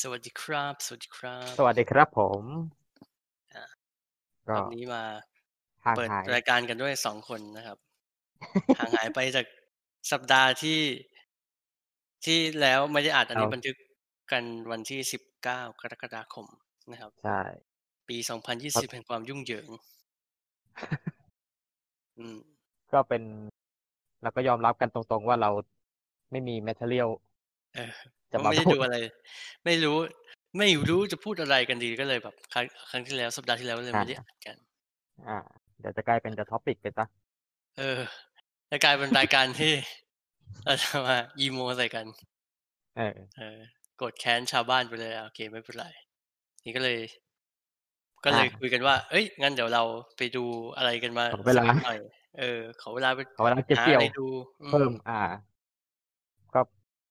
สวัสดีครับ สวัสดีครับ สวัสดีครับผมอ่าก็วันนี้มาห่างเปิดหายรายการกันด้วยสองคนนะครับ ห่างหายไปจากสัปดาห์ที่ที่แล้วไม่ได้อัดอันนี้บันทึกกันวันที่สิบเก้ากรกฎาคมนะครับ ใช่ ปีสองพันยี่สิบแห่งความยุ่งเหยิง อืม ก็เป็นเราก็ยอมรับกันตรงๆว่าเราไม่มี material เออ จะก็มาไม่ได้พูดดูอะไร ไม่รู้ ไม่รู้จะพูดอะไรกันดีก็เลยแบบครั้งครั้งที่แล้วสัปดาห์ที่แล้วเลยไม่ได้อัดกัน อ่า เดี๋ยวจะกลายเป็นจะ toxic ไปซะเออแล้วกลายเป็นรายการที่เราจะมา emo ใส่กัน เออ เออกดแค้นชาวบ้านไปเลยอะโอเคไม่เป็นไร นี่ก็เลย ก็เลยอ่าคุยกันว่า เอ้ยงั้นเดี๋ยวเราไปดูอะไรกันมาขอเวลาสักหน่อยเออขอเวลาไปขอเวลาเก็บหาเกี่ยวอะไรดูอืเพิ่มอ่า ก็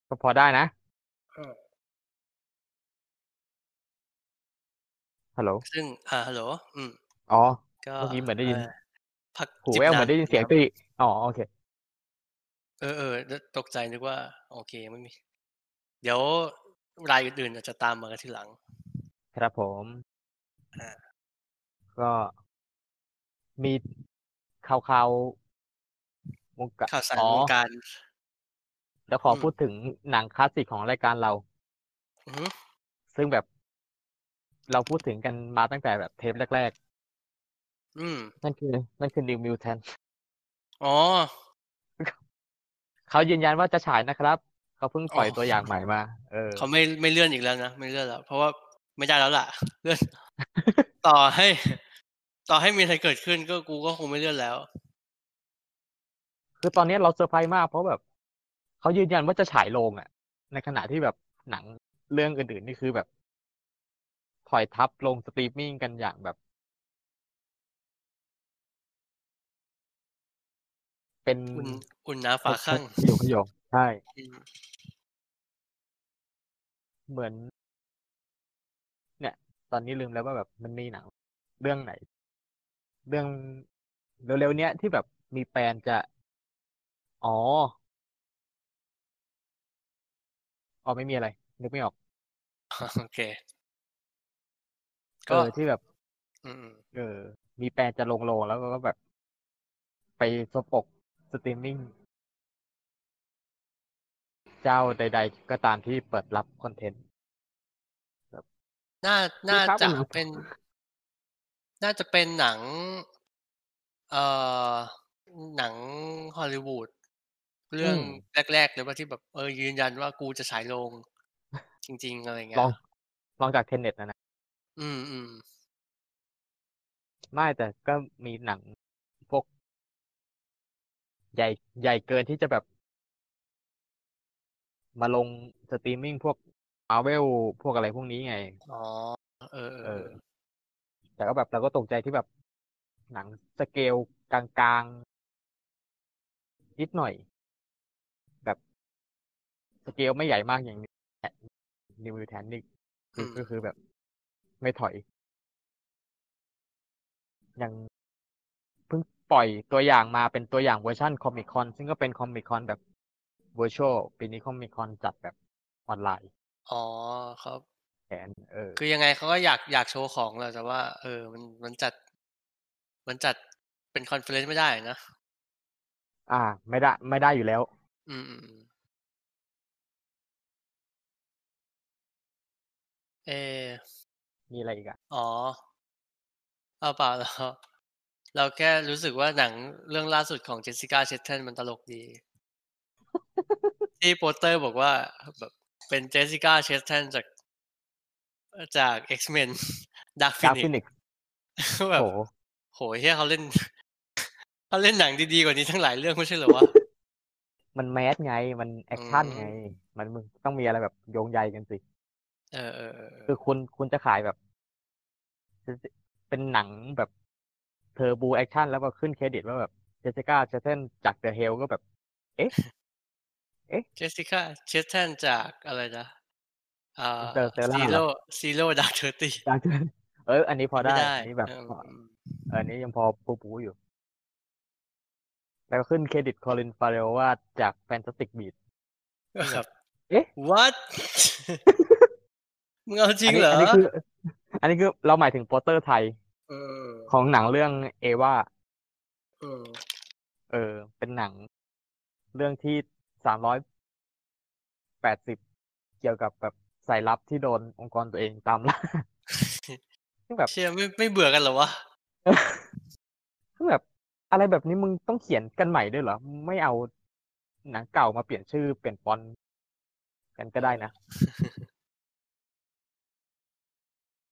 ก็พอได้นะ ฮัลโหล ซึ่งอ่าฮัลโหลอืมอ๋อ ก็เมื่อกี้เหมือนได้ยินพักหูจิบแว่วเหมือนได้ยินเสียงำตีอ๋อ โอเค เออเออแล้วตกใจนึกว่า โอเคไม่มี เดี๋ยวรายอื่นๆอาจจะตามมากันทีหลัง ครับผมอ่าก็มีข่าวข่าววงการข่าวสารอ๋อวงการแล้วขออมพูดถึงหนังคลาสสิกของรายการเราอือฮึซึ่งแบบ เราพูดถึงกันมาตั้งแต่แบบเทปแรกอืมๆนั่นคือ นั่นคือ New Mutant อ๋อ เขายืนยันว่าจะฉายนะครับ เขาเพิ่งปล่อยอ๋อตัวอย่างใหม่มา เออ เขาไม่ไม่เลื่อนอีกแล้วนะ ไม่เลื่อนแล้ว เพราะว่าไม่ได้แล้วล่ะ เลื่อน ต่อให้ ต่อให้มีอะไรเกิดขึ้นก็กูก็คงไม่เลื่อนแล้ว คือตอนนี้เราเซอร์ไพรส์มากเพราะแบบเขายืนยันว่าจะฉายโรงอะ ในขณะที่แบบหนังเรื่องอื่นๆนี่คือแบบ ถอยทัพลงสตรีมมิ่งกันอย่างแบบ เป็นอุ่นอุ่นหนาฝาข้างอยู่ขยงใช่อืมเหมือน เนี่ย ตอนนี้ลืมแล้วว่าแบบมันมีหนังเรื่องไหน เรื่องเร็วๆเนี้ยที่แบบมีแปลนจะ อ๋ออ๋อไม่มีอะไร นึกไม่ออก โอเคเอ ก็อที่แบบอืมเออ มี plan จะลงโรงแล้วก็แบบ ไปสปกสตรีมมิ่ง เจ้าใด ๆ ก็ตามที่เปิดรับคอนเทนต์น่าน่าครับจะมันเป็น น่าจะเป็นหนัง เอ่อ หนังฮอลลีวูดเรื่องอืมแรกๆเลยว่าที่แบบเออยืนยันว่ากูจะฉายโรงจริง ๆ อะไรเงี้ลยองลองจาก Tenet นะนะ อืมอืมไม่แต่ก็มีหนังพวก ใหญ่ใหญ่เกินที่จะแบบ มาลงสตรีมมิ่งพวกมาเวลพวกอะไรพวกนี้ไง อ๋อ เออเออเอเอออแต่ก็แบบเราก็ตกใจที่แบบ หนังสเกลกลางๆนิดหน่อย แบบสเกลไม่ใหญ่มากอย่าง New Mutants นี่คืออืมก็คือแบบ ไม่ถอย ยังเพิ่งปล่อยตัวอย่างมาเป็นตัวอย่างเวอร์ชัน Comic-Con ซึ่งก็เป็น Comic-Con แบบ virtual ปีนี้ Comic-Con จัดแบบออนไลน์ อ๋อครับแทนเออ คือยังไงเขาก็อยากอยากโชว์ของแหละแต่ว่า เออ มันมันจัด มันจัดเป็น conference ไม่ได้นะ อ่า ไม่ได้ ไม่ได้อยู่แล้ว อืมอืมอืมเออ มีอะไรอีกอะอ๋อ เอาเปล่าเราเราแค่รู้สึกว่าหนังเรื่องล่าสุดของเจสสิก้าเชสเทนมันตลกดี ที่โปสเตอร์บอกว่าแบบเป็นเจสสิก้าเชสเทนจากจาก X-Men Dark Phoenixกแบบโหโหเฮียเขาเล่นเขาเล่นหนังดีๆกว่านี้ทั้งหลายเรื่องไม่ใช่เหรอวะ มัน mass ไง มันแอคชั่นอืมไง มันมึงต้องมีอะไรแบบโยงใยกันสิ เออเออเออเอคืออคุณคุณจะขายแบบ เป็นหนังแบบ turbo action แล้วก็ขึ้นเครดิตว่าแบบเจสสิก้าเชเทนจาก The Help ก็แบบเอ๊ะ เจสสิก้าเชสเทนจากอะไรนะอ่า Interstellar ซีเหรโร่อซีโร่ดาร์เทอร์ตี้จากเออ อันนี้พอได้ไม่ได้อันนี้แบบเออเอออันนี้ยังพอปูปูอยู่ แล้วก็ขึ้นเครดิตคอลินฟาเรลว่าจากแฟนตาสติกบีดครับ เอ๊ะ what มึงเอาจริอังนี้เหรอ อันี้คือ อันนี้คือเราหมายถึงโปสเตอร์ไทยเออของหนังเรื่องเอวาเออเออ เป็นหนัง เรื่องที่สามร้อยแปดสิบเกี่ยวกับแบบสายลับที่โดนองค์กรตัวเองตามล่าซึ่งแบบเชื่อไม่ไม่เบื่อกันเหรอวะซึ่งแบบอะไรแบบนี้มึงต้องเขียนกันใหม่ด้วยเหรอ ไม่เอาหนังเก่ามาเปลี่ยนชื่อเปลี่ยนฟอนต์กันก็ได้นะ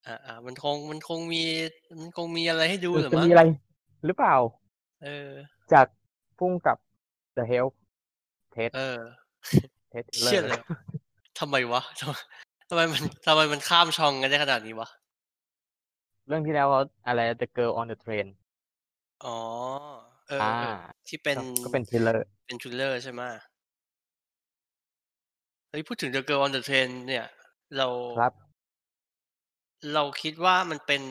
อ่าอ่ามันคงมันคงมี มันคงมีอะไรให้ดูเออเหรือจะมั้งมีอะไร หรือเปล่า เออ จากผู้กำกับ The Help เทสเออเทสเลเชื่ออเลยร์ทำไมวะทำไมทำไมมันทำไมมันข้ามช่องกันได้ขนาดนี้วะ เรื่องที่แล้วเขาอะไร The Girl on the Train อ๋อ เอออ่าเออที่เป็นก็ก็เป็น thriller เป็น thriller ใช่ไหมเฮ้ยพูดถึง The Girl on the Train เนี่ย เราครับ เราคิดว่ามันเป็น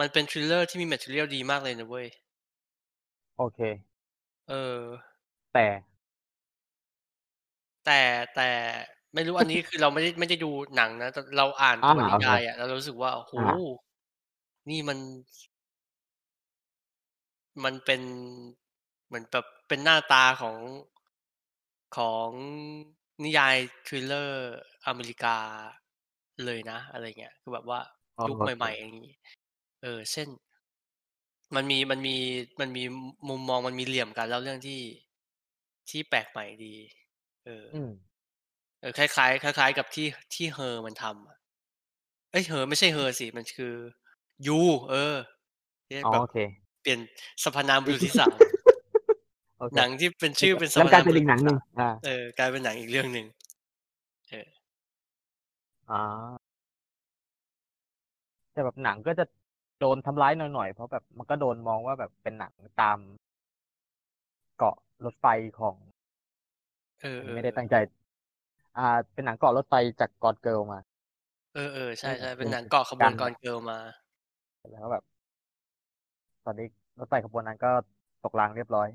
มันเป็น thriller ที่มี material ดีมากเลยนะเว้ย โอเค เออ แต่ แต่แต่ไม่รู้อันนี้คือเราไม่ได้ไม่ได้ดูหนังนะแต่เราอ่านตัวอ่านิโอเคอะแล้วเรารู้สึกว่าโอ้โหอ่านี่มัน มันเป็นเหมือนแบบเป็นหน้าตาของของนิยาย thriller อเมริกา เลยนะ อะไรเงี้ยคือแบบว่าอ๋อยุคโอเคใหม่ๆอย่างนี้เออ เช่น มันมีมันมีมันมีมุมมองมันมีเหลี่ยมการเล่าเรื่องที่ที่แปลกใหม่ดี เอออืมเออคล้ายๆคล้าย ๆ กับที่ที่ Her มันทำอะเอ้ย Her ไม่ใช่ Her สิมันคือ You เออที่อ๋อแบบโอเคเปลี่ยนสรรพนามบุรุษที่สามโอเคหนังที่เป็นชื่อเป็นสรแล้รวพกลายนามเป็นบุรุอีษกหนังหนึ่งที่สามอ่าเออกลายเป็นหนังอีกเรื่องหนึ่ง อ่า แต่แบบหนังก็จะโดนทำร้ายหน่อยๆ เพราะแบบมันก็โดนมองว่าแบบเป็นหนังตามเกาะรถไฟของ เออเออไม่ได้ตั้งใจ อ่า เป็นหนังเกาะรถไฟจากกอดเกิลมาเออเออใช่ใช่เป็เป็นนหนังเกาะขบวนการกรเกิลมา แล้วก็แบบ ตอนนี้รถไฟขบวนนั้นก็ตกรางเรียบร้อย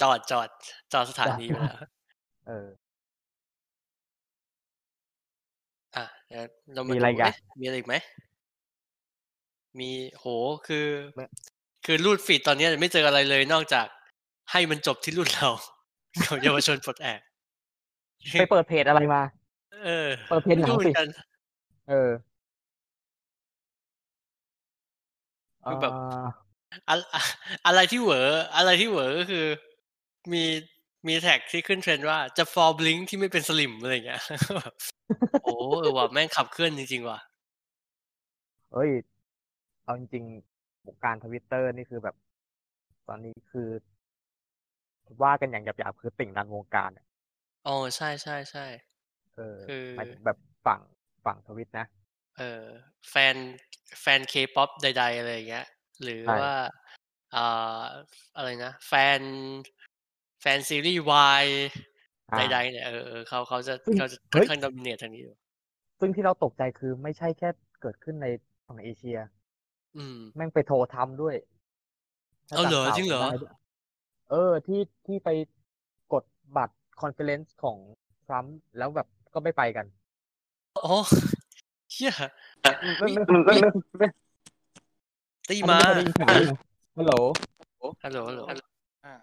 จอดจอดจอดสถานีไปแล้วเออ เดี๋ยวเรามีมาอะไรดูอีกอะเอ๊ะมีอะไรอีกไหม มีโหคือไม่คือรูดฟีดตอนนี้ไม่เจออะไรเลยนอกจากให้มันจบที่รุ่นเราของเยาวชนปลดแอกไปเปิดเพจอะไรมา เออ เปิดเพจหนังไม่รู้สิมือนกันเออคือแบบอ่าอะอะอะไรที่เหวออะไรที่เหวอก็คือ มี มีแท็กที่ขึ้นเทรนด์ว่าจะ follow ติ่งที่ไม่เป็นสลิ่มอะไรอย่างเงี้ยแบบโอ้เออว่ะแม่งขับเคลื่อนจริง ๆ ว่ะเอ้ย เอาจริงๆวงการทวิตเตอร์นี่คือแบบ ตอนนี้คือ ว่ากันอย่างหยาบๆคือติ่งดันวงการอะอ๋อใช่ใช่ใช่เออคือหมายถึงแบบฝั่งฝั่งทวิตนะ เออ แฟนแฟนเคป๊อปใด ๆ อะไรอย่างเงี้ย หรือใช่ว่าอ่าอะไรนะ แฟน แฟนซีรีส์วายอ่าใดๆเนี่ยเออเออเขาเขาจะซึ่งเขาจะเฮ้ค่อนข้าง dominate ทางนี้อยู่ซึ่งที่เราตกใจคือไม่ใช่แค่เกิดขึ้นในฝั่งเอเชีย อืม แม่งไปโดนทรัมป์ด้วยถ้าเอาเหรอจำข่าวจริงเหรอได้ด้วยเออที่ที่ไปกดบัตรคอนเฟอเรนซ์ของทรัมป์แล้วแบบก็ไม่ไปกันโอ้เชี่ยไม่ไม่ไม่ไม่ไม่ตีอันมานี้ไม่เคยได้ยินข่าวเลยนะฮัลโหลฮัลโหลฮัลโหลอ่า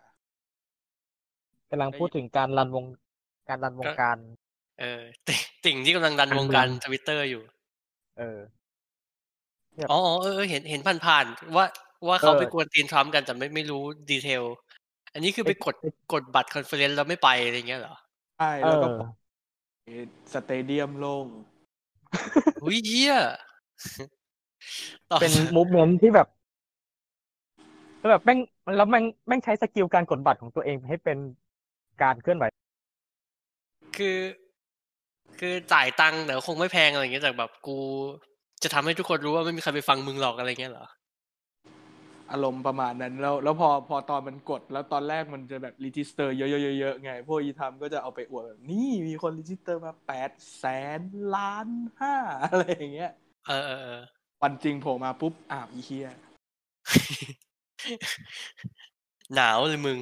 กำลังพูดถึงการรันวงการรันวงการ เออติติ่งที่กำลังดันการวงเมืองการทวิตเตอร์อยู่ เอออ๋ออ๋อเออเออเห็นเห็นผ่านๆว่าว่าเขาเออไปกวนตีนทรัมป์กันแต่ไม่ไม่รู้ detail อันนี้คือไปไปกดกดบัตร conference แล้วไม่ไปอะไรเงี้ยเหรอใช่เอแล้วอก็ปล่อย stadium โล่งอุ้ยเหี้ยต่อเป็น movement ที่แบบแล้วแบบแม่งแล้วแม่งแม่งใช้ skill การกดบัตรของตัวเองให้เป็น การเคลื่อนไหว คือคือจ่ายตังค์แต่คงไม่แพงอะไรเงี้ยแต่แบบกู จะทำให้ทุกคนรู้ว่าไม่มีใครไปฟังมึงหรอกอะไรเงี้ยเหรออารมณ์ประมาณนั้นแล้วแล้วพอพอตอนมันกด แล้วตอนแรกมันจะแบบ register เยอะๆๆๆไง พวกอีทรัมป์ก็จะเอาไปอวดแบบนี่มีคน register มาแปดแสนล้านห้าอะไรอย่างเงี้ยเออเออเออวันจริงโผล่มาปุ๊บอ้าวอีเหี้ยหนาวเลยมึง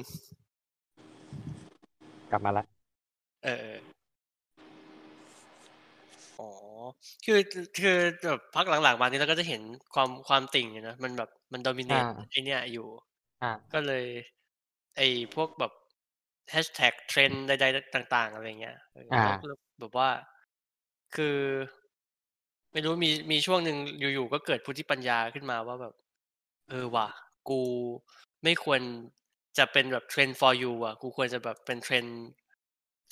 กลับมาละเออเอออ๋อ คือคือแบบพักหลังๆมานี้เราก็จะเห็นความความติ่งอยู่นะ มันแบบมันโดมิเนตอ่าไอเนี้ยอยู่อ่าก็เลย ไอพวกแบบแฮชแท็กเทรนใดๆต่าง ๆ อะไรเงี้ยเอออาแล้วแล้วแบบว่า คือ ไม่รู้มีมีช่วงหนึ่งอยู่ๆก็เกิดพุทธิปัญญาขึ้นมาว่าแบบ เออว่ะ กูไม่ควร จะเป็นแบบเทรน for you อะ กูควรจะแบบเป็นเทรน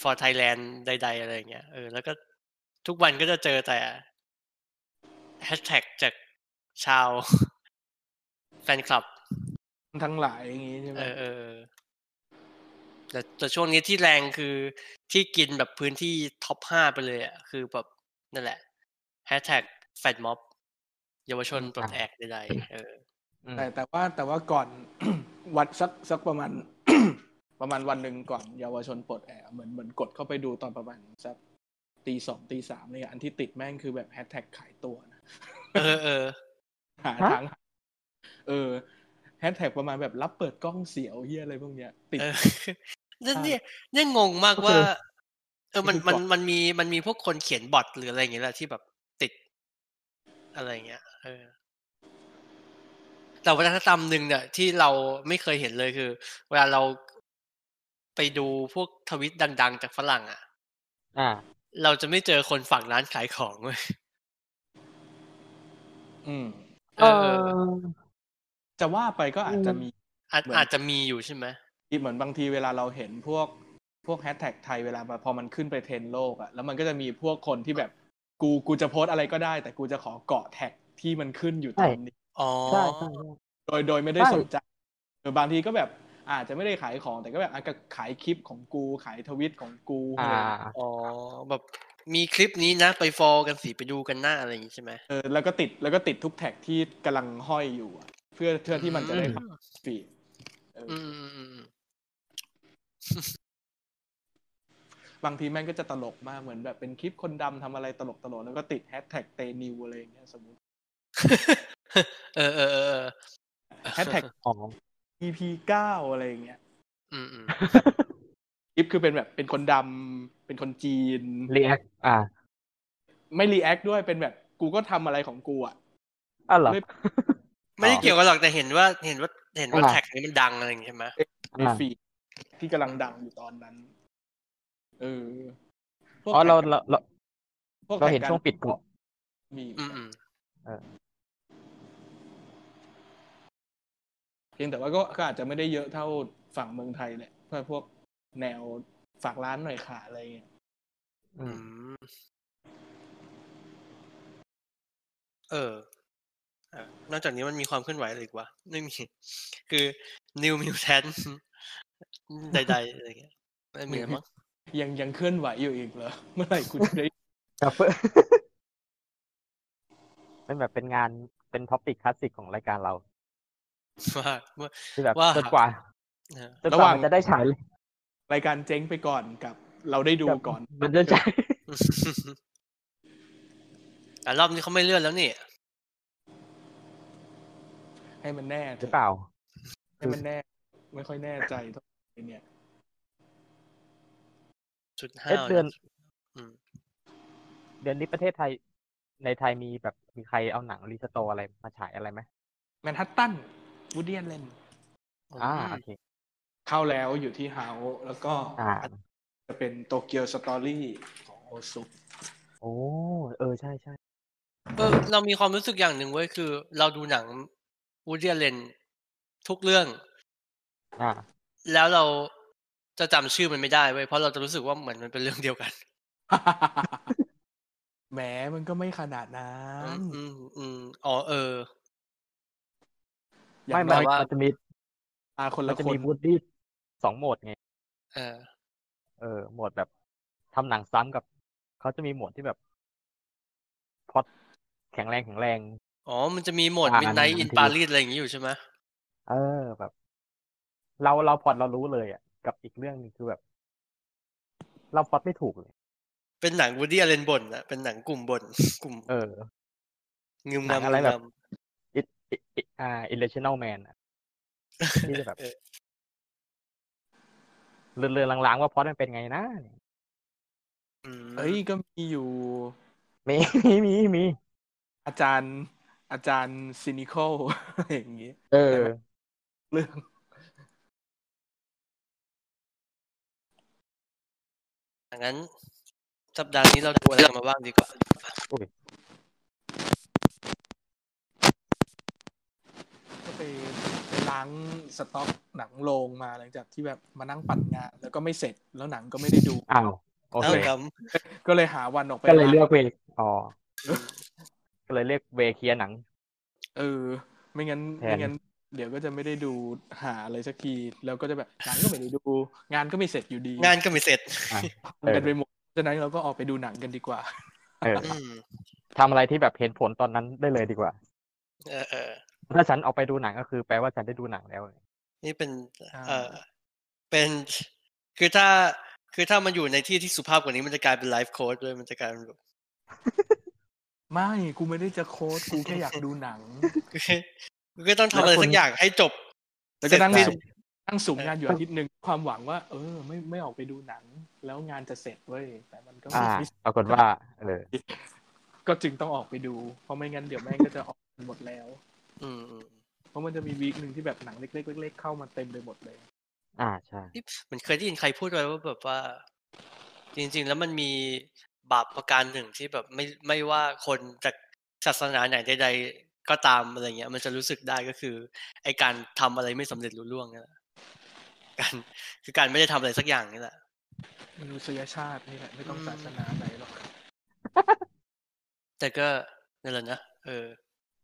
for Thailand ใด ๆ อะไรเงี้ย เออ แล้วก็ทุกวันก็จะเจอแต่แฮชแท็กจากชาวแฟนคลับ ทั้งหลายอย่างงี้ใช่ไหมเออเออเออแต่แต่ช่วงนี้ที่แรงคือที่กินแบบพื้นที่ top ห้าไปเลยอะ คือแบบนั่นแหละแฮชแท็กแฟดม็อบเยาวชนปลดแอกใดๆเอออืมแต่แต่ว่าแต่ว่าก่อน วันสักสักประมาณ ประมาณวันหนึ่งก่อนเยาวชนปลดแอกเหมือนเหมือนกดเข้าไปดูตอนประมาณสักตีสองตีสามเนี่ยอันที่ติดแม่งคือแบบแฮชแท็กขายตัวนะเออเออหาทางเออแฮชแท็กประมาณแบบรับเปิดกล้องเสียวเฮียอะไรพวกเนี้ย ติดเออนั่นเนี่ยเนี่ยงงมากว่า เออมันนี่คือมันบอทมันมีมันมีพวกคนเขียนบอทหรืออะไรอย่างเงี้ยแหละที่แบบติดอะไรอย่างเงี้ย เออ แต่วัฒนธรรมหนึ่งเนี่ยที่เราไม่เคยเห็นเลยคือ เวลาเราไปดูพวกทวิตดัง ๆ จากฝรั่งอะอ่าเราจะไม่เจอคนฝั่งร้านขายของเว้ยอืมเออ จะว่าไปก็อาจจะมีอาจเหมือนอาจจะมีอยู่ใช่ไหมเหมือนบางทีเวลาเราเห็นพวกพวกแฮชแท็กไทยเวลามาพอมันขึ้นไปเทรนด์โลกอะแล้วมันก็จะมีพวกคนที่แบบกูกูจะโพสต์อะไรก็ได้ แต่กูจะขอเกาะแท็กที่มันขึ้นอยู่ตอนนี้ อ๋อใช่ใช่ใช่ โดยโดยไม่ได้ใช่ สนใจเออบางทีก็แบบอาจจะไม่ได้ขายของแต่ก็แบบอาจจะขายคลิปของกูขายทวิตของกูอ่าอะไรอย่างเงี้ยอ๋อแบบมีคลิปนี้นะไป follow กันสิไปดูกันหน้าอะไรอย่างงี้ใช่ไหมเออแล้วก็ติดแล้วก็ติดทุกแท็กที่กำลังห้อยอยู่อะเพื่อเพื่อที่มันจะได้เข้า feed เออออืมอืมอืมอืมบางทีแม่งก็จะตลกมากเหมือนแบบเป็นคลิปคนดำทำอะไรตลกตลกๆแล้วก็ติดแฮชแท็กเตนิวอะไรอย่างเงี้ยสมมติ เออเออเออเออแฮชแท็กของ EP เก้าอะไรอย่างเงี้ย อืมอืมคลิปคือเป็นแบบเป็นคนดำเป็นคนจีน reactอ่า ไม่ react ด้วยเป็นแบบกูก็ทำอะไรของกูอะอ้าวเหรอไม่ไม่ได้เกี่ยวกันหรอกแต่เห็นว่าเห็นว่าเห็นว่าอ่าแท็กนี้มันดังอะไรอย่างงี้ใช่ไหมใน feed ที่กำลังดังอยู่ตอนนั้น เออพวกอ๋อเราแท็กเราเราพวกเราเห็นแท็กช่วงปิดเกาะมีอืมอืม เพียงแต่ว่าก็ก็อาจจะไม่ได้เยอะเท่าฝั่งเมืองไทยแหละเพื่อพวกแนวฝากร้านหน่อยค่ะอะไรเงี้ยอือืมมเอออะนอกจากนี้มันมีความเคลื่อนไหวอะไรอีกวะไม่มี คือ New Mutant ใดๆอะไรเงี้ยไม่มีแล้วมั้งยังยังเคลื่อนไหวอยู่อีกเหรอ เมื่อไหร่กูจะได้ครับเป็นแบบเป็นงานเป็นท็อปิกคลาสสิกของรายการเรา ว่าว่าที่แบบว่าจนกว่าเออจนกว่ามันจะได้ฉายรายการเจ๊งไปก่อนกับ เราได้ดูก่อน มันจะฉายแต่รอบนี้เขาไม่เลื่อนแล้วนี่ ให้มันแน่เถหรืออะเปล่า ให้มันแน่ ไม่ค่อยแน่ใจเท่าไหร่เนี่ยจุดห้าเอ๊ะเดือนอืมเดือนนี้ประเทศไทยในไทยมีแบบมีใครเอาหนัง restore อะไรมาฉายอะไรไหมแมนฮัตตัน วูดดี้ อัลเลนอ่าโอเคเข้าแล้วอยู่ที่เฮาส์แล้วก็อ่าจะเป็นโตเกียวสตอรี่ของโอซุโอ้เออใช่ใช่เออเรามีความรู้สึกอย่างหนึ่งเว้ยคือ เราดูหนังวูดดี้ อัลเลนทุกเรื่อง อ่า แล้วเราจะจำชื่อมันไม่ได้เว้ยเพราะเราจะรู้สึกว่าเหมือนมันเป็นเรื่องเดียวกันแหมมันก็ไม่ขนาดนั้อืนมอืมอืมอ๋อเอออย่า ไม่งมันน้อยว่ามันจะมีตาคนมันละจะคนมีบูดดี้สองโหมดไง เออ เออ โหมดแบบทำหนังซ้ำกับเขาจะมีโหมดที่แบบพล็อดแข็งแรงแข็งแรง อ๋อ มันจะมีโหมดอ่า Midnight อัน in ที่ Paris อะไรอย่างงี้อยู่ใช่ไหมเออแบบ เราเราพล็อดเรารู้เลยอะ กับอีกเรื่องหนึงคือแบบ เราพล็อตไม่ถูกเลย เป็นหนังวูดดี้ อัลเลนบ่นอะเป็นหนังกลุ่มบ่นกลุ่ม เอองึมหนังงำอะไรงึมแบบ งำอิอิอิอ่า irrational man อะที่จะแบบเออเลือนๆลางๆว่าพล็อดมันเป็นไงนะอืมเอ้ยก็มีอยู่มีมีมีมีอาจารย์ อาจารย์ cynical อย่างงี้เออเรื่องดังนั้น สัปดาห์นี้เราดูอะไรกันมาบ้างดีกว่า ก็ไปไป ล้างสต็อกหนังโรงมาหลังจากที่แบบมานั่งปั่นงาน แล้วก็ไม่เสร็จแล้วหนังก็ไม่ได้ดูอ้าวโอเอ้าเคครับก็เลยหาวันออกไปก็เลยล้างเลือกเวอ๋อก็เลยเรียกเวเคลียร์หนัง เออ ไม่งั้นแทนไม่งั้น เดี๋ยวก็จะไม่ได้ดูหาอะไรสักทีแล้วก็จะแบบหนังก็ไม่ได้ดู งานก็ไม่เสร็จอยู่ดี งานก็ไม่เสร็จอะทำกันไปหมดฉะนั้นเราก็ออกไปดูหนังกันดีกว่า เอออืมทำอะไรที่แบบเห็นผลตอนนั้นได้เลยดีกว่า เออเออ ถ้าฉันออกไปดูหนังก็คือ แปลว่าฉันได้ดูหนังแล้ว นี่เป็นอ่าเออเป็นคือถ้าคือถ้ามันอยู่ในที่ที่สุภาพกว่านี้มันจะกลายเป็นไลฟ์โค้ดด้วยมันจะกลายเป็นแบบไม่กูไม่ได้จะโค้ดกูแค่อยากดูหนังคือคือก็ต้องทำอะไรแล้วคนสักอย่างให้จบแล้วก็นั่งเสร็จสูงนั่งสูงงานอยู่อาทิตย์หนึ่งความหวังว่า เออ ไม่ไม่ออกไปดูหนัง แล้วงานจะเสร็จเว้ยแต่มันก็อ่าไม่ปรากฏว่าเออก็จึงต้องออกไปดู เพราะไม่งั้นเดี๋ยวแม่งก็จะออกกันหมดแล้ว อืมอืมเพราะมันจะมีวีคหนึ่งที่แบบหนังเล็กๆเล็กๆเข้ามาเต็มไปหมดเลย อ่าใช่นี่เหมันเคยได้ยินใครพูดไว้ว่าแบบว่า จริง ๆ แล้วมันมีบาปประการหนึ่งที่แบบไม่ไม่ว่าคนจากศาสนาไหนใดๆก็ตามอะไรเงี้ย มันจะรู้สึกได้ก็คือ ไอการทำอะไรไม่สำเร็จรุ่ล่วงนี่แหละการคือการไม่ได้ทำอะไรสักอย่างนี่แหละมนุษยชาตินี่แหละไม่ต้องอืมศาสนาไหนหรอกแต่ก็นั่นแหละนะเออ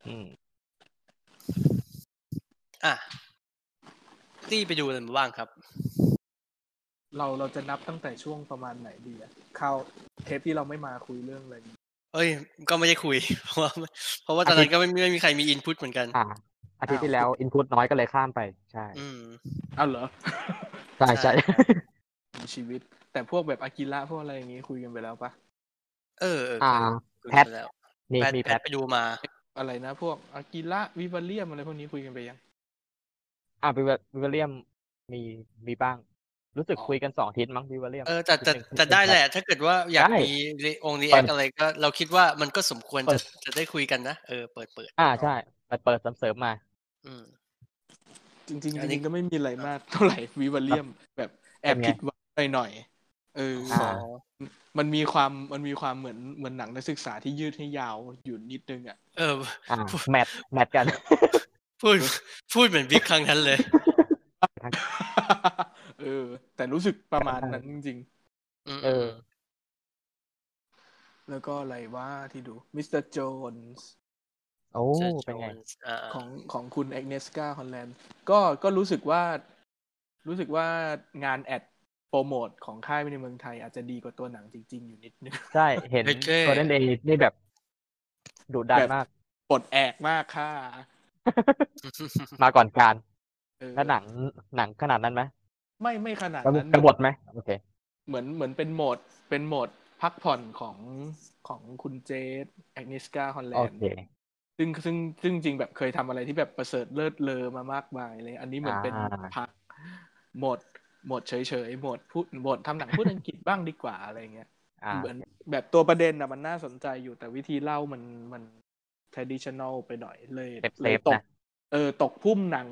อืม อะตี้ไปดูอะไรมาบ้างครับ เราเราจะนับตั้งแต่ช่วงประมาณไหนดีอะเข้าเทปที่เราไม่มาคุยเรื่องอะไรนี้เอ้ย ก็ไม่ได้คุย เพราะว่าเพราะว่าตอนนั้นก็ไม่ไม่มีใครมีอินพุตเหมือนกันอ่าอาทิตย์ที่แล้วอินพุตน้อยก็เลยข้ามไป ใช่ อืมเอาเหรอใช่ใช่ชีวิต แต่พวกแบบอากิระพวกอะไรอย่างงี้คุยกันไปแล้วปะเออเอออ่าคุยแพกัทนแล้วมีแพทมีแพแพททไปดูมา อะไรนะ พวกอากิระวิวาเลียมอะไรพวกนี้คุยกันไปยัง อ่าวิววิวเลียมมีมีบ้าง รู้สึกอ๋อคุยกันสองอาทิตย์มั้งวิวเลียมเออแต่แต่นิดนึงแต่ได้แหละ ถ้าเกิดว่าอยากได้มีองค์รีเปิแอดคอะไรก็เราคิดว่ามันก็สมควรเปิจะดจะได้คุยกันนะเออเปิดเปิดอ่าใช่เปิดเปิดเสริมๆมา อืมจริงๆอันจนี้ริงๆก็ไม่มีอะไรมากเท่าไหร่วิวาเลียม แบบแอบเป็นไงผิดหวังหน่อยๆเออออ่ามันมีความมันมีความเหมือนเหมือนหนังนักศึกษาที่ยืดให้ยาวอยู่นิดนึงอะ เอออ่าแมทแมทกัน พูดพูดเหมือนบิ๊กครั้งนั้นเลย เออ แต่รู้สึกประมาณนั้นจริงอืมเออๆแล้วก็อะไรว่าที่ดูมิสเตอร์โจนส์โอ้เจอเป็นไงโจนส์อ่าของของคุณแอกเนสกาฮอลแลนด์ก็ก็รู้สึกว่า รู้สึกว่างาน ad โปรโมทของค่ายในเมืองไทย อาจจะดีกว่าตัวหนังจริง ๆ อยู่นิดนึง ใช่ เห็นโอเคตัวนั้นเองนี่แบบดุดันแบบมาก ปลดแอกมากค่ะ มาก่อนการเออแล้วหนังหนังขนาดนั้นไหมไม่ไม่ขนาดกระบนั้นกระบทไหมโอเค เหมือนเหมือนเป็นโหมดเป็นโหมดพักผ่อนของของคุณเจสแอกเนสกาฮอลแลโอนด์เคซึ่งซึ่งซึ่งจริงแบบเคยทำอะไรที่แบบประเสริฐเลิศเลอมามากมายเลย อันนี้เหมือนเป็นอ่าพักโหมดโหมดเฉยๆโหมดพูดโหมดทำหนังพูดอังกฤษบ้างดีกว่าอะไรเงี้ยอ่าเหมือนแบบตัวประเด็นอะมันน่าสนใจอยู่แต่วิธีเล่ามันมัน traditional ไปหน่อยเลย safe เลยๆตกนะเออตกกลุ่มหนัง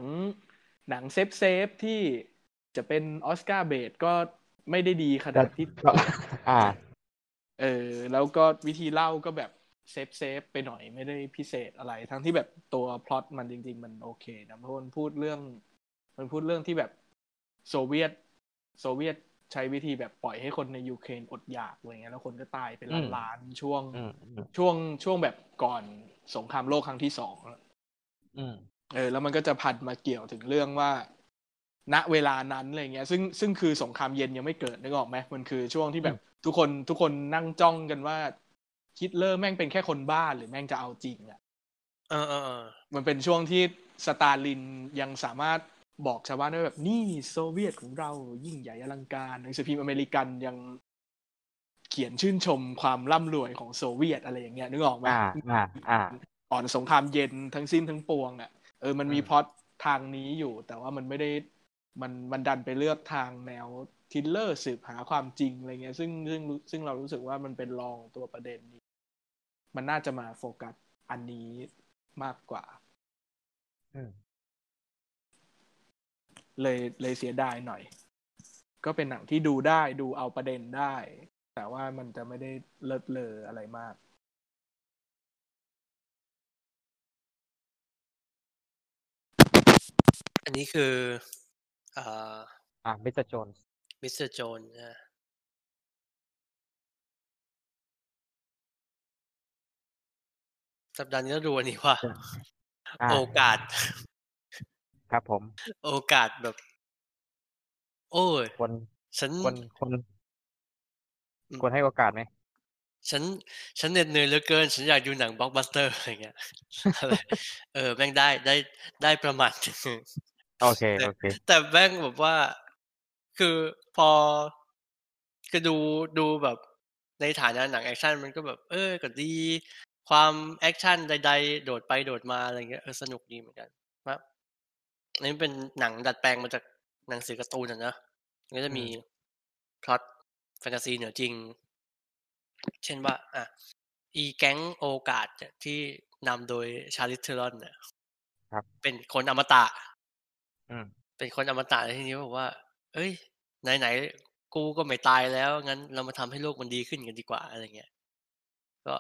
หนัง safe safe ที่จะเป็นออสการ์ bait ก็ไม่ได้ดีขนาดที่ก็อ่า เออ แล้วก็วิธีเล่าก็แบบ safe safe ไปหน่อยไม่ได้พิเศษอะไร ทั้งที่แบบตัวพล็อตมันจริง ๆ มันโอเคนะเพราะมันพูดเรื่อง มันพูดเรื่องที่แบบโซเวียต โซเวียตใช้วิธีแบบปล่อยให้คนในยูเครนอดอยากอะไรเงี้ยแล้วคนก็ตายเป็นอืมล้านๆช่วงอืมอืมช่วงช่วงแบบก่อน สงครามโลกครั้งที่สองอะอืมเออ แล้วมันก็จะพันมาเกี่ยวถึงเรื่องว่า ณเวลานั้นอะไรเงี้ย ซึ่งซึ่งคือสงครามเย็นยังไม่เกิดนึกออกไหมมันคือช่วงที่แบบทุกคนทุกคนนั่งจ้องกันว่าฮิตเลอร์แม่งเป็นแค่คนบ้าหรือแม่งจะเอาจริงอะเออเออเออมันเป็นช่วงที่สตาลินยังสามารถบอกชาวบ้านได้ว่าแบบนี่โซเวียตของเรายิ่งใหญ่อลังการหนังสือพิมพ์อเมริกันยัง เขียนชื่นชมความร่ำรวยของโซเวียตอะไรอย่างเงี้ยนึกออกไหมอ่าอ่าอ่าก่อนสงครามเย็นทั้งสิ้นทั้งปวงอะเออมันมีอืมพล็อตทางนี้อยู่ แต่ว่ามันไม่ได้มันมันดันไปเลือกทางแนว thriller สืบหาความจริงอะไรเงี้ยซึ่งซึ่งซึ่งเรารู้สึกว่ามันเป็นรองตัวประเด็นนี้ มันน่าจะมาโฟกัสอันนี้มากกว่าอืมเลยเลยเสียดายหน่อย ก็เป็นหนังที่ดูได้ดูเอาประเด็นได้ แต่ว่ามันจะไม่ได้เลิศเลออะไรมากอันนี้คืออ่าอะมิสเตอร์โจนส์มิสเตอร์โจนนะสัปดาห์นี้เราดูอันนี้ว่าอ่า โอกาส ครับผม โอกาสแบบ โอ้ยคนฉันคนคนอืม ควรให้โอกาสไหมฉันฉันเหน็ดเหนื่อยเหลือเกิน ฉันอยากดูหนังบล็อกบัสเตอร์อะไรเงี้ยอะไรเออแม่งได้ได้ได้ประมาณหนึ่งโอเคโอเค แต่แม่งแบบว่า คือพอคือดูดูแบบในฐานะหนังแอคชั่นมันก็แบบ เออก็ดี ความแอคชั่นใดๆ โดดไปโดดมาอะไรเงี้ยเออสนุกดีเหมือนกันว่าอันนี้เป็นหนังดัดแปลงมาจากหนังสือการ์ตูนอะนะมันก็จะมีพล็อต แฟนตาซีเหนือจริง เช่นว่า อะ อีแก๊งโอกาสเนี่ยที่นำโดย Charlize Theron เนี่ยครับเป็นคนอมตะอืมเป็นคนอมตะในที่นี้บอกว่า เอ้ย ไหนๆ กูก็ไม่ตายแล้ว งั้นเรามาทำให้โลกมันดีขึ้นกันดีกว่าอะไรเงี้ย ก็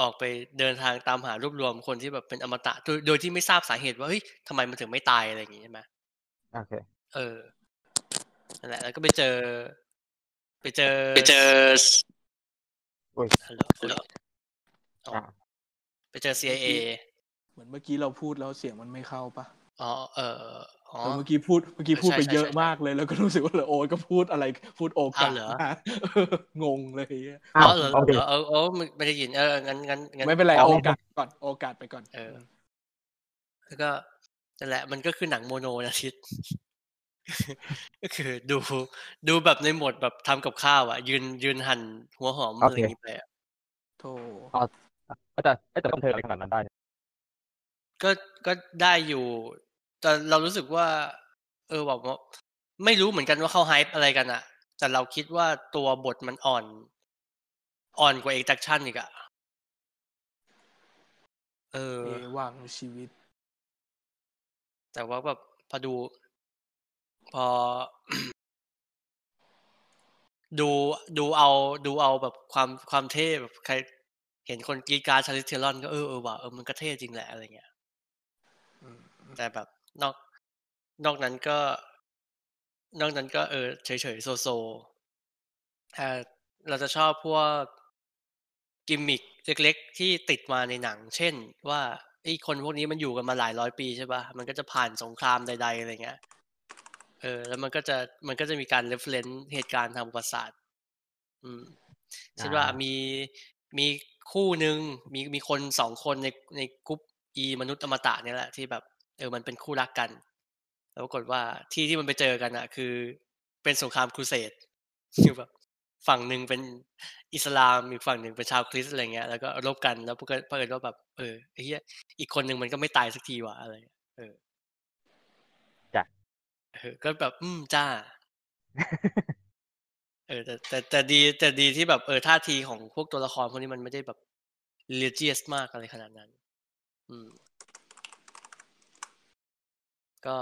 ออกไปเดินทางตามหารวบรวมคนที่แบบเป็นอมตะ โดยโดยที่ไม่ทราบสาเหตุว่าเฮ้ยทำไมมันถึงไม่ตายอะไรอย่างงี้ใช่ไหมโอเค เออนั่นแหละแล้วก็ไปเจอ ไปเจอไปเจออุ้ยฮัลโหลฮัลโหลอ๋ออ่าไปเจอ CIA เหมือนเมื่อกี้เราพูดแล้วเสียงมันไม่เข้าปะอ๋อเอออ๋อเออเมื่อกี้พูดเมื่อกี้พูดใช่ไปใช่เยอะใช่มากเลยแล้วก็รู้สึกว่าเหลือโอ้ยก็พูดอะไรพูดโอกาสอ้าวเหรอมางงเลยอ้าอ๋วอเหรอโอเคเออเออเออไม่ไม่ได้ยินเอองั้นงั้นงั้นไม่เป็นไรเอาโอเลยกาสก่อนโอกาสไปก่อน เออ แล้วก็นั่นแหละมันก็คือหนังโมโนนะทิศ ก็คือดูดูแบบในโหมดแบบทำกับข้าวอะ ยืนยืนหั่นหัวหอมโออะไรเคอย่างงี้ไปอะโธ่ก็จะแต่ต้องเธออะไรขนาดนั้นได้เนี่ยก็ก็ได้อยู่ แต่เรารู้สึกว่า เออบอกว่าไม่รู้เหมือนกันว่าเขา hype อะไรกันอะแต่เราคิดว่าตัวบทมันอ่อน อ่อนกว่าเอ็กซ์ชั่นอีกอะเออเอวังชีวิต แต่ว่าแบบพอดู พอ ดูดูเอาดูเอาแบบความความเท่แบบใคร เห็นคนกรีดกราย Charlize Theron ก็เออเออว่ะเออมันก็เท่จริงแหละอะไรเงี้ยอืมแต่แบบนอกนอกนั้นก็ นอกนั้นก็เออเฉยเฉยๆ so so แต่เราจะชอบพวกกิมมิคเล็กๆ ที่ติดมาในหนัง เช่นว่าไอ้คนพวกนี้มันอยู่กันมาหลายร้อยปีใช่ปะมันก็จะผ่านสงครามใด ๆ อะไรเงี้ย เออ แล้วมันก็จะมันก็จะมีการ reference เหตุการณ์ทางประวัติศาสตร์ อืมเช่นว่ามีมีคู่หนึ่งมีมีคนสองคนในในกรุ๊ปอีมนุษย์อมตะเนี่ยแหละที่แบบ เออมันเป็นคู่รักกัน แล้วปรากฏว่าที่ที่มันไปเจอกันอะ คือเป็นสงครามครูเสดคือแบบฝั่งหนึ่งเป็นอิสลามอีกฝั่งหนึ่งเป็นชาวคริสต์อะไรเงี้ยแล้วก็รบกันแล้วก็เพิ่นว่าแบบเออไอ้เหี้ยอีกคนหนึ่งมันก็ไม่ตายสักทีว่ะอะไร เออจ้ะ เออก็แบบ อืมจ้า เออ แต่แต่แต่ดี แต่ดีที่แบบเออท่าทีของพวกตัวละครพวกนี้มันไม่ได้แบบ religious มากอะไรขนาดนั้น อืม ก็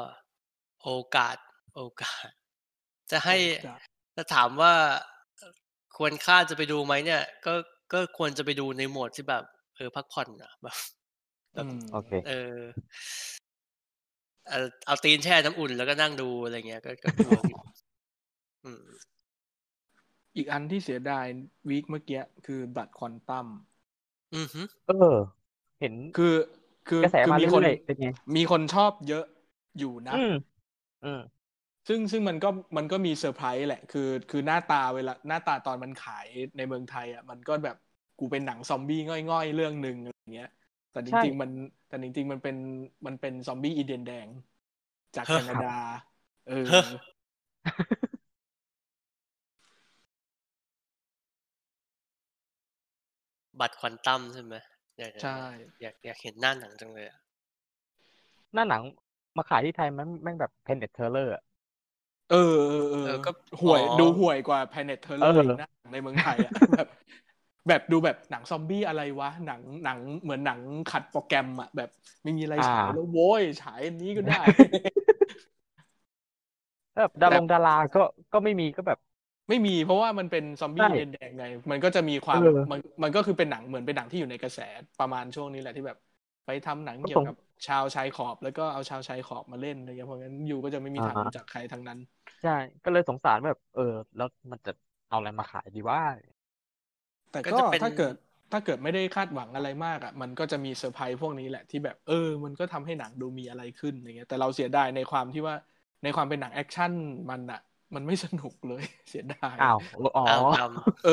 โอกาส โอกาส จะให้โอกาสจะถามว่าเอ่อควรค่าจะไปดูไหมเนี่ย ก็ก็ควรจะไปดูในโหมดที่แบบ เออพักผ่อนอะแบบแบบอืมโอเค เออ เอาเอาตีนแช่น้ำอุ่นแล้วก็นั่งดูอะไรเงี้ยก็ก็ดูอยู่อืมอีกอันที่เสียดาย week เมื่อกี้คือ Blood Quantumอือฮึเออ เห็นคือคือกระแสคือมามีเรื่คนอยๆเป็นไงมีคนชอบเยอะอยู่นะอืมอืมซึ่งซึ่งมันก็มันก็มีเซอร์ไพรส์แหละ คือ คือหน้าตาเวลาหน้าตาตอนมันขายในเมืองไทย อะ มันก็แบบกูเป็นหนังซอมบี้ง่อยๆ เรื่องหนึ่งอะไรอย่างเงี้ย แต่จใช่ริงๆมันแต่จริงๆมันเป็นมันเป็นซอมบี้อินเดียนแดง จากแคนาดา เออ Blood Quantum ใช่ไหมอยากจะใช่ อยากอยากเห็นหน้าหนังจังเลยอะหน้าหนังมาขายที่ไทยมันแม่งแบบ Planet Terrorเออเออเออเออก็ห่วยอ๋อดูห่วยกว่า Planet เอ Terror ออีกนะในเมืองไทยอะแบบเบ แบบดูแบบหนังซอมบี้อะไรวะ หนังหนังเหมือนหนังขัดโปรแกรมอะแบบไม่มีอะไรฉายแล้วโว้ยฉายอันนี้ก็ได้แบบดารงดาราก็ก็ไม่มีก็แบบ ไม่มีเพราะว่ามันเป็นซอมบี้ใช่แดงๆไง มันก็จะมีความเออมันมันก็คือเป็นหนังเหมือนเป็นหนังที่อยู่ในกระแสประมาณช่วงนี้แหละที่แบบ ไปทำหนังก็เกี่ยสงวกับชาวชายขอบ แล้วก็เอาชาวชายขอบมาเล่นอะไรเงี้ยเพราะงั้น you ก็จะไม่มีทางอ่ารู้จักใครทั้งนั้น ใช่ ก็เลยสงสารแบบ เออ แล้วมันจะเอาอะไรมาขายดีว่า แต่ก็ก็จะเป็นถ้าเกิดถ้าเกิดไม่ได้คาดหวังอะไรมากอะมันก็จะมีเซอร์ไพรส์พวกนี้แหละที่แบบเออ มันก็ทำให้หนังดูมีอะไรขึ้นอะไรเงี้ยแต่เราเสียดายในความที่ว่าในความเป็นหนังแอคชั่นมันอะ มันไม่สนุกเลยเสียดายอ้าวอ๋ออ้าวทเออ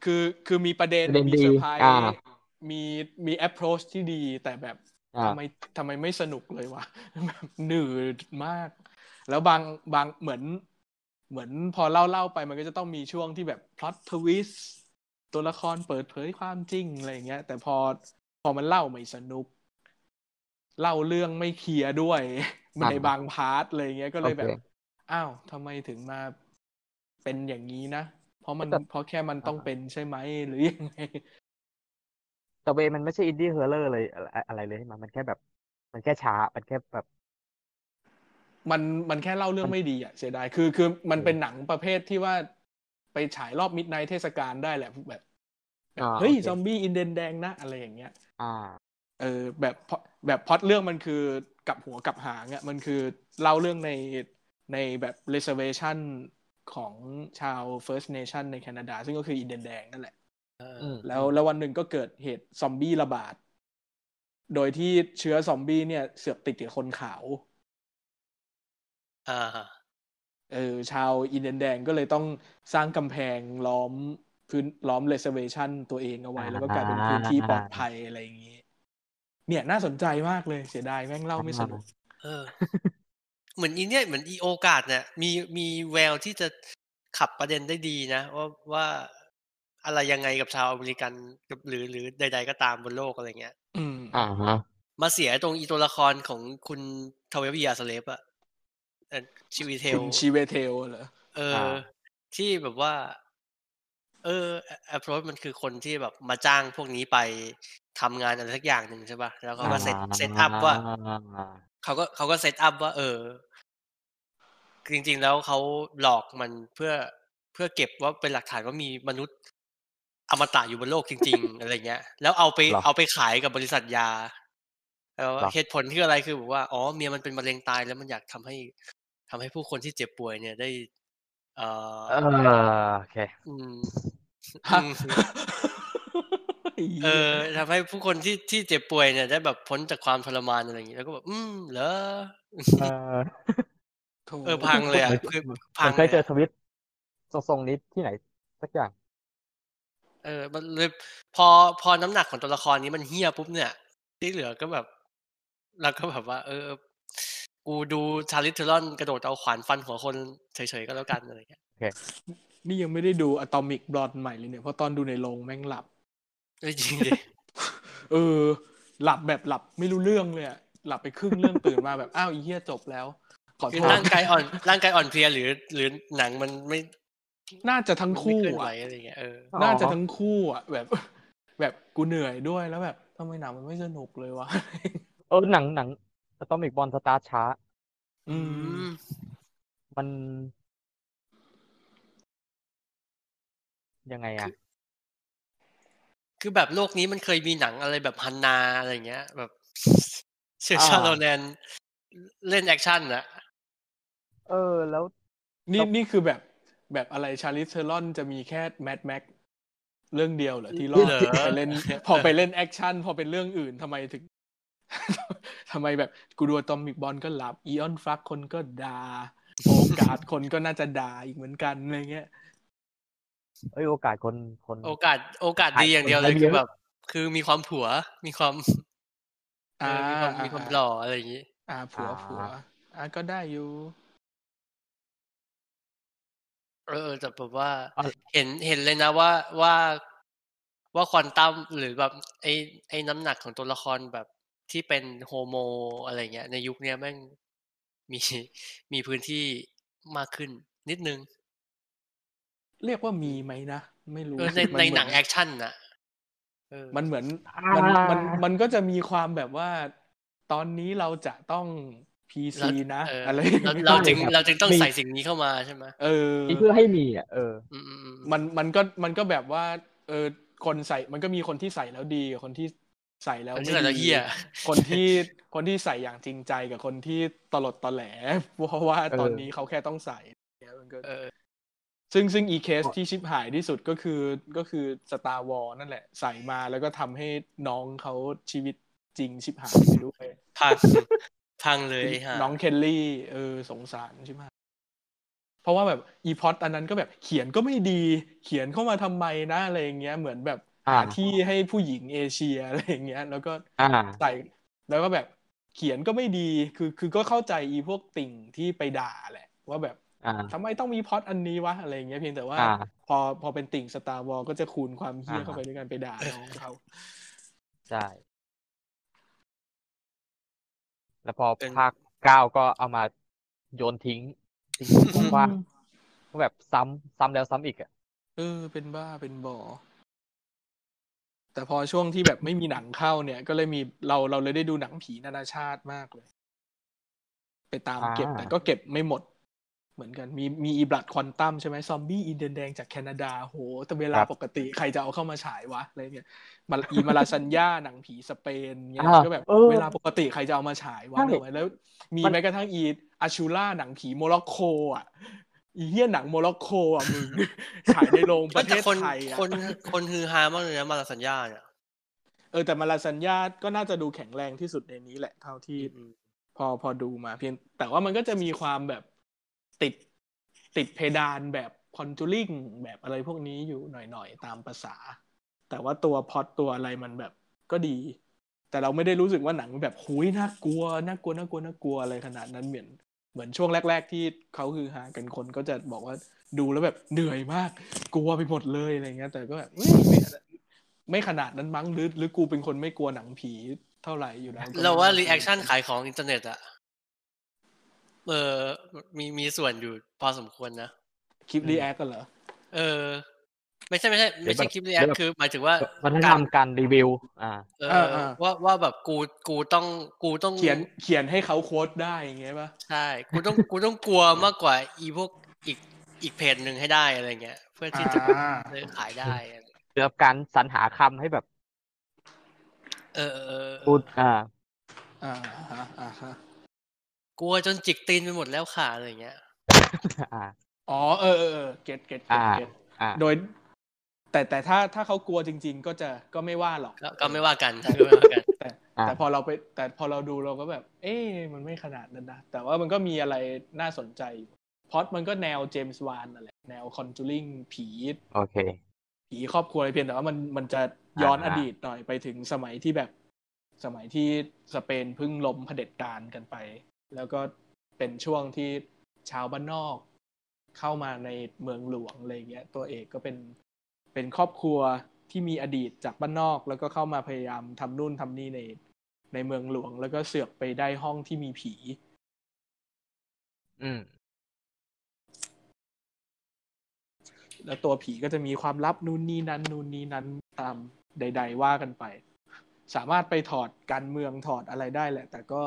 คือคือมีประเด็นประเด็นมีดีเซอร์ไพรส์อ่ามีมี approach ที่ดีแต่แบบอ่าทำไมทำไมไม่สนุกเลยวะแบบหนืดมาก แล้วบางบางเหมือน เหมือนพอเล่าเล่าไปมันก็จะต้องมีช่วงที่แบบ plot twist ตัว ละครเปิดเผยความจริงอะไรอย่างเงี้ย แต่พอพอมันเล่าไม่สนุก เล่าเรื่องไม่เคลียร์ด้วยอ่าในบาง part อะไรอย่างเงี้ยก็เลยแบบโอเคอ้าวทำไมถึงมาเป็นอย่างนี้นะ เพราะมันแต่เพราะแค่มันต้องเป็นใช่ไหมหรือยังไงแต่เวมันไม่ใช่ indie horror เลยอะไรอะไรเลยมันมันแค่แบบ มันแค่ช้ามันแค่แบบ มันมันแค่เล่าเรื่องไม่ดีอะเสียดายคือคือมันเป็นหนังประเภทที่ว่า ไปฉายรอบ midnight เทศกาลได้แหละแบบแบบอ่าเฮ้ยโอเคซอมบี้อินเดียนแดงนะอะไรอย่างเงี้ยอ่าเออแบบพอแบบพล็อตเรื่องมันคือกลับหัวกลับหางอะมันคือเล่าเรื่องในในแบบ reservation ของชาว First Nation ในแคนาดา ซึ่งก็คืออินเดียนแดงนั่นแหละเอออืมแล้วแล้ววันหนึ่งก็เกิดเหตุซอมบี้ระบาด โดยที่เชื้อซอมบี้เนี่ยเสือกติดกับคนขาวอ่าฮะ เออชาวอินเดียนแดงก็เลยต้องสร้างกำแพงล้อมพื้นล้อม reservation ตัวเองเอาไว้ แล้วก็กลายเป็นพื้นที่ปลอดภัยอะไรอย่างนี้ เนี่ยน่าสนใจมากเลยเสียดายแม่งเล่าไม่สนุกเออ เหมือนอีเนี่ยเหมือนอีโอกาสเนี่ยมีมีแววที่จะขับประเด็นได้ดีนะว่าว่าอะไรยังไงกับชาวอเมริกันกับหรือหรือใด ๆ ก็ตามบนโลกอะไรเงี้ย อืมอ่าฮะมาเสียตรงอีตัวละครของคุณทเวฟยาสเลปอะเอ่อ ชีวีเทลคุณชีเวเทลเหรอเออ ที่แบบว่า เออแอปโรสมันคือคนที่แบบมาจ้างพวกนี้ไปทำงานอะไรสักอย่างหนึ่งใช่ป่ะแล้วเขาก็ set set up ว่าเขาก็เขาก็ set up ว่า เออคือจริง ๆ แล้วเขาหลอกมันเพื่อเพื่อเก็บว่าเป็นหลักฐานว่ามีมนุษย์อมตะอยู่บนโลกจริง ๆ อะไรเงี้ย แล้วเอาไปหรอเอาไปขายกับบริษัทยาแล้วหรอเหตุผลคืออะไรคือบอกว่า อ๋อ เมียมันเป็นมะเร็งตายแล้วมันอยากทำให้ ทำให้ผู้คนที่เจ็บป่วยเนี่ยได้ เอ่อเออโอเคอืมฮะอืมเออทำให้ผู้คนที่ที่เจ็บป่วยเนี่ย ได้แบบพ้นจากความทรมานอะไรอย่างนี้แล้วก็แบบอืมเหรอเออโถเออพังเลยอะเหมือนคือผพัมงเคยเจอลทวิตทรงๆนี้ที่ไหนสักอย่าง เออ มันเลยพอพอน้ำหนักของตัวละครนี้มันเฮี้ยปุ๊บเนี่ย ที่เหลือก็แบบเราก็แบบว่า เออ กูดูชาลิสเทอรอนกระโดดเอาขวานฟันหัวคนเฉยๆก็แล้วกันอะไรเงี้ยนี่ยังไม่ได้ดูอะตอมิกบลอนใหม่เลยเนี่ยเพราะตอนดูในโรงแม่งหลับเออจริงดิเออ หลับแบบหลับไม่รู้เรื่องเลยอะหลับไปครึ่งเรื่องตื่นมาแบบอ้าวอีเหี้ยจบแล้วขอคือโทษร่างกายอ่อนร่างกายอ่อนเพลียหรือ หรือหนังมันไม่ น่าจะทั้งมันไม่คู่เคลื่อนไหวอะอะไรเงี้ยเอออ๋อน่าจะทั้งคู่อะแบบ แบบกูเหนื่อยด้วยแล้วแบบทำไมหนังมันไม่สนุกเลยวะเออหนังหนัง Atomic Blonde สตาร์ช้า อืม มันยังไงอะคือแบบโลกนี้มันเคยมีหนังอะไรแบบ Hanna อะไรเงี้ย แบบเชอร์ชาอ่า Ronanเล่นแอคชั่นอะเออ แล้ว นี่ครับนี่คือแบบแบบอะไร Charlize Theron จะมีแค่ Mad Max เรื่องเดียวเหรอที่รอดเหรอไปเล่น พอไปเล่นแอคชั่น พอเป็นเรื่องอื่นทำไมถึง ทำไมแบบกูดูตอมิกบอลก็หลับอีออนฟลักคนก็ดา่าโอกาสคนก็น่าจะด่าอีกเหมือนกันอะไรเงี้ยเอ้ยโอกาสคนคนโอกาส โอกาสดีถ่ายอย่างเดียวคนเลยได้คือเยอะแบบ คือมีความผัวมีความเออ่าอมีความมีความหล่ออะไรอย่างนี้อ่าผัวผัวอ่าก็ได้อยู่เออแต่แบบว่าอะเห็นเห็นเลยนะว่าว่าว่าควอนตัมหรือแบบไอ้ไอ้น้ำหนักของตัวละครแบบ ที่เป็นโฮโมอะไรเงี้ยในยุคเนี้ยแม่งมีมีพื้นที่มากขึ้นนิดนึง เรียกว่ามีไหมนะ ไม่รู้เออในมัในเมือหนังแอคชั่นนะเออมันเหมือนอ่ามันมันมันก็จะมีความแบบว่า ตอนนี้เราจะต้องพีซีนะเอออะไรเราเราจึงใช่ครับเราจึงต้องมีใส่สิ่งนี้เข้ามาใช่ไหมเออนี่เพื่อให้มีอะเอออืมอืมอืมมันมันก็มันก็แบบว่า เออคนใส่มันก็มีคนที่ใส่แล้วดีกับคนที่ ใส่แล้วคนไม่ที่ใส่แล้วดีเหี้ยคนที่คนที่ใส่อย่างจริงใจกับคนที่ตลดตอแหลเพราะว่าตอนนี้เขาแค่ต้องใส่เนี่ยมันก็เออซึ่งซึ่งอีเคสที่ชิบหายที่สุดก็คือก็คือ Star Wars นั่นแหละ ใส่มาแล้วก็ทำให้น้องเขาชีวิตจริงชิบหายไปด้วยพังพังเลยฮะน้อง Kelly เออสงสารใช่ไหมเพราะว่าแบบอีพล็อตอันนั้นก็แบบเขียนก็ไม่ดี เขียนเข้ามาทำไมนะอะไรอย่างเงี้ยเหมือนแบบอ่า หาที่ให้ผู้หญิงเอเชียอะไรอย่างเงี้ย แล้วก็อ่าใส่แล้วก็แบบเขียนก็ไม่ดีคือคือก็เข้าใจอีพวกติ่งที่ไปด่าแหละ ว่าแบบอ่าทำไมต้องมีพล็อตอันนี้วะอะไรอย่างเงี้ยเพียงแต่ว่าอ่า พอพอเป็นติ่ง Star Wars ก็จะคูณความเหี้ยอ่าเข้าไปด้วยกันไปด่าน้องเขาใช่แล้วพอเป็นภาคเก้าก็เอามาโยนทิ้งว่าก็แบบซ้ำซ้ำแล้วซ้ำอีกอะเออเป็นบ้าเป็นบอ แต่พอช่วงที่แบบไม่มีหนังเข้าเนี่ย ก็เลยมีเราเราเลยได้ดูหนังผีนานาชาติมากเลย ไปตามเก็บอ่าแต่ก็เก็บไม่หมด เหมือนกันมีมีอีบลัดควอนตัมใช่ไหมซอมบี้อินเดียนแดงจากแคนาดาโหแต่เวลาปกติใครจะเอาเข้ามาฉายวะอะไรเงี้ยมาอีมาลาซัญญาหนังผีสเปนเงี้ยอ่าก็แบบเออเวลาปกติใครจะเอามาฉายวะใช่นึกออกไหมแล้ว มีมันแม้กระทั่งอีอาชูล่าหนังผีโมร็อกโกอะ อีเหี้ยหนังโมร็อกโกอะมึงฉายในโรงประเทแต่ศคนไทยอะคนคนฮือฮามากเลยนะมาลาสัญญาเนี่ยเออแต่มาลาซัญญาก็น่าจะดูแข็งแรงที่สุดในนี้แหละเท่าที่อืมพอพอดูมาเพียง แต่ว่ามันก็จะมีความแบบติดติดเพดานแบบ Conjuring แบบอะไรพวกนี้อยู่หน่อยๆ ตามภาษา แต่ว่าตัวพล็อตตัวอะไรมันแบบก็ดี แต่เราไม่ได้รู้สึกว่าหนังแบบหุยน่ากลัวน่ากลัวน่ากลัวน่ากลัวอะไรขนาดนั้นเหมือน เหมือนช่วงแรก ๆ ที่เขาคือหากันคนก็จะบอกว่าดูแล้วแบบเหนื่อยมาก กลัวไปหมดเลยอะไรเงี้ย แต่ก็แบบเฮ้ยไม่ขนาดไม่ขนาดนั้นมั้งหรือหรือกูเป็นคนไม่กลัวหนังผีเท่าไหร่อยู่แล้วก็เราว่าไม่ reaction่นขายของอินเทอร์เน็ตอะเออมีมีส่วนอยู่พอสมควรนะ คลิป reaction เหรอ เออ ไม่ใช่ไม่ใช่ไม่ใช่เดี๋ยวแบบคลิปรีแอคเดี๋ยวแบบคือหมายถึงว่าวัฒนธรรมการรีวิว อ่าเอเออเอออว่าว่าแบบกูกูต้องกูต้องเขียนเขียนให้เขาโค้ดได้อย่างเงี้ยป่ะใช่กูต้องกูต้องกลัวมากกว่าอีพวกอีกอีกเพจหนึ่งให้ได้อะไรเงี้ย เพื่อที่จะอ่าเออขายได้อะไรเรื่องการสรรหาคำให้แบบเออเออเออพูดอ่า อ่าฮะอ่าฮะกลัวจนจิกตีนไปหมดแล้วค่ะอะไรเงี้ยอ่าอ๋อเออเออเออเก็ตเก็ตเก็อ่า get อ่าโดย แต่แต่ถ้าถ้าเขากลัวจริง ๆ ก็จะก็ไม่ว่าหรอกก็ก็ไม่ว่ากันใช่ก็ไม่ว่ากันแต่อ่าแต่พอเราไปแต่พอเราดูเราก็แบบ เอ๊ะมันไม่ขนาดนั้นนะแต่ว่ามันก็มีอะไรน่าสนใจพล็อตมันก็แนว James Wan นั่นแหละแนว Conjuring ผีโอเค ผีครอบครัวอะไรเพียงแต่ว่ามันมันจะย้อนอ่าอดีตหน่อยไปถึงสมัยที่แบบสมัยที่สเปนเพิ่งล้มเผด็จการกันไป แล้วก็เป็นช่วงที่ชาวบ้านนอก เข้ามาในเมืองหลวงอะไรเงี้ย ตัวเอกก็เป็น เป็นครอบครัวที่มีอดีตจากบ้านนอก แล้วก็เข้ามาพยายามทำนู่นทำนี่ในในเมืองหลวง แล้วก็เสือกไปได้ห้องที่มีผี อืม แล้วตัวผีก็จะมีความลับนู่นนี่นั้นนู่นนี่นั้นตามใด ๆ ว่ากันไป สามารถไปถอดการเมืองถอดอะไรได้แหละ แต่ก็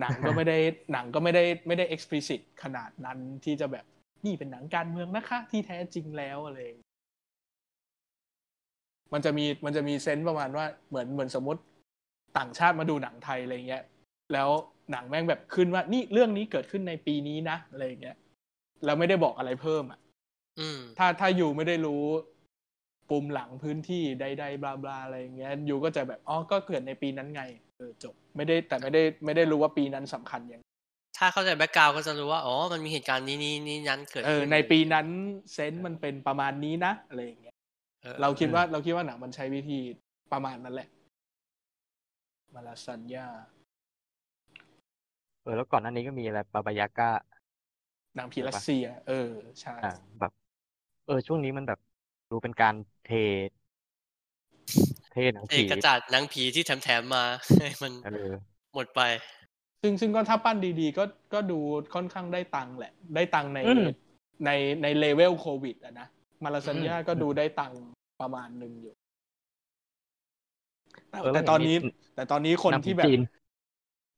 หนังก็ไม่ได้หนังก็ไม่ได้ไม่ได้ explicit ขนาดนั้นที่จะแบบนี่เป็นหนังการเมืองนะคะ ที่แท้จริงแล้วอะไรอย่างเงี้ย มันจะมีมันจะมีเซนส์ประมาณว่าเหมือนเหมือนสมมติต่างชาติมาดูหนังไทยอะไรเงี้ย แล้วหนังแม่งแบบขึ้นว่านี่เรื่องนี้เกิดขึ้นในปีนี้นะอะไรอย่างเงี้ยแล้วไม่ได้บอกอะไรเพิ่มอะอืมถ้าถ้าอยู่ไม่ได้รู้ปุ่มหลังพื้นที่ใดๆบลาบลาอะไรอย่างเงี้ยอยู่ก็จะแบบอ๋อก็เกิดในปีนั้นไงเออจบ ไม่ได้แต่ไม่ได้ไม่ได้รู้ว่าปีนั้นสำคัญยังไงถ้าเข้าใจแบ็กกราวก็จะรู้ว่าอ๋อมันมีเหตุการณ์นี้นี้นี้นั้นเกิดเออขึ้นในปีนั้นเซนส์มันเป็นประมาณนี้นะอะไรอย่าง เงี้ยออเราคิดว่าเราคิดว่าหนังมันใช้วิธีประมาณนั้นแหละ มาลาซันยาเออ แล้วก่อนหน้านี้ก็มีอะไรบาบายาก้าหนังผีรัสเซีย เออ ใช่อ่าแบบ เออ ช่วงนี้มันแบบดูเป็นการเท เทหนังเอผีกระจัดหนังผีที่แถมๆมาให้มันเออหมดไป ซึ่งซึ่งก็ถ้าปั้นดีๆ ก็ก็ดูค่อนข้างได้ตังค์แหละ ได้ตังค์ในอืมในในเลเวลโควิดอะนะมาลาซันยาอืมก็ดูได้ตังค์ ประมาณหนึ่งอยู่ แต่เออแต่ตอนนี้เห็นมีแต่ตอนนี้คนหนังผีที่แบบจีน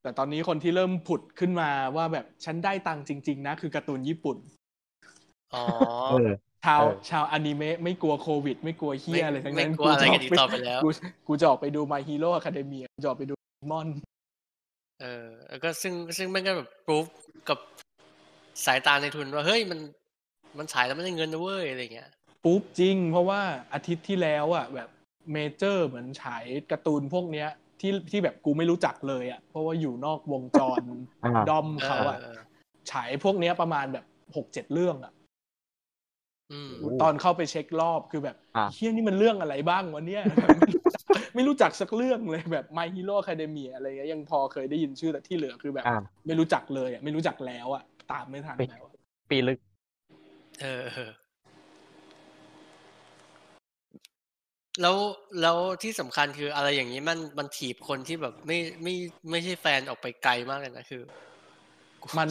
แต่ตอนนี้คนที่เริ่มผุดขึ้นมาว่าแบบฉันได้ตังค์จริง ๆ นะ คือการ์ตูนญี่ปุ่นอ๋อเออชาวเออชาวอนิเมะไม่กลัวโควิด ไม่กลัวเฮียอะไรทั้งไม่นั้นกลัวอะไรกันจอีกต่อไปแล้วกูกูจะออกไปดู My Hero Academia กูจะออกไปดูมอน เออแล้วก็ซึ่งซึ่งมันก็แบบพรูฟกับสายตาในทุนว่า เฮ้ยมันมันฉายแล้วมันได้เงินนะเว้ยอะไรเงี้ย ปุ๊บจริง เพราะว่าอาทิตย์ที่แล้วอะแบบเมเจอร์เหมือนฉายการ์ตูนพวกเนี้ยที่ที่แบบกูไม่รู้จักเลยอะเพราะว่าอยู่นอกวงจรอ่าดอมเขาอะเออฉายพวกเนี้ยประมาณแบบหกเจ็ดเรื่องอะอืมโอ้ตอนเข้าไปเช็ครอบคือแบบอะเฮียนี่มันเรื่องอะไรบ้างวะเนี่ยไม่รู้จักสักเรื่องเลยแบบ My Hero Academia อะไรเงี้ยยังพอเคยได้ยินชื่อแต่ที่เหลือคือแบบอ่าไม่รู้จักเลยอะไม่รู้จักแล้วอะตามไม่ทันไปแล้วอะปีลึก เออเออ แล้วแล้วที่สำคัญคืออะไรอย่างนี้มันมันถีบคนที่แบบไม่ไม่ไม่ใช่แฟนออกไปไกลมากเลยนะคือ มัน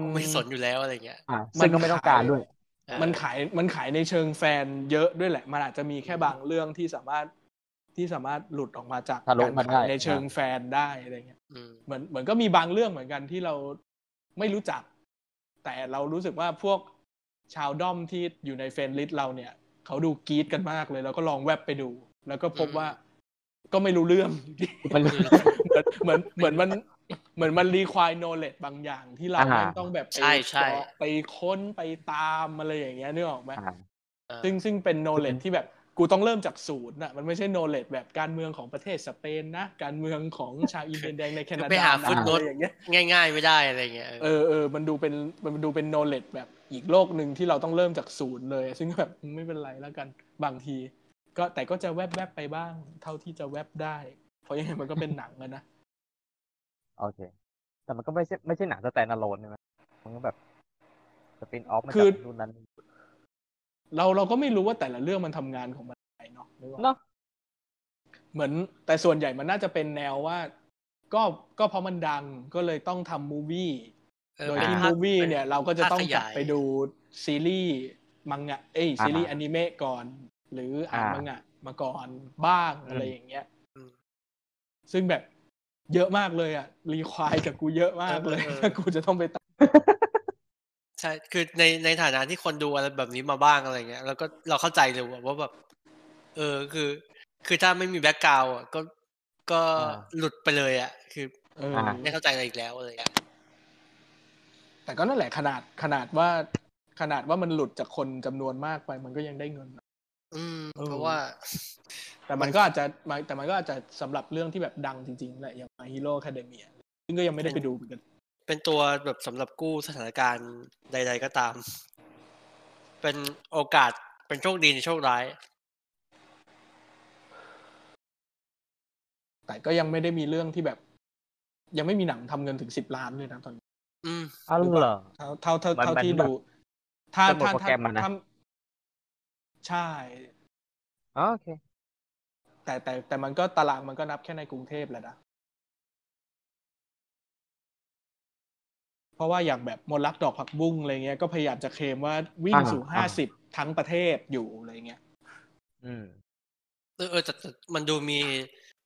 กูไม่สนอยู่แล้วอะไรเงี้ยอ่ามันซึ่งก็ไม่ต้องการด้วยเออมันขายมันขายในเชิงแฟนเยอะด้วยแหละ มันอาจจะมีแค่บางเรื่องที่สามารถที่สามารถหลุดออกมาจากทะลุการมาได้ขายในเชิงแฟนได้อะไรเงี้ยอืมเหมือนเหมือนก็มีบางเรื่องเหมือนกันที่เราไม่รู้จัก แต่เรารู้สึกว่าพวกชาวด้อมที่อยู่ใน friend list เราเนี่ย เขาดูกรี๊ดกันมากเลย แล้วก็ลองแวบไปดู แล้วก็พบว่าก็ไม่รู้เรื่องมันเหมือนเหมือนเหมือนมันเหมือนมัน require knowledge บางอย่างที่เราอ่าไม่ต้องแบบไปใช่ใช่เจาะไปค้นไปตามอะไรอย่างเงี้ยนึกออกไหมอ่าเออซึ่งซึ่งเป็น knowledge ที่แบบ กูต้องเริ่มจากศูนย์อะมันไม่ใช่ knowledge แบบการเมืองของประเทศสเปนนะ การเมืองของชาวอินเดียนแดงในแคนาดานะไปหา footnote อะไรอย่างเงี้ยง่าย ๆ ไม่ได้อะไรเงี้ยเออเออเออมันดูเป็นมันดูเป็น knowledge แบบอีกโลกหนึ่งที่เราต้องเริ่มจากศูนย์เลย ซึ่งแบบไม่เป็นไรแล้วกันบางที ก็แต่ก็จะแวบแวบๆไปบ้าง เท่าที่จะแวบได้ เพราะยังไงมันก็เป็นหนังอะนะโอเค แต่มันก็ไม่ใช่ไม่ใช่หนังสแตนด์อะโลนใช่ไหมมันก็แบบ spin-off มาจากนู่นคืออันนั้น เราเราก็ไม่รู้ว่าแต่ละเรื่องมันทำงานของมันยังไงเนาะนึกออกเนาะเหมือนแต่ส่วนใหญ่มันน่าจะเป็นแนวว่า ก็ก็เพราะมันดังก็เลยต้องทำมูวี่เออโดยเป็นที่ภามูควี่ป็เนี่ย เราก็จะต้องภคขกลับยายไปดูซีรีส์มังงะเอ้ยอ่าซีรีส์อนิเมะก่อน หรืออ่านอ่ามัมังงะมาก่อนบ้างอืมอะไรอย่างเงี้ยอืมซึ่งแบบเยอะมากเลยอะ รีควายกับกูเยอะมากเลยเออเออถ้ากูจะต้องไปตาม ใช่ คือในในฐานะที่คนดูอะไรแบบนี้มาบ้างอะไรเงี้ย แล้วก็เราเข้าใจเลยว่าแบบ เออ คือ คือถ้าไม่มีแบ็กกราวด์อะ ก็ ก็อ่าหลุดไปเลยอะ คือเอออ่าไม่เข้าใจอะไรอีกแล้วอะไรเงี้ย แต่ก็นั่นแหละขนาด ขนาดว่า ขนาดว่ามันหลุดจากคนจำนวนมากไป มันก็ยังได้เงิน อืมเออเพราะว่า แต่มันก็อาจจะมันแต่มันก็อาจจะสำหรับเรื่องที่แบบดังจริงๆแหละ อย่าง My Hero Academia ซึ่งก็ยังไม่ได้ไปดูเหมือนกัน เป็นตัวแบบสำหรับกู้สถานการณ์ใด ๆ ก็ตาม เป็นโอกาสเป็นโชคดีในโชคร้าย แต่ก็ยังไม่ได้มีเรื่องที่แบบ ยังไม่มีหนังทำเงินถึงสิบล้านเลยนะตอนนี้อืมอ้าวเหรอเท่าเท่าเท่ามันเท่ามันที่แบบดูถ้าจะหมดถ้าโปรแกรมมานะถ้าใช่อ๋อโอเคแต่แต่แต่มันก็ตารางมันก็นับแค่ในกรุงเทพแหละนะ เพราะว่าอย่างแบบมนต์รักดอกผักบุ้งอะไรเงี้ยก็พยายามจะเคลมว่าวิ่งอ่าสู่อ่าห้าสิบทั้งประเทศอยู่อะไรเงี้ยอืมเออเออแต่แต่มันดูมี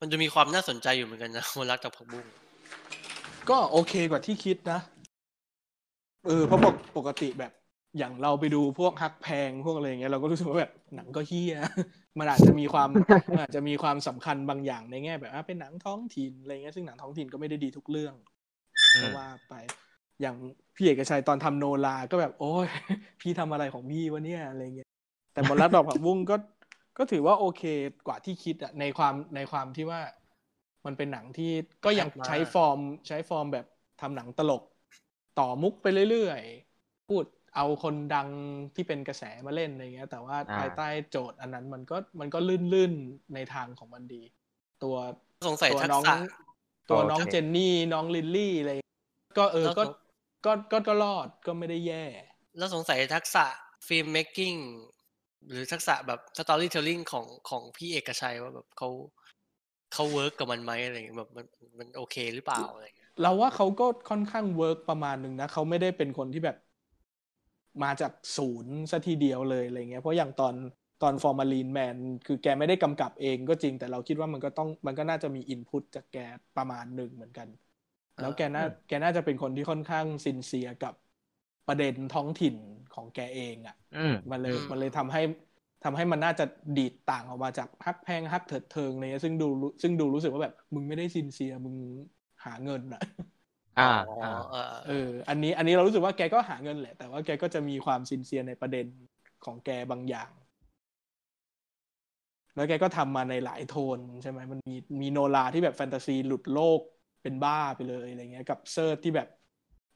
มันดูมีความน่าสนใจอยู่เหมือนกันนะมนต์รักกับผักบุ้งก็โอเคกว่าที่คิดนะเออเพราะปกปกติแบบอย่างเราไปดูพวกฮักแพงพวกอะไรเงี้ยเราก็รู้สึกว่าแบบหนังก็เฮี้ยมันอาจจะมีความมันอาจจะมีความสำคัญบางอย่างในแง่แบบอะเป็นหนังท้องถิ่นอะไรเงี้ยซึ่งหนังท้องถิ่นก็ไม่ได้ดีทุกเรื่องอืมก็ว่าไป อย่างพี่เอกชัยตอนทำโนลาก็แบบ โอ้ยพี่ทำอะไรของพี่วะเนี่ยอะไรเงี้ยแต่บนรัดดอกผักบุ้งก็ก็ถือว่าโอเคกว่าที่คิดอะในความในความที่ว่า มันเป็นหนังที่ก็ยังใช้ฟอร์ม ใช้ฟอร์มแบบทำหนังตลก ต่อมุกไปเรื่อยๆพูดเอาคนดังที่เป็นกระแสมาเล่นอะไรเงี้ย แต่ว่าอ่าภายใต้โจทย์อันนั้นมันก็มันก็ลื่นๆในทางของมันดี ตัวสงสัยทักษะตัวน้องตัวน้องโอเคเจนนี่น้องลิลลี่อะไรก็เออแล้วก็ ก็ก็ก็ก็รอดก็ไม่ได้แย่ แล้วสงสัยทักษะ filmmaking หรือทักษะแบบ storytelling ของของพี่เอกชัยว่าแบบเขาเขา work กับมันไหมอะไรเงี้ยแบบมันมันโอเคหรือเปล่าอะไรเงี้ยเราว่าเขาก็ค่อนข้าง work ประมาณหนึ่งนะเขาไม่ได้เป็นคนที่แบบ มาจากศูนย์ซะทีเดียวเลยอะไรเงี้ยเพราะอย่างตอนตอนฟอร์มาลีนแมนคือแกไม่ได้กำกับเองก็จริงแต่เราคิดว่ามันก็ต้องมันก็น่าจะมี input จากแกประมาณหนึ่งเหมือนกัน แล้วแกน่าแกน่าจะเป็นคนที่ค่อนข้าง sincere กับประเด็นท้องถิ่นของแกเองอะ่ะอืมมันเลยอืมมันเลยทำให้ทำให้มันน่าจะดีดต่างออกมาจากฮักแพงฮักเถิดเทิงอะไรเงี้ยซึ่งดูรู้ซึ่งดูรู้สึกว่าแบบมึงไม่ได้ sincere มึงหาเงินอะอ่าอ๋ออ่าเออเออ อันนี้อันนี้เรารู้สึกว่าแกก็หาเงินแหละ แต่ว่าแกก็จะมีความ sincere ในประเด็นของแกบางอย่าง แล้วแกก็ทำมาในหลายโทนใช่ไหมมันมีมีโนลาที่แบบแฟนตาซีหลุดโลก เป็นบ้าไปเลยอะไรเงี้ย กับเซิร์ชที่แบบ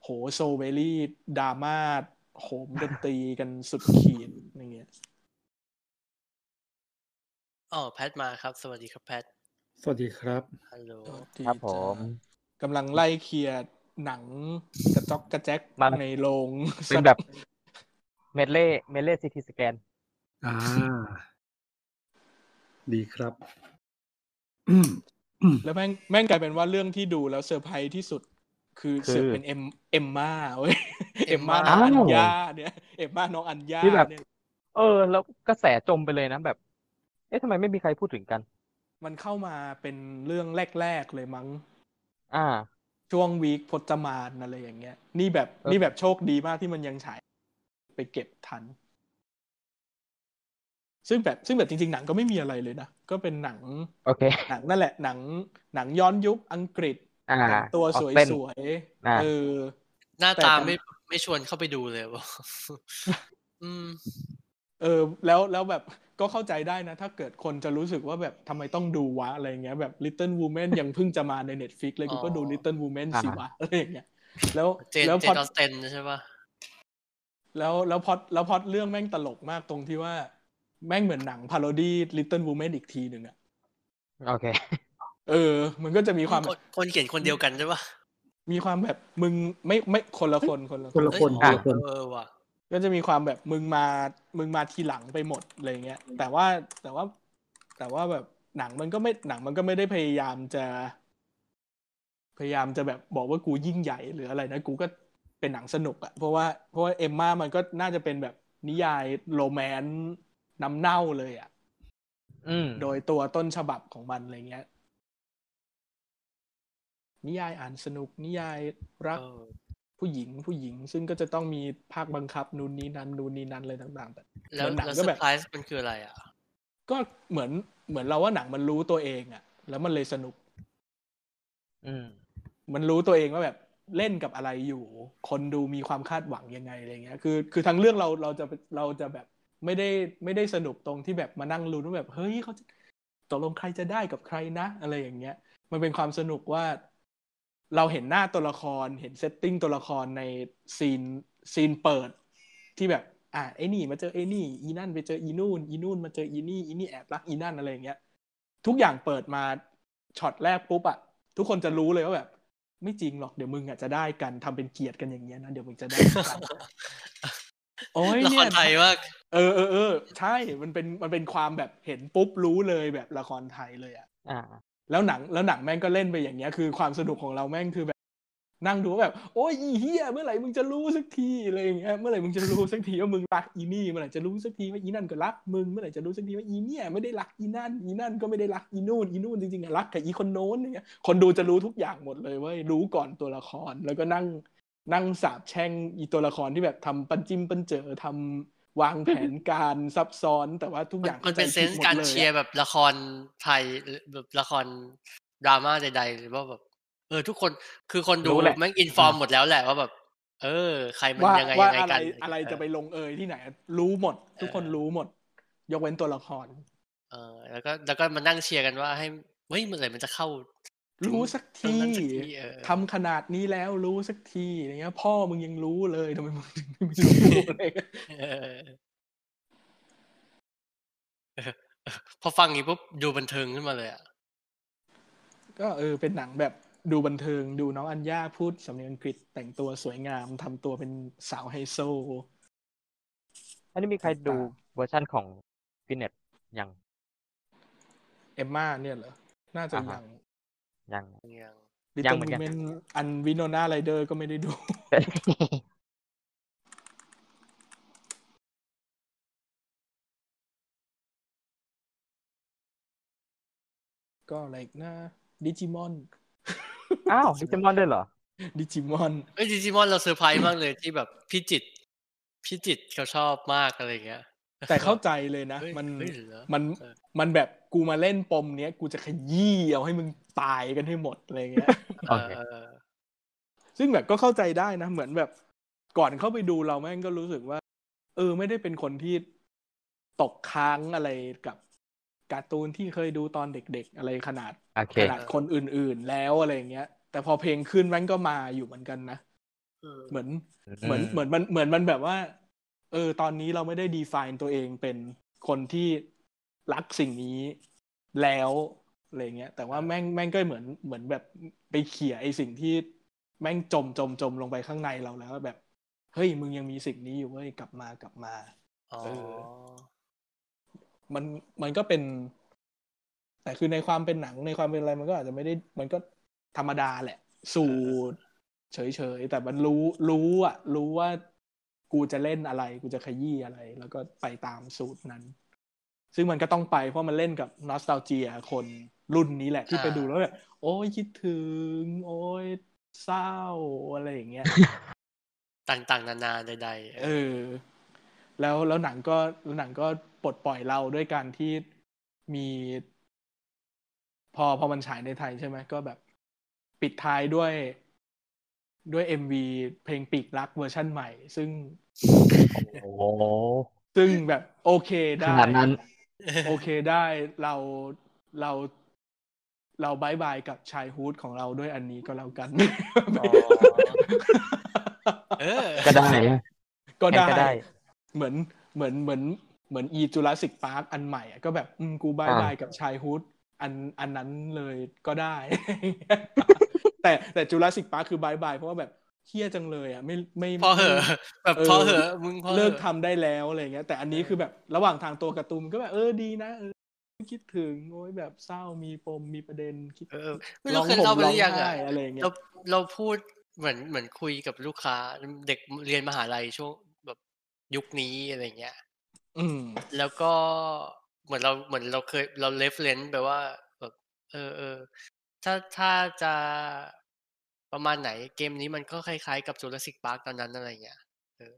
โห so very ดราม่าโหมดนตรีกันสุดขีดอะไรเงี้ยอ๋อแพทมาครับ สวัสดีครับแพท สวัสดีครับฮัลโหลครับผมกำลังไล่เคลียร์หนังกระจอกกระแจ็คมันในโรงเป็นแบบ medley medley CT scanอ่า ดีครับอืมอืม แล้วแม่งแม่งกลายเป็นว่าเรื่องที่ดูแล้วเซอร์ไพรส์ที่สุด คือคือเสือกเป็นเอ็มเอ็มมาเว้ยเอ็เอ็มมมาม่าน้องอัญอ้าวเนี่ยเอ็มมาน้องอัญญาที่แบบเนี่ยเออ แล้วกระแสจมไปเลยนะแบบ เอ๊ะทำไมไม่มีใครพูดถึงกัน มันเข้ามาเป็นเรื่องแรกๆเลยมั้ง อ่า ช่วงวีคพจมานอะไรอย่างเงี้ย นี่แบบเออนี่แบบโชคดีมากที่มันยังฉายไปเก็บทัน ซึ่งแบบซึ่งแบบจริง ๆ หนังก็ไม่มีอะไรเลยนะก็เป็นหนังโอเคหนังนั่นแหละหนังหนังย้อนยุคอังกฤษอ่าแต่งตัวอสอกวยเต้นสวยอ่าเออหน้าแต่ตาแต่ไม่ไม่ชวนเข้าไปดูเลยว่ะอืมเออ แล้วแล้วแบบก็เข้าใจได้นะ ถ้าเกิดคนจะรู้สึกว่าแบบทำไมต้องดูวะ อะไรเงี้ยแบบ Little Women ยังเพิ่งจะมาใน Netflix เลยกูก็ดูอ๋อ Little Women อ่าสิวะอะไรอย่างเงี้ยแล้วเจนแล้วเจพอนออสเตนใช่ปะแล้วแล้วพอดแล้วพอดเรื่องแม่งตลกมากตรงที่ว่า แม่งเหมือนหนังพาโรดี้ Little Women อีกทีหนึ่งอะโอเค เออ มันก็จะมีความคแบนบคนเขียนคนเดียวกันใช่ปะมีความแบบมึงไม่ไม่คนละคนคนละคนละเอ้ยคนอ๋อคนละคนเออว่ะก็จะมีความแบบมึงมามึงมาทีหลังไปหมดอะไรเงี้ย แต่ว่าแต่ว่า แต่ว่าแบบหนังมันก็ไม่หนังมันก็ไม่ได้พยายามจะ พยายามจะแบบบอกว่ากูยิ่งใหญ่หรืออะไรนะกูก็เป็นหนังสนุกอะเพราะว่าเพราะว่าเอมมามันก็น่าจะเป็นแบบนิยายโรแมนต์ น้ำเน่าเลยอะอืมโดยตัวต้นฉบับของมันอะไรเงี้ย นิยายอ่านสนุก นิยายรักเออผู้หญิงผู้หญิง ซึ่งก็จะต้องมีภาคบังคับนู่นนี้นั้นนู่นนี้นั้นอะไรต่างๆแต่แล้วเหมือนหนังแล้วก็เซอแบบร์ไพรส์มันคืออะไรอะ ก็เหมือนเหมือนเราว่าหนังมันรู้ตัวเองอะแล้วมันเลยสนุก อืม มันรู้ตัวเองว่าแบบเล่นกับอะไรอยู่ คนดูมีความคาดหวังยังไงอะไรเงี้ย คือ คือทั้งเรื่องเราเราจะเราจะแบบ ไม่ได้ไม่ได้สนุกตรงที่แบบมานั่งลุ้นว่าแบบเฮ้ยเขาจะตกลงใครจะได้กับใครนะ อะไรอย่างเงี้ย มันเป็นความสนุกว่า เราเห็นหน้าตัวละครเห็น setting ตัวละครในซีนซีนเปิด ที่แบบ อะไอ้นี่มาเจอไอ้นี่ อีนั่นไปเจออีนู่น อีนู่นมาเจออีนี่อีนี่แอบรักอีนั่นอะไรอย่างเงี้ย ทุกอย่างเปิดมาช็อตแรกปุ๊บอะทุกคนจะรู้เลยว่าแบบ ไม่จริงหรอกเดี๋ยวมึงอะจะได้กันทำเป็นเกลียดกันอย่างเงี้ยนะเดี๋ยวมึงจะได้กันโอ้ยละคเนี่ยละครไทยว่า เออเออเออใช่มันเป็นมันเป็นความแบบเห็นปุ๊บรู้เลยแบบละครไทยเลยอะอ่า แล้วหนังแล้วหนังแม่งก็เล่นไปอย่างเงี้ยคือความสนุกของเราแม่งคือแบบ นั่งดูว่าแบบ โอ้ยอีเฮียเมื่อไหร่มึงจะรู้สักทีอะไรอย่างเงี้ยเมื่อไหร่มึงจะรู้สักทีว่ามึงรักอีนี่เมื่อไหร่จะรู้สักทีว่าอีนั่นก็รักมึงเมื่อไหร่จะรู้สักทีว่าอีเนี่ยไม่ได้รักอีนั่นอีนั่นก็ไม่ได้รักอีนู่นอีนู่นจริงๆอะรักกับอีคนโน้นอย่างเงี้ยคนดูจะรู้ทุกอย่างหมดเลยเว้ยรู้ก่อนตัวละครแล้วก็นั่งนั่งสาบแช่งอีตัวละครที่แบบทำปันจิ้มปันเจอทำ วางแผนการซับซ้อนแต่ว่าทุกอย่างมันเป็นข้าเซใจนผิดส์หมดการลอะเชียร์แบบละครไทยหรือแบบละครดราม่าใดๆหรือว่าแบบเออทุกคนคือคนดูรู้แหละแม่งอินฟอร์มหมดแล้วแหละว่าแบบ เออ ใครมันว่ายังไงว่ายังไงอะไรกันอะไรจะไปเออลงเอยที่ไหน รู้หมด ทุกคนเออรู้หมด ยกเว้นตัวละคร เออแล้วก็แล้วก็มานั่งเชียร์กันว่าให้เฮ้ยเมื่อไหร่มันจะเข้า รู้สักตรงทีนั้นสักทีเออทำขนาดนี้แล้วรู้สักทีอย่างเงี้ย พ่อมึงยังรู้เลยทำไมมึงถึงไม่รู้อะไรเงี้ยเออเออพอฟังอย่างนี้ปุ๊บดูบันเทิงขึ้นมาเลยอะก็เออเป็นหนังแบบดูบันเทิงดูน้องอัญญาพูดสำเนียงอังกฤษแต่งตัวสวยงามทำตัวเป็นสาวไฮโซ อันนี้มีใครดูเวอร์ชั่นของฟินเน็ตยัง เอมมาเนี่ยเหรอ น่าจะอ่าฮะยัง ยัง ยังลิตยังเติ้เหมืนกัอันวินโนนาไรเดอร์ก็ไม่ได้ดู ก็อะไรนะดิจิมอนอ้าวดิจิมอนได้เหรอ ดิจิมอนเออดิจิมอนเราเซอร์ไพรส์มากเลยที่แบบพี่จิตพี่จิตเขาชอบมากอะไรเงี้ยแต่เข้าใจเลยนะมันมันมันแบบกูมาเล่นปมเนี้ย กูจะขยี้เอาให้มึง ตายกันให้หมดอะไรเงี้ยโอเคเออซึ่งแบบก็เข้าใจได้นะ เหมือนแบบก่อนเข้าไปดูเราแม่งก็รู้สึกว่า เออ ไม่ได้เป็นคนที่ตกค้างอะไรกับการ์ตูนที่เคยดูตอนเด็กๆ อะไรขนาดโอเคขนาดคนอื่นๆแล้วอะไรเงี้ย แต่พอเพลงขึ้นแม่งก็มาอยู่เหมือนกันนะเออเหมือนเหมือนเหมือนมันเหมือนมันแบบว่า เออ ตอนนี้เราไม่ได้ define ตัวเองเป็นคนที่รักสิ่งนี้แล้ว อะไรเงี้ยแต่ว่าแม่งแม่งก็เหมือนเหมือนแบบไปเขี่ยไอสิ่งที่แม่งจมจมจมลงไปข้างในเราแล้วแบบ เฮ้ยมึงยังมีสิ่งนี้อยู่เว้ยกลับมากลับมาอ๋อเออมันมันก็เป็น แต่คือในความเป็นหนังในความเป็นอะไรมันก็อาจจะไม่ได้ มันก็ธรรมดาแหละ สูตรเฉยๆแต่มันรู้รู้อะ รู้ว่ากูจะเล่นอะไร กูจะขยี้อะไร แล้วก็ไปตามสูตรนั้น ซึ่งมันก็ต้องไปเพราะมันเล่นกับนอสตาเจียคน รุ่นนี้แหละที่ไปดูแล้วแบบโอ้ยคิดถึง โอ้ยเศร้าอะไรอย่างเงี้ยต่างๆ นานาใดๆเออ แล้วแล้วหนังก็แล้วหนังก็ปลดปล่อยเราด้วยการที่มี พอพอมันฉายในไทยใช่ไหมก็แบบ ปิดท้ายด้วยด้วย MV เพลงปีกรักเวอร์ชั่นใหม่ ซึ่งโอ้โหซึ่งแบบ โอเคขได้นาดนั้นโอเคได้เราเรา เรา bye bye กับ childhood ของเราด้วยอันนี้ก็แล้วกันอ๋อเออ ก็ได้นะก็งั้นก็ได้ได้ เหมือนเหมือนเหมือนเหมือนอีจูราสิกพาร์คอันใหม่อะก็แบบอืมกูบายอ่า bye กับ childhood อันอันนั้นเลยก็ได้ แต่แต่จูราสิกพาร์คคือ bye bye เพราะว่าแบบเฮี้ยจังเลยอะไม่ไม่พอเหอะแบบเออพอเหอะมึงพอเหอะเลิกทำได้แล้วอะไรเงี้ยแต่อันนี้คือแบบระหว่างทางตัวการ์ตูนก็แบบเออดีนะเออ คิดถึงโอ้ยแบบเศร้ามีปมมีประเด็นคิดเออไม่รู้เคยเล่าไปหรือยังอะร้องไห้อะไรเงี้ยเราเราพูดเหมือนเหมือนคุยกับลูกค้า เด็กเรียนมหาลัยช่วงแบบยุคนี้อะไรเงี้ยอืม แล้วก็เหมือนเราเหมือนเราเคยเรา reference ไปว่าแบบเออเออถ้าถ้าจะประมาณไหนเกมนี้มันก็คล้ายๆกับจูราสสิกพาร์คตอนนั้นอะไรเงี้ยเออ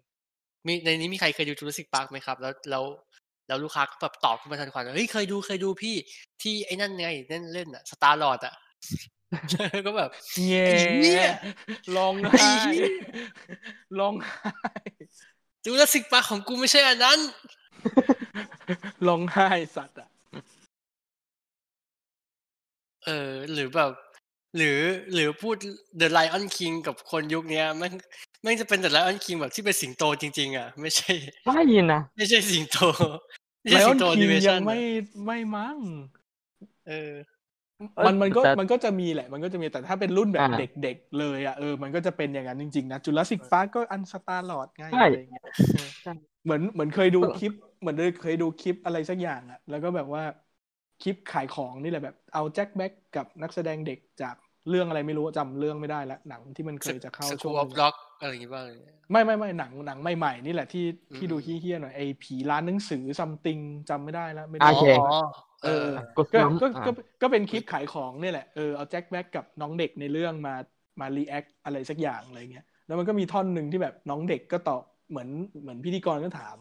มีในนี้มีใครเคยดูจูราสสิกพาร์คไหมครับ แล้วแล้ว แล้วลูกค้าก็แบบตอบขึ้นมาทันควันว่าเฮ้ยเคยดูเคยดูพี่ที่ไอ้นั่นไงเล่นเล่นอะสตาร์ลอดอะก็แบบแง่ไอ้เหี้ยร้องไห้ไห้เหี้ยร้องไห้จูราสสิกพาร์คของกูไม่ใช่อันนั้นร้องไห้สัตว์อะเออ หรือแบบ หรือหรือพูด The Lion King กับคนยุคเนี้ยแม่งแม่งจะเป็น The Lion King แบบที่เป็นสิงโตจริง ๆ อะ ไม่ใช่ไม่ยินนะไม่ใช่สิงโต ไม่ไลใช่อสิอนงโตคิดิงเมยัชังนไม่ไม่มั้งเออ มันมันก็แต่มันก็จะมีแหละ มันก็จะมีแต่ถ้าเป็นรุ่นแบบอ่าเด็กๆเลยอะเออมันก็จะเป็นอย่างนั้นจริงๆนะจูราสสิกพาร์ก็อันสตาร์ลอดไงใช่อะไรเงี้ยใช่เหมือนเหมือนเคยดูคลิป เหมือนเคยดูคลิปอะไรสักอย่างอะ แล้วก็แบบว่าคลิปขายของนี่แหละแบบเอาแจ็คแบ็กกับนักแสดงเด็กจากเรื่องอะไรไม่รู้จำเรื่องไม่ได้ละหนังที่มันเคยจะเข้าสช่กูวงออฟหนึ่งล็อก อะไรอย่างงี้บ้างไม่ไม่ไม่หนังหนังใหม่ๆนี่แหละที่ที่อืมดูเฮี้ยๆหน่อยไอ้ผีร้านหนังสือซัมติงจำไม่ได้แล้วไม่โอได้เคอ๋อเออก็ก็ซ้ำก็อ่าก็ก็เป็นคลิปขายของนี่แหละเออเอาแจ็คแบ็กกับน้องเด็กในเรื่องมามารีแอคอะไรสักอย่างอะไรเงี้ยแล้วมันก็มีท่อนหนึ่งที่แบบน้องเด็กก็ตอบเหมือนเหมือนพิธีกรก็ถาม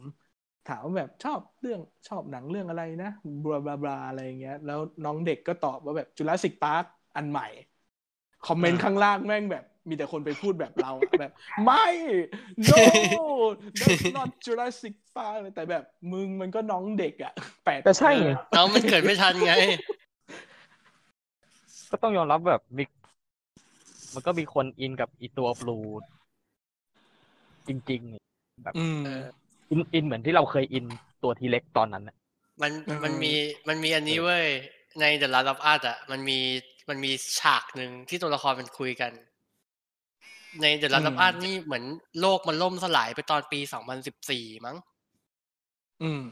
ถามว่าแบบชอบเรื่องชอบหนังเรื่องอะไรนะบลาบลาบลาอะไรเงี้ยแล้วน้องเด็กก็ตอบว่าแบบจุลศิกพาร์คอันใหม่ คอมเมนต์ข้างล่างแม่งแบบ มีแต่คนไปพูดแบบเราอะแบบไม่ no that's not Jurassic Park แต่แบบมึงมันก็น้องเด็กอะแปดแต่ใช่ไงน้องมันเกิดไม่ทันไง ก็ต้องยอมรับแบบมีมันก็มีคนอินกับอีตัว Blue จริงๆอืมเอออินอินเหมือนที่เราเคยอินตัว T-Rex ตอนนั้นน่ะมันเออมันมีมันมีอันนี้เว้ยใน The Last of Us อะมันมีมันมีฉากหนึ่งที่ตัวละครมันคุยกัน ใน The Last of Us นี่เหมือนโลกมันล่มสลายไปตอนปี2014มั้ง อืม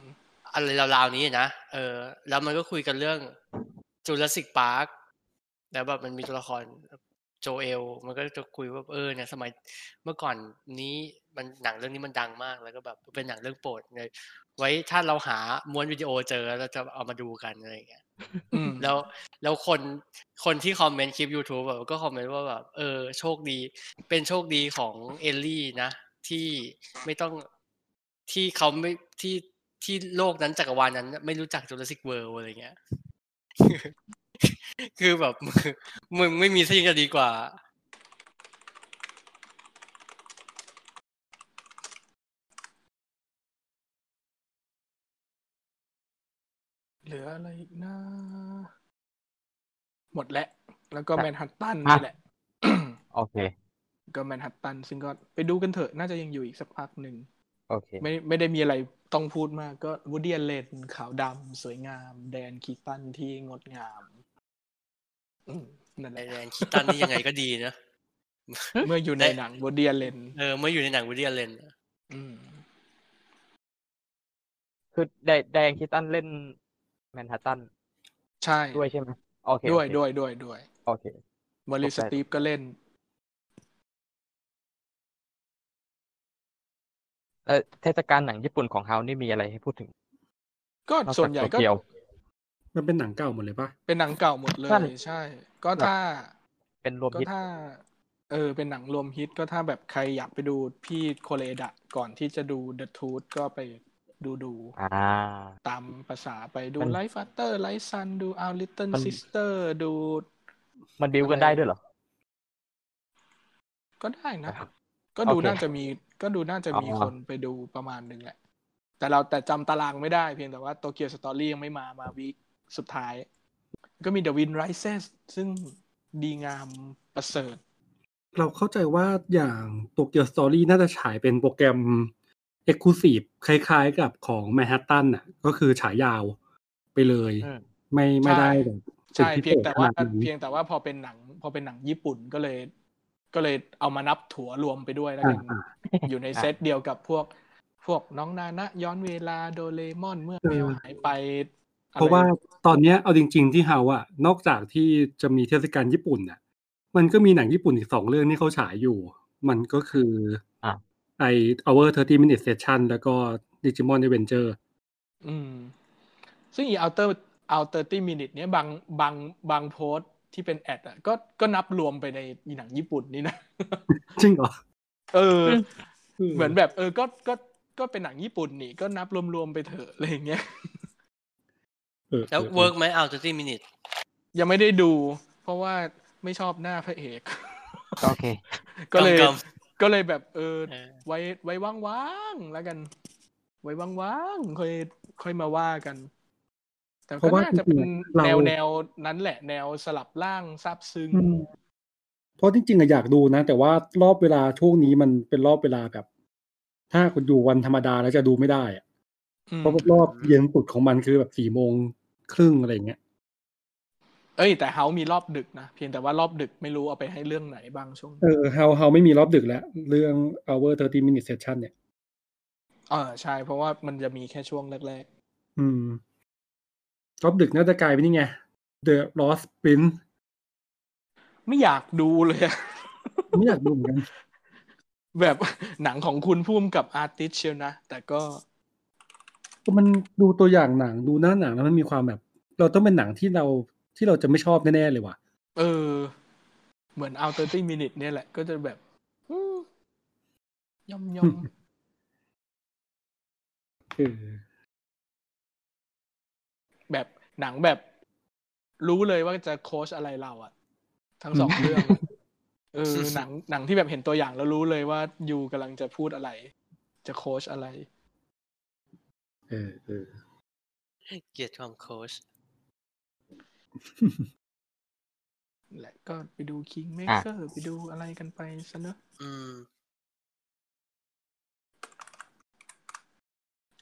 อะไรราวๆนี้นะเออ แล้วมันก็คุยกันเรื่อง Jurassic Park แล้วแบบมันมีตัวละครโจเอล มันก็จะคุยว่าเออเนี่ยสมัยเมื่อก่อนนี้มันหนังเรื่องนี้มันดังมากแล้วก็แบบเป็นหนังเรื่องโปรดเลยไว้ถ้าเราหาม้วนวิดีโอเจอเราจะเอามาดูกันอะไรอย่างเงี้ยอืม แล้วแล้วคนคนที่คอมเมนต์คลิป YouTube แบบก็คอมเมนต์ว่าแบบเออโชคดี เป็นโชคดีของเอลลี่นะ ที่ไม่ต้องที่เขาไม่ที่ที่โลกนั้นจักรวาลนั้น ไม่รู้จัก Jurassic World อะไรเงี้ย คือแบบมึงมึงไม่มีสิ่งจะดีกว่า ลืออะไรอีกนะ หมดแล้ว แล้วก็แต่แมนฮัตตันอะนี่แหละ โอเค ก็แมนฮัตตัน ซึ่งก็ไปดูกันเถอะ น่าจะยังอยู่อีกสักพักหนึ่งโอเค ไม่ไม่ได้มีอะไรต้องพูดมาก ก็ Woody Allen ขาวดำสวยงาม Diane Keaton ที่งดงามอืมนั่นแหละ Diane Keaton นี่ยังไงก็ดีนะ เมื่ออยู่ในหนัง Woody Allen เออ เมื่ออยู่ในหนัง Woody Allenอืมคือไดไดแอนคิตันเล่น แมนฮัตตันใช่ด้วยใช่ไหมโอเคด้วยโอเคด้วยด้วยด้วยโอเคมอริสตกใจตีฟก็เล่นเออเทศกาลหนังญี่ปุ่นของเฮานี่มีอะไรให้พูดถึง ก็นอกส่วจากนใหญ่โตก็เกียวมันเป็นหนังเก่าหมดเลยปะเป็นหนังเก่าหมดเลยนั่นใช่ ก็ถ้าเป็นรวมก็ฮิตถ้า เออ เป็นหนังรวมฮิตก็ถ้าแบบใครอยากไปดูพี่โคเลดะก่อนที่จะดู The Tooth ก็ไป ดูดูอ่าตามภาษาไปดูมัน Life After Life Sun ดู Our Little มัน Sister ดู มันบิวกันได้ด้วยเหรอ ก็ได้นะครับก็ดูโอเคน่าจะมีก็ดูน่าจะมีอ๋อคนไปดูประมาณหนึ่งแหละ แต่เราแต่จำตารางไม่ได้เพียงแต่ว่าโตเกียวสตอรี่ยังไม่มามาวีคสุดท้าย ก็มี The Wind Rises ซึ่งดีงามประเสริฐ เราเข้าใจว่าอย่างโตเกียวสตอรี่น่าจะฉายเป็นโปรแกรม e x c l u s i v e คล้ายๆกับของแมนฮัตตันอะ ก็คือฉายยาวไปเลยอืมไม่ไม่ได้ใช่แบบใช่เป็นพิเพียงศษแต่ว่าขนดนั้นเพียงแต่ว่าพอเป็นหนัง พอเป็นหนังญี่ปุ่นก็เลย ก็เลยเอามานับถั่วรวมไปด้วยแล้วกันอ่าอยู่ในเซตเดียวกับพวกพวกน้องนานะย้อนเวลาโดเรมอนเมื่อแมวหายไปอไเพราะว่าตอนเนี้ยเอาจริง ๆ ที่เฮาอะนอกจากที่จะมีเทศกาลญี่ปุ่นอะมันก็มีหนังญี่ปุ่นอีกสองเรื่องที่เขาฉายอยู่ มันก็คืออะ ไอ Our 30 Minute Session แล้วก็ Digimon Adventure อืม ซึ่งอี outer outer 30 minute เนี้ยบางบางบางโพสต์ที่เป็นแอดอะก็ก็นับรวมไปในอีหนังญี่ปุ่นนี่นะ จริงเหรอ เออ เหมือนแบบเออก็ก็ก็เป็นหนังญี่ปุ่นนี่ ก็นับรวมๆไปเถอะอะไรอย่างเงี้ยเออแล้วออเวิร์กไหมเอาจะที่มินิทยังไม่ได้ดู เพราะว่าไม่ชอบหน้าพระเอก โอเค ก็เลย กำกก็เลยแบบเออเออไว้ไว้ว่างๆแล้วกัน ไว้ว่างๆค่อยค่อยมาว่ากันแต่เพก็ราะว่าน่าจะเป็นจริงๆเราแนวแนวนั้นแหละ แนวสลับร่างซาบซึ้งอืมเพราะจริงๆอะอยากดูนะ แต่ว่ารอบเวลาช่วงนี้มันเป็นรอบเวลาแบบ ถ้าคุณอยู่วันธรรมดาแล้วจะดูไม่ได้อะอืมเพราะรอบเย็นสุดของมันคือแบบสี่โมงครึ่งอะไรอย่างเงี้ย เอ้ย แต่เฮามีรอบดึกนะเพียงแต่ว่ารอบดึกไม่รู้เอาไปให้เรื่องไหนบ้างช่วงเออเฮาเฮาไม่มีรอบดึกแล้ว เรื่อง Our 30 Minute Session เนี่ยเออใช่ เพราะว่ามันจะมีแค่ช่วงแรกอืม รอบดึกน่าจะกลายเป็นนี่ไง The Lost Prince ๆไม่อยากดูเลยอะไม่อยากดูเหมือนกันแบบหนังของคุณพุ่มกับอาร์ติสเชียวนะ แต่ก็ก็มันดูตัวอย่างหนังดูหน้าหนังแล้วมันมีความแบบ เราต้องเป็นหนังที่เรา ที่เราจะไม่ชอบแน่ๆเลยว่ะ เออ เหมือนเอา30 minute เนี่ยแหละ ก็จะแบบอืมยอมยอมเออแบบหนังแบบรู้เลยว่าจะโค้ชอะไรเราอะทั้งสองเรื่องอะเออหนังหนังที่แบบเห็นตัวอย่างแล้วรู้เลยว่ายูกำลังจะพูดอะไร จะโค้ชอะไร เออเออเกลียดความโค้ช แหละก็ไปดู King อะ Maker ไปดูอะไรกันไปซะเนอะอืม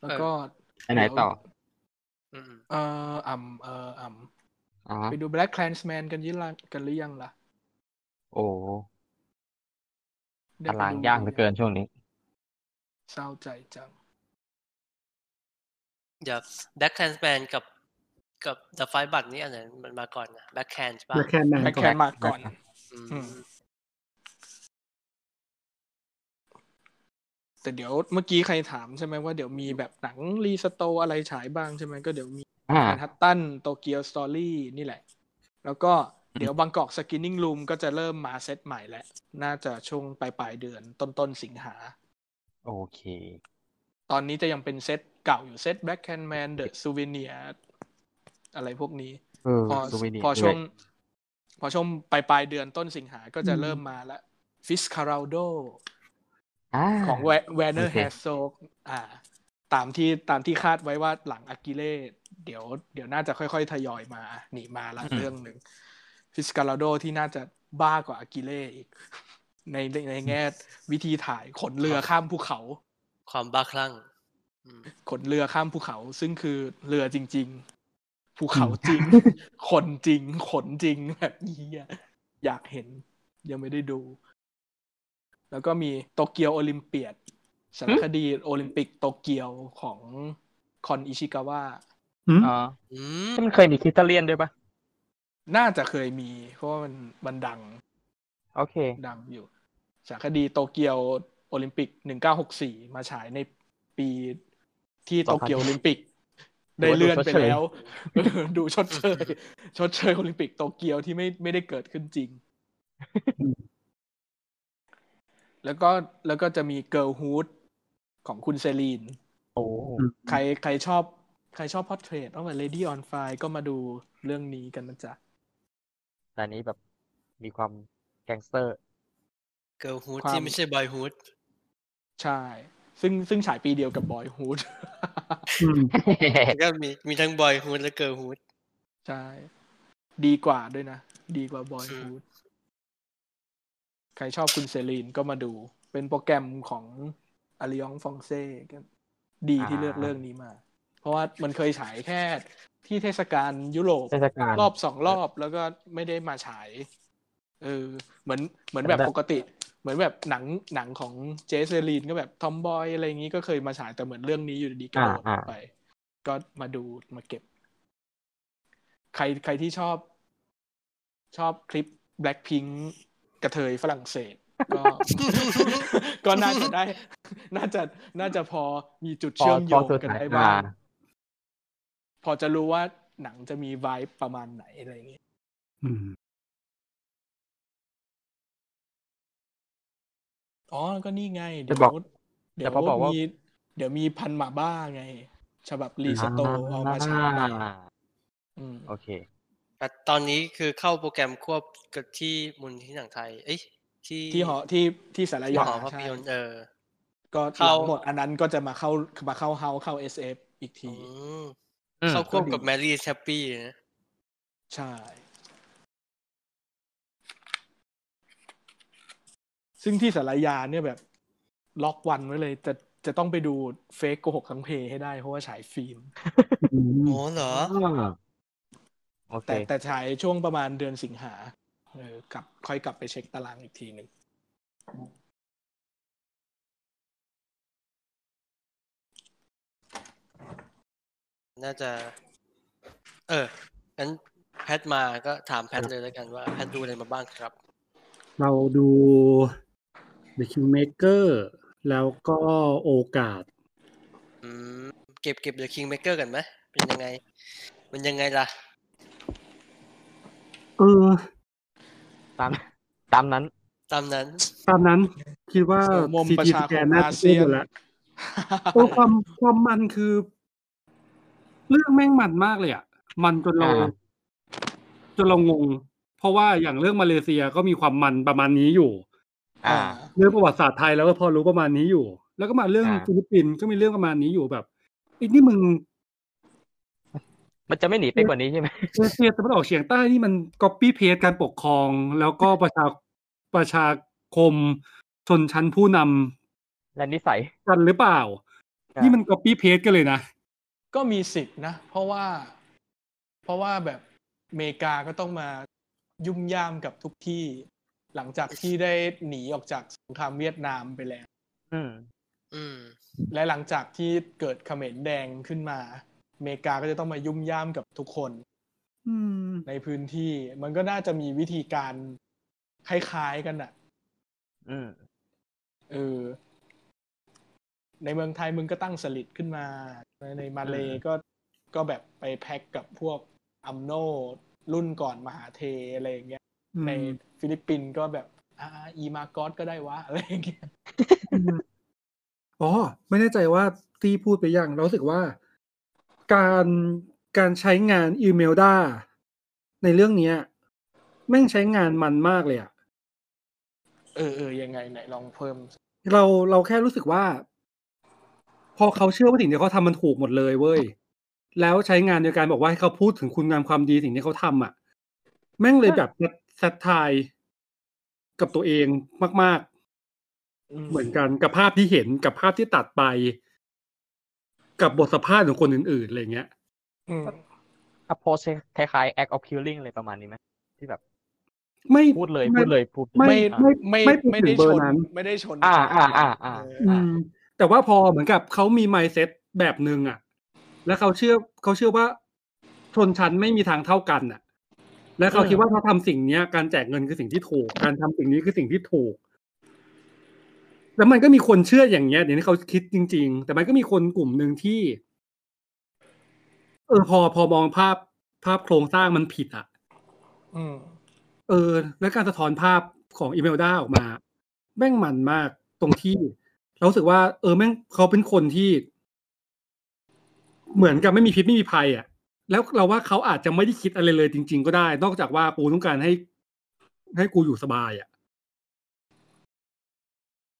แล้วก็ไปไหนต่ออืมเอออ่ำเอออ่ำอ๋อไปดู Black Clansman กันยี่ละกันหรือยังล่ะ โอ้ได้ตาไปรางดูย่างเหลือเกินช่วงนี้ เศร้าใจจังเดี๋ยวแบ็คแกับเดอะไฟบัตนี่อันไหนมันมาก่อนนะแบ็คแคนใช่ปะแบ็คแคนแบ็คแคนมาก่อนแต่เดี๋ยวเมื่อกี้ใครถามใช่ไหมว่าเดี๋ยวมีแบบหนัง restore อะไรฉายบ้างใช่ไหมก็เดี๋ยวมีแฮัตตัน Tokyo Story นี่แหละ แล้วก็เดี๋ยว Bangkok Screening Room ก็จะเริ่มมาเซตใหม่แล้วน่าจะช่วงปลายปลายเดือนต้นต้นสิงหา โอเค ตอนนี้จะยังเป็นเซตเก่าอยู่เซต BlacKkKlansman The Souvenir อะไรพวกนี้เออพอ Souvenir พอช่วงด้วยพอช่วงปลายปลายๆเดือนต้นสิงหาก็จะเริ่มมาแล้วFitzcarraldo อ่าของ Werner Herzog อ่า ตามที่ตามที่คาดไว้ว่าหลัง Aguirre เดี๋ยวเดี๋ยวน่าจะค่อยๆ ทยอยมานี่มาละเรื่องหนึ่ง Fitzcarraldo ที่น่าจะบ้ากว่า Aguirre อีก ในในในแง่วิธีถ่ายขนเรือข้ามภูเขา ความบ้าคลั่งอืมขนเรือข้ามภูเขา ซึ่งคือเรือจริงๆ ภูเขาจริง คนจริง ขนจริงแบบนี้อะอยากเห็น ยังไม่ได้ดู แล้วก็มี Tokyo Olympiad สารคดีโอลิมปิกโตเกียวของคอนอิชิกาวะหืมอ๋ออืมที่มันเคยมี Criterion ด้วยปะน่าจะเคยมี เพราะว่ามันมันดัง โอเค ดังอยู่สารคดีโตเกียวโอลิมปิกหนึ่งเก้าหกสี่มาฉายในปีที่โตเกียวโอลิมปิก ได้เลื่อนไปแล้วเออดูชดเชยชดเชยโอลิมปิกโตเกียวที่ไม่ไม่ได้เกิดขึ้นจริง แล้วก็แล้วก็จะมี Girlhood ของคุณ Céline โอ้ใครใครชอบ ใครชอบพอ r t เทรตต้องมา Lady on Fire ก็มาดูเรื่องนี้กันนะจ๊ะแต่อันนี้แบบมีความ gangster Girlhood ความที่ไม่ใช่บอยฮูดใช่ ซึ่งซึ่งฉายปีเดียวกับบอยฮูดอืม ก็มีมีทั้งบอยฮูดและเกิร์ลฮูดใช่ดีกว่าด้วยนะ ดีกว่าบอยอืมฮูดใครชอบคุณเซรีนก็มาดู เป็นโปรแกรมของอาริองฟองเซ่ก็ดีที่อ่าเลือกเรื่องนี้มา เพราะว่ามันเคยฉายแค่ที่เทศกาลยุโรปเทศกาลรอบสองรอบแล้วก็ไม่ได้มาฉายเออเหมือนเหมือนแบบจำได้ปกติ เหมือนแบบหนังหนังของเจสเซรีนก็แบบทอมบอยอะไรอย่างนี้ก็เคยมาฉายแต่เหมือนเรื่องนี้อยู่ดีๆกระโดดอ่าไป ก็มาดูมาเก็บ ใครใครที่ชอบ ชอบคลิป Blackpink กระเทยฝรั่งเศส ก็ก็น่าจะได้ น่าจะน่าจะพอมีจุดพอเชื่อมโยพองสื่อกันสารได้บ้างอ่าพอจะรู้ว่าหนังจะมีไวป์ประมาณไหนอะไรอย่างเงี้ย อืมอ๋อก็นี่ไง เดี๋จะยวบอกเดี๋ยวแต่พอบอกว่ามีมีเดี๋ยวมีพันหมาบ้าไง ฉบับรีสโตร์เอามาฉายอ่าอืมโอเค แต่ตอนนี้คือเข้าโปรแกรมควบกับที่มูลที่หนังไทย เอ้ยที่ที่หอที่ที่สารที่ยาหอภาพใช่ยนตร์เออ ก็หเข้าลังหมดอันนั้นก็จะมาเข้ามาเข้าเฮาเข้า SF อีกทีอืมอืมเข้าควบก็ดีกับแมรี่แฮปปี้นะ ใช่ ซึ่งที่สารยาเนี่ยแบบล็อกวันไว้เลยจะจะต้องไปดูเฟกโกหกทั้งเพย์ให้ได้เพราะว่าฉายฟิล์มอืมโอ้เหรออ่าโอเคแต่แต่ฉายช่วงประมาณเดือนสิงหาเออกลับค่อยกลับไปเช็คตารางอีกทีหนึ่งน่าจะ เอองั้นแพทมาก็ถามแพทเลยแล้วกันว่าแพทดูอะไรมาบ้างครับ เราดู The Kingmaker แล้วก็โอกาสอืมเก็บเก็บเดอะคิงเมเกอร์กันไหมเป็นยังไง มันยังไงล่ะ เออ ตาม ตามนั้น ตามนั้น ตามนั้น คิดว่าเออมุมซีประทีชาสคแกมนน่าอาจะเซีพูดยหมนดแล้วโอ้ความความมันคือ เรื่องแม่งมันมากเลยอะ มันจนเราอ่าจนเรางง เพราะว่าอย่างเรื่องมาเลเซียก็มีความมันประมาณนี้อยู่ อ่า เรื่องประวัติศาสตร์ไทยแล้วก็พอรู้ประมาณนี้อยู่ แล้วก็มาเรื่องอ่าฟิลิปปินส์ก็มีเรื่องประมาณนี้อยู่แบบไอ้นี่มึง มันจะไม่หนีไปกว่านี้ใช่ไหมเอเชียตะวันออกเฉียงใต้นี่มัน copy paste การปกครอง แล้วก็ประชาประชาคมชนชั้นผู้นำและนิสัยกันหรือเปล่าครับนี่มันก๊อปปี้เพจกันเลยนะ ก็มีสิทธินะ เพราะว่า เพราะว่าแบบอเมริกาก็ต้องมายุ่มย่ามกับทุกที่ หลังจากที่ได้หนีออกจากสงครามเวียดนามไปแล้ว อืม อืม และหลังจากที่เกิดเขมรแดงขึ้นมา อเมริกาก็จะต้องมายุ่มย่ามกับทุกคนอืมในพื้นที่ มันก็น่าจะมีวิธีการคล้ายๆกันอะอืมเออ ในเมืองไทยมึงก็ตั้งสลิดขึ้นมา ในมาเลก็ก็แบบไปแพ็กกับพวกอัมโนรุ่นก่อนมหาเทอะไรอย่างเงี้ย ใน ฟิลิปปินส์ก็แบบอ่าอีมากอสก็ได้วะอะไรอย่างเงี้ยอ๋อ ไม่แน่ใจว่าที่พูดไปยังเราสึกว่า การการใช้งานอีเมลด้าในเรื่องเนี้ย แม่งใช้งานมันมากเลยอะเออเออยังไงไหนลองเพิ่ม เราเราแค่รู้สึกว่า พอเขาเชื่อว่าสิ่งที่เขาทำมันถูกหมดเลยเว้ยแล้วใช้งานในการบอกว่าให้เขาพูดถึงคุณงามความดีสิ่งที่เขาทำอะ แม่งเลยแบบซัดทาย กับตัวเองมาก ๆ เหมือนกันกับภาพที่เห็นกับภาพที่ตัดไป กับบทสัมภาษณ์ของคนอื่นๆอะไรเงี้ยอัพโพสคล้ายๆ act of killing เลยประมาณนี้ไหมที่แบบ ไม่พูดเลยพูดเลยพูดไม่ไม่ไม่ไม่ได้ชนไม่ได้ชน อ่าอ่าอ่าอ่าแต่ว่าพอเหมือนกับเขามีไมเซ็ตแบบหนึ่งอะ แล้วเขาเชื่อเขาเชื่อว่าชนชั้นไม่มีทางเท่ากันอะ และเขาคิดว่าเขาทาสิ่งเนี้ย การแจกเงินคือสิ่งที่ถูก การทำสิ่งนี้คือสิ่งที่ถูก แล้วมันก็มีคนเชื่ออย่างเงี้ยเดี๋ยวนี้เขาคิดจริง ๆ แต่มันก็มีคนกลุ่มหนึ่งที่ เออพอพอมองภาพภาพโครงสร้างมันผิดอะอืมเออ แล้วการสะท้อนภาพของอีเมลด้าออกมา แม่งมันมากตรงที่เราสึกว่า เออแม่งเขาเป็นคนที่ เหมือนกับไม่มีพิษไม่มีภัยอะ แล้วเราว่าเขาอาจจะไม่ได้คิดอะไรเลยจริง ๆ ก็ได้ นอกจากว่ากูต้องการให้ ให้กูอยู่สบายอะ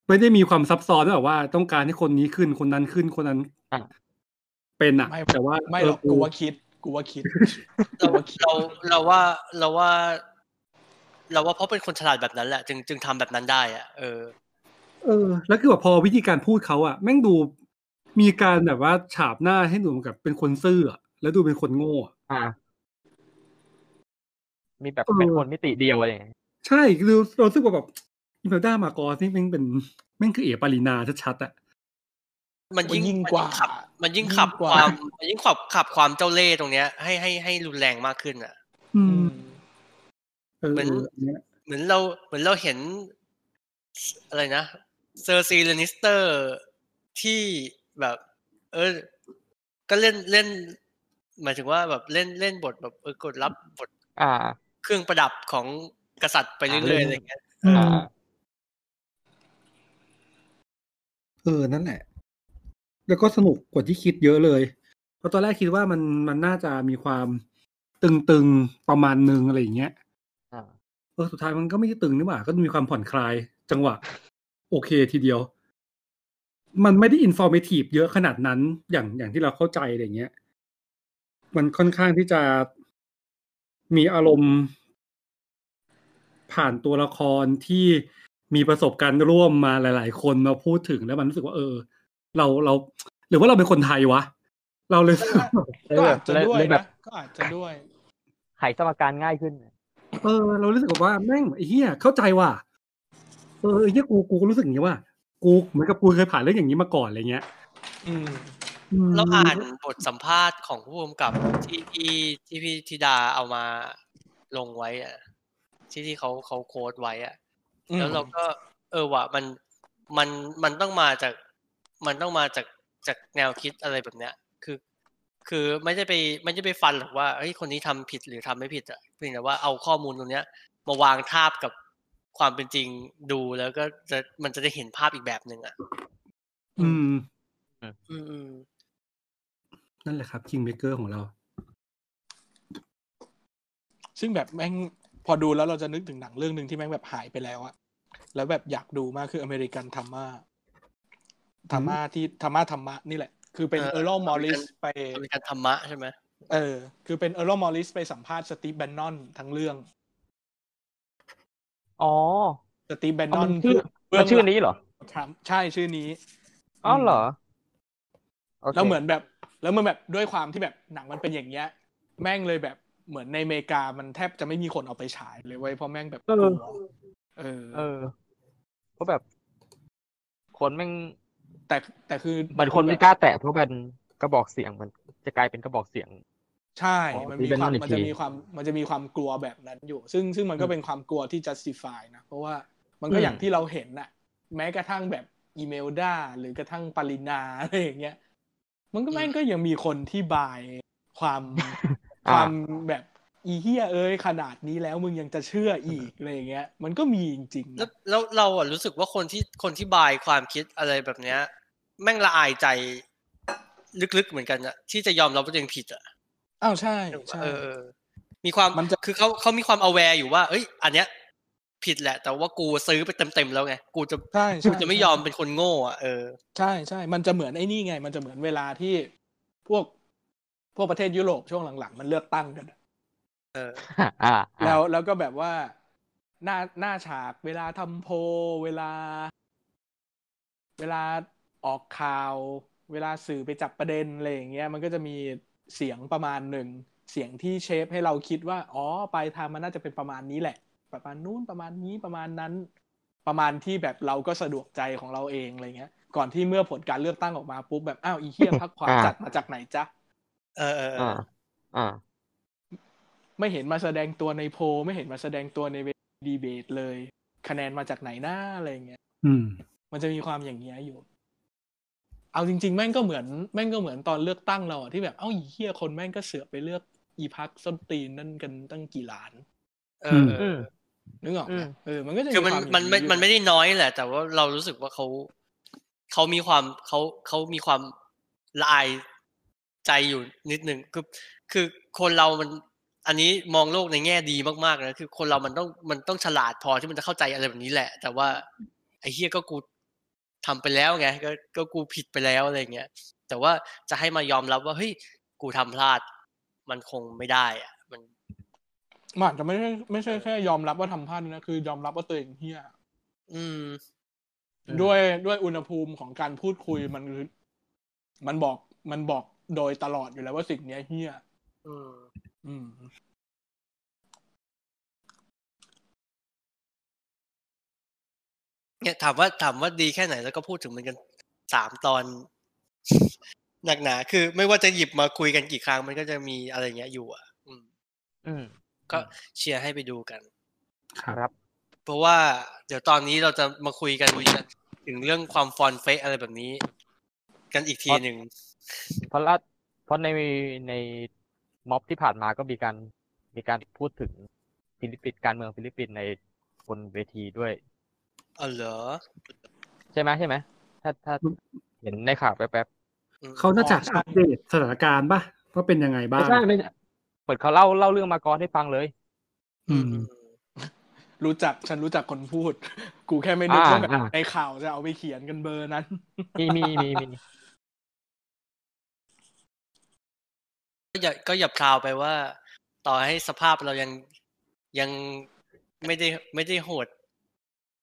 ไม่ได้มีความซับซ้อนแบบว่า ต้องการให้คนนี้ขึ้นคนนั้นขึ้นคนนั้นเป็นอะ แต่ว่าไม่หรอกกูว่าคิด กูว่าคิดเราเราเราว่าเราว่า เราว่าเพราะเป็นคนฉลาดแบบนั้นแหละจึงจึงทำแบบนั้นได้อะเออ เออ แล้วคือแบบพอวิธีการพูดเขาอะ แม่งดูมีการแบบว่าฉาบหน้าให้ดูเหมือนกับเป็นคนซื่ออะ แล้วดูเป็นคนโง่อ่า มีแบบเป็นคนมิติเดียวอะไรอย่างเงี้ยใช่คือเราสึกว่าแบบอิมเพลด้ามากอสนี่แม่งเป็นแม่งคือเอปารินาชัดๆอะมันยิ่งกว่ามันยิ่งขับความมันยิ่งขับขับความเจ้าเล่ห์ตรงเนี้ย ให้ให้ให้รุนแรงมากขึ้นอะอืมเหมือนเหมือนเราเหมือนเราเห็น อะไรนะเซอร์ซีเลนิสเตอร์ที่แบบ เออ ก็เล่นเล่น หมายถึงว่าแบบเล่นเล่นบทแบบเออกดรับบท อ่า เครื่องประดับของกษัตริย์ไปเรื่อยๆอะไรเงี้ยเออนั่นแหละ แล้วก็สนุกกว่าที่คิดเยอะเลย เพราะตอนแรกคิดว่ามันมันน่าจะมีความตึงๆประมาณนึงอะไรอย่างเงี้ยเออสุดท้ายมันก็ไม่ตึงนี่หว่า ก็มีความผ่อนคลาย จังหวะ โอเคทีเดียว มันไม่ได้อินฟอร์เมทีฟเยอะขนาดนั้นอย่างอย่างที่เราเข้าใจอะไรเงี้ย มันค่อนข้างที่จะมีอารมณ์ผ่านตัวละครที่มีประสบการณ์ร่วมมาหลาย ๆ คนมาพูดถึงแล้วมันรู้สึกว่า เออ เราเราหรือว่าเราเป็นคนไทยวะ เราเลยก็อาจจะด้วยนะก็อาจจะด้วยไขสมการง่ายขึ้น เออ เรารู้สึกว่าแม่งไอ้เหี้ยเข้าใจว่ะเออไอ้เหี้ยกูกูก็รู้สึกอย่างนี้ว่า กูเหมือนกับกูเคยผ่านเรื่องอย่างนี้มาก่อนอะไรเงี้ย อืม เราอ่านบทสัมภาษณ์ของผู้กำกับที่ที่ที่พี่ธิดาเอามาลงไว้อะที่ที่เขาเขาโค้ดไว้อะแล้วเราก็ เออว่ะมันมันมันต้องมาจาก มันต้องมาจากจากแนวคิดอะไรแบบเนี้ย คือ คือไม่ได้ไปไม่ได้ไปฟันหรอกว่าเฮ้ยคนนี้ทำผิดหรือทำไม่ผิดอะเพียงแต่ว่าเอาข้อมูลตรงเนี้ย มาวางทาบกับความเป็นจริงดูแล้วก็จะมันจะได้เห็นภาพอีกแบบหนึ่งอะ อืม อืม นั่นแหละครับคิงเบเกอร์ของเรา ซึ่งแบบแม่งพอดูแล้วเราจะนึกถึงหนังเรื่องหนึ่งที่แม่งแบบหายไปแล้วอะแล้วแบบอยากดูมากคืออเมริกันธรรมะธรรมะที่ธรรมะธรรมะนี่แหละ คือเป็นเออร์ลมอริสไปเป็นการธรรมะใช่ไหมเออ คือเป็นเออร์ลมอริสไปสัมภาษณ์สตีฟแบนนอนทั้งเรื่อง อ๋อ สตีฟแบนนอนชื่อมันชื่อนี้เหรอครับใช่ชื่อนี้ อ๋อเหรอ แล้วเหมือนแบบ แล้วมันแบบด้วยความที่แบบหนังมันเป็นอย่างเงี้ย แม่งเลยแบบเหมือนในอเมริกามันแทบจะไม่มีคนเอาไปฉายเลยเว้ยเพราะแม่งแบบเออ เออ เออเพราะแบบ คนแม่ง แต่แต่คือมันคนไม่กล้าแตะเพราะเป็นกระบอกเสียงมันจะกลายเป็นกระบอกเสียง ใช่ มันมีความมันจะมีความมันจะมีความกลัวแบบนั้นอยู่ ซึ่งซึ่งมันก็เป็นความกลัวที่ justify นะเพราะว่ามันก็อย่างที่เราเห็นน่ะ แม้กระทั่งแบบอีเมลดาหรือกระทั่งปรินาอะไรอย่างเงี้ย มันก็แม่งก็ยังมีคนที่บายความความแบบอีเฮียเอ้ยขนาดนี้แล้วมึงยังจะเชื่ออีกอะไรอย่างเงี้ย มันก็มีจริงๆแล้วนะแล้วเราอะรู้สึกว่าคนที่คนที่บายความคิดอะไรแบบเนี้ย แม่งละอายใจ ลึกๆเหมือนกันอะที่จะยอมรับว่าตัวเองผิดอะอ้าวใช่ใช่เออเออมีความมันจะคือเขาเขามีความ aware อยู่ว่า เอ้ย อันเนี้ย ผิดแหละ แต่ว่ากูซื้อไปเต็มๆแล้วไงกูจะใช่กูใช่จะไม่ยอมเป็นคนโง่อะเออใช่ใช่มันจะเหมือนไอ้นี่ไง มันจะเหมือนเวลาที่พวกพวกประเทศยุโรปช่วงหลังๆ มันเลือกตั้งกันอะเอออ่าอ่าแล้วแล้วก็แบบว่าหน้าหน้าฉากเวลาทำโพลเวลา เวลาออกข่าว เวลาสื่อไปจับประเด็นอะไรอย่างเงี้ย มันก็จะมีเสียงประมาณหนึ่ง เสียงที่เชฟให้เราคิดว่า อ๋อปลายทางมันน่าจะเป็นประมาณนี้แหละ ประมาณนู้นประมาณนี้ประมาณนั้น ประมาณที่แบบเราก็สะดวกใจของเราเองอะไรเงี้ย ก่อนที่เมื่อผลการเลือกตั้งออกมาปุ๊บแบบอ้าวอีเหี้ยพักขวาจัดมาจากไหนจ๊ะเออเออเออ่าออ่าไม่เห็นมาแสดงตัวในโพลไม่เห็นมาแสดงตัวในเวทีดีเบตเลย คะแนนมาจากไหนหน้าอะไรเงี้ยอืม มันจะมีความอย่างเงี้ยอยู่ เอาจริง ๆ แม่งก็เหมือนแม่งก็เหมือนตอนเลือกตั้งเราอะที่แบบเอ้าอีเหี้ยคนแม่งก็เสือกไปเลือกอีพักส้นตีนนั่นกันตั้งกี่ล้าน เออเออือม นึกออกไหมอืมเออมันก็จะคือมันความันไม่อย่างมันไม่ได้น้อยแหละ แต่ว่าเรารู้สึกว่าเขาเขามีความเขาเขามีความละอายใจอยู่นิดนึงคือคือคนเรามัน อันนี้มองโลกในแง่ดีมากๆนะคือ คนเรามันต้องมันต้องฉลาดพอที่มันจะเข้าใจอะไรแบบนี้แหละ แต่ว่าไอ้เฮียก็กูทำไปแล้วไงก็ก็กูผิดไปแล้วอะไรเงี้ยแต่ว่าจะให้มายอมรับว่าเฮ้ยกูทำพลาด มันคงไม่ได้อะ มันมันอาจจะไม่ใช่ไม่ใช่แค่ยอมรับว่าทำพลาดนะ คือยอมรับว่าตัวเองเฮี้ยอืม ด้วยด้วยอุณหภูมิของการพูดคุยมันคือมันบอกมันบอกโดยตลอดอยู่แล้วว่าสิ่งเนี้ยเฮี้ยอืมอืมเนี่ยถามว่าถามว่าดีแค่ไหนแล้วก็พูดถึงเหมือนกันสามตอนหนักหนาคือ ไม่ว่าจะหยิบมาคุยกันกี่ครั้งมันก็จะมีอะไรเงี้ยอยู่อะ อืม อืม ก็เชียร์ให้ไปดูกัน ครับ เพราะว่าเดี๋ยวตอนนี้เราจะมาคุยกันถึงเรื่องความฟอนเฟะอะไรแบบนี้ กันอีกทีหนึ่งเพราะละเพราะในในม็อบที่ผ่านมาก็มีการมีการพูดถึงฟิลิปปินส์การเมืองฟิลิปปินส์ในบนเวทีด้วยอ๋อเหรอ ใช่ไหมใช่ไหมถ้าถ้าเห็นในข่าวแป๊บอืมเขาน่าจะอัปเดตสถานการณ์ป่ะว่าเป็นยังไงๆบ้าไม่งใช่ไม่ใช่ เปิดเขาเล่าเล่าเรื่องมาก่อนให้ฟังเลย อืม รู้จักฉันรู้จักคนพูด กูแค่ไม่นึกอ่าว่าแบบอ่าในข่าวจะเอาไปเขียนกันเบอร์นั้น มีมีมีมีก็อย่าก็อย่าพราวไปว่า ต่อให้สภาพเรายังยังไม่ได้ไม่ได้โหด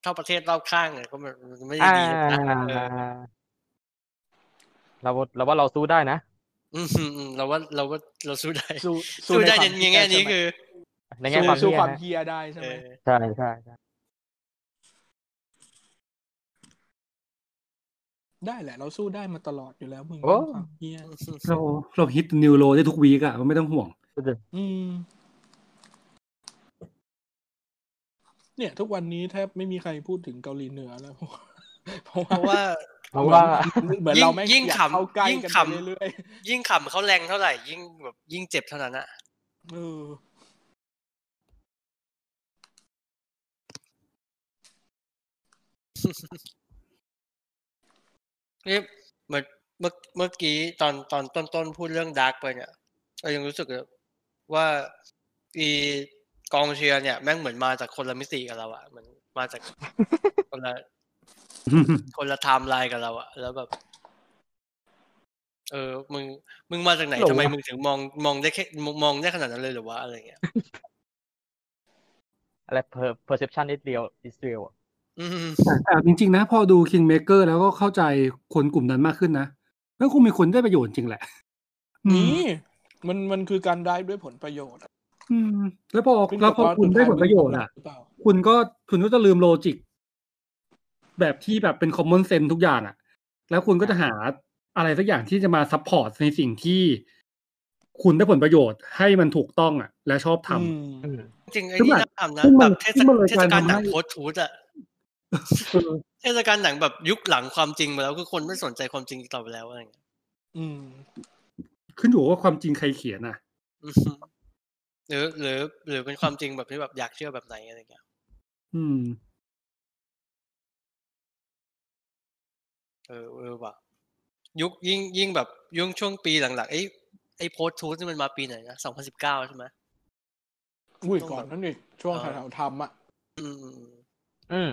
เท่าประเทศรอบข้างเนี่ยก็มันมันไม่ได้อ่าดีหรอกนะเออเราเราว่าเราสู้ได้นะ อืมอืมอืมเราว่าเราว่าเราสู้ได้สู้สู้ได้ในในแง่นี้คือในแง่สู้ความสู้เฮี้ยความนะเฮียได้ใช่เอไหมอใช่ใช่ใช่ได้แหละ เราสู้ได้มาตลอดอยู่แล้วมึงโอ้เรื่องความเฮียเราเราฮิตนิวโรได้ทุกวีกอะไม่ต้องห่วงอืมเนี่ย ทุกวันนี้แทบไม่มีใครพูดถึงเกาหลีเหนือแล้วเพราะเพราะว่า เพราะว่าเหมือนยิ่งเราไม่ยิ่งอยากขำเข้าใกล้ยิ่งกันขำไปเรื่อยยิ่งขำเขาแรงเท่าไหร่ ยิ่งแบบยิ่งเจ็บเท่านั้นอะๆเออนี่เหมือนเมื่อเมื่อกี้ตอนตอนต้นต้นๆพูดเรื่องดาร์กไปเนี่ยเรายังรู้สึกเลยว่าอีกองเชียร์เนี่ยแม่งเหมือนมาจากคนละมิติกับเราอะเหมือนมาจากคนละ คนละไทม์ไลน์กับเราอะแล้วแบบ เออ มึง มึงมาจากไหนหรอวะทำไมมึงถึงมองมองได้แค่มองมองได้ขนาดนั้นเลยเหรือวะอะไรเงี้ยอะไร per perception is real is real อะอืมแต่แต่จริง ๆ นะ พอดู Kingmaker แล้วก็เข้าใจคนกลุ่มนั้นมากขึ้นนะแล้วคงมีคนได้ประโยชน์จริงแหละอืมนี่มันมันคือการได้ด้วยผลประโยชน์อะอืม แล้วพอขึ้นแล้วพอกับาคุณได้ผลประโยชน์อะหรือเปล่าคุณก็คุณก็จะลืมโลจิก แบบที่แบบเป็น common sense ทุกอย่างอะ แล้วคุณก็จะหาอะไรสักอย่างที่จะมาซัพพอร์ตในสิ่งที่คุณได้ผลประโยชน์ให้มันถูกต้องอะ และชอบทำอืมอืมจริงไอ้ซึ่งนี่มันน่าทำนะซึ่งมัแบนบเทศซึ่งมันเลยเทศกาลกลายหนัทำงให้โพสต์ทูธอะเทศกาลหนังแบบยุคหลังความจริงมาแล้วคือคนไม่สนใจความจริงต่อไปแล้วอะไรเงี้ยอืม ขึ้นอยู่ว่าความจริงใครเขียนอะอืมหรือหรือหรือเป็นความจริงแบบที่แบบอยากเชื่อแบบไหนอะไรเงี้ย อืม เออเออว่ะยุคยิ่งยิ่งแบบยุ่งช่วงปีหลังๆไอ้ไอ้โพสทูสนี่มันมาปีไหนนะสองพันสิบเก้าใช่ไหมอุ้ยต้องก่อนแบบนั่นอีกช่วงเออแถวๆทำอะอืมอืมอืม อืม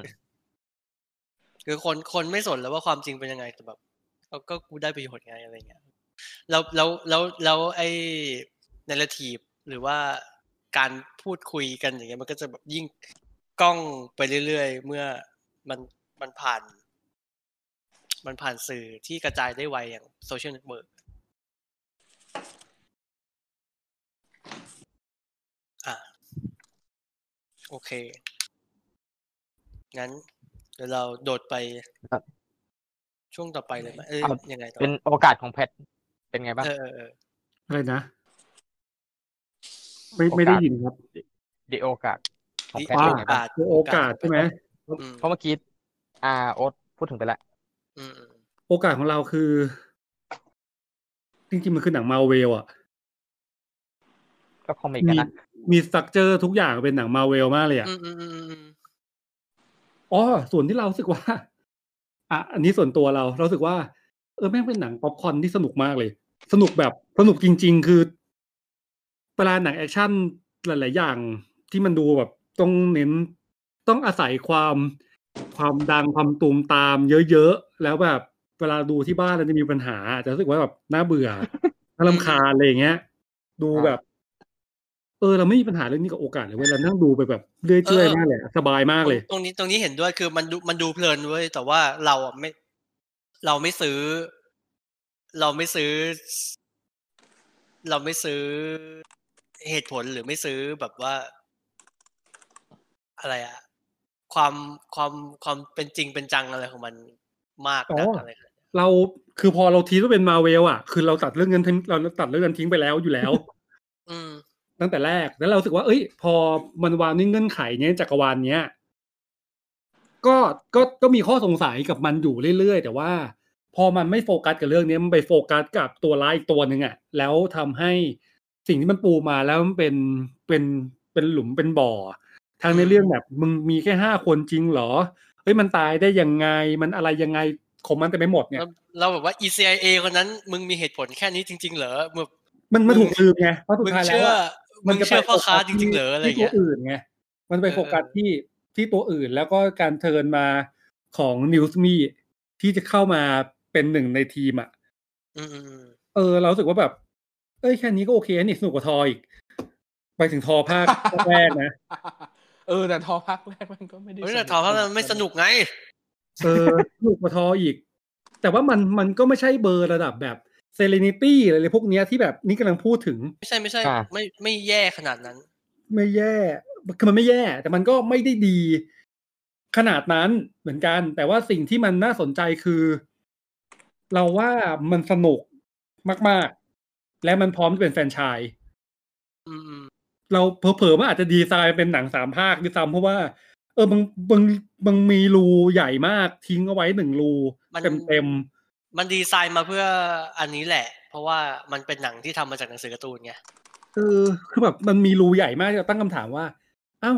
คือคนคนไม่สนแล้วว่าความจริงเป็นยังไงแต่แบบเอาก็กูได้ประโยชน์ไงอะไรเงี้ยแล้วแล้วแล้วแล้วไอ้ narrative หรือว่าการพูดคุยกันอย่างเงี้ย มันก็จะแบบยิ่งก้องไปเรื่อยๆ เมื่อมันมันผ่าน มันผ่านสื่อที่กระจายได้ไวอย่าง social networkอะโอเค งั้น เดี๋ยวเราโดดไปครับช่วงต่อไปเลยไหมเอ้ยครับยังไงต่อเป็นโอกาสของแพทเป็นไงบ้างเออเออเอออะไรนะ ไม่ไม่ได้ยินครับดีโอกาสของแพทดีเป็นไงบ้างคือโอกาสใช่ไหมอืมเพราะเมื่อกี้อ่าโอ๊ตพูดถึงไปแล้วอืมอืม โอกาสของเราคือ จริงๆมันคือหนังมาเวลอะก็คอมิกกัมีนนะมี structure ทุกอย่างเป็นหนังมาเวลมากเลยอะอืมอืมอืมอืมอ๋อส่วนที่เรารู้สึกว่าอะอันนี้ส่วนตัวเรา เรารู้สึกว่า เออแม่งเป็นหนังป๊อปคอร์นที่สนุกมากเลย สนุกแบบสนุกจริง ๆ คือเวลาหนังแอคชั่นหลาย ๆ อย่างที่มันดูแบบต้องเน้นต้องอาศัยความ ความดังความตูมตามเยอะๆ แล้วแบบเวลาดูที่บ้านแล้วจะมีปัญหาจะรู้สึกว่าแบบน่าเบื่อน่ารำคาญอะไรอย่างเงี้ย ดูแบบ เออ เราไม่มีปัญหาเรื่องนี้กับโอกาสเลยเว้ยเรานั่งดูไปแบบเรื่อยๆมากเลยอะสบายมากเลย ตรงนี้ตรงนี้เห็นด้วยคือมันดูมันดูเพลินเว้ยแต่ว่าเราอะไม่ เราไม่ซื้อ เราไม่ซื้อ เราไม่ซื้อเหตุผลหรือไม่ซื้อแบบว่า อะไรอะ ความความความเป็นจริงเป็นจังอะไรของมันมากนักอ๋อออะไรขนาดนั้นเราคือพอเราทีว่าเป็นมาเวลอะ คือเราตัดเรื่องเงินทิ้งเราตัดเรื่องเงินทิ้งไปแล้วอยู่แล้ว อืมตั้งแต่แรกแล้วเรารู้สึกว่า เอ้ย พอมันวางในเงื่อนไขเนี้ยจักรวาลเนี้ยก็ก็ก็มีข้อสงสัยกับมันอยู่เรื่อยๆ แต่ว่า พอมันไม่โฟกัสกับเรื่องนี้มันไปโฟกัสกับตัวร้ายอีกตัวหนึ่งอะ แล้วทำให้สิ่งที่มันปูมาแล้วมันเป็นเป็นเป็นหลุมเป็นบ่อ ทางในเรื่องแบบมึงมีแค่ห้าคนจริงเหรอเฮ้ยมันตายได้ยังไงมันอะไรยังไงของมันแต่ไม่หมดเนี่ยแล้วเราแบบว่า ECIA คนนั้นมึงมีเหตุผลแค่นี้จริง ๆ เหรอมึงมันมันถูกลืมไงเพราะสุดมึงท้ายแล้เชื่วออะมึงจะเชื่อไปพ่อค้าโฟกัสจริง ๆ เหรออะไรที่เงี้ยตัวอื่นไงมันไปเออโฟกัสที่ที่ตัวอื่นแล้วก็การเทิร์นมาของนิวส์มีที่จะเข้ามาเป็นหนึ่งในทีมอะอืมอืมอืมเออ เรารู้สึกว่าแบบ เอ้ยแค่นี้ก็โอเคนี่สนุกกว่าทออีก ไปถึงทอภาคแรกนะ เออแต่ทอพักแรกมันก็ไม่ได้เฮ้ยแต่ถามว่ามันไม่สนุกไง เออสนุกกว่าทออีก แต่ว่ามันมันก็ไม่ใช่เบอร์ระดับแบบ Serenity อะไรเลยพวกเนี้ยที่แบบนี่กำลังพูดถึง ไม่ใช่ไม่ใช่อ่าไม่ไม่แย่ขนาดนั้น ไม่แย่คือมันไม่แย่ แต่มันก็ไม่ได้ดี ขนาดนั้นเหมือนกัน แต่ว่าสิ่งที่มันน่าสนใจคือ เราว่ามันสนุกมาก ๆ และมันพร้อมจะเป็นแฟรนไชาย อืมอืม เราเผลอๆมันอาจจะดีไซน์เป็นหนังสามภาคด้วยซ้ำเพราะว่า เออบางบางบางมีรูใหญ่มากทิ้งเอาไว้หนึ่งรูเต็มเต็มมันดีไซน์มาเพื่ออันนี้แหละ เพราะว่ามันเป็นหนังที่ทำมาจากหนังสือการ์ตูนไงๆเออคือแบบมันมีรูใหญ่มากจะตั้งคำถามว่า เอ้า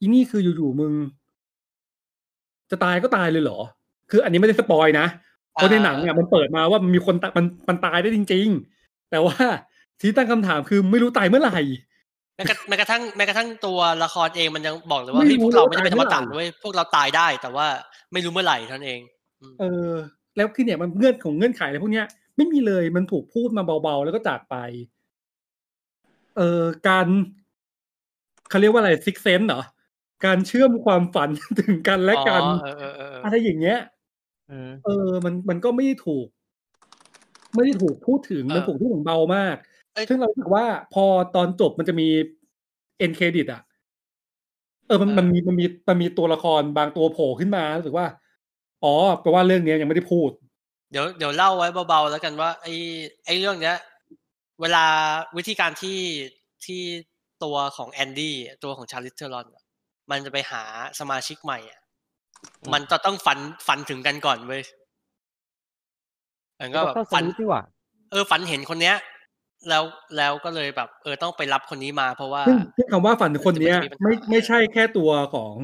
อีนี่คืออยู่ๆมึง จะตายก็ตายเลยเหรอ คืออันนี้ไม่ได้สปอยนะเพราะในหนังเนี่ยมันเปิดมาว่ามันมีคนตะมันมันตายได้จริง ๆ แต่ว่าที่ตั้งคำถามคือไม่รู้ตายเมื่อไหร่ แม้กระแม้กระทั่งแม้กระทั่งตัวละครเองมันยังบอกเลยว่าไม่เฮ้ยรู้พวกเราไม่ได้เป็นธรรมว่าตายตาเมื่อไหร่ด้วยพวกเราตายได้ แต่ว่าไม่รู้เมื่อไหร่เท่านั้นเองอืมเออ แล้วคือเนี่ยมันเงื่อนของเงื่อนไขอะไรพวกเนี้ยไม่มีเลยมันถูกพูดมาเบาๆ แล้วก็จากไป เออการเขาเรียกว่าอะไร sixth sense เหรอ การเชื่อมความฝันถึงกันและกันอ๋อเออเออเออเอออะไรอย่างเงี้ยอืมเออ มันมันก็ไม่ได้ถูก ไม่ได้ถูกพูดถึงมันถูกพูดถึงเบามากเอ้ย ซึ่งเรารู้สึกว่าพอตอนจบมันจะมี end credit อะ เออมันมันมีมันมีมันมีตัวละครบางตัวโผล่ขึ้นมารู้สึกว่า อ๋อแปลว่าเรื่องเนี้ยยังไม่ได้พูด เดี๋ยวเดี๋ยวเล่าไว้เบาๆแล้วกันว่า ไอ้ไอ้เรื่องเนี้ย เวลาวิธีการที่ที่ตัวของแอนดี้ตัวของ Charlize Theron อะมันจะไปหาสมาชิกใหม่อะมันจะต้องฝันฝันถึงกันก่อนเว้ยมันก็แบบฝันที่ว่า เออฝันเห็นคนเนี้ย แล้วแล้วก็เลยแบบ เออต้องไปรับคนนี้มาเพราะว่าซึ่งคำว่าฝันคนเนี้ย ไม่ไม่ใช่แค่ตัวของ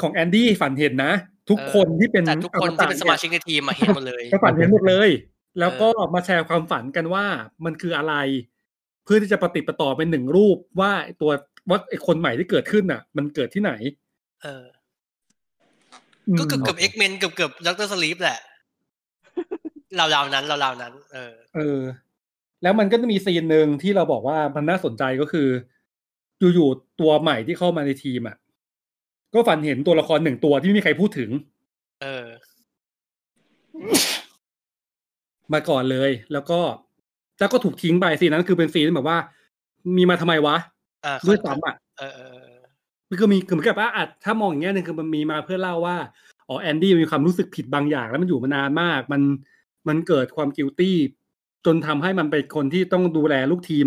ของแอนดี้ฝันเห็นนะ ทุกคนที่เป็นทุกคนที่เป็นสมาชิกในทีมมาเห็นหมดเลยฝันเห็นหมดเลย แล้วก็มาแชร์ความฝันกันว่ามันคืออะไร เพื่อที่จะปะติดปะต่อเป็นหนึ่งรูปว่าตัวว่าไอคนใหม่ที่เกิดขึ้นน่ะ มันเกิดที่ไหน เออ ก็เกือบเกือบ X-Men เกือบเกือบ Doctor Sleep แหละราวๆนั้นราวๆนั้น เออ เออ แล้วมันก็จะมีซีนหนึ่งที่เราบอกว่ามันน่าสนใจก็คือ อยู่ๆตัวใหม่ที่เข้ามาในทีมอะก็ฝันเห็นตัวละครหนึ่งตัวที่ไม่มีใครพูดถึง เออ มาก่อนเลย แล้วก็แล้วก็ถูกทิ้งไปซีนนั้นคือเป็นซีนแบบว่า มีมาทำไมวะด้วยซ้ำอะเออคือมีคือเหมือนกับว่าอาจถ้ามองอย่างเงี้ยนึงคือมันมีมาเพื่อเล่าว่าอ๋อแอนดี้มีความรู้สึกผิดบางอย่าง แล้วมันอยู่มานานมาก มันมันเกิดความ guilty จนทำให้มันเป็นคนที่ต้องดูแลลูกทีม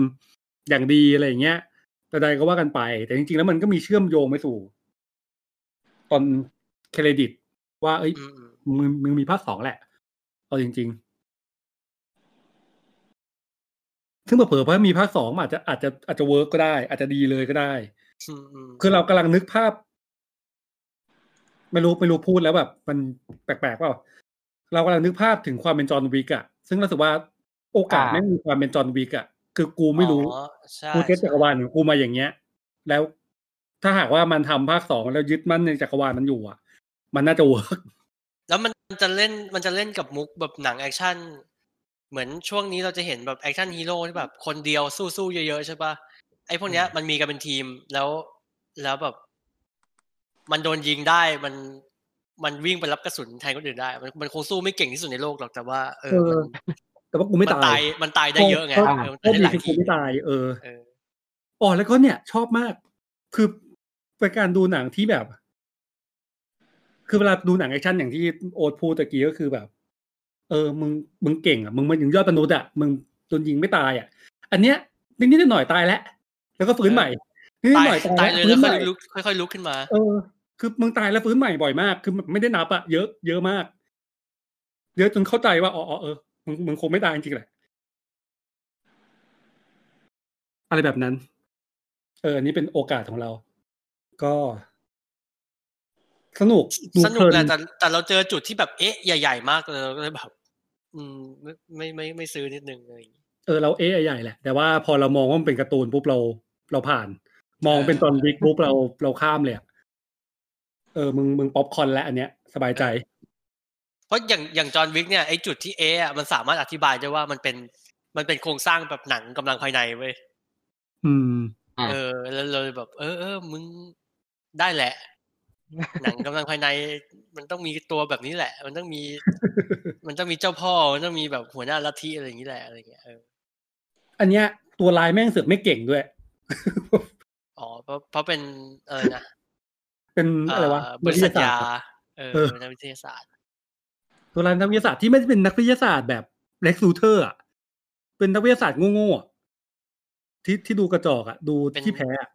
อย่างดีอะไรอย่างเงี้ยแต่ใดก็ว่ากันไป แต่จริงๆแล้วมันก็มีเชื่อมโยงไปสู่ ตอนเครดิต ว่า เอ้ยมึงมึงมีภาคสองแหละเอาจริง ๆ ซึ่งเผื่อเพราะมีภาคสองอาจจะอาจจะอาจจะเวิร์กก็ได้ อาจจะดีเลยก็ได้คือเรากำลังนึกภาพ ไม่รู้ไม่รู้พูดแล้วแบบ มันแปลกๆเปล่าเรากำลังนึกภาพถึงความเป็นจอห์นวิกอะซึ่งรู้สึกว่า โอกาสแม่งมีความเป็นจอห์นวิกอะคือกูไม่รู้กูเซตจักรวาลของกูมาอย่างเงี้ย แล้วถ้าหากว่ามันทำภาคสองแล้วยึดมั่นในจักรวาลมันอยู่อะ มันน่าจะ workแล้วมันจะเล่นมันจะเล่นกับมุกแบบหนัง action เหมือนช่วงนี้เราจะเห็นแบบ action hero ที่แบบคนเดียวสู้ๆเยอะๆใช่ปะไอ้พวกเนี้ยมันมีกันเป็นทีมแล้วแล้วแบบ มันโดนยิงได้มันมันวิ่งไปรับกระสุนแทนคนอื่นได้ มันมันคงสู้ไม่เก่งที่สุดในโลกหรอกแต่ว่า เออ แต่ว่ากูไม่ตาย มันตายได้เยอะไงก็ดีคือกูไม่ตาย เอออ๋อแล้วก็เนี่ย ชอบมาก คือเป็นการดูหนังที่แบบ คือเวลาดูหนังแอคชั่นอย่างที่โอ๊ตพูดตะกี้ก็คือแบบ เออ มึง มึงเก่งอะ มึงมันอย่างยอดมนุษย์อะ มึงโดนยิงไม่ตายอะ อันเนี้ยนิดนิดหน่อยตายแล้ว แล้วก็ฟื้นใหม่นิดหน่อยตายเลยแล้วค่อยลุกค่อยๆลุกขึ้นมา เออ คือมึงตายแล้วฟื้นใหม่บ่อยมาก คือไม่ได้นับอะเยอะ เยอะมาก เยอะจนเข้าใจว่า อ๋อเออ มึงมึงคงไม่ตายจริงๆแหละ อะไรแบบนั้น เอออันนี้เป็นโอกาสของเรา ก็ สนุกสนุกแหละแต่แต่เราเจอจุดที่แบบเอ๊ะใหญ่ๆมากเลยเราก็เลยแบบอืมไม่ไม่ไม่ไม่ซื้อนิดนึงอะไรอย่างเออเราเอ๊ะใหญ่แหละ แต่ว่าพอเรามองว่ามันเป็นการ์ตูนปุ๊บเรา เราผ่าน มองเป็นตอนวิกปุ๊บเราเราข้ามเลยอะเออมึงมึงป๊อปคอนแล้วอันเนี้ย สบายใจ เพราะอย่างอย่างจอห์นวิกเนี่ยไอ้จุดที่เอะมันสามารถอธิบายได้ว่ามันเป็นมันเป็นโครงสร้างแบบหนังกำลังภายในเว้ยอืม เออแล้วเลยแบบ เออเออมึงได้แหละ หนังกำลังภายใน มันต้องมีตัวแบบนี้แหละ มันต้องมี มันต้องมีเจ้าพ่อมันต้องมีแบบหัวหน้าลัทธิอะไรอย่างนี้แหละอะไรเงี้ยเอออันเนี้ย ตัวร้ายแม่งเสือกไม่เก่งด้วยอ๋อเพราะเพราะเป็นเออนะเป็นอะไรวะบริษัทยาเออนักวิทยาศาสตร์ ตัวนักวิทยาศาสตร์ที่ไม่ได้เป็นนักวิทยาศาสตร์แบบ Lex Luthor อะเป็นนักวิทยาศาสตร์โง่ๆที่ที่ดูกระจอกอะ ดูที่แพ้อะ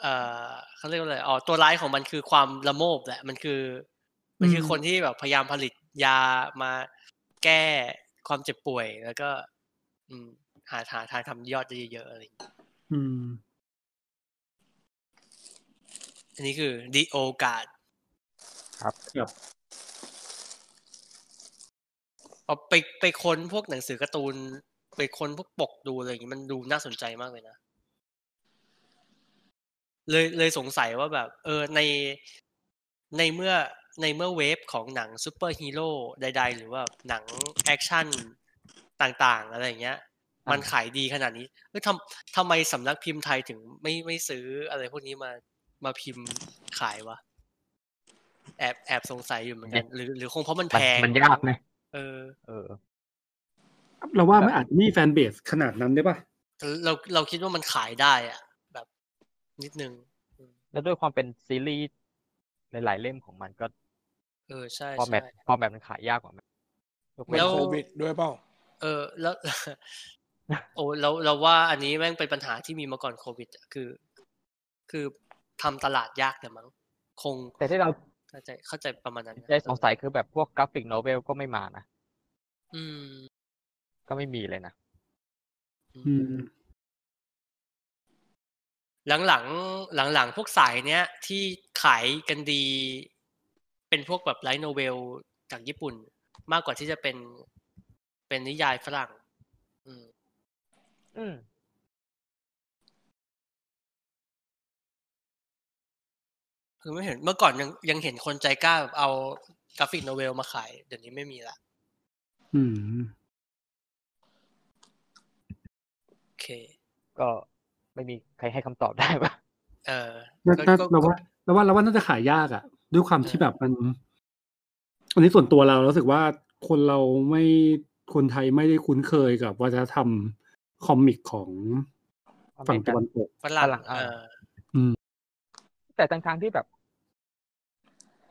เออเขาเรียกว่าอะไรอ๋อตัวร้ายของมันคือความละโมบแหละ มันคือ มันคือคนที่แบบพยายามผลิตยามาแก้ความเจ็บป่วยแล้วก็ อืม หาหาทางทำยอดเยอะๆอะไรอย่างเงี้ยอืม อันนี้คือดีโอกาสครับครับ เอาไปไปค้นพวกหนังสือการ์ตูน ไปค้นพวกปกดูอะไรอย่างนี้มันดูน่าสนใจมากเลยนะ เลยเลยสงสัยว่าแบบ เออในในเมื่อในเมื่อ wave ของหนังซูเปอร์ฮีโร่ใด ๆ หรือว่าหนัง action ต่างๆ อะไรอย่างเงี้ย มันขายดีขนาดนี้เออทำทำไมสำนักพิมพ์ไทยถึงไม่ไม่ซื้ออะไรพวกนี้มามาพิมพ์ขายวะแอบแอบสงสัยอยู่เหมือนกัน หรือหรือคงเพราะมันแพงมันยากไหม เออ เออ เราว่าไม่อาจมีแฟนเบสขนาดนั้นได้ปะเราเราคิดว่ามันขายได้อะแบบนิดนึง แล้วด้วยความเป็นซีรีส์หลายๆเล่มของมันก็ เออใช่พอแมทพอแมทมันขายยากกว่ามันแล้วโควิดด้วยเปล่า เออ แล้ว โอ้เราเราว่าอันนี้แม่งเป็นปัญหาที่มีมาก่อนโควิดอะคือ คือทำตลาดยากแต่มั้งคง แต่ที่เรา เข้าใจเข้าใจประมาณนั้นใจสงสัยคือแบบพวก graphic novel ก็ไม่มานะอืม ก็ไม่มีเลยนะอืม หลังหลังหลังหลังๆพวกสายเนี้ย ที่ขายกันดี เป็นพวกแบบ light novel จากญี่ปุ่น มากกว่าที่จะเป็นเป็นนิยายฝรั่ง อืม อืม คือไม่เห็นเมื่อก่อนยังยังเห็นคนใจกล้าแบบเอา graphic novel มาขาย เดี๋ยวนี้ไม่มีละอืมโอเค ก็ไม่มีใครให้คำตอบได้ปะเออน่าก็น่าก็เราว่าเราว่าเราว่าน่าจะขายยากอะ ด้วยความที่เออแบบมันอันนี้ส่วนตัวเรารู้สึกว่าคนเราไม่คนไทยไม่ได้คุ้นเคยกับวัฒนธรรม comic ของฝั่งตะวันตกฝรั่งฝรั่งอ่าเออ แต่ทางทางๆที่แบบ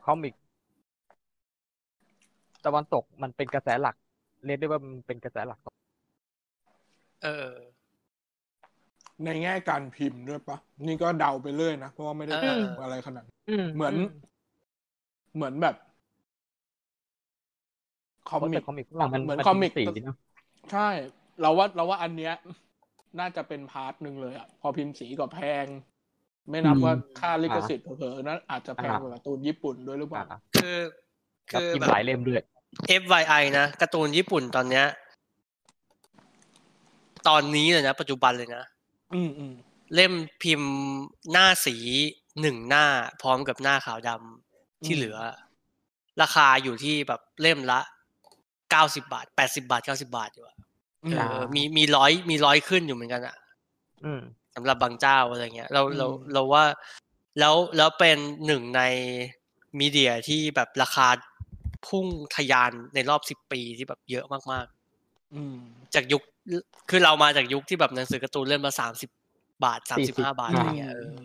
comic ตะวันตกมันเป็นกระแสหลัก เรียกได้ว่ามันเป็นกระแสหลัก เออ ในแง่การพิมพ์ด้วยปะนี่ก็เดาไปเรื่อยนะ เพราะว่าไม่ได้เออตามอะไรขนาดนั้นอืมเหมือน เหมือนแบบ comic เพราะมิแต่ comic ฝรั่งมันเหมือนมัน comic เป็นสีเนอะใช่ เราว่าเราว่าอันเนี้ย น่าจะเป็น part หนึ่งเลยอะ พอพิมพ์สีก็แพง ไม่นับอืมว่าค่าลิขสิทธิ์เผลอๆนั้นอาจจะแพงกว่าการ์ตูนญี่ปุ่นด้วยหรือเปล่าอ่าคือกับคือพิมพ์แบบหลายเล่มด้วย FYI นะการ์ตูนญี่ปุ่นตอนเนี้ย ตอนนี้เลยนะ ปัจจุบันเลยนะอืมอืมเล่มพิมพ์หน้าสีหนึ่งหน้าพร้อมกับหน้าขาวดำที่เหลือ ราคาอยู่ที่แบบเล่มละเก้าสิบาทแปดสิบาทเก้าสิบาทอยู่อะอืมเออมีมีร้อยมีร้อยขึ้นอยู่เหมือนกันอะอืม สำหรับบางเจ้าอะไรเงี้ยเราเราเราว่าแล้วแล้วเป็นหนึ่งในมีเดียที่แบบราคาพุ่งทะยานในรอบสิบปีที่แบบเยอะมากอืมๆจากยุคคือเรามาจากยุคที่แบบหนังสือการ์ตูนเล่มละสามสิบบาทสามสิบห้าบาทอะไรเงี้ยเออ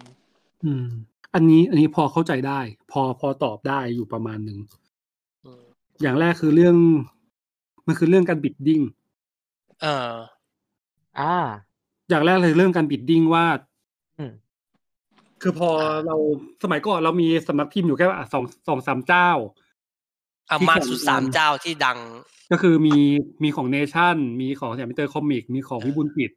อืม อันนี้อันนี้พอเข้าใจได้ พอพอตอบได้อยู่ประมาณหนึ่งอืมอย่างแรกคือเรื่อง มันคือเรื่องการ bidding เออ อ่า อย่างแรกเลยเรื่องการ bidding ว่าอืมคือพออ่าเราสมัยก่อนเรามีสำนักพิมพ์อยู่แค่อะสองสองสามเจ้าเอาที่มากสุดแข่งกันสามเจ้าที่ดัง ก็คือมีมีของเนชั่น มีของสยามอินเตอร์คอมิกส์ มีของเออวิบูลย์กิจ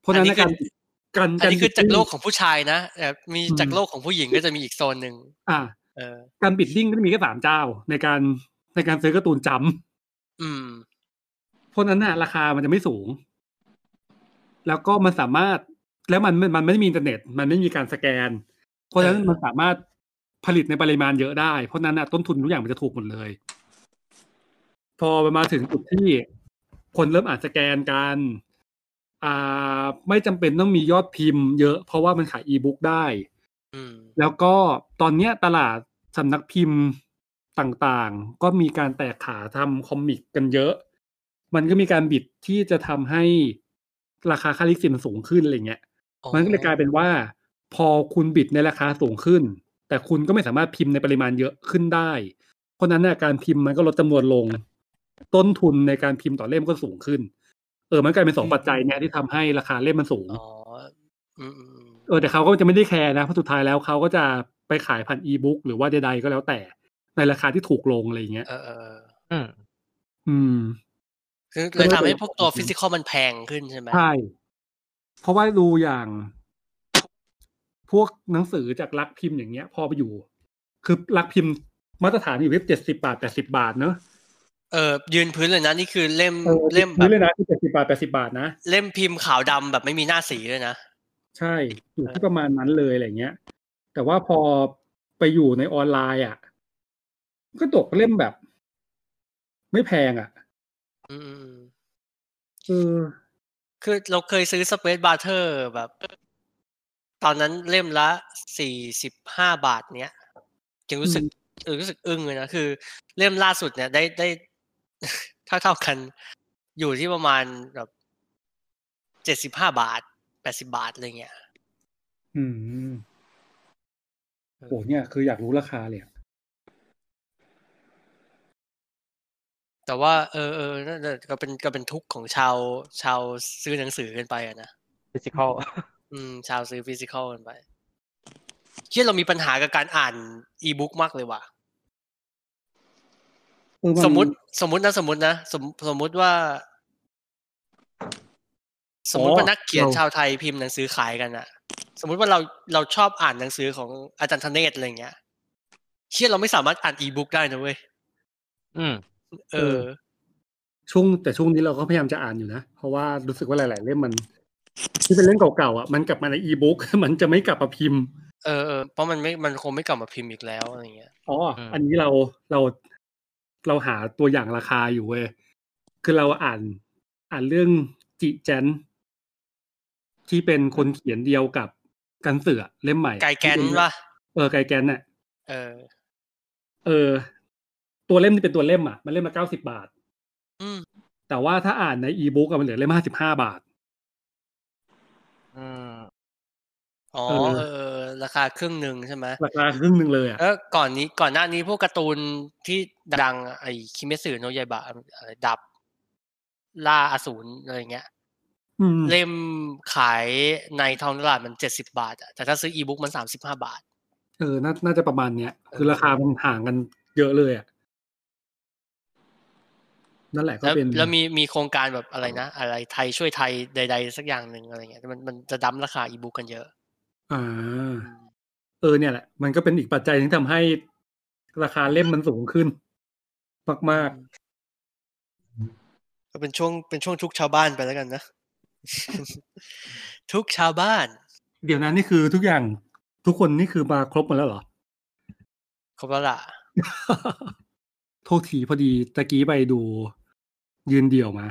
เพราะฉะนั้นอันนี้ในการคือการอันนี้คือจากโลก bid ของผู้ชายนะแต่มีอืมจากโลกของผู้หญิงก็จะมีอีกโซนหนึ่งอ่าเออการ bidding ก็จะมีแค่สามเจ้า ในการในการซื้อการ์ตูนจำอืมเพราะฉะนั้นน่ะ ราคามันจะไม่สูง แล้วก็มันสามารถแล้วมันมันมันไม่ได้มีอินเทอร์เน็ต มันไม่มีการสแกน เพราะฉะนั้นเออมันสามารถผลิตในปริมาณเยอะได้ เพราะฉะนั้นน่ะต้นทุนทุกอย่างมันจะถูกหมดเลย พอมาถึงจุดที่คนเริ่มอ่านสแกนกันอ่าไม่จำเป็นต้องมียอดพิมพ์เยอะ เพราะว่ามันขายอีบุ๊กได้อืมแล้วก็ตอนเนี้ยตลาดสำนักพิมพ์ต่างๆ ก็มีการแตกขาทำคอมิกกันเยอะ มันก็มีการบิดที่จะทำให้ ราคาค่าลิขสิทธิ์มันสูงขึ้นอะไรเงี้ยอ๋อมันก็เลยกลายเป็นว่า พอคุณบิดในราคาสูงขึ้น แต่คุณก็ไม่สามารถพิมพ์ในปริมาณเยอะขึ้นได้ เพราะฉะนั้นเนี่ยการพิมพ์มันก็ลดจำนวนลง ต้นทุนในการพิมพ์ต่อเล่มก็สูงขึ้น เออมันกลายเป็นสองปัจจัยเนี่ยที่ทำให้ราคาเล่มมันสูงอ๋ออืมอืมอืมเออแต่เขาก็จะไม่ได้ care นะเพราะสุดท้ายแล้วเขาก็จะไปขายผ่านอีบุ๊กหรือว่าใดๆก็แล้วแต่ ในราคาที่ถูกลงอะไรอย่างเงี้ย เออเออเอออืมอืม คือเลยทำให้พวกตัว physical มันแพงขึ้นใช่ไหมใช่เพราะว่าดูอย่าง พวกหนังสือจากลักพิมพ์อย่างเงี้ย พอไปอยู่ คือลักพิมพ์มาตรฐานอยู่ที่เจ็ดสิบาทแปดสิบาทเนอะเออยืนพื้นเลยนะนี่คือเล่มเออเล่มแบนี่บเลยนะที่เจ็ดสิบาทแปดสิบาทนะเล่มพิมพ์ขาวดำแบบไม่มีหน้าสีเลยนะใช่อยู่ที่ประมาณนั้นเลยอะไรเงี้ย แต่ว่าพอไปอยู่ในออนไลน์อะ ก็ตกเล่มแบบ ไม่แพงอะ อืมอืมอืมเออคือเราเคยซื้อ Space Brothers แบบ ตอนนั้นเล่มละสี่สิบห้าบาทเนี้ยจึงรู้สึกเออรู้สึกอึ้งเลยนะคือ เล่มล่าสุดเนี่ยได้ได้เท่าเท่ากันอยู่ที่ประมาณแบบเจ็ดสิบห้าบาทแปดสิบาทอะไรเงี้ย อืมโหเนี่ยคืออยากรู้ราคาเลยอะ แต่ว่าเออเออนั่นน่ะก็เป็นก็เป็นทุกข์ของชาวชาวซื้อหนังสือกันไปอะนะ physical อืม ชาวซื้อ physical กันไปเชื่อเรามีปัญหากับการอ่านอีบุ๊กมากเลยว่ะสมมติสมมตินะสมมตินะสมสมมติว่า สมมติว่านักเขียนชาวไทยพิมพ์หนังสือขายกันอะสมมติว่าเราเราชอบอ่านหนังสือของอาจารย์ธเนศอะไรเงี้ย เชื่อเราไม่สามารถอ่านอีบุ๊กได้นะเว้ยอืม เออ ช่วงแต่ช่วงนี้เราก็พยายามจะอ่านอยู่นะ เพราะว่ารู้สึกว่าหลาย ๆ เล่มมัน ที่เป็นเล่มเก่าๆอะมันกลับมาในอีบุ๊กมันจะไม่กลับมาพิมพ์เออเออเพราะมันไม่มันคงไม่กลับมาพิมพ์อีกแล้วอะไรเงี้ยอ๋ออืมอันนี้เราเราเราหาตัวอย่างราคาอยู่เว้ยคือเราอ่าน อ่านเรื่องจิแจนที่เป็นคนเขียนเดียวกับกันเสือเล่มใหม่ไกแกนที่เป็ป่ะเออไกแกนน่ะเออ เออ ตัวเล่มที่เป็นตัวเล่มอะมันเล่มละเก้าสิบาท อืมแต่ว่าถ้าอ่านในอีบุ๊กมันเหลือเล่มห้าสิบห้าบาท อืมอ๋อเออเออ เออ ราคาครึ่งหนึ่งใช่ไหมราคาครึ่งหนึ่งเลยอะแล้วก่อนนี้ก่อนหน้านี้พวกการ์ตูนที่ดังอะไอ้คิเมสึโนะยายบะอะไรดับ ล่าอสูรอะไรเงี้ย อืมเล่มขายในท้องตลาดมันเจ็ดสิบาทอะแต่ถ้าซื้ออีบุ๊กมันสามสิบห้าบาท เออน่าน่าจะประมาณเนี้ยคือราคามันห่างกันเยอะเลยอะ นั่นแหละก็แล้วเป็นแล้วมีมีโครงการแบบอะไรนะ อะไรไทยช่วยไทยใด ๆ สักอย่างหนึ่งอะไรเงี้ยมันมันจะดั้มราคาอีบุ๊กกันเยอะ อ่า เออเนี่ยแหละ มันก็เป็นอีกปัจจัยที่ทำให้ราคาเล่มมันสูงขึ้น มากก็เป็นช่วงเป็นช่วงทุกข์ชาวบ้านไปแล้วกันนะ ทุกข์ชาวบ้านๆเดี๋ยวนั้นนี่คือทุกอย่างทุกคนนี่คือมาครบหมดแล้วเหรอ ครบแล้วล่ะ โทษทีพอดีตะกี้ไปดู ยืนเดี่ยวมา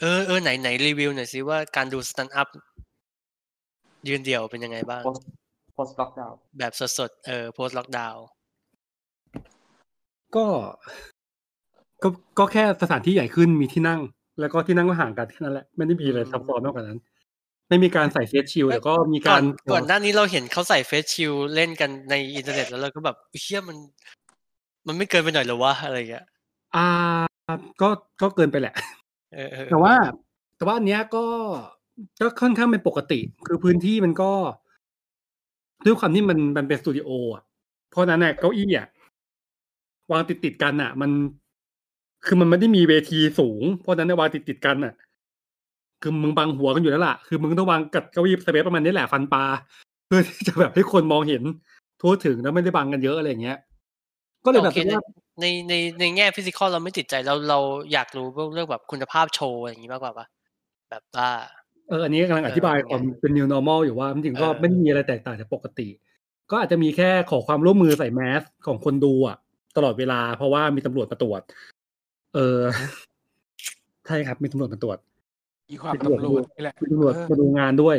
เออเออไหนไหนรีวิวหน่อยสิว่าการดู stand-up ยืนเดี่ยวเป็นยังไงบ้าง post post lockdown แบบสดๆเออ post lockdownก็ก็ก็แค่สถานที่ใหญ่ขึ้นมีที่นั่ง แล้วก็ที่นั่งก็ห่างกันแค่นั้นแหละไม่ได้มีอะไรซับซ้อนมากกว่านั้น ไม่มีการใส่ face shield แต่ก็มีก่กาอนรก่อนหน้านี้เราเห็นเขาใส่ face shield เล่นกันในอินเทอร์เน็ตแล้วเราก็แบบเฮียมัน มันไม่เกินไปหน่อยเหรอวะอะไรอย่างเงี้ยอ่า ก็ก็เกินไปแหละ เออเออแต่ว่า แต่ว่าอันเนี้ยก็ก็ค่อนข้างเป็นปกติ คือพื้นที่มันก็ด้วยความที่มันมันเป็นสตูดิโออะเพราะฉะนั้นน่ะเก้าอี้อะวางติดติดๆกันอะ มัน คือมันไม่ได้มีเวทีสูง เพราะฉะนั้นเนี่ยวางติดติดๆกันอะ คือมึงบังหัวกันอยู่แล้วล่ะ คือมึงต้องวางกับเก้าอี้ space ประมาณนี้แหละฟันปลาเพื่อที่จะแบบให้คนมองเห็นทั่วถึงแล้วไม่ได้บังกันเยอะอะไรอย่างเงี้ย ก็เลยแบบโอเค ว่า ในในในแง่ physical เราไม่ติดใจเราเราอยากรู้เรื่องแบบคุณภาพโชว์อย่างนี้มากกว่าปะแบบว่าเอออันนี้กำลังอธิบายเออความเป็นไงเป็น new normal อยู่ว่าจริงๆก็เออไม่ได้มีอะไรแตกต่างจากปกติ ก็อาจจะมีแค่ขอความร่วมมือใส่แมสของคนดูอะ ตลอดเวลาเพราะว่ามีตำรวจมาตรวจ เออใช่ครับมีตำรวจมาตรวจอีความตำรวจนี่แหละมีตำรวจเออมาดูงานด้วย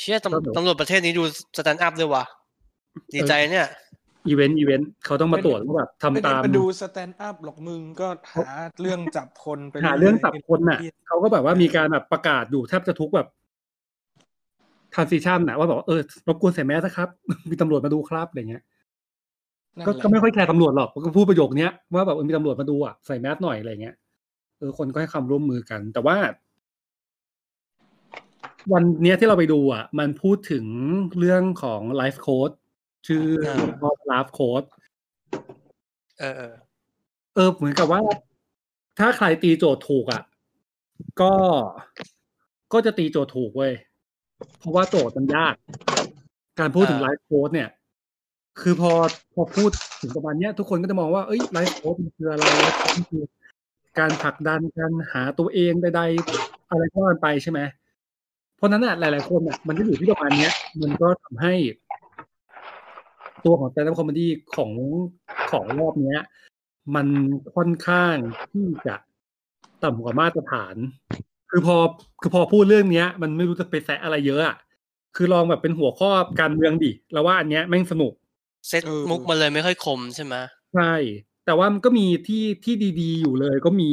เชื่อครับผมตำตำรวจประเทศนี้ดู stand-up ด้วยว่ะดีใจเนี่ย อีเวนต์อีเวนต์เขาต้องมาตรวจว่าแบบไม่ทำได้ตามมาดู stand-up หรอกมึงก็หาเรื่องจับคนไปหาเรื่องจับคนน่ะเขาก็แบบว่ามีการแบบประกาศอยู่แทบจะทุกแบบ transition น่ะว่าแบบว่าเออรบกวนใส่แมสนะครับ มีตำรวจมาดูครับอะไรเงี้ยนั่นก็แหละก็ไม่ค่อยแคร์ตำรวจหรอกก็พูดประโยคเนี้ยว่าแบบเออมีตำรวจมาดูอะใส่แมสหน่อยอะไรเงี้ยเออคนก็ให้ความร่วมมือกัน แต่ว่า วันเนี้ยที่เราไปดูอะ มันพูดถึงเรื่องของ life coach ชื่ออ่า life coach เออเออ เออ เหมือนกับว่า ถ้าใครตีโจทย์ถูกอะ ก็ก็จะตีโจทย์ถูกเว้ย เพราะว่าโจทย์มันยาก การพูดถึง life coach เนี่ย คือพอพอพูดถึงประมาณเนี้ย ทุกคนก็จะมองว่า เอ้ย life coach มันคืออะไรมันคือการผลักดันการหาตัวเองใดๆอะไรก็ว่าไปใช่ไหมเพราะฉะนั้นอะหลาย ๆ คนอะมันก็อยู่ที่ประมาณเนี้ย มันก็ทำให้ ตัวของแต่ละคอมเมดี้ของของรอบเนี้ย มันค่อนข้างที่จะต่ำกว่ามาตรฐาน คือพอคือพอพูดเรื่องเนี้ย มันไม่รู้จะไปแซะอะไรเยอะอะคือลองแบบเป็นหัวข้อการเมืองดิแล้วว่าอันเนี้ยแม่งสนุก เซตมุกมาเลยไม่ค่อยคมใช่ไหมใช่แต่ว่ามันก็มีที่ที่ดี ๆ อยู่เลยก็มี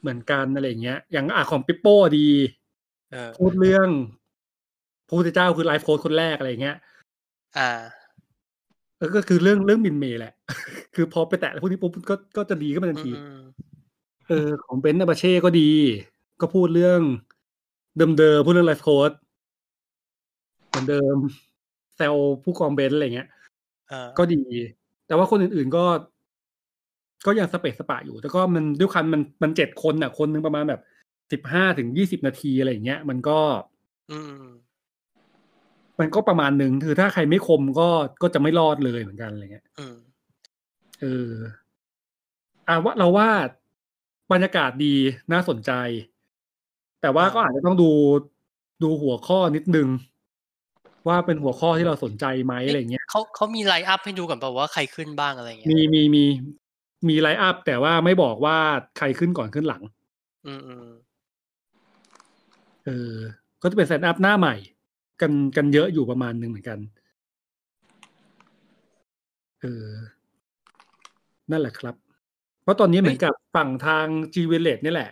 เหมือนกันอะไรเงี้ย อย่างอะของปิปโป้ดีเออพูดเรื่องพระพุทธเจ้าคือ life coach คนแรกอะไรเงี้ย อ่าเออก็คือเรื่องเรื่องบินเมย์แหละ คือพอไปแตะพวกนี้ปุ๊บก็ก็จะดีขึ้นมาทันทีอืมเออของเบนซ์อาบาเช่ก็ดี ก็พูดเรื่องเดิมๆพูดเรื่อง life coach เหมือนเดิมเซซลผู้กองเบนอะไรเงี้ยเออก็ดี แต่ว่าคนอื่นๆก็ ก็ยังสเปซสปะอยู่ แต่ก็มันด้วยคันมันมันเจ็ดคนอะ คนหนึงประมาณแบบสิบห้าถึงยี่สิบนาทีอะไรอย่างเงี้ย มันก็ อื มมันก็ประมาณหนึ่งคือถ้าใครไม่คมก็ก็จะไม่รอดเลยเหมือนกันอะไรเงี้ยอืมเอออ่าว่าเราว่าบรรยากาศดีน่าสนใจ แต่ว่าก็อาจจะต้องดูดูหัวข้อนิดนึง ว่าเป็นหัวข้อที่เราสนใจไหมอะไรเงี้ยเขาเขามี lineup ให้ดูก่อนเปล่าว่าใครขึ้นบ้างอะไรเงี้ยมีมีมีมี lineup แต่ว่าไม่บอกว่าใครขึ้นก่อนขึ้นหลัง อืมอืมเออ ก็จะเป็น stand-up หน้าใหม่ กันกันเยอะอยู่ประมาณหนึ่งเหมือนกัน เออ นั่นแหละครับ เพราะตอนนี้เหมือนกับฝั่งทาง G v i l l a g e นี่แหละ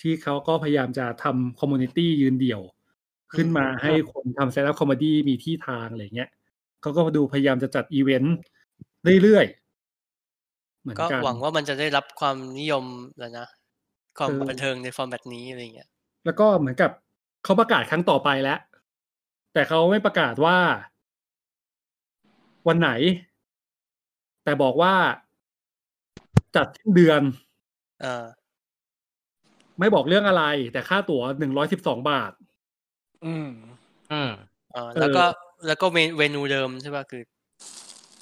ที่เขาก็พยายามจะทำ community ยืนเดี่ยว ขึ้นมาให้คนทำ stand-up comedy มีที่ทางอะไรเงี้ยเขาก็ดูพยายามจะจัดอีเวนต์เรื่อยๆเหมือนก็กันหวังว่ามันจะได้รับความนิยมแล้วนะ ความเออบันเทิงในฟอร์มแบบนี้อะไรเงี้ย แล้วก็เหมือนกับเขาประกาศครั้งต่อไปแล้ว แต่เขาไม่ประกาศว่า วันไหน แต่บอกว่าจัดสิ้นเดือน เออ ไม่บอกเรื่องอะไร แต่ค่าตั๋วหนึ่งร้อยสิบสองบาท อืม อืมเออแล้วก็แล้วก็เวเวนูเดิมใช่ป่ะคือ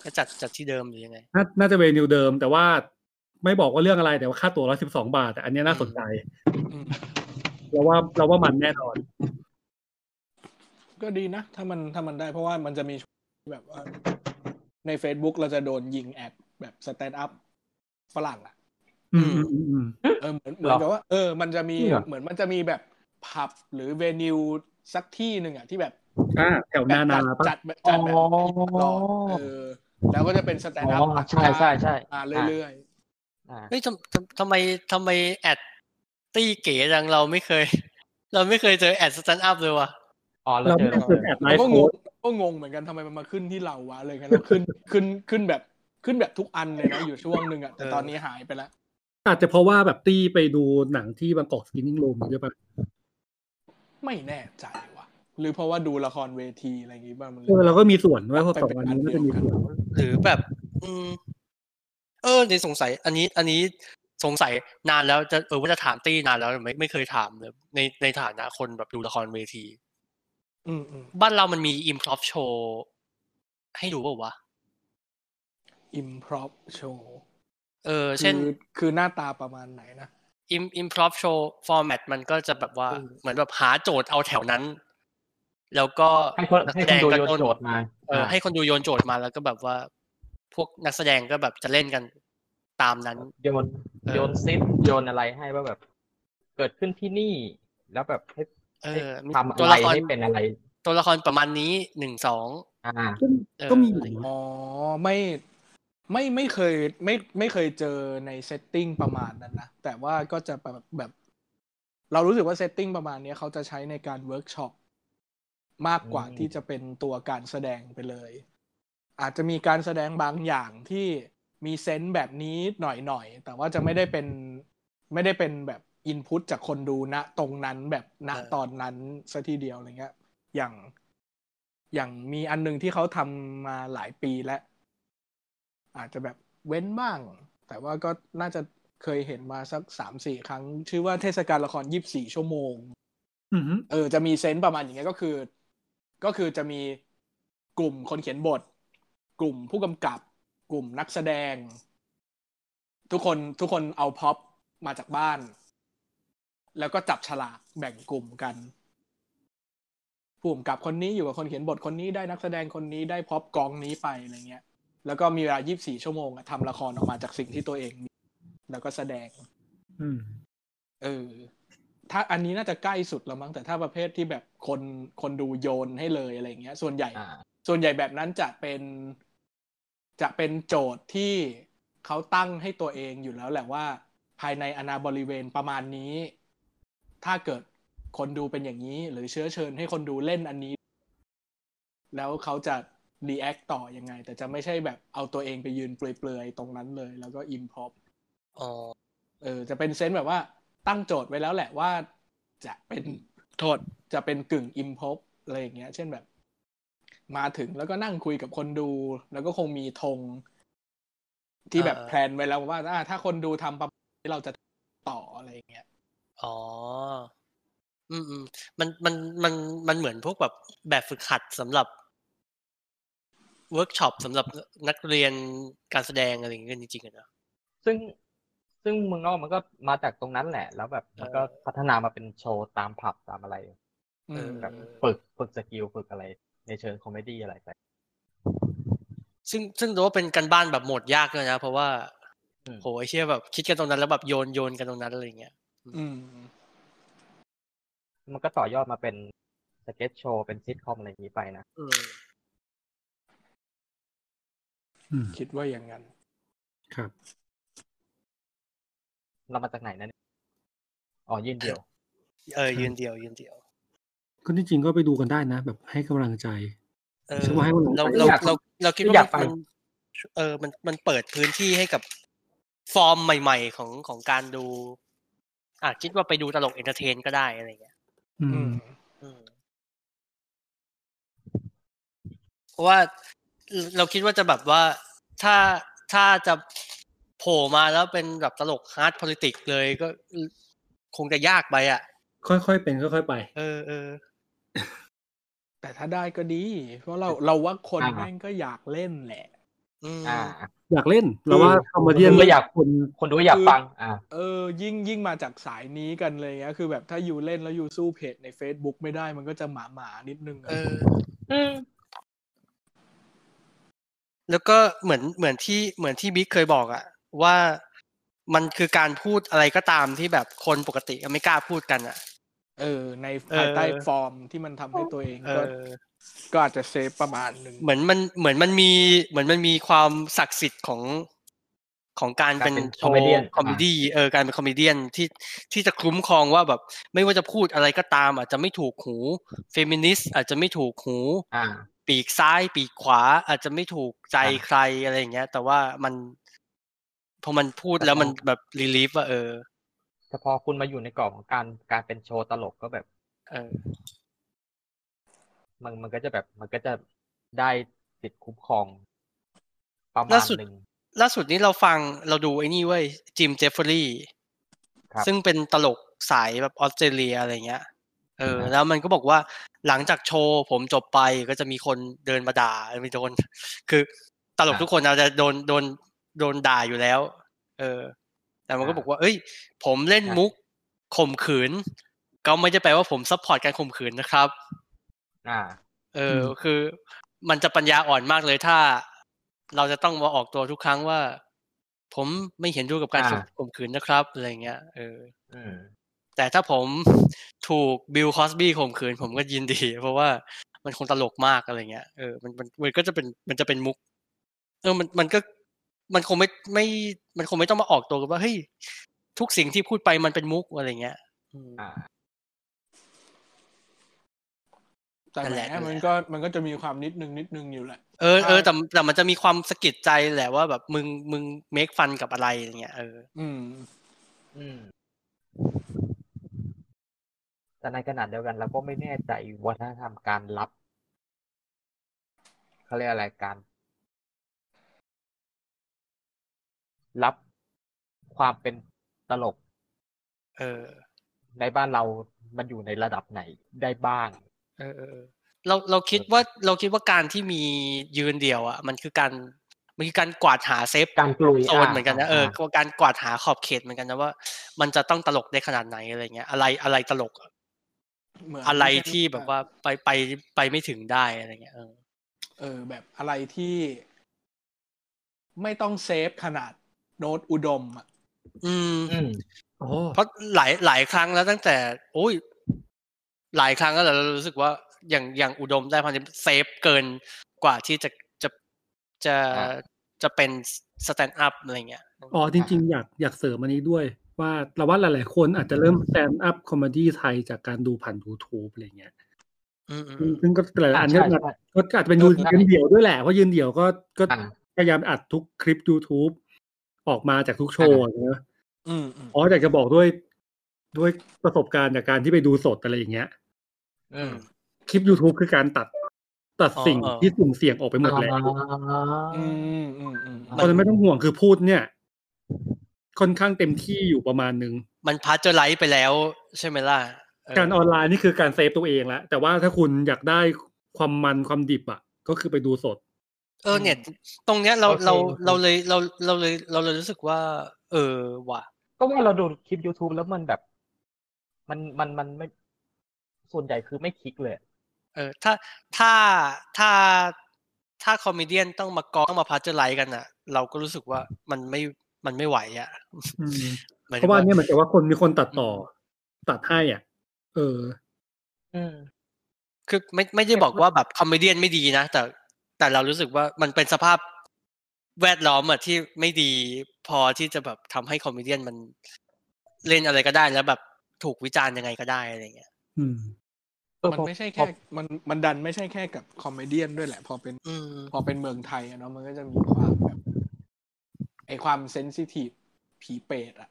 ก็จัดจัดที่เดิมหรือยังไงน่าน่าจะเวนิวเดิม แต่ว่าไม่บอกว่าเรื่องอะไรแต่ว่าค่าตั๋วร้อยสิบสองบาท แต่อันเนี้ยน่าสนใจอืมเราว่าเราว่ามันแน่นอน ก็ดีนะ ถ้ามันถ้ามันได้เพราะว่ามันจะมีแบบว่าใน Facebook เราจะโดนยิง ad แบบ stand-up ฝรั่งอะอืมอืมอืมอืมเออเหมือนเหมือนกับว่า เออ มันจะมีจริงเหรอเหมือนมันจะมีแบบผับหรือ venue สักที่หนึ่งอะที่แบบอ่าแถวนานาจัดปะจัดแบบจัดแบบนี้ตลอดเออ แล้วก็จะเป็น stand-up อ๋อใช่ใช่ใช่อ่าเรื่อยอ่าเฮ้ยทำทำทำไมทำไม adตี้เก๋จังเราไม่เคย เราไม่เคยเจอแอดสแตนด์อัพเลยว่ะ อ๋อเราเราเจอไม่เราเคเจยอแอดๆไลเราฟ์ก็งโค้งดก็งงเหมือนกันทำไมมันมาขึ้นที่เราวะเลยกันเราขึ้นขึ้นขึ้นแบบขึ้นแบบทุกอันเลยนะอยู่ช่วงหนึ่งอะแต่เออตอนนี้หายไปแล้วอาจจะเพราะว่าแบบตี้ไปดูหนังที่บางกอกสกินนิ่งรูมด้วยปะไม่แน่ใจว่ะ หรือเพราะว่าดูละครเวทีอะไรอย่างงี้บ้างมันเลเอยอเราก็มีส่วนว่าพวกสองอันนี้ไปน่าเป็นอันจะมีเดียวส่กัวนนหรือแบบ อืม เออในสงสัย อันนี้ อันนี้สงสัยนานแล้วจะเออว่าจะถามตี้นานแล้วไม่ไม่เคยถามเลยในในฐานะคนแบบดูละครเวทีอืมอืม บ้านเรามันมีอิมพรอฟโชว์ให้ดูเปล่าวะอิมพรอพโชว์เออ เช่นคือคือหน้าตาประมาณไหนนะอิมอิมพรอฟโชว์ฟอร์แมตมันก็จะแบบว่าอืมเหมือนแบบหาโจทย์เอาแถวนั้น แล้วก็ให้คนนักให้แสคดนงดูก็โยนต้นโจทย์มาเออให้คนดูโยนโจทย์มาแล้วก็แบบว่า พวกนักแสดงก็แบบจะเล่นกันตามนั้น โยนเออโยนซิปโยนอะไรให้ว่าแบบ เกิดขึ้นที่นี่ แล้วแบบให้ เออมีทำตัวอะไรละครให้เป็นอะไร ตัวละครประมาณนี้หนึ่งสองอ่าก็เออก็มีออะไรยู่เงี้ยอ๋อไม่ไม่ไม่เคยไม่ไม่เคยเจอใน setting ประมาณนั้นนะ แต่ว่าก็จะแบบแบบ เรารู้สึกว่า setting ประมาณเนี้ยเขาจะใช้ในการเวิร์กช็อปมากกว่าอืมที่จะเป็นตัวการแสดงไปเลย อาจจะมีการแสดงบางอย่างที่มีเซนส์แบบนี้หน่อยๆ แต่ว่าจะไม่ได้เป็นไม่ได้เป็นแบบ อินพุตจากคนดูณตรงนั้นแบบณเออตอนนั้นซะทีเดียวอะไรเงี้ย อย่างอย่างมีอันหนึงที่เขาทำมาหลายปีแล้ว อาจจะแบบเว้นบ้าง แต่ว่าก็น่าจะเคยเห็นมาสักสามสี่ครั้ง ชื่อว่าเทศกาลละครยี่บสี่ชั่วโมงอือฮึเออ จะมีเซนส์ประมาณอย่างเงี้ยก็คือ ก็คือจะมีกลุ่มคนเขียนบท กลุ่มผู้กำกับ กลุ่มนักแสดง ทุกคนทุกคนเอาพ็อปมาจากบ้าน แล้วก็จับฉลากแบ่งกลุ่มกันผู้กำกับคนนี้อยู่กับคนเขียนบทคนนี้ได้นักแสดงคนนี้ได้พ็อปกองนี้ไปอะไรเงี้ย แล้วก็มีเวลา 24 ชั่วโมงอะทำละครออกมาจากสิ่งที่ตัวเองมีแล้วก็แสดง อืม เออ ถ้าอันนี้น่าจะใกล้สุดแล้วมั้งแต่ถ้าประเภทที่แบบคนคนดูโยนให้เลยอะไรเงี้ย ส่วนใหญ่อ่าส่วนใหญ่แบบนั้นจะเป็น จะเป็นโจทย์ที่เขาตั้งให้ตัวเองอยู่แล้วแหละว่า ภายในอาณาบริเวณประมาณนี้ ถ้าเกิดคนดูเป็นอย่างนี้ หรือเชื้อเชิญให้คนดูเล่นอันนี้ แล้วเขาจะ react ต่อยังไง แต่จะไม่ใช่แบบเอาตัวเองไปยืนเปลือยๆตรงนั้นเลย แล้วก็ improvอ๋อเออ จะเป็นเซนส์แบบว่าตั้งโจทย์ไว้แล้วแหละว่า จะเป็นโทษจะเป็นกึ่งอิมพอปอะไรอย่างเงี้ย เช่นแบบ มาถึงแล้วก็นั่งคุยกับคนดู แล้วก็คงมีธงที่แบบเออแพลนไว้แล้วว่าอ่าถ้าคนดูทำประมาณนี้เราจะต่ออะไรอย่างเงี้ย อ๋อ อืมอืมมันมันมันมันเหมือนพวกแบบแบบฝึกหัดสำหรับเวิร์กช็อปสำหรับนักเรียนการแสดงอะไรอย่างเงี้ยจริงๆอะเนอะซึ่งซึ่งเมืองนอกมันก็มาจากตรงนั้นแหละ แล้วแบบมันก็เออพัฒนามาเป็นโชว์ตามผับตามอะไรอืมแบบฝึกฝึก skill ฝึกอะไร ในเชิง comedy อะไรไปซึ่งซึ่งรู้ว่าเป็นการบ้านแบบโหมดยากเลยนะ เพราะว่าอืมโหไอ้เชี่ยแบบคิดกันตรงนั้นแล้วแบบโยนโยนกันตรงนั้นอะไรอย่างเงี้ยอื มมันก็ต่อยอดมาเป็นสเก็ตโชว์เป็นซิทคอมอะไรอย่างนี้ไปนะอืมอืมคิดว่าอย่างนั้น ครับ เรามาจากไหนนะเนี่ยอ๋อยืนเดียว เออ ยืนเดียว ยืนเดียว ก็ที่จริงก็ไปดูกันได้นะ แบบให้กำลังใจเออฉันว่าให้กำลังใจเราเราอยากเราเราคิดอว่ายากมันฟังมันเออ มันมันเปิดพื้นที่ให้กับฟอร์มใหม่ ๆ ของของการดู อะคิดว่าไปดูตลก entertain ก็ได้อะไรเงี้ยอือืมมอืมเพราะว่าเราคิดว่าจะแบบว่าถ้าถ้าจะโผล่มาแล้วเป็นแบบตลก hard politic เลยก็คงจะยากไปอะ ค่อยๆเป็นค่อยๆไป เออเออแต่ถ้าได้ก็ดี เพราะเราเราว่าคนอ่าแม่งก็อยากเล่นแหละ อืมอ่า อยากเล่นเราว่า comedy คนดูก็อยากคนคนดูก็อยากฟัง อ่า เออ ยิ่งยิ่งมาจากสายนี้กันเลยเงี้ย คือแบบถ้าอยู่เล่นแล้วอยู่สู้เพจใน Facebook ไม่ได้มันก็จะหมาหมาๆนิดนึงอะเออแล้วก็เหมือนเหมือนที่เหมือนที่บิ๊กเคยบอกอะว่ามันคือการพูดอะไรก็ตามที่แบบคนปกติไม่กล้าพูดกันอะเออ ในเออภายใต้ฟอร์มที่มันทำให้ตัวเองเอก็อ ก็อาจจะ safe ประมาณหนึ่งเหมือนมันเหมือนมันมีเหมือนมันมีความศักดิ์สิทธิ์ของของการเป็นการเป็นโชว์ comedian คอมเมดี้เออการเป็นคอมเมเดี้ที่ที่จะคุ้มครองว่าแบบ ไม่ว่าจะพูดอะไรก็ตาม อาจจะไม่ถูกหูเฟมินิสต์อาจจะไม่ถูกหูอ่าปีกซ้ายปีกขวาอาจจะไม่ถูกใจอ่าใครอะไรอย่างเงี้ย แต่ว่ามันพอมันพูดแต่แล้วพอมันแบบ reliefว่าเออแต่พอคุณมาอยู่ในกรอบของการการเป็นโชว์ตลกก็แบบ เออ มันมันก็จะแบบมันก็จะได้สิทธิ์คุ้มครองประมาล่าณสุดหนึ่งล่าสุดนี้เราฟังเราดูไอ้นี่เว้ยจิมเจฟเฟอรี่ครับซึ่งเป็นตลกสายแบบออสเตรเลียอะไรเงี้ย เอออ่าแล้วมันก็บอกว่าหลังจากโชว์ผมจบไปก็จะมีคนเดินมาด่ามีโดน คือตลกทุกคนอาจจะโดนโดนโดนด่าอยู่แล้ว เออ แต่มันก็บอกว่า เอ้ย ผมเล่นมุกข่มขืน ก็ไม่ได้แปลว่าผม support การข่มขืนนะครับ อ่าเอออ คือมันจะปัญญาอ่อนมากเลยถ้า เราจะต้องมาออกตัวทุกครั้งว่า ผมไม่เห็นด้วยกับการอ่าข่มขืนนะครับอะไรเงี้ย เอออืมแต่ถ้าผมถูกบิลคอสบี้ข่มขืน ผมก็ยินดี เพราะว่ามันคงตลกมากอะไรเงี้ยเออมันมันมันก็จะเป็นมันจะเป็นมุก เออมันมันก็มันคงไม่ไม่ มันคงไม่ต้องมาออกตัวกันว่าเฮ้ยทุกสิ่งที่พูดไปมันเป็นมุกอะไรเงี้ยอืมอ่า แต่นั่นแหแหมละนั่นแหละมันก็มันก็จะมีความนิดนึงนิดนึงอยู่แหละเออเออแต่แต่มันจะมีความสะกิดใจแหละว่าแบบมึงมึงเมคฟันกับอะไรอย่างเงี้ยเออ อืม อืมแต่ในขณะเดียวกันเราก็ไม่แน่ใจวัฒนธรรมการรับเขาเรียกอะไรการรับความเป็นตลก เออ ในบ้านเรามันอยู่ในระดับไหนได้บ้าง เออเออเออเราเราคิดว่าเราคิดว่าการที่มียืนเดี่ยว อะ มันคือการมันคือการกวาดหาเซฟการกลุยโซนเหมือนกันนะเออการกวาดหาขอบเขตเหมือนกันนะว่า มันจะต้องตลกได้ขนาดไหนอะไรเงี้ย อะไรอะไรตลกอะเหมือนอะไรม่ใช่ที่แบบว่าไปไปไปไม่ถึงได้อะไรเงี้ยเออเออ แบบอะไรที่ ไม่ต้อง safe ขนาดโน้ตอุดมอะอืมอืมโอ้เพราะหลายหลายครั้งแล้วตั้งแต่โอ้ย หลายครั้งแล้วเรารู้สึกว่าอย่างอย่างอุดมได้พัน safe เกินกว่าที่จะจะจะอ่าจะเป็น stand-up อะไรเงี้ยอ๋อจริง ๆ อยากอยากเสริมอันนี้ด้วย ว่าเราว่าหลายๆคนอาจจะเริ่ม stand-up comedy ไทยจากการดูผ่าน YouTube อะไรเงี้ยอืมอืมอืมซึ่งก็หลายๆอันใช่ก็ใช่ก็อาจจะเป็นยืนใช่ยืนเดี่ยวด้วยแหละ เพราะยืนเดี่ยวก็ก็อ่าพยายามอัดทุกคลิป YouTube ออกมาจากทุกโชว์เนอะอืมอืมอ๋ออยากจะบอกด้วยด้วยประสบการณ์จากการที่ไปดูสดอะไรอย่างเงี้ยอืม คลิป YouTube คือการตัดตัดสิ่งที่สุ่มเสี่ยงออกไปหมดแล้วอืมอืมอืมเพราะฉะนั้นไม่ต้องห่วงคือพูดเนี่ย ค่อนข้างเต็มที่อยู่ประมาณนึง มันพาร์ทเจอร์ไลท์ไปแล้วใช่ไหมล่ะการออนไลน์นี่คือการ safe ตัวเองแล้วแต่ว่าถ้าคุณอยากได้ความมันความดิบอะ ก็คือไปดูสด เออเนี่ย ตรงเนี้ยเราโอเคเราเราเลยเราเราเลยเราเลยรู้สึกว่า เออว่ะ ก็ว่าเราดูคลิป YouTube แล้วมันแบบ มันมันมันไม่ ส่วนใหญ่คือไม่คลิกเลย เออ ถ้าถ้าถ้าถ้า comedy ต้องมากรองต้องมาพาสเจอร์ไรซ์กันอะ เราก็รู้สึกว่ามันไม่มันไม่ไหวอะอืมหมายเพถึงราะว่าเนี่ยเหมือนกับว่าคนมีคนตัดต่อ ตัดให้อะ เอออืมคือไม่ไม่ได้บอกว่าแบบ comedy ไม่ดีนะ แต่ แต่เรารู้สึกว่ามันเป็นสภาพแวดล้อมอะที่ไม่ดีพอที่จะแบบทำให้ comedy มันเล่นอะไรก็ได้แล้วแบบถูกวิจารณ์ยังไงก็ได้อะไรเงี้ย อืมเออมันพอไม่ใช่พแค่อมันมันดันไม่ใช่แค่กับ comedy ด้วยแหละ พอเป็นอืมพอเป็นเมืองไทยอะเนาะมันก็จะมีความแบบไอความ sensitive ผีเปรตอะ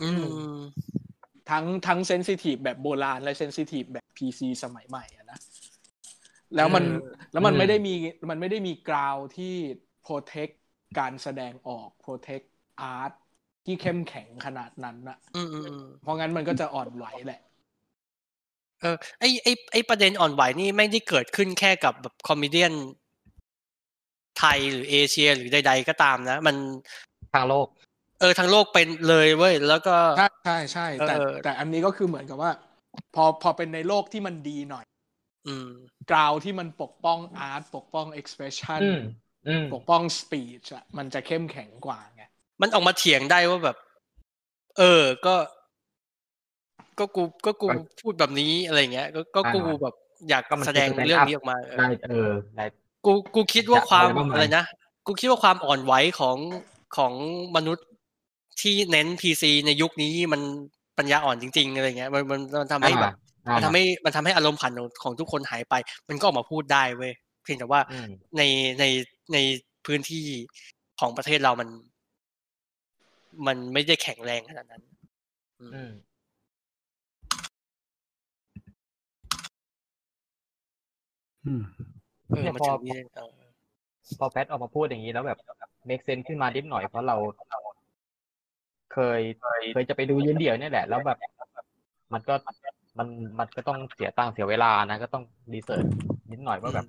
อืมทั้งทั้ง sensitive แบบโบราณ และ sensitive แบบ PC สมัยใหม่อะนะแล้วมันเออแล้วมันอืมไม่ได้มีมันไม่ได้มี ground ที่ protect การแสดงออก protect art ที่เข้มแข็งขนาดนั้นอะอืมอืมอืมเพราะงั้นมันก็จะอ่อนไหวแหละ เออไอไอไอประเด็นอ่อนไหวนี่ไม่ได้เกิดขึ้นแค่กับแบบ comedy ไทยหรือเอเชียหรือใด ๆ ก็ตามนะ มันทั้งโลก เออทั้งโลกเป็นเลยเว้ยแล้วก็ใช่ใช่ใช่แต่เออแต่อันนี้ก็คือเหมือนกับว่า พอพอเป็นในโลกที่มันดีหน่อย อืม ground ที่มันปกป้อง art ปกป้อง expression อืมอืมปกป้องสปีชอะมันจะเข้มแข็งกว่าไงมันออกมาเถียงได้ว่าแบบ เออ ก็ ก็กูก็กูก็พูดแบบนี้อะไรเงี้ย ก็ก็อ่ากูแบบอยากก็มันแสดงคือ stand เรื่อง up นี้ออกมาเออได้เออได้กูกูคิดว่าความอะไรบ้างไหมอะไรนะกูคิดว่าความอ่อนไหวของของมนุษย์ที่เน้นพีซีในยุคนี้มันปัญญาอ่อนจริงๆอะไรเงี้ย มันมันมันทำให้แบบอ่ามันทำให้มันทำให้อารมณ์ขันของของทุกคนหายไป มันก็ออกมาพูดได้เว้ยเพียงแต่ว่าอืมในในในพื้นที่ของประเทศเรามัน มันไม่ได้แข็งแรงขนาดนั้น อืม เออเนี่ยมันพอถึงนี่เออพอแพทออกมาพูดอย่างนี้แล้วแบบ make sense ขึ้นมานิดหน่อยเพราะเรา เคยเคยจะไปดูยืนเดี่ยวเนี่ยแหละ แล้วแบบ มันก็มันมันก็ต้องเสียตังค์เสียเวลานะ ก็ต้อง research นิดหน่อยว่าแบบ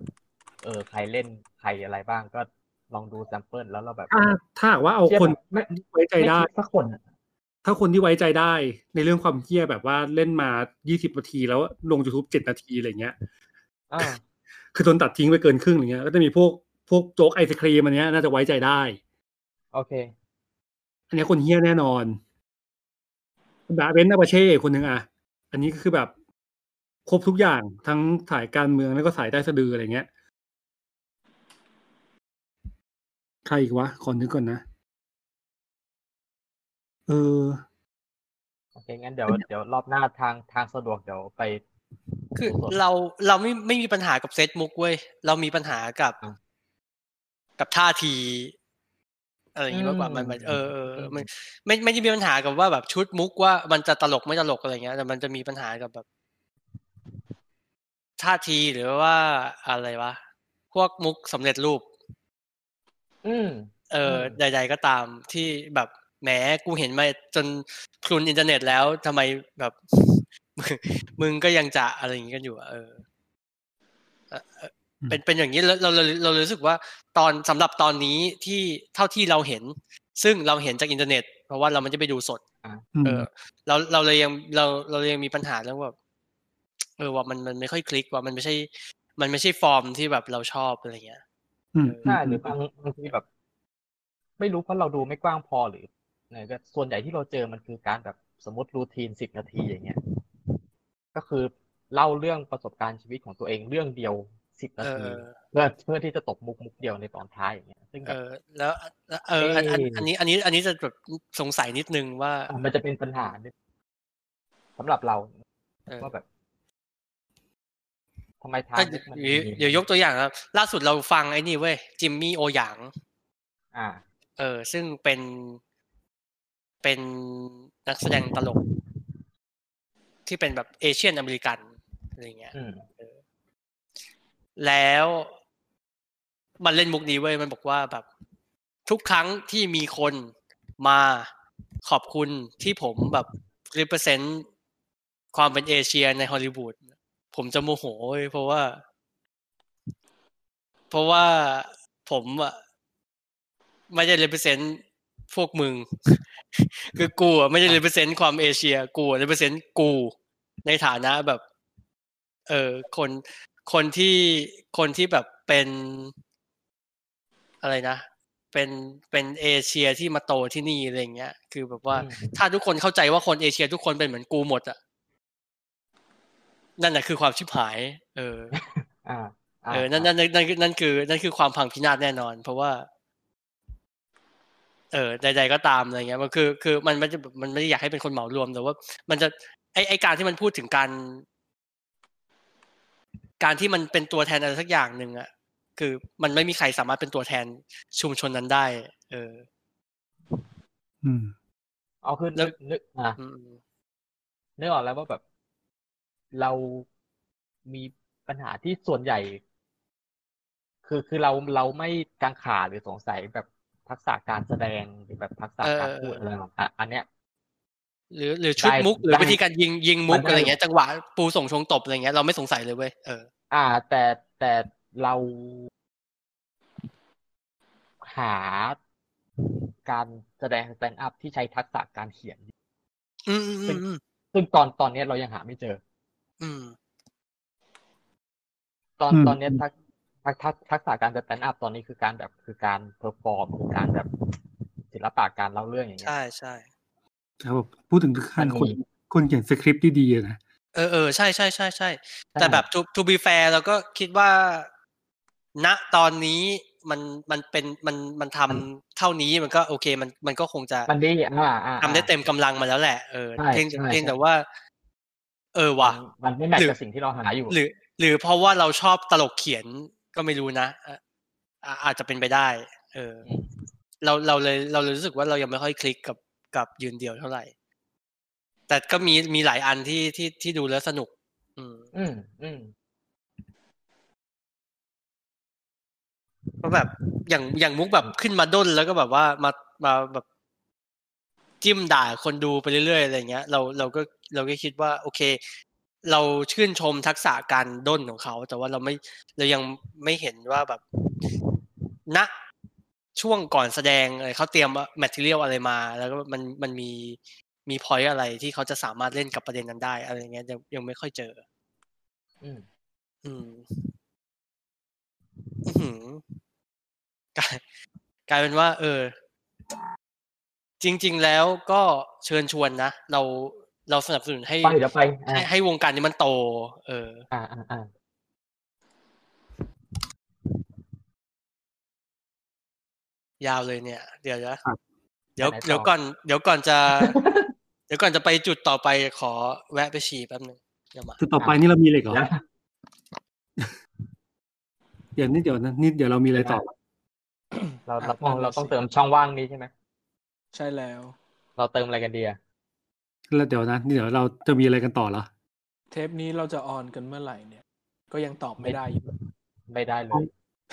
เออ ใครเล่นใครอะไรบ้างก็ลองดู sample แล้วเราแบบ ถ้าถ้าหากว่าเอาทียบคนแบบไม่ไว้ใจได้ม่คิสักคนอะถ้าคนที่ไว้ใจได้ ในเรื่องความเหี้ยแบบว่าเล่นมา20นาทีแล้วลง YouTube 7นาทีอะไรเงี้ยอ่า คือโดนตัดทิ้งไปเกินครึ่งอะไรเงี้ย ก็จะมีพวกพวกโจ๊กไอศครีมอันเนี้ยน่าจะไว้ใจได้ โอเค อันเนี้ยคนเฮี้ยแน่นอนดาเวนนาบาเช่คนหนึ่งอะ อันนี้ก็คือแบบครบทุกอย่างทั้งสายการเมืองแล้วก็สายใต้สะดืออะไรเงี้ย ใครอีกวะขอนึกก่อนนะ เออโอเคงั้นเดี๋ยวเดี๋ยวรอบหน้าทางทางสะดวกเดี๋ยวไป คือดูสดเราเราไม่ไม่มีปัญหากับเซตมุกเว้ยเรามีปัญหากับอะกับท่าทีอะไรอย่างงี้มากกว่าอืมมันมันเออเอออืมมันไม่ไม่ได้มีปัญหากับว่าแบบชุดมุกว่ามันจะตลกไม่ตลกอะไรเงี้ย แต่มันจะมีปัญหากับแบบ ท่าทีหรือว่าอะไรวะพวกมุกสำเร็จรูป อืม เอออืมใด ๆ ก็ตามที่แบบแหมกูเห็นมาจนพลุนอินเทอร์เน็ตแล้วทำไมแบบ มึงมึงก็ยังจะอะไรอย่างงี้กันอยู่อะเออเออเอออืมเป็นเป็นอย่างนี้เราเราเราเรารู้สึกว่าตอนสำหรับตอนนี้ที่เท่าที่เราเห็น ซึ่งเราเห็นจากอินเทอร์เน็ต เพราะว่าเราไม่ได้ไปดูสดเออ เราเราเลยยังเราเราเลยยังมีปัญหาเรื่องว่าเออว่ามันมันไม่ค่อยคลิกว่ามันไม่ใช่ มันไม่ใช่ฟอร์มที่แบบเราชอบอะไรเงี้ยอืมใช่หรือบางบางทีแบบ ไม่รู้เพราะเราดูไม่กว้างพอหรือเนี่ยก็ส่วนใหญ่ที่เราเจอมันคือการแบบสมมติรูทีนสิบนาทีอย่างเงี้ย ก็คือเล่าเรื่องประสบการณ์ชีวิตของตัวเองเรื่องเดียวสิบนาเอทีอเพื่อเพื่อที่จะตบมุกมุกเดียวในตอนท้ายอย่างเงี้ย ซึ่งแบเอบอแล้วเอออันอันเอ๊ะอันนี้อันนี้อันนี้จะแบบสงสัยนิดนึงว่าอะมันจะเป็นปัญหานิดสำหรับเราเออว่าแบบทำไมทางอะมุกมันเดี๋ยวมีเดี๋ยวยกตัวอย่างครับ ล่าสุดเราฟังไอ้นี่เว้ยจิมมี่โอหยาง อ่า เออ ซึ่งเป็นเป็นนักแสดงตลก ที่เป็นแบบเอเชียนอเมริกันอะไรเงี้ยอืมแล้วมันเล่นมุกนี้เว้ยมันบอกว่าแบบ ทุกครั้งที่มีคนมาขอบคุณที่ผมแบบ represent ความเป็นเอเชียในฮอลลีวูดผมจะโมโหเว้ยเพราะว่า เพราะว่าผมอะไม่ได้ represent พวกมึง คือกูอะไม่ได้ represent ความเอเชีย กูอะ represent กู ในฐานะแบบ เออคนคนที่คนที่แบบเป็นอะไรนะเป็นเป็นเอเชียที่มาโตที่นี่อะไรเงี้ย คือแบบว่าอืมถ้าทุกคนเข้าใจว่าคนเอเชีย ทุกคนเป็นเหมือนกูหมดอะนั่นแหละคือความชิบหาย เออ อ่าาเออนั่นนั่นนั่นนั่นนั่นคือ นั่นคือความพังพินาศแน่นอน เพราะว่า เออใดๆก็ตามอะไรเงี้ยมันคือคือมันไม่ได้มันไม่ได้อยากให้เป็นคนเหมารวมแต่ว่า มันจะไอไอการที่มันพูดถึงการ การที่มันเป็นตัวแทนอะไรสักอย่างหนึ่งอะคือมันไม่มีใครสามารถเป็นตัวแทนชุมชนนั้นได้ เออ อืมเอาคือแล้นึวกนึกอะอืมนึกออกแล้วว่าแบบ เรามีปัญหาที่ส่วนใหญ่ คือคือเราเราไม่กังขาหรือสงสัยแบบ ทักษะการแสดงหรือแบบทักษะการพูดอะไรหรอกอะอันเนี้ยหรือหรือชุดได้มุกหรือได้วิธีการยิงยิงมุกมันได้อะไรเงี้ยจังหวะปูส่งชงตบอะไรเงี้ยเราไม่สงสัยเลยเว้ยเอออ่า แต่แต่เราหาการแสดง stand-up ที่ใช้ทักษะการเขียนอืมอืมอืมอืมซึ่งตอนตอนเนี้ยเรายังหาไม่เจอ อืม ตอนอืมตอนเนี้ยทัก ทักทักทักษะการ stand-up ตอนนี้คือการแบบคือการ perform คือการแบบศิลปะการเล่าเรื่องอย่างเงี้ยใช่ใช่ครับแบบพูดถึงขั้นมันคนมีคนเขียนสคริปต์ที่ดีอะนะเออเออใช่ใช่ใช่ใช่ใช่แต่แบบ to to be fair เราก็คิดว่า ณตอนนี้มันมันเป็นมันมันทำเท่านี้มันก็โอเคมันมันก็คงจะมันดีอ่าอ่าทำได้เต็มกำลังมาแล้วแหละเออใช่เพียงใช่เพียงใช่แต่ว่า เออว่ะมันมันไม่แมทหรือกับสิ่งที่เราหาอยู่ หรือ หรือเพราะว่าเราชอบตลกเขียน ก็ไม่รู้นะอะอะอาจจะเป็นไปได้ เอออืมเราเราเลยเราเลยรู้สึกว่าเรายังไม่ค่อยคลิกกับกับยืนเดียวเท่าไหร่ แต่ก็มีมีหลายอันที่ที่ที่ดูแล้วสนุก อืม อืมอืมก็แบบอย่างอย่างมุกแบบขึ้นมาด้นแล้วก็แบบว่ามามาแบบจิ้มด่าคนดูไปเรื่อยๆอะไรเงี้ย เราเราก็เราก็คิดว่า โอเค เราชื่นชมทักษะการด้นของเขา แต่ว่าเราไม่เรายังไม่เห็นว่าแบบณช่วงก่อนแสดงอะไรเขาเตรียมแมทเทียลอะไรมา แล้วก็มันมันมีมีพอยต์อะไรที่เขาจะสามารถเล่นกับประเด็นนั้นได้อะไรเงี้ยยังยังไม่ค่อยเจอ อืม อืมอื้อหือกลายกลายเป็นว่า เออ จริง ๆ แล้วก็เชิญชวนนะเรา เราสนับสนุนให้ไปเดี๋ยวไปอ่าให้ให้วงการนี้มันโต เออ อ่าอ่าอ่ายาวเลยเนี่ย เดี๋ยวนะครับเดี๋ยวไปไหนต่อเดี๋ยวก่อน เดี๋ยวก่อนจะ เดี๋ยวก่อนจะไปจุดต่อไปขอแวะไปฉี่แป๊บหนึ่งเดี๋ยวมาจุดต่อไปนี่เรามีเหล็กเหรอแล้วเดี๋ยวนี่เดี๋ยวนะนี่เดี๋ยวเรามีอะไรต่อ เราเราต้องเราต้องเติมช่องว่างนี้ใช่ไหมใช่แล้ว เราเติมอะไรกันดีอะ แล้วเดี๋ยวนะนี่เดี๋ยวเราจะมีอะไรกันต่อเหรอ เทปนี้เราจะออนกันเมื่อไหร่เนี่ย ก็ยังตอบไม่ได้อยู่ไม่ได้เลย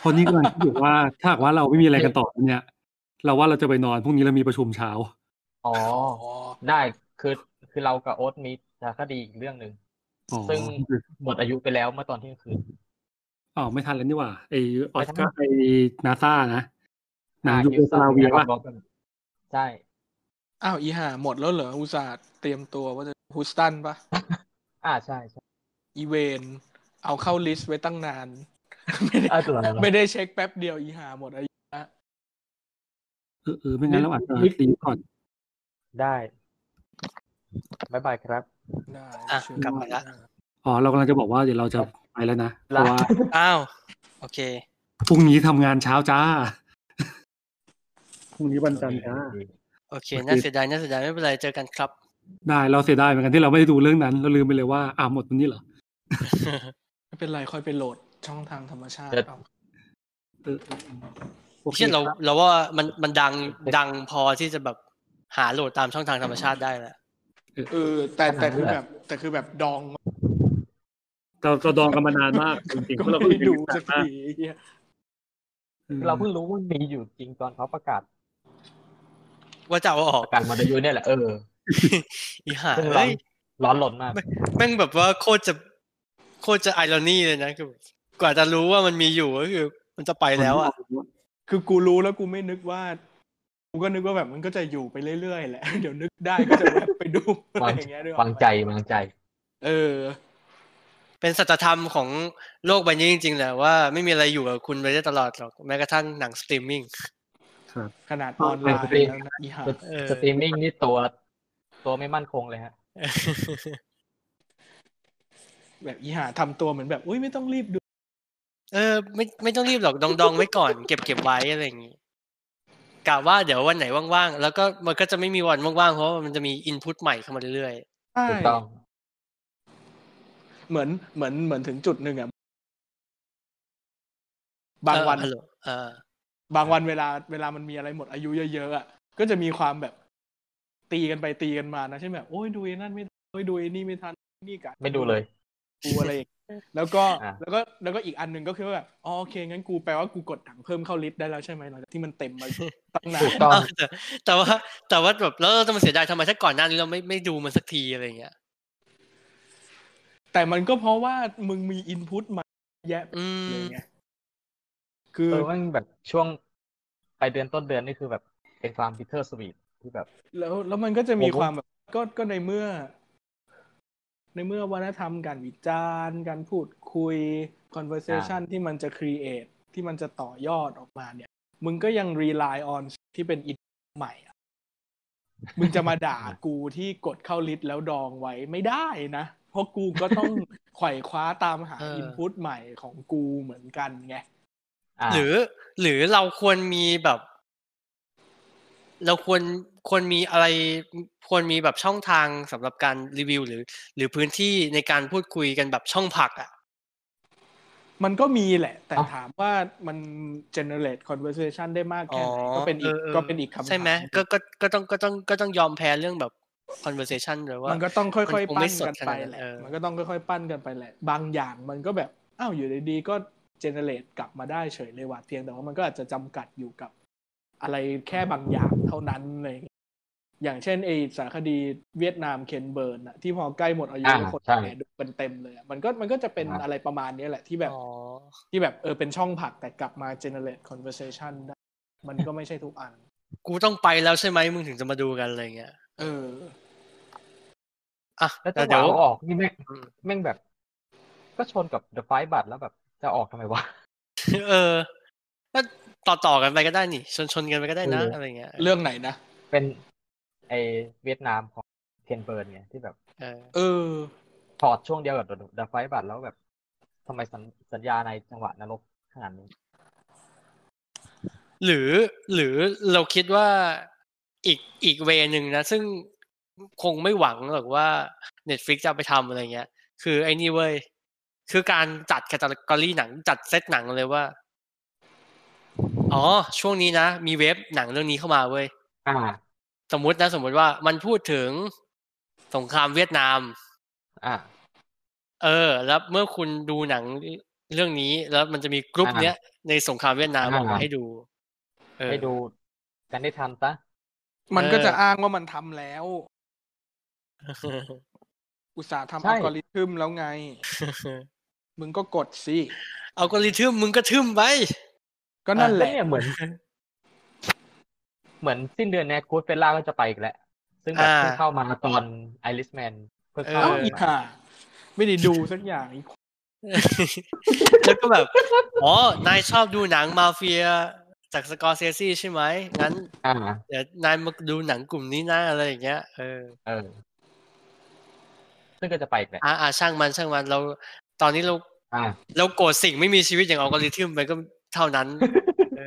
เพราะนี่กำลังคิดอยู่ว่าถ้าหากว่าเราไม่มีอะไรกันต่อเนี่ย เราว่าเราจะไปนอนพรุ่งนี้เรามีประชุมเช้า อ๋ออ๋อได้คือคือเรากับโอ๊ตมีสารคดีอีกเรื่องหนึ่งอ๋อซึ่งหมดอายุไปแล้วเมื่อตอนเที่ยงคืนอ๋อไม่ทันแล้วนี่หว่าไอออสไม่ทัการ์นไอนาซานะหนังอ่ายูโกสลาเวียป่ะใช่ อ้าวอีห่าหมดแล้วเหรออุตส่าห์เตรียมตัวว่าจะฮูสตันปะอ่าใช่ใช่ even เอาเข้า list ไว้ตั้งนาน ไม่ได้อ่าตัวอะไรวะไม่ได้เช็คแป๊บเดียวอีห่าหมดอายุละเออเออไม่งั้นเราอาจจะนิดรีบก่อน ได้บ๊ายบายครับได้อะเชิญกลับมาละอ๋อเรากำลังจะบอกว่าเดี๋ยวเราจะไปแล้วนะเพลาราะว่าอ้าวโอเคพรุ่งนี้ทำงานเช้าจ้าพรุ่งนี้วันจันทร์จ้า โอเคโอเค น่าเสียดาย น่าเสียดายไม่เป็นไร เจอกันครับ ได้เราเสียดายเหมือนกันที่เราไม่ได้ดูเรื่องนั้น เราลืมไปเลยว่าอ่าหมดวันนี้เหรอ ไม่เป็นไร ค่อยไปโหลดช่องทางธรรมชาติเดี๋ยวเอาเออเออเออโอเคเช่นเราครับเราว่ามันมันดังดังพอที่จะแบบหาโหลดตามช่องทางธรรมชาติได้แล้วเออ แต่แต่ขนาดนั้นคือเลยแบบ แต่คือแบบดองเราเราดองกันมานานมากจริงๆก็เพราะเราไม่ก็ได้ดูนานสักมากทีเหี้ยเราเพิ่งรู้ว่ามันมีอยู่จริงตอนเขาประกาศ ว่าจะเอาออกประกาศมาดยุเนี่ยแหละเอออีห่าซึ่งร้อเอ้นยร้อนหล่นมากแม่งแบบว่าโคตรจะโคตรจะไอรอนี่เลยนะคือแบบกว่าจะรู้ว่ามันมีอยู่ก็คือ มันจะไปแล้วอะคือกูรู้แล้วกูไม่นึกว่ากูก็นึกว่าแบบมันก็จะอยู่ไปเรื่อยๆแหละเดี๋ยวนึกได้ก็จะแวบไปดูอะไรวางอย่างเงี้ยด้วยวางใจวางใจ เออ เป็นสัจธรรมของโลกใบนี้จริงๆแหละว่าไม่มีอะไรอยู่กับคุณไปได้ตลอดหรอกแม้กระทั่งหนังสตรีมมิ่งครับ ขนาดออนไลน์ stream แล้วนะอีห่าเออสตรีมมิ่งนี่ตัว ตัวไม่มั่นคงเลยฮะแบบอีห่าทำตัวเหมือนแบบอุ้ยไม่ต้องรีบดู เออ ไม่ไม่ต้องรีบหรอกดองดองไว้ก่อน เก็บเก็บไว้อะไรอย่างี้กะว่าเดี๋ยววันไหนว่างๆ แล้วก็มันก็จะไม่มีวันว่างๆ เพราะว่ามันจะมีอินพุตใหม่เข้ามาเรื่อยใช่ถูกต้อง เหมือนเหมือนเหมือนถึงจุดหนึ่งอะๆบางวันเออฮัลโหลเออ บางวันเวลาเวลามันมีอะไรหมดอายุเยอะๆอะก็จะมีความแบบตีกันไปตีกันมานะใช่ไหมแบบโอ้ยดูไอ้นั่นไม่ทันโอ้ยดูไอ้นี่ไม่ทันนี่กันไม่ดูเลยกูอะไรอย่างเงี้ยแล้วก็อะแล้วก็แล้วก็อีกอันหนึ่งก็คือว่าแบบอ๋อโอเคงั้นกูแปลว่ากูกดถังเพิ่มเข้าลิสต์ได้แล้วใช่ไหมหลังจากที่มันเต็มมาตั้งนาถูนกต้องแต่แต่ว่าแต่ว่าแบบแล้วเราจะมาเสียดายทำไมถ้าก่อนหน้านี้เราไม่ไม่ดูมันสักทีอะไรอย่างเงี้ยแต่มันก็เพราะว่ามึงมีอินพุตมาแยะอืมเลยไง คือเออมันแบบช่วงปลายเดือนต้นเดือนนี่คือแบบเป็นความบิเทอร์สวีทที่แบบ แล้วแล้วมันก็จะมีโอ้โหความแบบก็ก็ในเมื่อ ในเมื่อวัฒนธรรมการวิจารณ์การพูดคุย conversation ที่มันจะ create ที่มันจะต่อยอดออกมาเนี่ย มึงก็ยัง rely on ที่เป็นอินใหม่อะมึงจะมาด่ากูที่กดเข้าลิสต์แล้วดองไว้ไม่ได้นะ เพราะกูก็ต้องไขว่คว้าตามหาเอออิอินพุตใหม่ของกูเหมือนกันไงอ่า หรือหรือเราควรมีแบบ เราควรควรมีอะไร ควรมีแบบช่องทางสำหรับการรีวิว หรือ หรือพื้นที่ในการพูดคุยกันแบบช่องผักอะมันก็มีแหละ แต่เอ้าถามว่ามัน generate conversation ได้มากอ๋อแค่ไหนก็เป็นอีกออก็เป็นอีกคำถามใช่ไหมก็ก็ก็ต้องก็ต้องก็ต้องยอมแพ้เรื่องแบบ conversation เลยว่ามันก็ต้องค่อยมันคงๆไม่ปั้นสดกันขไปนาดนั้นแหละเออมันก็ต้องค่อยๆปั้นกันไปแหละ บางอย่างมันก็แบบอ้าวอยู่ดีๆก็ generate กลับมาได้เฉยเลยว่ะเพียงแต่ว่ามันก็อาจจะจำกัดอยู่กับอะไรแค่บางอย่างเท่านั้นอะไรอย่างเลยอย่างเช่นไอสารคดีเวียดนามเคนเบิร์นอะที่พอใกล้หมดอายุอ่าแล้วคนใช่แห่ดูกันเต็มเลยอะมันก็มันก็จะเป็นอ่าอะไรประมาณนี้แหละที่แบบอ๋อที่แบบเออเป็นช่องผักแต่กลับมา generate conversation ได้ มันก็ไม่ใช่ทุกอัน กูต้องไปแล้วใช่ไหมมึงถึงจะมาดูกันอะไรเงี้ยเอออะแล้วจัแต่งหเดี๋ยววะเอาออกนี่แม่งอืมแม่งแบบ ก็ชนกับ The Fight บัตแล้วแบบ จะออกทำไมวะเออก็ต่อต่อๆกันไปก็ได้นี่ชนชนๆกันไปก็ได้นะเออออะไรเงี้ยเรื่องไหนนะเป็นไอเวียดนามของเคนเบิร์นไงที่แบบเออเออถอดช่วงเดียวกับ The Fight บัตแล้วแบบทำไมสัญสัญญาในจังหวะนรกขนาดนี้หรือหรือเราคิดว่าอีกอีกเวนึงนะ ซึ่งคงไม่หวังหรอกว่า Netflix จะเอาไปทำอะไรเงี้ย คือไอ้นี่เว้ย คือการจัดแคตตากรีหนังจัดเซตหนังเลยว่า อ๋อ ช่วงนี้นะ มีเว็บหนังเรื่องนี้เข้ามาเว้ยอ่า สมมุตินะ สมมุติว่ามันพูดถึงสงครามเวียดนาม อ่า เออ แล้วเมื่อคุณดูหนังเรื่องนี้ แล้วมันจะมีกรุ๊ปอ่าเนี้ยในสงครามเวียดนามอ่าออกมาให้ดูเออให้ดูกันได้ทันซะมันก็เออจะอ้างว่ามันทำแล้ว อุตสาห์ทำใช่อัลกอริทึมแล้วไง มึงก็กดสิเอากริทึมมึงก็ทึมไป ก็นั่นแหก็ละเนี่ยเหมือน เหมือนสิ้นเดือนเนี้ Goodfellas ก็จะไปอีกแล้ว ซึ่งแบบอ่าเพิ่งเข้ามาตอน Irishman เพิ่งเข้าเอ้าเอออีห่าไม่ได้ดูสักอย่างอีกแล้วก็แบบ อ๋อ นายชอบดูหนังมาเฟียจากสกอร์เซซี่ใช่ไหม งั้นอ่าเดี๋ยวนายมาดูหนังกลุ่มนี้นะอะไรอย่างเงี้ย เออ เออ ซึ่งก็จะไปอีกแหละอ่าอ่าช่างมันช่างมันเรา ตอนนี้เราอ่า เราโกรธสิ่งไม่มีชีวิตอย่างอัลกอริทึมไปก็เท่านั้นเออ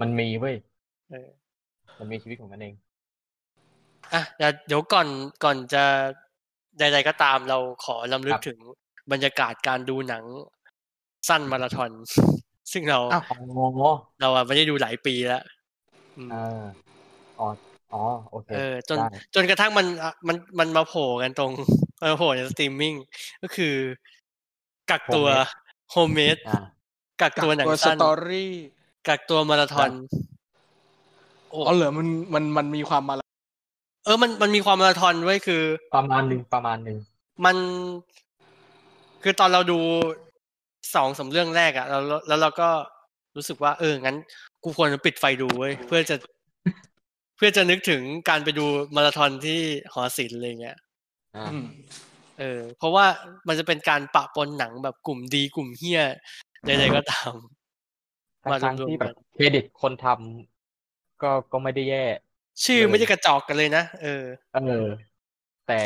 มันมีเว้ยเออมันมีชีวิตของมันเองอะเดี๋ยวเดี๋ยวก่อนก่อนจะใดๆก็ตามเราขอลำลึคกรับถึงบรรยากาศการดูหนังสั้นมาราธอน ซึ่งเราอ้าวอ๋อเราอะไม่ได้ดูหลายปีแล้วอืมเอออ๋ออ๋อโอเคเออจนได้จนกระทั่งมันอะมันมันมาโผล่กันตรงมาโผล่ในสตรีมมิ่งก็คือ กักตัวโฮมเมดอ่ากักตัวหนังตัวสสั้นตอรี่กักตัวมาราธอนโอ้อ๋อเหรอมันมันมันมีความมาเออมันมันมีความมาราธอนไว้ยคือ ประมาณหนึ่งประมาณหนึ่งมัน คือตอนเราดูสองสามเรื่องแรกอะแล้วแล้วเราก็รู้สึกว่า เอองั้น กูควรจะปิดไฟดูเว้ยเพื่อจะเพื่อจะนึกถึงการไปดูมาราธอนที่หอศิลป์อะไรเงี้ยอ่าอืม เออ เพราะว่ามันจะเป็นการปะปนหนังแบบกลุ่มดีกลุ่มเฮี้ยใดๆก็ตามมาทั้งรวมๆๆที่แบกับนเครดิตคนทำก็ก็ไม่ได้แย่ ชื่อเลยไม่ได้กระจอกกันเลยนะเออเออ แต่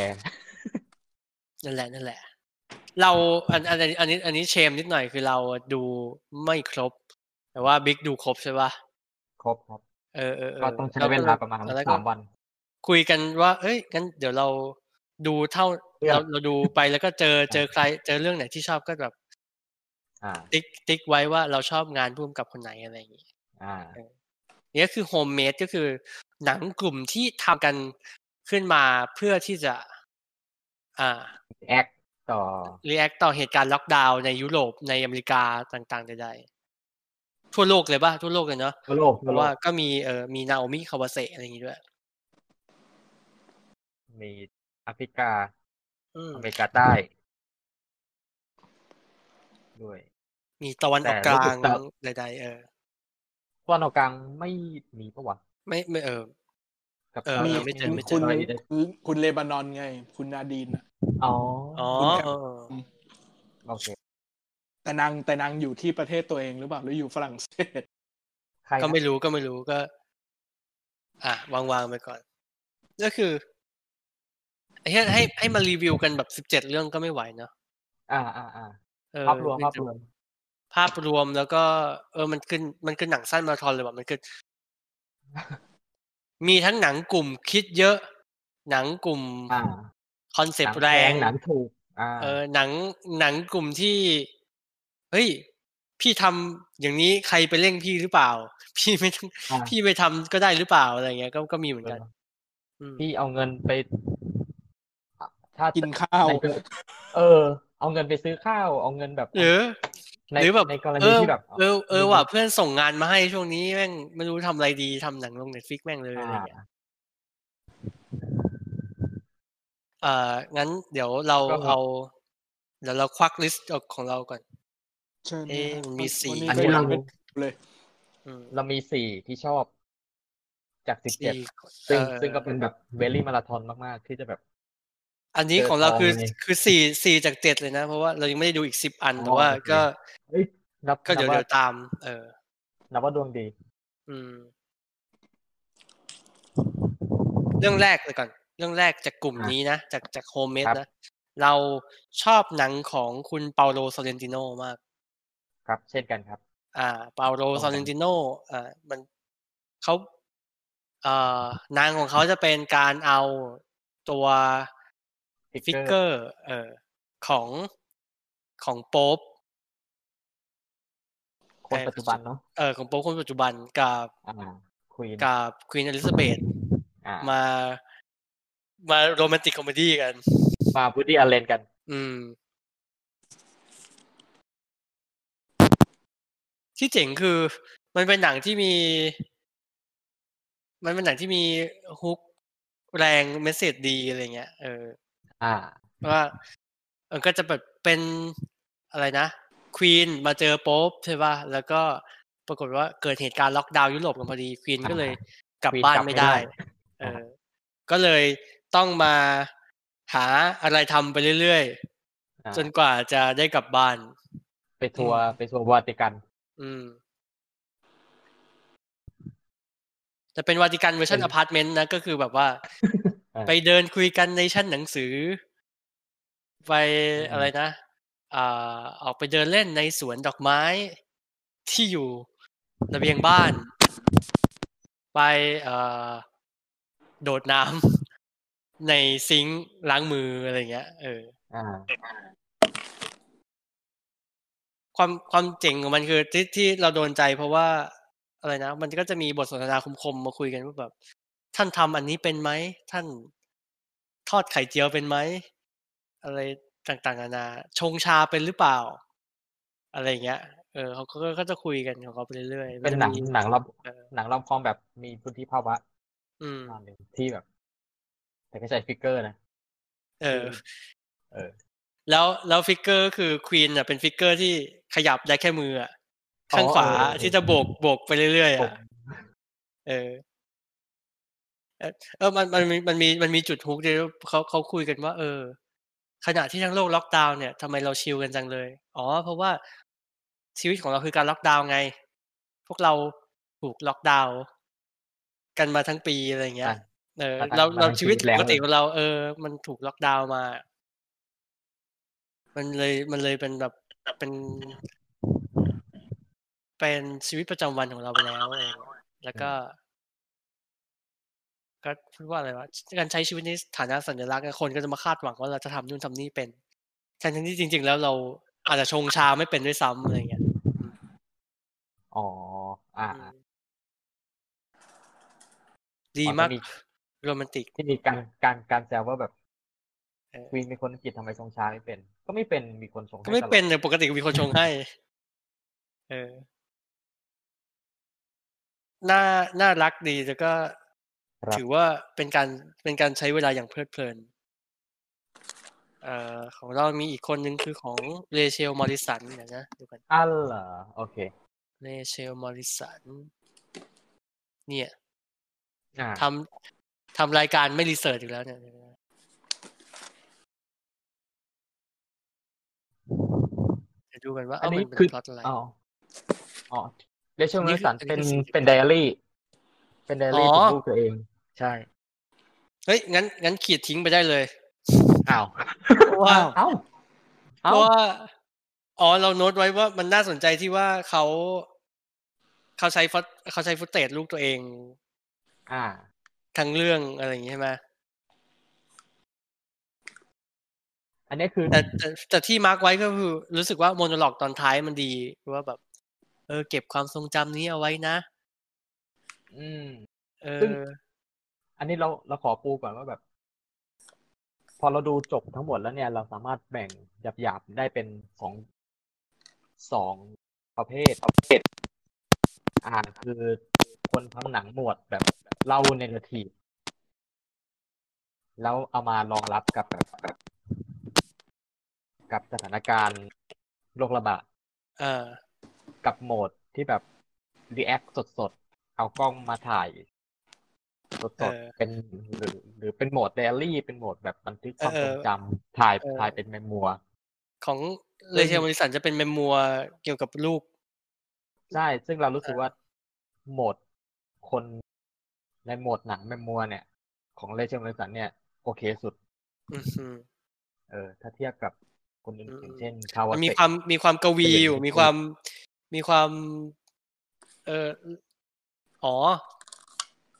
นั่นแหละนั่นแหละ เราอันอันอันอันนี้อันนี้เชมนิดหน่อยคือเราดูไม่ครบ แต่ว่าบิ๊กดูครบใช่ปะครบครับ เออเออเออก็ต้องใช้แก็เวลาประมาณแล้วก็สามวัน คุยกันว่า เอ้ยงั้นเดี๋ยวเรา ดูเท่าเรื่องเราเราดูไปแล้วก็เจอเจอใคร เจอเรื่องไหนที่ชอบก็แบบอ่าติ๊กติ๊กไว้ว่าเราชอบงานพุ่มกับคนไหนอะไรอย่างงี้อ่านี่ก็คือ Homemade ก็คือหนังกลุ่มที่ทำกันขึ้นมาเพื่อที่จะ อ่า act ต่อรีแอคต่อเหตุการณ์ล็อกดาวน์ในยุโรปในอเมริกาต่างๆใดๆทั่วโลกเลยป่ะทั่วโลกเลยเนาะทั่วโลกเพทั่วราะโลว่ากก็มีเออมีนาโอมิคาวาเซอะไรอย่างงี้ด้วย มีแอฟริกาอืมอเมริกาใต้ ด้วย มีตะวันออกกแต่ลารู้สึงกแต่ใดๆเออตัวนออกกลางไม่มีปะวะไม่ไม่เออกับเออมีไม่เจอไม่เจคุอณอะไรคุณคุณเลบานอนไง คุณนาดีนอะอ๋ออ๋อคุณแคปเออโอเคแต่นางแต่นางอยู่ที่ประเทศตัวเองหรือเปล่าหรืออยู่ฝรั่งเศสใครนะก็ไม่รู้ก็ไม่รู้ก็ อะวางวางๆไปก่อน ก็คือ ให้ให้ให้มารีวิวกันแบบสิบเจ็ดเรื่องก็ไม่ไหวเนาะอ่าอ่าอ่าเออภาพรวมภาพรวม ภาพรวมแล้วก็ เออมันขึ้นมันขึ้นหนังสั้นมาราธอนเลยว่ะมันคือมีทั้งหนังกลุ่มคิดเยอะ หนังกลุ่มอ่า concept แรง หนัต์งแพงหนังถูกอ่าเออหนังหนังกลุ่มที่ เฮ้ย พี่ทำอย่างนี้ใครไปเร่งพี่หรือเปล่า พี่ไม่ต้องอ่าพี่ไปทำก็ได้หรือเปล่าอะไรเงี้ยก็ก็มีเหมือนกันอืมพี่เอาเงินไป ถ้ากินข้าวในเออ เอาเงินไปซื้อข้าว เอาเงินแบบหรือในหรือแบบในกรเอณีอที่แบบ เออเออว่ะเพื่อนส่งงานมาให้ช่วงนี้แม่งไม่รู้ทำอะไรดีทำหนังลง Netflix แม่งเลยอะไรอ่าเงี้ยเอ่องั้นเดี๋ยวเราก็เอาเดี๋ยวเราควักลิสต์ของเราก่อนเชิญเอ๊ะนะครับมันมีสี่วันนี้อันก็นี้ยัเรางไม่เลยอืมเรามีสี่ที่ชอบ จากสิบเจ็ดสี่ซึ่งเอ่อซึ่งก็เป็นแบบเวลี่มาราธอนมาก ๆ ที่จะแบบ อันนี้เจอของเราทองคือเลยคือสี่สี่จากเจ็ดเลยนะ เพราะว่าเรายังไม่ได้ดูอีกสิบอันอ๋อแต่ว่าโอเคก็เอ้ยนับก็เดี๋ยวนับเดี๋ยวว่าตาม เออ นับว่าดวงดี อืม เรื่องแรกเลยก่อน เรื่องแรกจากกลุ่มอะนี้นะ จากจาก Homemade ครับนะ เราชอบหนังของคุณเปาโลซอเรนติโนมาก ครับเช่นกันครับ อ่า เปาโลตรงกันซอเรนติโนอ่ามันเขาเอ่อหนังของเขาจะเป็นการเอาตัว figure เอ่อของของโป๊ปคนปัจจุบันเนาะเออของโป๊ปคนปัจจุบันกับอ่า queen กับ queen อลิซาเบธอ่าามา romantic comedy กัน มา Woody Allen กัน อืม ที่เจ๋งคือ มันเป็นหนังที่มี มันเป็นหนังที่มี hook แรง message ดีอะไรเงี้ย เออ อ่าเพราะว่าเออก็จะแบบเป็นอะไรนะ queen มาเจอโป๊ปใช่ป่ะแล้วก็ปรากฏว่าเกิดเหตุการณ์ล็อกดาวน์ยุโรปกันพอดีควีนก็เลยกลับ Queen บ้านกลับไม่ไม่ได้ได้เออก็เลยต้องมาหาอะไรทำไปเรื่อยอ่าๆจนกว่าจะได้กลับบ้าน ไปทัวร์ไปทัวร์วาติกัน อืมจะเป็นวาติกันเวอร์ชันเป็นอพาร์ตเมนต์นะ ก็คือแบบว่าอ่า ไปเดินคุยกันในชั้นหนังสือ ไปอืมอะไรนะอ่าออกไปเดินเล่นในสวนดอกไม้ที่อยู่ระเบียงบ้าน ไปเอ่อโดดน้ำในซิงค์ล้างมืออะไรเงี้ย เอออ่าความความเจ๋งของมันคือที่ที่เราโดนใจเพราะว่าอะไรนะ มันก็จะมีบทสนทนาคมๆมาคุยกันว่าแบบ ท่านทำอันนี้เป็นไหม ท่านทอดไข่เจียวเป็นไหม อะไรต่างๆนานา ชงชาเป็นหรือเปล่า อะไรอย่างเงี้ย เออเขาก็ก็จะคุยกันของเขาไปเรื่อยๆ เป็นหนังมันจะมีหนัง rom เออหนัง rom-com แบบมีพุทธิภาวะ อืมประมาณหนึ่งที่แบบ แต่ก็ใช้ figure นะ เออ เออ แล้วแล้ว figure ก็คือ queen อะเป็น figure ที่ขยับได้แค่มืออะอ๋อข้างขวาเออเออที่จะโบกโบกไปเรื่อยๆผอะมเออ เออเออมันมันมีมันมีมันมีจุดฮุกที่เขาเขาคุยกันว่า เออ ขณะที่ทั้งโลกล็อกดาวน์เนี่ยทำไมเราชิลกันจังเลย อ๋อ เพราะว่าชีวิตของเราคือการล็อกดาวน์ไง พวกเราถูกล็อกดาวน์กันมาทั้งปีอะไรอย่างเงี้ยอะเออมาทั้งเรามาเราทั้งชีวิตชีวิตแล้วปกติของเรา เออ มันถูกล็อกดาวน์มา มันเลยมันเลยเป็นแบบเป็น เป็นชีวิตประจำวันของเราไปแล้วอะไรอย่างเงี้ยแล้วก็ ก็พูดว่าอะไรวะการใช้ชีวิตในฐานะสัญลักษณ์อะคนก็จะมาคาดหวังว่าเราจะทำนู่นทำนี่เป็นทั้งที่จริง ๆ แล้วเราอาจจะชงชาไม่เป็นด้วยซ้ำอะไรอย่างเงี้ยอ๋ออ่าอือ่ามดีอ๋อมากจะมีโรแมนติกที่มีการการการแซวว่าแบบเออควีนเป็นคนอังกฤษทำไมชงชาไม่เป็น ก็ไม่เป็นมีคนชงให้ก็ไม่ตลอดเป็นแต่ปกติก็มีคนชงให้ เออน่าน่ารักดีแล้วก็ครับ ถือว่าเป็นการเป็นการใช้เวลาอย่างเพลิดเพลินเอ่อของเรามีอีกคนนึงคือของเรเชลมอริสันเดี๋ยวนะดูกันอัลเหรอโอเคเรเชลมอริสันเนี่ยอ่าทำทำรายการไม่รีเสิร์ชอีกแล้วเนี่ยเดี๋ยวดูกันว่าอันเอ้านี้มันเป็นคือพล็อตอะไรอ๋ออ๋อเรเชลอันนี้เมสันคือเป็นอันนี้คือเป็นไดอารี่ เป็นไดอารี่อ๋อถึงลูกตัวเอง ใช่ เฮ้ย งั้น งั้นขีดทิ้งไปได้เลยอ้าวเพราะว่าเอ้าเพเอ้าราะว่า อ๋อ เราโน้ตไว้ว่ามันน่าสนใจที่ว่าเขาเขาใช้ฟุตเขาใช้ฟุตเตจลูกตัวเอง อ่า ทั้งเรื่องอะไรอย่างงี้ใช่ไหมอันนี้คือแต่แต่แต่ที่ mark ไว้ก็คือรู้สึกว่า monologue ตอนท้ายมันดีว่าแบบ เออ เก็บความทรงจำนี้เอาไว้นะ อืม เอซึ่งออันนี้เราเราขอปูก่อนว่าแบบ พอเราดูจบทั้งหมดแล้วเนี่ย เราสามารถแบ่งหยาบๆได้เป็นสองสองประเภทประเภท อ่าคือคนทำหนังหมวดแบบเล่า narrativeแล้วเอามารองรับกับแบบกับสถานการณ์โรคระบาดเออ กับโหมดที่แบบ react สดๆ เอากล้องมาถ่ายสดๆ เออเป็นหรือ หรือเป็นโหมดไดอารี่ เป็นโหมดแบบบันทึกความเออทรงจำถ่ายเออถ่ายเป็น memoir ของเรเชลมอร์ริสันจะเป็น memoir เกี่ยวกับลูก ใช่ ซึ่งเรารู้สึกเออว่าโหมดคนในโหมดหนัง memoir เนี่ย ของเรเชลมอร์ริสันเนี่ย โอเคสุดอืมอืมเออ ถ้าเทียบกับคนอื่นๆ อืมเช่นคาวามันมีเตะความมีความกวีอยู่เป็นมีความมีความ เออ อ๋อ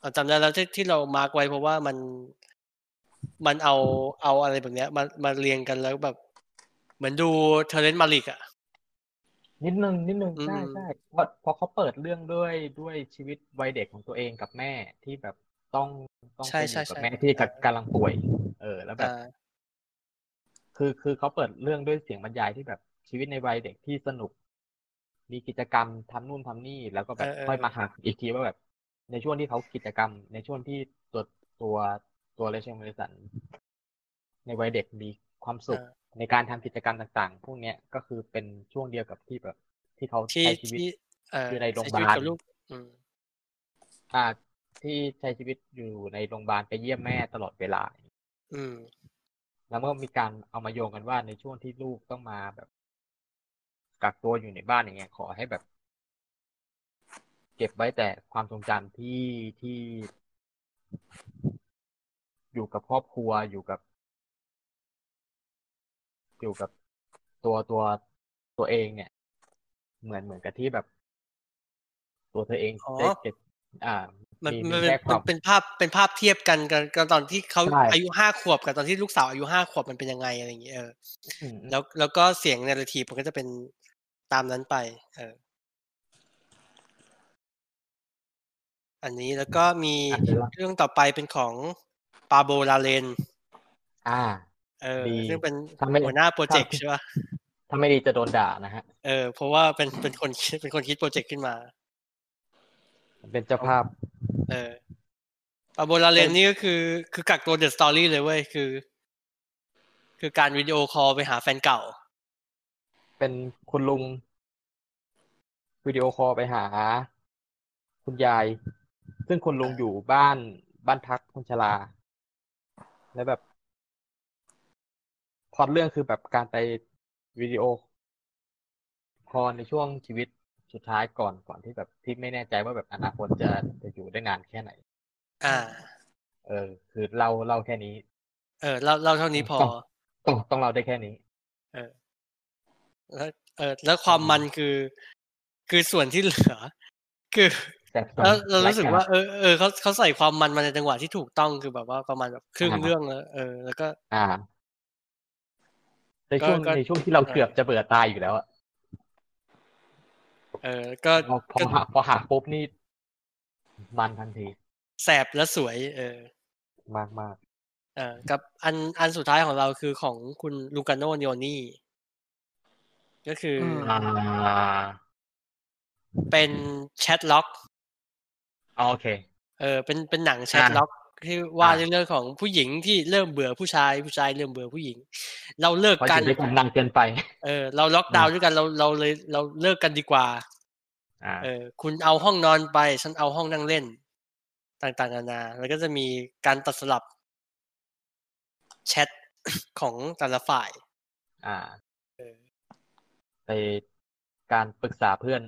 เอาจำได้แล้วที่ที่เรา mark ไว้เพราะว่ามันมันเอาเอาอะไรแบบเนี้ยมามาเรียงกันแล้วแบบ เหมือนดูเทอร์เรนซ์มาลิกอะนิดนึงนิดนึงอืมใช่ใช่เพราะเพราะเขาเปิดเรื่องด้วยด้วยชีวิตวัยเด็กของตัวเองกับแม่ที่แบบต้องต้องใช่ไปอใช่ยู่กับใช่แม่ที่เออกำลังป่วย เออ แล้วแบบอ่าคือคือเขาเปิดเรื่องด้วยเสียงบรรยายที่แบบชีวิตในวัยเด็กที่สนุก มีกิจกรรมทำนู่นทำนี่แล้วก็แบบเออเออค่อยมาหักอีกทีว่าแบบ ในช่วงที่เขากิจกรรม ในช่วงที่ตัวตัวตัวเลเชนเมสันในวัยเด็กมีความสุขเออในการทำกิจกรรมต่าง ๆ พวกเนี้ยก็คือเป็นช่วงเดียวกับที่แบบ ที่เขาที่ใช้ชีวิตที่เอ่ออยู่ในโรงพใช้ยาบาลชีวิตกับลูกอืมอ่า ที่ใช้ชีวิตอยู่ในโรงพยาบาลไปเยี่ยมแม่ตลอดเวลา อืม แล้วก็มีการเอามาโยงกันว่าในช่วงที่ลูกต้องมาแบบ กักตัวอยู่ในบ้านอย่างเงี้ยขอให้แบบ เก็บไว้แต่ความทรงจำที่ที่อยู่กับครอบครัวอยู่กับ อยู่กับตัวตัวตัวเองเนี่ย เหมือนเหมือนกับที่แบบ ตัวเธอเองอ๋อได้เก็บอ่ามันมีมันมีเป็นแค่คมัวานมเป็นภาพเป็นภาพเทียบกันกันกันตอนที่เขาใช่อายุห้าขวบกับตอนที่ลูกสาวอายุห้าขวบมันเป็นยังไงอะไรอย่างเงี้ยเอออืมแล้วแล้วก็เสียงในรทีมันก็จะเป็น ตามนั้นไป เออ อันนี้แล้วก็มีอะเดี๋ยวเราเรื่องต่อไปเป็นของปาโบลลาร์เรน อ่า เออดีซึ่งเป็นถ้าไม่หัวหน้าโปรเจกต์ถ้าใช่ป่ะถ้าไม่ดีจะโดนด่านะฮะ เออ เพราะว่าเป็นเป็นคนคิดเป็นคนคิดโปรเจกต์ขึ้นมา เป็นเจ้าภาพ เออปาโบลลาร์เรนนี่ก็คือ คือกักตัว the story เลยเว้ย คือ คือการวิดีโอคอลไปหาแฟนเก่า เป็นคุณลุงวิดีโอคอลไปหา คุณยาย ซึ่งคุณลุงอยู่บ้านบ้านพักคนชราแล้วแบบพล็อตเรื่องคือแบบการไปวิดีโอคอลในช่วงชีวิตสุดท้ายก่อนก่อนที่แบบที่ไม่แน่ใจว่าแบบอนาคตจะจะอยู่ได้นานแค่ไหน อ่า เออ คือเล่าเล่าแค่นี้ เออ เราเราเท่านี้พอ ต้องต้องต้องเล่าได้แค่นี้ แล้วเออแล้วความมันคือ คือส่วนที่เหลือ คือแต่ส่วนแล้วเรารู้สึกรยว่าเออเออเขาเขาใส่ความมันมาในจังหวะที่ถูกต้องคือแบบว่าประมาณแบบครึ่งเรื่องแล้วเออ แล้วก็ อ่าในช่วงก็ในช่วงที่เราเกือบจะเบื่อตายอยู่แล้วอะเออ ก็พอพอก็หักพอหักปุ๊บนี่มันทันที แสบและสวย เออ มากมากเออกับอันอันสุดท้ายของเราคือของคุณลูกาโนโยนี่ ก็คืออมอ่าเป็นแชทล็อกอ๋อโอเค เออ เป็นเป็นหนังแชทล็อกที่ว่าอ่าในเรื่องของผู้หญิงที่เริ่มเบื่อผู้ชายผู้ชายเริ่มเบื่อผู้หญิง เราเลิกเพราะอกันยู่ด้วยกันนานเกินไป เออ เราล็อกดาวน์ด้วยกันเราเราเลยเราเลิกกันดีกว่าอ่าเออ คุณเอาห้องนอนไปฉันเอาห้องนั่งเล่น ต่างๆนานา แล้วก็จะมีการตัดสลับแชทของแต่ละฝ่าย อ่าเออ ไปการปรึกษาเพื่อน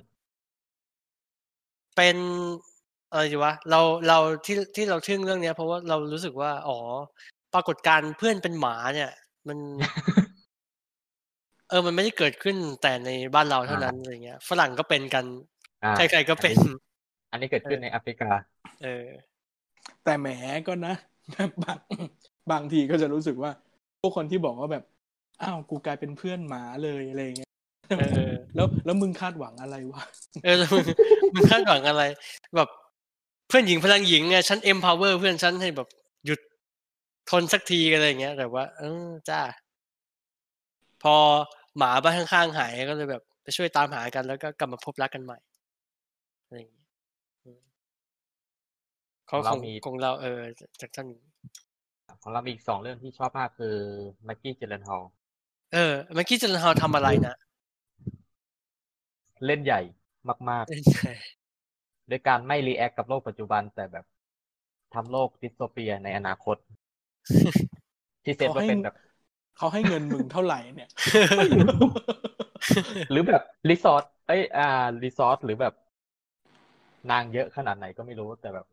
เป็นอะไรดีวะเราเราที่ที่เราทึ่งเรื่องเนี้ย เพราะว่าเรารู้สึกว่าอ๋อปรากฏการณ์เพื่อนเป็นหมาเนี่ย มัน เออมันไม่ได้เกิดขึ้นแต่ในบ้านเราเท่านั้นอะไรเงี้ย ฝรั่งก็เป็นกันอ่าใครๆก็เป็น อันนี้เกิดขึ้นในแอฟริกา เออ แต่แหมก็นะบางบางทีก็จะรู้สึกว่า พวกคนที่บอกว่าแบบอ้าวกูกลายเป็นเพื่อนหมาเลยอะไรอย่างเงี้ยเออ แล้วแล้วมึงคาดหวังอะไรวะเออแล้วมึงมึงคาดหวังอะไร แบบเพื่อนหญิงพลังหญิงไงฉัน empower เพื่อนฉันให้แบบหยุดทนสักทีอะไรอย่างเงี้ยแต่ว่า เออจ้า พอหมาบ้านข้างๆหายก็เลยแบบ ไปช่วยตามหากันแล้วก็กลับมาพบรักกันใหม่อะไรอย่างเงี้ยอืมเขาของเราคงมีคงเราเออ จากท่านของเรามีอีกสองเรื่องที่ชอบมากคือแม็กกี้จิลเลนฮอลเออเมื่อกี้จันทาวทำอะไรนะ เล่นใหญ่มากๆ โดยการไม่ react กับโลกปัจจุบันแต่แบบทำโลก dystopia ในอนาคต ที่เซตว่าเป็นแบบเขาให้เงินมึงเท่าไหร่เนี่ย หรือแบบรีสอร์ทเอ้ยอ่ารีสอร์ทหรือแบบ นางเยอะขนาดไหนก็ไม่รู้แต่แบบ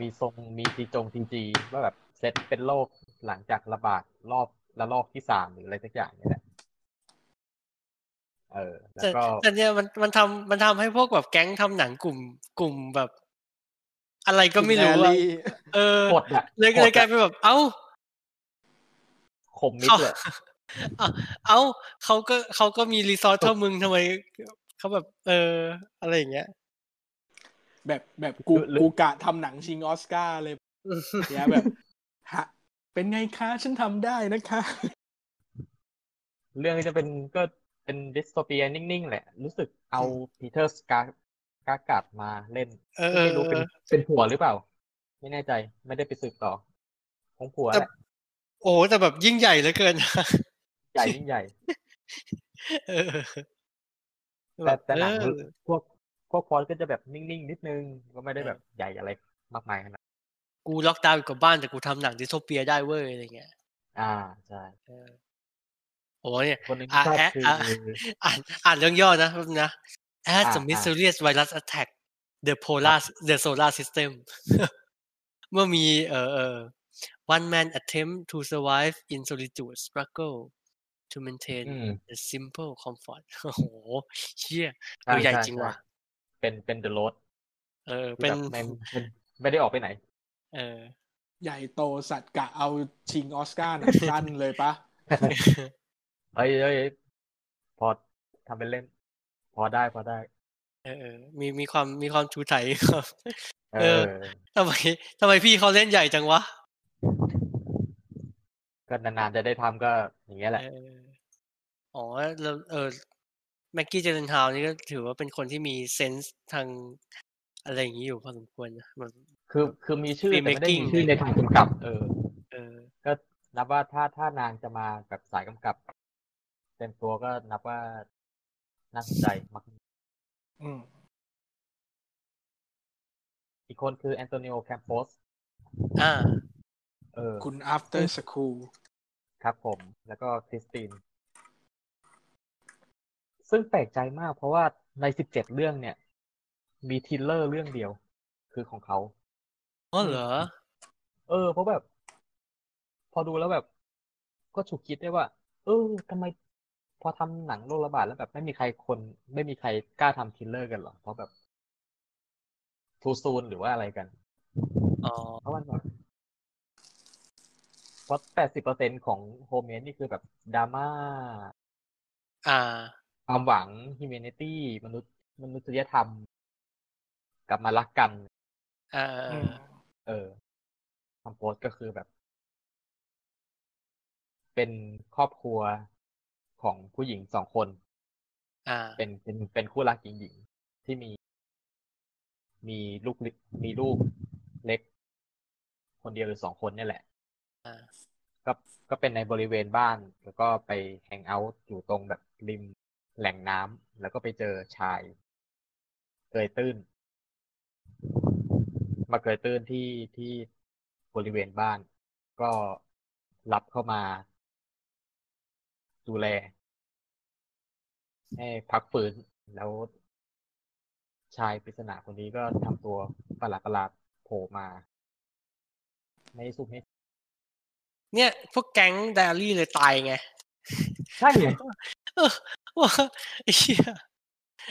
มีทรงมีทีจงทีจีว่าแบบเซตเป็นโลกหลังจากระบาดรอบระลอกที่สามหรืออะไรสักอย่างเนี่ยแหละ เออแล้วแต่ก็แต่เนี่ยมันมันทำมันทำให้พวกแบบแก๊งทำหนังกลุ่มกลุ่มแบบ อะไรก็ไม่รู้แออะรี่เออกดอะเลยกดเลยกลายอะเป็นแบบ เอ้าคมมิดเขาเลยเอ้าเอ้าเขาก็เขาก็มีรีสอร์ทเท่ามึงทำไมเขาแบบ เออ อะไรอย่างเงี้ย แบบแบบกูหรือกูกะทำหนังชิงออสการ์เลยเนี่ยแบบฮะเป็นไงคะ ฉันทำได้นะคะ เรื่องนี้จะเป็นก็ เป็นดิสโทเปียนิ่งๆ แหละ รู้สึกเอาปีเตอร์สกากากัดมาเล่นเออไม่รู้เป็นเป็นผัวหรือเปล่า ไม่แน่ใจไม่ได้ไปสืบต่อ ของผัวแต่แหละโอ้แต่แบบยิ่งใหญ่เหลือเกิน ใหญ่ยิ่งใหญ่เออแต่แต่หนังเออพวกพวกพล็อตก็จะแบบนิ่งๆ นิดนึง ก็ไม่ได้แบบใหญ่อะไรมากมายขนาดนั้นกูล็อกดาวน์อยู่กับบ้านแต่กูทำหนัง dystopia ได้เว้ยอะไรเงี้ย อ่าใช่เออ โอ้เนี่ยคนหนึงอะที่ชอบแอะคืออะอ่านอ่านเรื่องย่อนะแป๊บนึงนะ as อ่า a อ่า mysterious virus attack the polar the solar system เมื่อมีเอ่อเอ่อ one man attempt to survive in solitude struggle to maintain อืม the simple comfort โอ้โหเชี่ยใช่ตัวใหญ่ช่จริงช่ว่ะ เป็นเป็นเดอะโรดเออที่เป็นแบบไม่ไม่ไม่ได้ออกไปไหน เออ ใหญ่โตสัตว์กะเอาชิงออสการ์หนังสั้นเลยปะ เฮ้ยเฮ้ยเฮ้ยพอทำเป็นเล่น พอได้พอได้ เออเออมีมีความมีความชูไถครับเอเอออทำไมทำไมพี่เขาเล่นใหญ่จังวะ ก็นานๆจะได้ทำก็อย่างเงี้ยแหละเอออ๋อแล้วเออแม็กกี้เจเลนทาวนี่ก็ถือว่าเป็นคนที่มีเซนส์ทางอะไรอย่างนี้อยู่พอสมควรนะแบบคือคือมีชื่อแต่ไม่ได้ Filmmaking มีชื่อในทางกำกับ เออ เออ ก็นับว่าถ้าถ้านางจะมาแบบสายกำกับ เต็มตัวก็นับว่าน่าสนใจมากอืมอีกคนคือแอนโตนิโอแคมโปสอ่า เออ คุณ after school ครับผม แล้วก็คริสติน ซึ่งแปลกใจมากเพราะว่าในสิบเจ็ดเรื่องเนี่ย มี thriller เรื่องเดียว คือของเขาอ๋อเหรอ เออ เพราะแบบ พอดูแล้วแบบ ก็ฉุกคิดได้ว่า เออทำไม พอทำหนังโรคระบาดแล้วแบบไม่มีใครคน ไม่มีใครกล้าทำ thriller กันหรอเพราะแบบ too soon หรือว่าอะไรกันอ๋อเพราะมันแบบเพราะแปดสิบเปอร์เซ็นของโฮเมนนี่คือแบบดราม่าอ่า ความหวัง humanity มนุษย์มนุษยธรรม กลับมารักกันอ่าเอออืเอมอเออคำโพสก็คือแบบ เป็นครอบครัว ของผู้หญิงสองคน อ่า เป็นเป็นเป็นคู่รักหญิงหญิงที่มี มีลูกเล็กมีลูกเล็ก คนเดียวหรือสองคนเนี่ยแหละอ่าก็ก็เป็นในบริเวณบ้าน แล้วก็ไปแฮงเอาท์อยู่ตรงแบบริมแหล่งน้ำแล้วก็ไปเจอชาย เกยตื้น มาเกยตื้นที่ที่บริเวณบ้าน ก็รับเข้ามา ดูแล ให้พักฟื้นแล้วชายปริศนาคนนี้ก็ทำตัวประหลาดประหลาดๆโผล่มา ในสุดให้เนี่ย พวกแก๊งไดอารี่เลยตายไง ใช่ไงเออว่าไอ้เหี้ย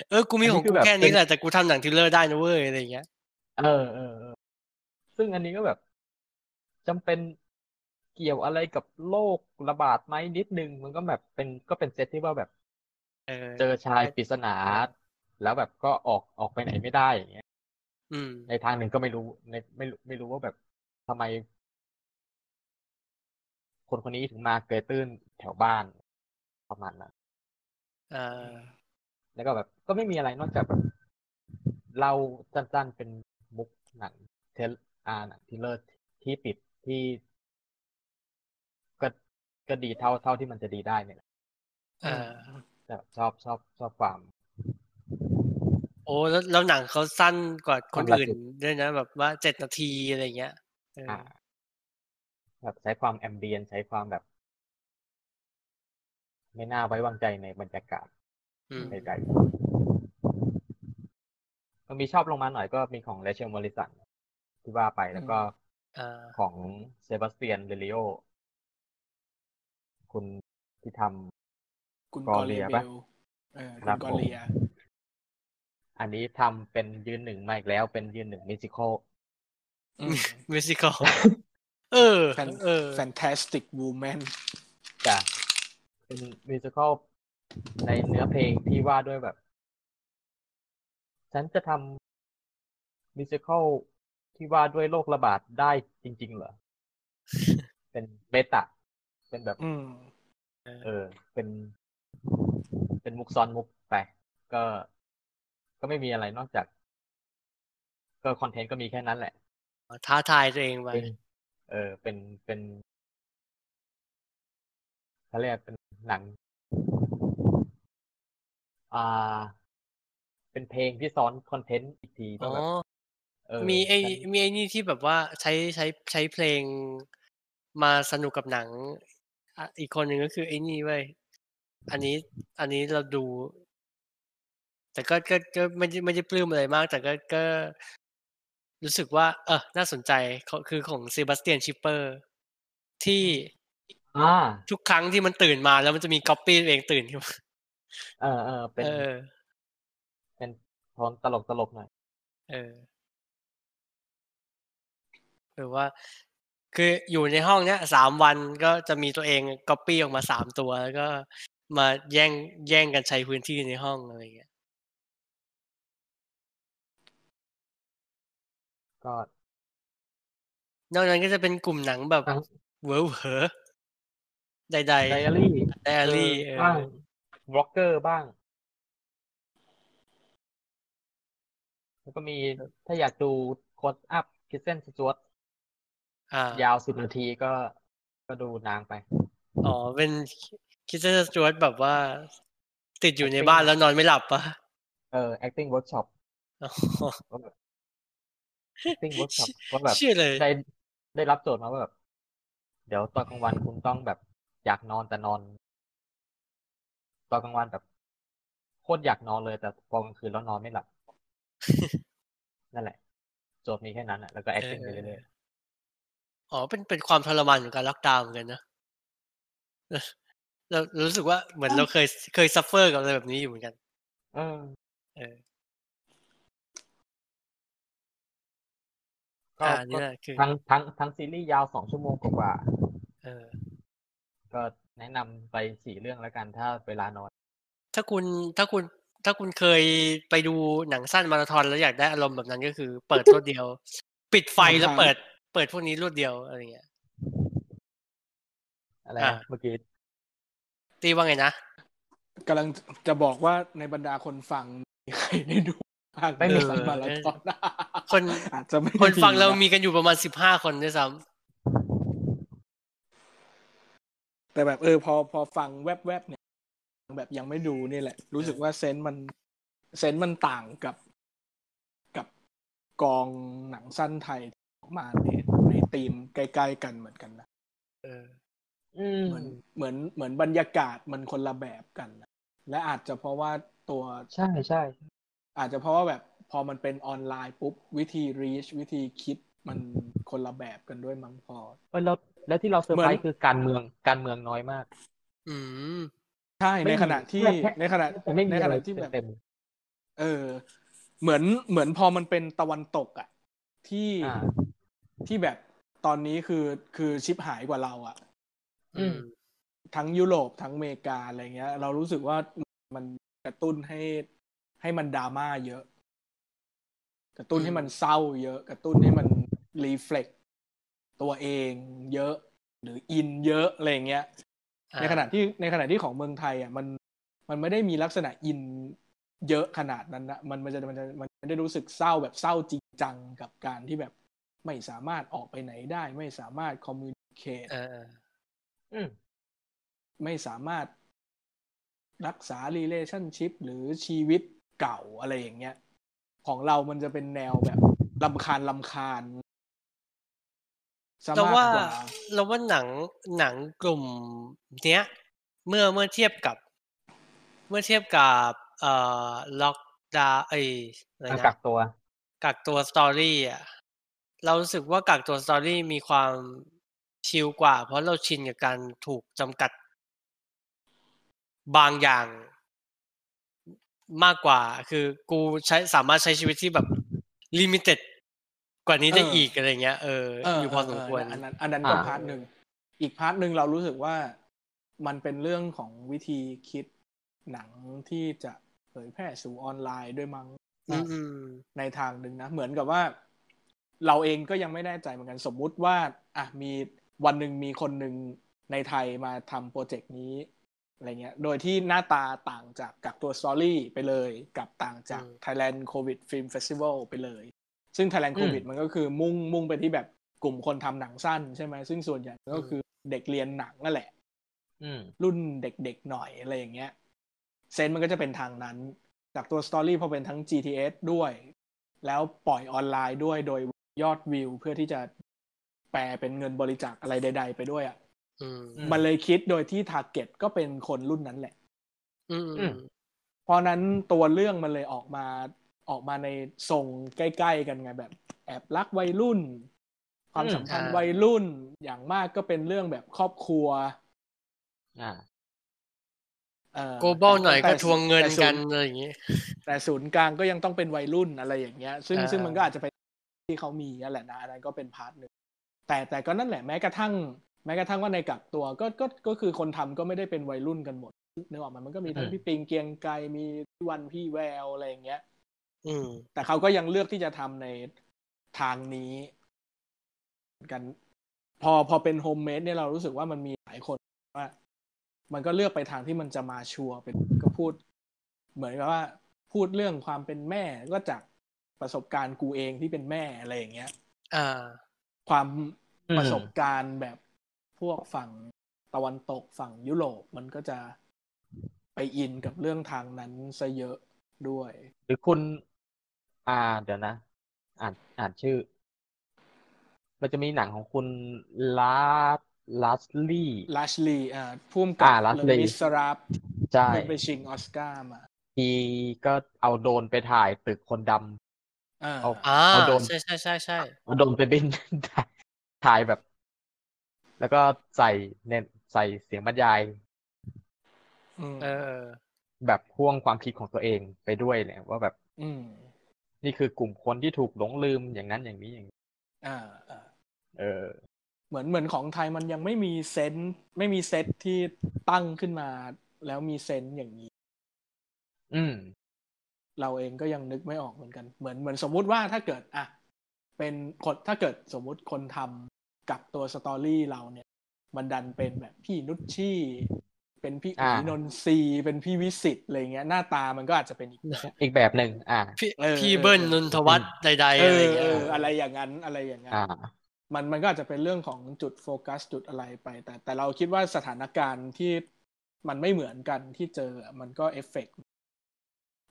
เออ กูมีอันขนี้องคืกูอแบบแค่นี้เป็นแหละแต่กูทำหนังทริลเลอร์ได้นะเว้ยอะไรอย่างเงี้ยเออเออเออซึ่งอันนี้ก็แบบจำเป็น เกี่ยวอะไรกับโรคระบาดไหมนิดนึง มันก็แบบเป็นก็เป็นเซตที่ว่าแบบเออเจอชายปริศนา แล้วแบบก็ออกออกไปไหนไม่ได้อย่างเงี้ยอืมในทางหนึ่งก็ไม่รู้ในไม่รู้ไม่รู้ว่าแบบทำไม คนคนนี้ถึงมาเกยตื้นแถวบ้านประมาณนั้นอ่าแล้วก็แบบ ก็ไม่มีอะไรนอกจากแบบเล่าสั้นๆเป็นมุกหนังเทลอ่าหนังทีเลอร์ที่ปิดที่ ก็ก็ดีเท่าเท่าที่มันจะดีได้เนี่ยแหละอ่าแต่แบบชอบชอบชอบความ โอ้แล้วแล้วหนังเขาสั้นกว่าคนความละอื่นเอียดด้วยนะแบบว่าเจ็ดนาทีอะไรเงี้ยเออออ่าแบบใช้ความแอมเบียนใช้ความแบบ ไม่น่าไว้วางใจในบรรยากาศอืมใดๆก็มีชอบลงมาหน่อยก็มีของเลเชลมอริสันที่ว่าไปแล้วก็อ่าของเซบาสเตียนเดลิโอ คุณที่ทำคุณกกออเลีเลียยปะเบลเออครัคุบณกอเลีย อันนี้ทำเป็นยืนหนึ่งมาอีกแล้วเป็นยืนหนึ่งมิวสิคอลอืมมิวสิคอลเออ Fan- เออ fantastic woman จ้ะเป็นมิวสิคอลในเนื้อเพลงที่ว่าด้วยแบบ ฉันจะทำมิวสิคอลที่ว่าด้วยโรคระบาดได้จริง ๆ เหรอ เป็นเบตะ เป็นแบบอืมเออ เป็น เป็นมุกซ้อนมุกไป ก็ ก็ไม่มีอะไรนอกจาก ก็คอนเทนต์ก็มีแค่นั้นแหละท้าทายตัวเองไปเป็นเออ เป็นเป็นเขาเรียกเป็นหนัง อ่า เป็นเพลงที่ซ้อนคอนเทนต์อีกทีอ๋ก็อแบบเออมีไอ้ฉันมีไอ้นี่ที่แบบว่าใช้ใช้ใช้เพลงมาสนุกกับหนัง อะอีกคนหนึ่งก็คือไอ้นี่เว้ยอันนี้ อันนี้เราดู แต่ก็ก็ก็ไม่ได้ไม่ได้ปลื้มอะไรมาก แต่ก็ก็รู้สึกว่า เออน่าสนใจเขาคือของเซบาสเตียนชิปเปอร์ ที่อ่าทุกครั้งที่มันตื่นมาแล้วมันจะมีก๊อปปี้ตัวเองตื่นขึ้นมาเออเออเป็นเออเป็นโทนตลกตลกหน่อยเออหรือว่า คืออยู่ในห้องเนี้ยสามวันก็จะมีตัวเองก๊อปปี้ออกมาสามตัว แล้วก็มาแย่งแย่งกันใช้พื้นที่ในห้องอะไรเงี้ยก็นอกนั้นก็จะเป็นกลุ่มหนังแบบทั้งเหวอเหวอใดๆไดอารี่ไดอารี่เออบ้างบล็อกเกอร์บ้าง แล้วก็มีถ้าอยากดู close up Kristen Stewart อ่า ยาวสิบนาทีก็ก็ดูนางไป อ๋อ เป็น Kristen Stewart แบบว่า ติดอยู่ในบ้านแล้วนอนไม่หลับปะเออ acting workshop อ๋อก็แบบ acting workshop ก็แบบเชื่อเลยได้ได้รับโจทย์มาว่าแบบ เดี๋ยวตอนกลางวันคุณต้องแบบ อยากนอนแต่นอน ตอนกลางวันแบบโคตรอยากนอนเลยแต่พอกลางคืนแล้วนอนไม่หลับ นั่นแหละ โจทย์มีแค่นั้นอะแล้วก็ acting ไปเรื่อย อ๋อเป็นเป็นความทรมานของการล็อกดาวน์เหมือนกันนะเราเรารู้สึกว่าเหมือนเราเคยเคย suffer กับอะไรแบบนี้อยู่เหมือนกันๆเออเออก็อ่านี่แหละคือทั้งทั้งทั้งซีรีส์ยาวสองชั่วโมงกว่าเออๆก็แนะนำไปสี่เรื่องแล้วกันถ้าเวลานอน ถ้าคุณถ้าคุณถ้าคุณเคยไปดูหนังสั้นมาราธอนแล้วอยากได้อารมณ์แบบนั้นก็คือ เปิดรวดเดียว ปิดไฟแล้วเปิด เปิดพวกนี้รวดเดียวอะไรเงี้ยอะไรอ่านะเมื่อกี้ตีว่าไงนะกำลังจะบอกว่าในบรรดาคนฟังมีใครได้ดูบ้างไม่มีสัมาราธอนคนอาจจะไม่คนฟังเรานะมีกันอยู่ประมาณสิบห้าคนด้วยซ้แต่แบบเออพอพอฟังแวบๆเนี่ย แบบยังไม่ดูนี่แหละ รู้สึกว่าเซนส์มันเซนส์มันต่างกับกับกองหนังสั้นไทย ที่ออกมาในในธีมใกล้ๆกันเหมือนกันนะำเอออืมเหมือนเหมือนเหมือนบรรยากาศมันคนละแบบกันนะและอาจจะเพราะว่าตัวใช่ใช่อาจจะเพราะว่าแบบพอมันเป็นออนไลน์ปุ๊บวิธี reach วิธีคิดมันคนละแบบกันด้วยมั้งพอเออแล้วแล้วที่เราเซอร์ไพรเหมือส์นคือการเมืองการเมืองน้อยมาก อืมใช่ไม่ในมีขณะที่แค่ในขณะแต่ไม่มีในขอะไรณะที่แบบเต็มเออ เหมือนเหมือนพอมันเป็นตะวันตกอะที่อ่า ที่แบบตอนนี้คือคือชิปหายกว่าเราอะอืมทั้งยุโรปทั้งอเมริกาอะไรเงี้ย เรารู้สึกว่ามันกระตุ้นให้ให้มันดราม่าเยอะ กระตุ้นให้มันเศร้าเยอะ กระตุ้นให้มันรีเฟล็กตัวเองเยอะ หรืออินเยอะอะไรเงี้ยอ่าในขณะที่ในขณะที่ของเมืองไทยอะมันมันไม่ได้มีลักษณะอินเยอะขนาดนั้นนะมันมันจะมันจะมันไม่ได้รู้สึกเศร้าแบบเศร้าจริงจังกับการที่แบบ ไม่สามารถออกไปไหนได้ ไม่สามารถคอมมูนิเคตเออเอออืมไม่สามารถรักษา relationship หรือชีวิตเก่าอะไรอย่างเงี้ย ของเรามันจะเป็นแนวแบบลำคาญลำคาญซะเรามากว่ากว่าเราว่าหนังหนังกลุ่มเนี้ย เมื่อเมื่อเทียบกับ เมื่อเทียบกับเอ่อล็อกดาไอ้อะไรอะนะกักตัว กักตัว story อะ เรารู้สึกว่ากักตัว story มีความชิลกว่า เพราะเราชินกับการถูกจำกัดบางอย่างมากกว่า คือกูใช้สามารถใช้ชีวิตที่แบบ limitedกว่านี้ได้เอออีอีกอะไรเงี้ยเออเอออยู่พอสมควรเอันนั้นอันนั้นก็อ่า part หนึ่งอีก part หนึ่งเรารู้สึกว่ามันเป็นเรื่องของวิธีคิดหนังที่จะเผยแพร่สู่ออนไลน์ด้วยมั้งอืมอืมในทางหนึ่งนะ เหมือนกับว่า เราเองก็ยังไม่แน่ใจเหมือนกันสมมุติว่าอะมีวันหนึ่งมีคนหนึ่งในไทยมาทำโปรเจกต์นี้อะไรเงี้ย โดยที่หน้าตาต่างจากกักตัว story ไปเลย กับต่างจาก Thailand COVID Film Festival ไปเลย ซึ่ง Thailand อืม COVID มันก็คือมุ่งมุ่งไปที่แบบกลุ่มคนทำหนังสั้นใช่ไหม ซึ่งส่วนใหญ่ก็คือเด็กเรียนหนังนั่นแหละอืมรุ่นเด็กๆหน่อยอะไรอย่างเงี้ย sense มันก็จะเป็นทางนั้น กักตัว story พอเป็นทั้ง GDH ด้วย แล้วปล่อยออนไลน์ด้วยโดย ยอดวิวเพื่อที่จะแปลเป็นเงินบริจาคอะไรใด ๆ ไปด้วยอะ่ะอืมอืมมันเลยคิดโดยที่ target ก็เป็นคนรุ่นนั้นแหละอืมอือืมมเพราะนั้นตัวเรื่องมันเลยออกมาออกมาในทรงใกล้ ๆ กันไงแบบ แอบรักวัยรุ่น ความสัมพันธ์วัยรุ่นอย่างมากก็เป็นเรื่องแบบครอบครัวอ่าเอ่อโกลบอลหน่อยก็แต่ทวงเงินแต่ศูกันย์อะไรอย่างงี้แต่ศูนย์กลางก็ยังต้องเป็นวัยรุ่นอะไรอย่างเงี้ย ซึ่งอ่าซึ่งมันก็อาจจะเป็น ที่เขามีนั่นแหละนะอันนั้นก็เป็นพาร์ทหนึ่งแต่แต่ก็นั่นแหละแม้กระทั่ง แม้กระทั่งว่าในกักตัวก็ก็ก็คือคนทำก็ไม่ได้เป็นวัยรุ่นกันหมดนึกออกไหมมันก็มีทั้งอืมพี่ปิงเกรียงไกรมีพี่วันพี่แววอะไรอย่างเงี้ย อืม แต่เขาก็ยังเลือกที่จะทำในทางนี้กัน พอพอเป็น Homemade เนี่ยเรารู้สึกว่ามันมีหลายคนว่ามันก็เลือกไปทางที่มันจะ mature เป็นก็พูด เหมือนกับว่า พูดเรื่องความเป็นแม่ก็จาก ประสบการณ์กูเองที่เป็นแม่อะไรอย่างเงี้ยอ่าความประสบการณ์แบบพวกฝั่งตะวันตกฝั่งยุโรปมันก็จะไปอินกับเรื่องทางนั้นซะเยอะด้วย หรือคุณ อ่า เดี๋ยวนะ อ่านอ่านชื่อ มันจะมีหนังของคุณลาลัสลี่ลัชลีอ่าพุ่มกัอ่าบ Lashley มิสราฟใช่เพิ่งไปชิงออสการ์มา ทีก็เอาโดรนไปถ่ายตึกคนดำอ่า เอาอ่าเอาโดนใช่ใช่ใช่ใช่เอาโดรนไปบินถ่ายถ่ายแบบ แล้วก็ใส่เน้นใส่เสียงบรรยายอืมเออ แบบพ่วงความคิดของตัวเองไปด้วยเนี่ยว่าแบบ อืมนี่คือกลุ่มคนที่ถูกหลงลืมอย่างนั้นอย่างนี้อย่างนี้อ่าอ่าเออ เหมือนเหมือนของไทยมันยังไม่มีเซนส์ไม่มีเซตที่ตั้งขึ้นมา แล้วมี sense อย่างนี้ อืม เราเองก็ยังนึกไม่ออกเหมือนกัน เหมือนเหมือนสมมุติว่าถ้าเกิดอะเป็นคนถ้าเกิดสมมุติคนทำกักตัว story เราเนี่ย มันดันเป็นแบบพี่นุชชี่เป็นพี่อ่าอุ๋ยนนทรีย์เป็นพี่วิสิตอะไรเงี้ยหน้าตามันก็อาจจะเป็นอีกแบบอีกแบบหนึ่งอ่าพี่เออพี่เบิ้ลเออนนทวัฒน์ใดๆเออะไรออย่างเอเงี้ยออะไรอย่างนั้นอะไรอย่างนั้นอ่ามันมันก็อาจจะเป็นเรื่องของจุดโฟกัสจุดอะไรไป แต่แต่เราคิดว่าสถานการณ์ที่มันไม่เหมือนกันที่เจอมันก็เอฟเฟกต์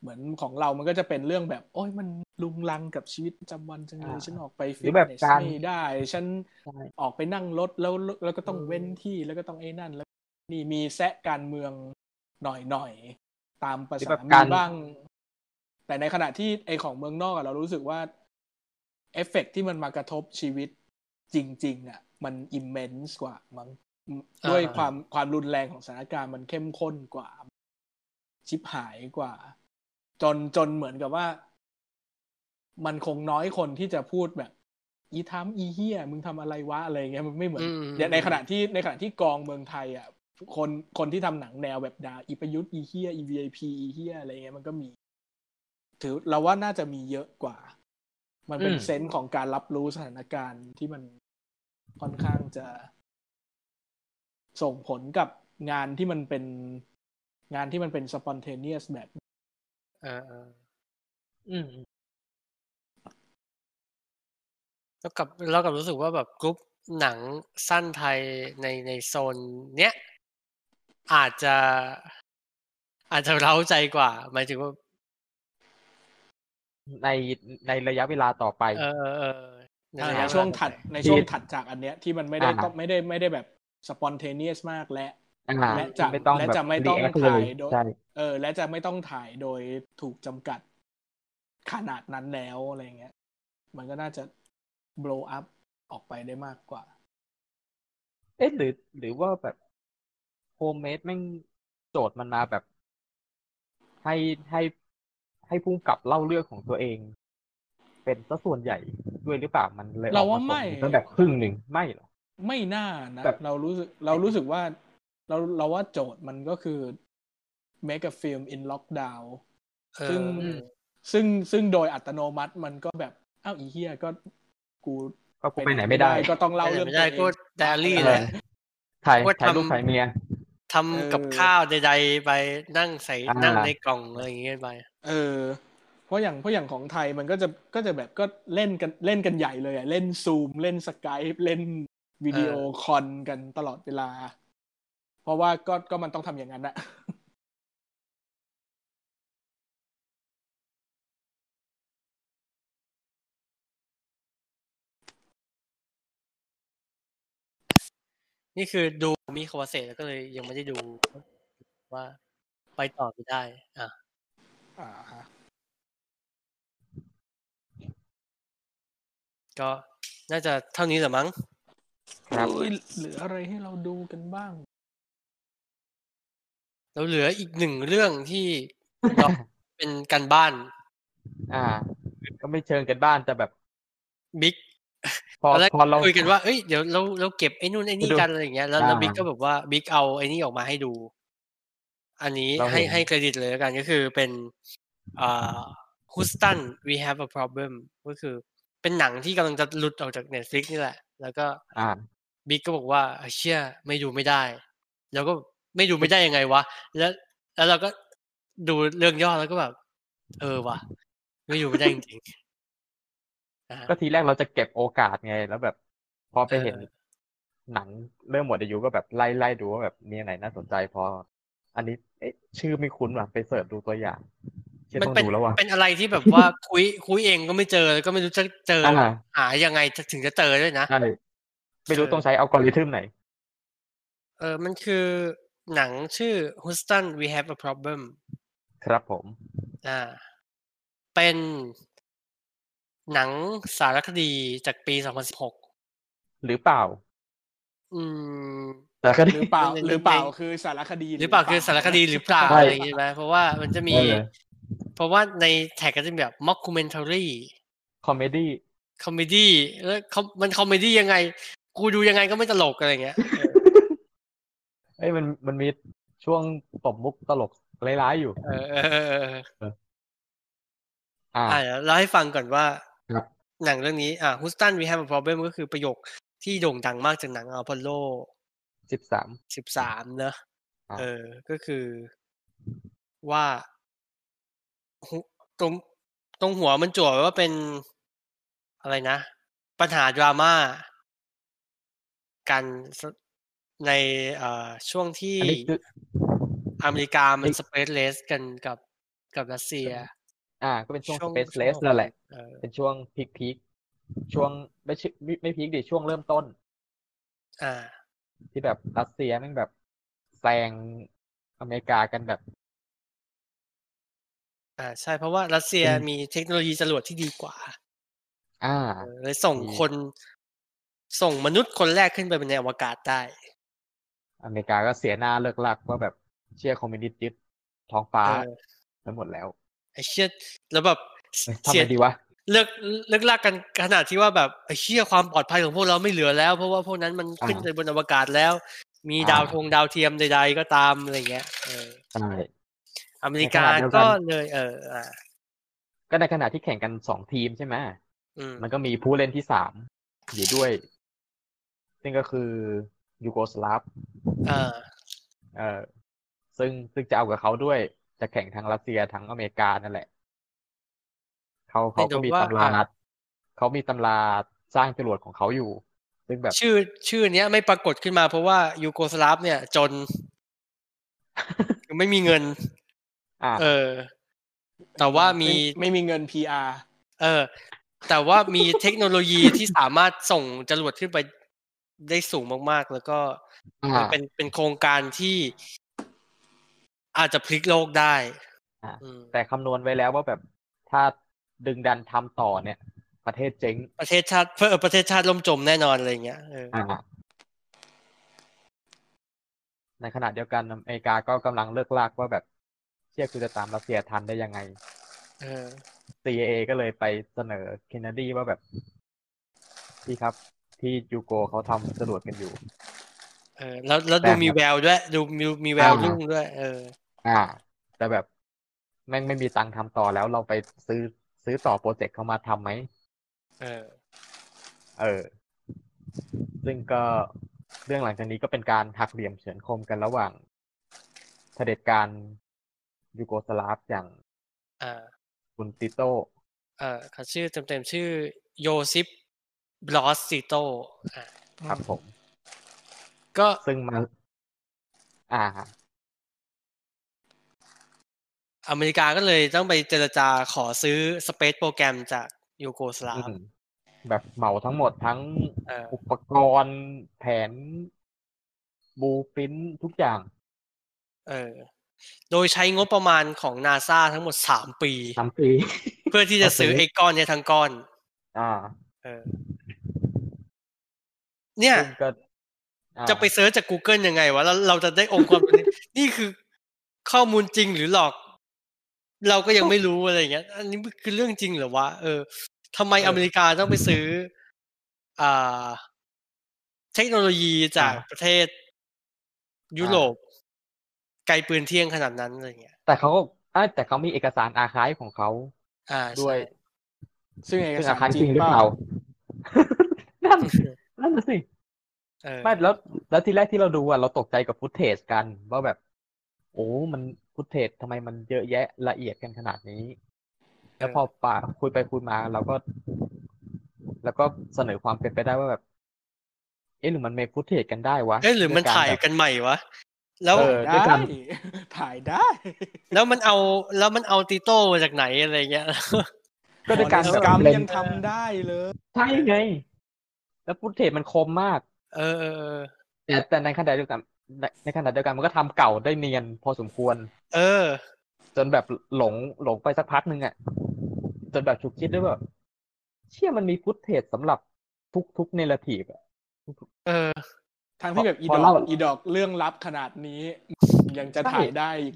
เหมือนของเรามันก็จะเป็นเรื่องแบบ โอ้ยมันลุงลังกับชีวิตประจำวันจังเลยอ่าฉันออกไปหรืฟิอตแบบเนสการไม่ได้ ฉันใช่ออกไปนั่งรถแล้วแล้วก็ต้องเว้นที่แล้วก็ต้องไอ้นั่น แล้วนี่มีแซะการเมืองหน่อยหน่อยๆตามภาหรือษาแบบมีการบ้าง แต่ในขณะที่ไอของเมืองนอกอะเรารู้สึกว่าเอฟเฟกต์ที่มันมากระทบชีวิตจริง ๆ อะ มัน immense กว่ามั้งด้วยความความรุนแรงของสถานการณ์มันเข้มข้นกว่า ชิบหายกว่า จนจนเหมือนกับว่า มันคงน้อยคนที่จะพูดแบบ อีทรัมป์อีเฮียมึงทำอะไรวะอะไรเงี้ยมันไม่เหมือนอืมเนี่ยในขณะที่ในขณะที่ของเมืองไทย อะ คนคนที่ทำหนังแนวแบบด่าอีประยุทธ์อีเฮียอี VIP อีเฮียอะไรเงี้ยมันก็มี ถือเราว่าน่าจะมีเยอะกว่า มันเป็นอืมเซนส์ของการรับรู้สถานการณ์ที่มันค่อนข้างจะ ส่งผลกับงานที่มันเป็นงานที่มันเป็นสปอนเทเนียสแบบ เออเอออืม แล้วกับเรากับรู้สึกว่าแบบกรุ๊ปหนังสั้นไทยในในโซน เนี้ยอาจจะ อาจจะเร้าใจกว่า หมายถึงว่า ในในระยะเวลาต่อไป เออเออเออในอ่าระในยะช่วงเาถัดต่อไปในช่วงถัดจากอันเนี้ยที่มันไม่ได้อ่าต้องไม่ได้ไม่ได้แบบสปอนเทเนียสมากและอ่าและจะไม่ต้องและแบบจะไม่ต้อง react เลถ่ายยโดยใช่ เออ และจะไม่ต้องถ่ายโดยถูกจำกัดขนาดนั้นแล้วอะไรเงี้ย มันก็น่าจะ blow up ออกไปได้มากกว่า เอ๊ะหรือ หรือว่าแบบ Homemade แม่งโจทย์มันมาแบบ ให้ให้ให้พุ่งกับเล่าเรื่องของตัวเอง เป็นซะส่วนใหญ่ด้วยหรือเปล่ามันเลยอเราอกว่ามาไม่ส่งตั้งแบบครึ่งหนึ่งไม่หรอไม่น่านะแบบเรารู้สึกเรารู้สึกว่า เราเราว่าโจทย์มันก็คือ make a film in lockdown เออซึ่งซึ่งซึ่งโดยอัตโนมัติมันก็แบบอ้าวอีเฮียก็กูก็กูไปไหนไม่ได้ ก็ต้องเล่าไปไหนเรื่องไม่ได้ตัวเองก็ diary ออเลยถ่ายว่าถ่ายรูปทำถ่ายเมียทำกับเออข้าวใดๆไปนั่งใส่อ่านั่นั่งในกล่องอะไรอย่างเงี้ยไป เออ เพราะอย่างเพราะอย่างของไทยมันก็จะก็จะแบบก็เล่นกันเล่นกันใหญ่เลยอะเล่นซูมเล่นสกายเล่นวิดีโอคอนกันตลอดเวลา เพราะว่าก็ก็มันต้องทำอย่างนั้นอะ นี่คือดูมีคาวาเซแล้วก็เลยยังไม่ได้ดูว่าไปต่อไม่ได้ อะอ่าฮะก็น่าจะเท่านี้แหละมั้งครับเอ้ยเหลืออะไรให้เราดูกันบ้าง เราเหลืออีกหนึ่งเรื่องที่เราเป็นการบ้าน อ่า ก็ไม่เชิงกันบ้านแต่แบบบิ๊ก พอตอนแรกพอเราคุยกันว่าเอ้ยเดี๋ยวเราเราเก็บไอ้นู่นไอ้นี่ดูกันอะไรอย่างเงี้ยแล้วแล้วอ่าบิ๊กก็แบบว่าบิ๊กเอาไอ้นี่ออกมาให้ดู อันนี้เราเห็นให้ให้เครดิตเลยแล้วกันก็คือเป็นอ่า Houston we have a problem ก็คือเป็นหนังที่กำลังจะหลุดออกจาก Netflix นี่แหละ แล้วก็อ่าบิ๊กก็บอกว่าเชี่ยไม่ดูไม่ได้ แล้วก็ไม่ดูไม่ได้ยังไงวะ แล้ว แล้วเราก็ดูเรื่องย่อแล้วก็แบบ เออวะไม่ดูไม่ได้จริง ๆก็ทีแรกเราจะเก็บโอกาสไง แล้วแบบ พอไปเห็นหนังเริ่มหมดอายุก็แบบไล่ไล่ดูว่าแบบมีไหนน่าสนใจพอ อันนี้เอ๊ะ ชื่อไม่คุ้นว่ะไป search ดูตัวอย่างมันเป็นเป็นอะไรที่แบบว่าคุยคุยเองก็ไม่เจอก็ไม่รู้จะเจอหายังไงถึงจะเจอด้วยนะใช่ไม่รู้ต้องใช้อัลกอริทึมไหน เออมันคือหนังชื่อ Houston We Have a Problem ครับผม อ่า เป็น หนังสารคดีจากปี 2016 หรือเปล่า อืมสารคดีหรือเปล่า หรือเปล่าคือสารคดี หรือเปล่าคือสารคดีหรือเปล่าอะไรอย่างเงี้ยไหมเพราะว่ามันจะมี เพราะว่าใน tag ก็จะมีแบบ mockumentary comedy comedy แล้วมัน comedy ยังไง กูดูยังไงก็ไม่ตลกอะไรเงี้ยเอ้ยมันมันมีช่วงตบมุกตลกร้ายๆอยู่ เออเอออ่าเราให้ฟังก่อนว่า หนังเรื่องนี้อ่า Houston We Have a Problem ก็คือประโยคที่โด่งดังมากจากหนังอพอลโลสิบสามสิบสามเนอะเออ ก็คือว่าตรงตรงหัวมันจั่วว่าเป็นอะไรนะ ปัญหาดราม่ากันในช่วงที่อเมริกามันสเปซเลสกันกับกับรัสเซีย อ่า ก็เป็นช่วงสเปซเลสนั่นแหละ เป็นช่วงพีคพีคช่วงไม่ไม่พีคดิช่วงเริ่มต้น อ่า ที่แบบรัสเซียมันแบบแซงอเมริกากันแบบ อ่า ใช่เพราะว่ารัสเซียมีเทคโนโลยีจรวดที่ดีกว่า อ่าเลยส่งคนส่งมนุษย์คนแรกขึ้นไปในอวกาศได้ อเมริกาก็เสียหน้าเลิกลักว่าแบบเชื่อคอมมิวนิสต์ยึดท้องฟ้าไปหมดแล้ว ไอ้เชี่ยแล้วแบบทำไงดีวะเลิกเลิกลักกันขนาดที่ว่าแบบไอ้เชี่ยความปลอดภัยของพวกเราไม่เหลือแล้ว เพราะว่าพวกนั้นมันขึ้นไปบนอวกาศแล้ว มีดาวทงดาวเทียมใด ๆ ก็ตามอะไรเงี้ยใช่อเมริกาก็เลย เอออ่าก็ในขณะที่แข่งกันสองทีมใช่ไหมมันก็มีผู้เล่นที่สามอยู่ด้วย ซึ่งก็คือยูโกสลาฟเออเออซึ่งซึ่งจะเอากับเขาด้วย จะแข่งทั้งรัสเซียทั้งอเมริกานั่นแหละเขาเขาก็มีตำราเขามีตำราสร้างจรวดของเขาอยู่ ซึ่งแบบ ชื่อ ชื่อเนี้ยไม่ปรากฏขึ้นมาเพราะว่ายูโกสลาฟเนี่ย จน ไม่มีเงินเออ แต่ว่ามีไม่มีเงินพีอาเออ แต่ว่ามีเทคโนโลยีที่สามารถส่งจรวดขึ้นไปได้สูงมากๆ แล้วก็เป็นเป็นโครงการที่ อาจจะพลิกโลกได้แต่คำนวณไว้แล้วว่าแบบถ้าดึงดันทำต่อเนี่ย ประเทศเจ๊ง ประเทศชาติเพื่อประเทศชาติล่มจมแน่นอนอะไรเงี้ยในขณะเดียวกันอเมริกาก็กำลังเลิกลากว่าแบบเชื่อคือจะตามรัสเซียทันได้ยังไงเออ CIA ก็เลยไปเสนอเคนเนดีว่าแบบพี่ครับ ที่ยูโกเขาทำจรวดกันอยู่ เออ แล้วแล้วดูมีแววด้วย ดูมีมีแววรุ่งด้วย เออ อ่า แต่แบบแม่งไม่มีตังค์ทำต่อแล้วเราไปซื้อซื้อต่อโปรเจกต์เข้ามาทำไหมเออ เออ ซึ่งก็เรื่องหลังจากนี้ก็เป็นการหักเหลี่ยมเฉือนคมกันระหว่างเผด็จการยูโกสลาฟอย่างคุณติโตเออเขาชื่อเต็มๆชื่อโยซิปบรอซติโตครับผม ก็ซึ่งมาอ่า อเมริกาก็เลยต้องไปเจรจาขอซื้อสเปซโปรแกรมจากยูโกสลาฟแบบเหมาทั้งหมดทั้งอุปกรณ์แผนบูฟินทุกอย่าง เออ โดยใช้งบประมาณของนาซาทั้งหมดสามปีสามปี เพื่อที่จะซื้อไอ้ก้อนเนี่ยทั้งก้อน อ่า เออ เนี่ยจะไปเซิร์ชจาก Google ยังไงวะแล้วเราจะได้องค์ความรู้นี่คือข้อมูลจริงหรือหลอก เราก็ยังไม่รู้อะไรเงี้ย อันนี้คือเรื่องจริงหรือวะเออทำไมอเมริกาต้องไปซื้อ อ่า เทคโนโลยีจากประเทศ ยุโรปไกลปืนเที่ยงขนาดนั้นอะไรเงี้ย แต่เขาก็แต่เขามีเอกสารอาคายของเขาอ่าด้วย ซึ่งเอกสารจริงหรือเปล่านั่นนั่นสิไม่แล้วแล้วที่แรกที่เราดูอะเราตกใจกับฟุตเทจกันว่าแบบ โอ้มัน ฟุตเทจทำไมมันเยอะแยะละเอียดกันขนาดนี้ แล้วพอป่าคุยไปคุยมาเราก็ แล้วก็เสนอความเป็นไปได้ว่าแบบ เอ๊ะหรือมันไม่ฟุตเทจกันได้วะเอ๊ะหรือมันถ่ายกันใหม่วะแล้วเออด้วยได้กันถ่ายได้ แล้วมันเอาแล้วมันเอาติโต้มาจากไหนอะไรเงี้ย ก็ด้วยการฟอแบเรสบต์กัมเล่นยังทำได้เลยใช่ไง แล้วฟุตเทจมันคมมาก เออเออเออแต่แต่ในขณะเดียวกัน ในในขณะเดียวกันมันก็ทำเก่าได้เนียนพอสมควร เออ จนแบบหลงหลงไปสักพักหนึ่งอะ จนแบบฉุกคิดด้วยว่าเชื่อมันมีฟุตเทจสำหรับทุกทุกเนรทีฟอะเออทางที่แบบอีพอดอเล่ากอีดอกเรื่องลับขนาดนี้ ยังจะถ่ายได้อีก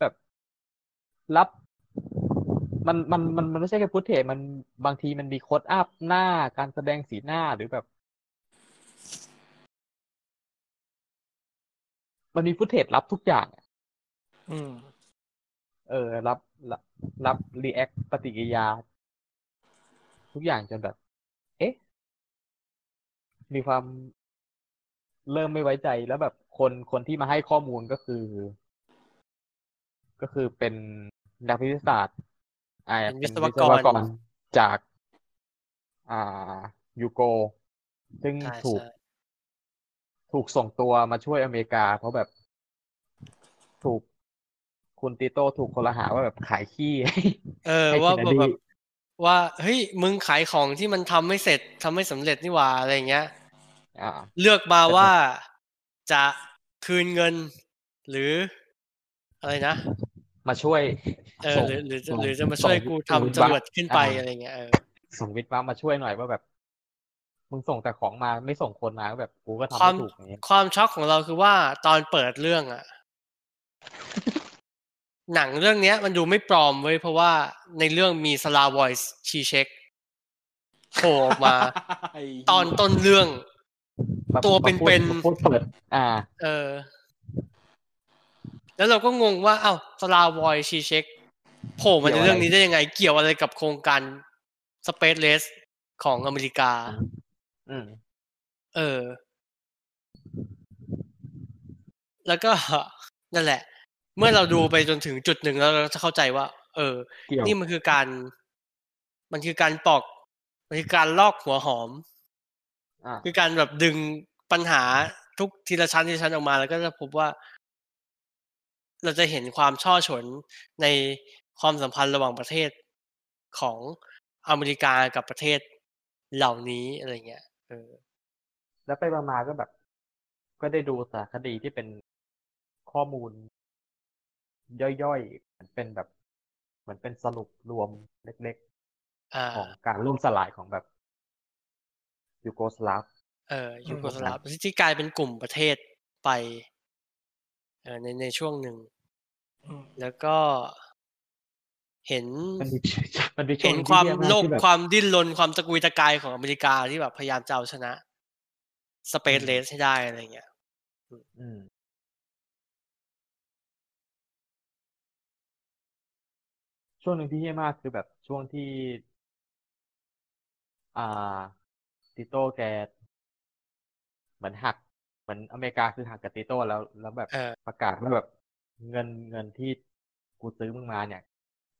แบบรับ มันมันมันมันไม่ใช่แค่ฟุตเทจมันบางทีมันมีโค้ดอัพหน้าการแสดงสีหน้าหรือแบบ มันมีฟุตเทจรับทุกอย่างอะอืม เออ รับรับรับรีแอคปฏิกิริยา ทุกอย่างจนแบบ เอ๊ะ มีความเริ่มไม่ไว้ใจแล้วแบบคนคนที่มาให้ข้อมูลก็คือ ก็คือเป็นนักวิทยาศาสตร์อ่าเป็นวิเป็นศววิกศรวกรจาก อ่ายูโก ซึ่งใช่ถูกใช่ ถูกส่งตัวมาช่วยอเมริกา เพราะแบบถูกคุณติโต้ถูกคนละหาว่าแบบขายขี้ เออให้ว่าเคนเนดีแบบว่าเฮ้ยมึงขายของที่มันทำไม่เสร็จทำไม่สำเร็จนี่หว่าอะไรเงี้ยอ่าเลือกมาแต่ว่าจะคืนเงิน หรืออะไรนะ มาช่วย เออส่งหรือหรือส่งหรือจะมาช่วยส่งกูวิทำศจรวดขึ้นไปาอะไรเงี้ยเออส่งวิทย์มามาช่วยหน่อยว่าแบบ มึงส่งแต่ของมาไม่ส่งคนมาก็แบบกูก็ทำความไม่ถูกอย่างเงี้ยความช็อกของเราคือว่าตอนเปิดเรื่องอะหนังเรื่องเนี้ย มันดูไม่ปลอมเว้ยเพราะว่าในเรื่องมีสลาวอยส์ชีเช็คโผล่ออกมา ตอนต้นเรื่องมาตัวมาพูดเป็นๆมาพูดเปิด อ่า เออ แล้วเราก็งงว่าเอ้าสลาวอยชีเช็คโผล่มาในเรื่องนี้ได้ยังไง เกี่ยวอะไรกับโครงการสเปซเลสของอเมริกา อืม เออ แล้วก็นั่นแหละ เมื่อเราดูไปจนถึงจุดหนึ่งแล้วเราจะเข้าใจว่า เออเกี่ยวนี่มันคือการ มันคือการปอก มันคือการลอกหัวหอมอ่าคือการแบบดึงปัญหาทุกทีละชั้นทีละชั้นออกมา แล้วก็จะพบว่า เราจะเห็นความช่อฉนในความสัมพันธ์ระหว่างประเทศของอเมริกากับประเทศเหล่านี้อะไรเงี้ย เออ แล้วไปมาๆก็แบบ ก็ได้ดูสารคดีที่เป็นข้อมูล ย่อยๆเหมือนเป็นแบบ เหมือนเป็นสรุปรวมเล็กอ่าๆของการล่มสลายของแบบยูโกสลาฟเออยูโกสลาฟที่กลายเป็นกลุ่มประเทศไป เออในในช่วงหนึ่งอืมแล้วก็ เห็นมันมีมันมีช่วเห็งนที่ความแย่กโลกที่แบบความดิ้นรนความตะกุยตะกายของอเมริกาที่แบบพยายามจะเอาชนะสเปซเลสให้ได้อะไรเงี้ยอืมช่วงหนึ่งที่แย่มากคือแบบช่วงที่ อ่า ติโต้แกเหมือนหักเหมือนอเมริกาคือหักกับติโต้แล้วแล้วแบบเออประกาศว่าแบบเงินเงินที่กูซื้อมึงมาเนี่ย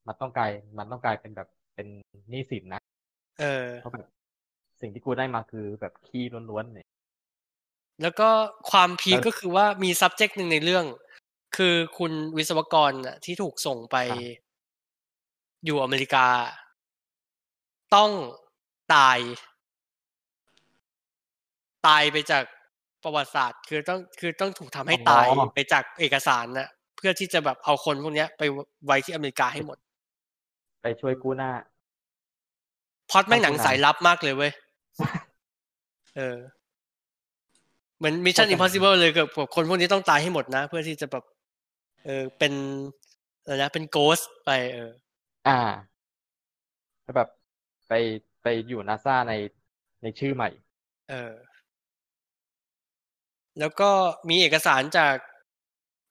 มันต้องกลายมันต้องกลายเป็นแบบเป็นหนี้สินนะเออเพราะแบบสิ่งที่กูได้มาคือแบบขี้ล้วนๆเนี่ย แล้วก็ความพีคแล้วก็คือว่ามี subject หนึ่งในเรื่อง คือคุณวิศวกรน่ะที่ถูกส่งไปครับอยู่อเมริกา ต้องตาย ตายไปจากประวัติศาสตร์ คือต้องคือต้องถูกทำให้ตาไปจากเอกสารน่ะเพื่อที่จะแบบเอาคนพวกเนี้ยไปไว้ที่อเมริกาให้หมด ไปช่วยกู้หน้าพล็อตแม่งหนังต้องสายลับมากเลยเว้ย เออ เหมือน Mission เข้าใจอิมพอสิเบิลเลยกับคนพวกนี้ต้องตายให้หมดนะ เพื่อที่จะแบบ เออ เป็นอะไรนะ เป็น ghost ไป เออ อ่าแล้วแบบไปไปอยู่นาซาในในชื่อใหม่ เออ แล้วก็มีเอกสารจาก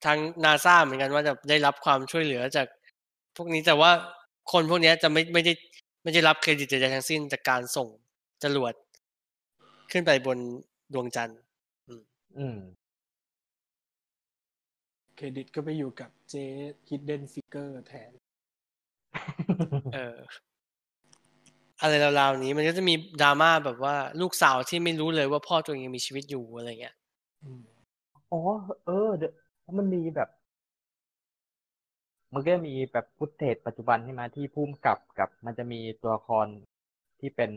ทางนาซาเหมือนกันว่าจะได้รับความช่วยเหลือจาก พวกนี้แต่ว่า คนพวกเนี้ยจะไม่ไม่ได้ไม่ได้รับเครดิตใดๆทั้งสิ้นจากการส่งจรวดขึ้นไปบนดวงจันทร์อืมเครดิตก็ไปอยู่กับเจ Hidden Figure แทน เออ อะไรราวๆนี้มันก็จะมีดราม่าแบบว่าลูกสาวที่ไม่รู้เลยว่าพ่อตัวเองยังมีชีวิตอยู่อะไรเงี้ยอืมอ๋อ เออเดี๋ยวมันมีแบบ มันก็มีแบบ footage ปัจจุบันใช่ไหมที่พุ่มกับกับ มันจะมีตัวละครที่เป็น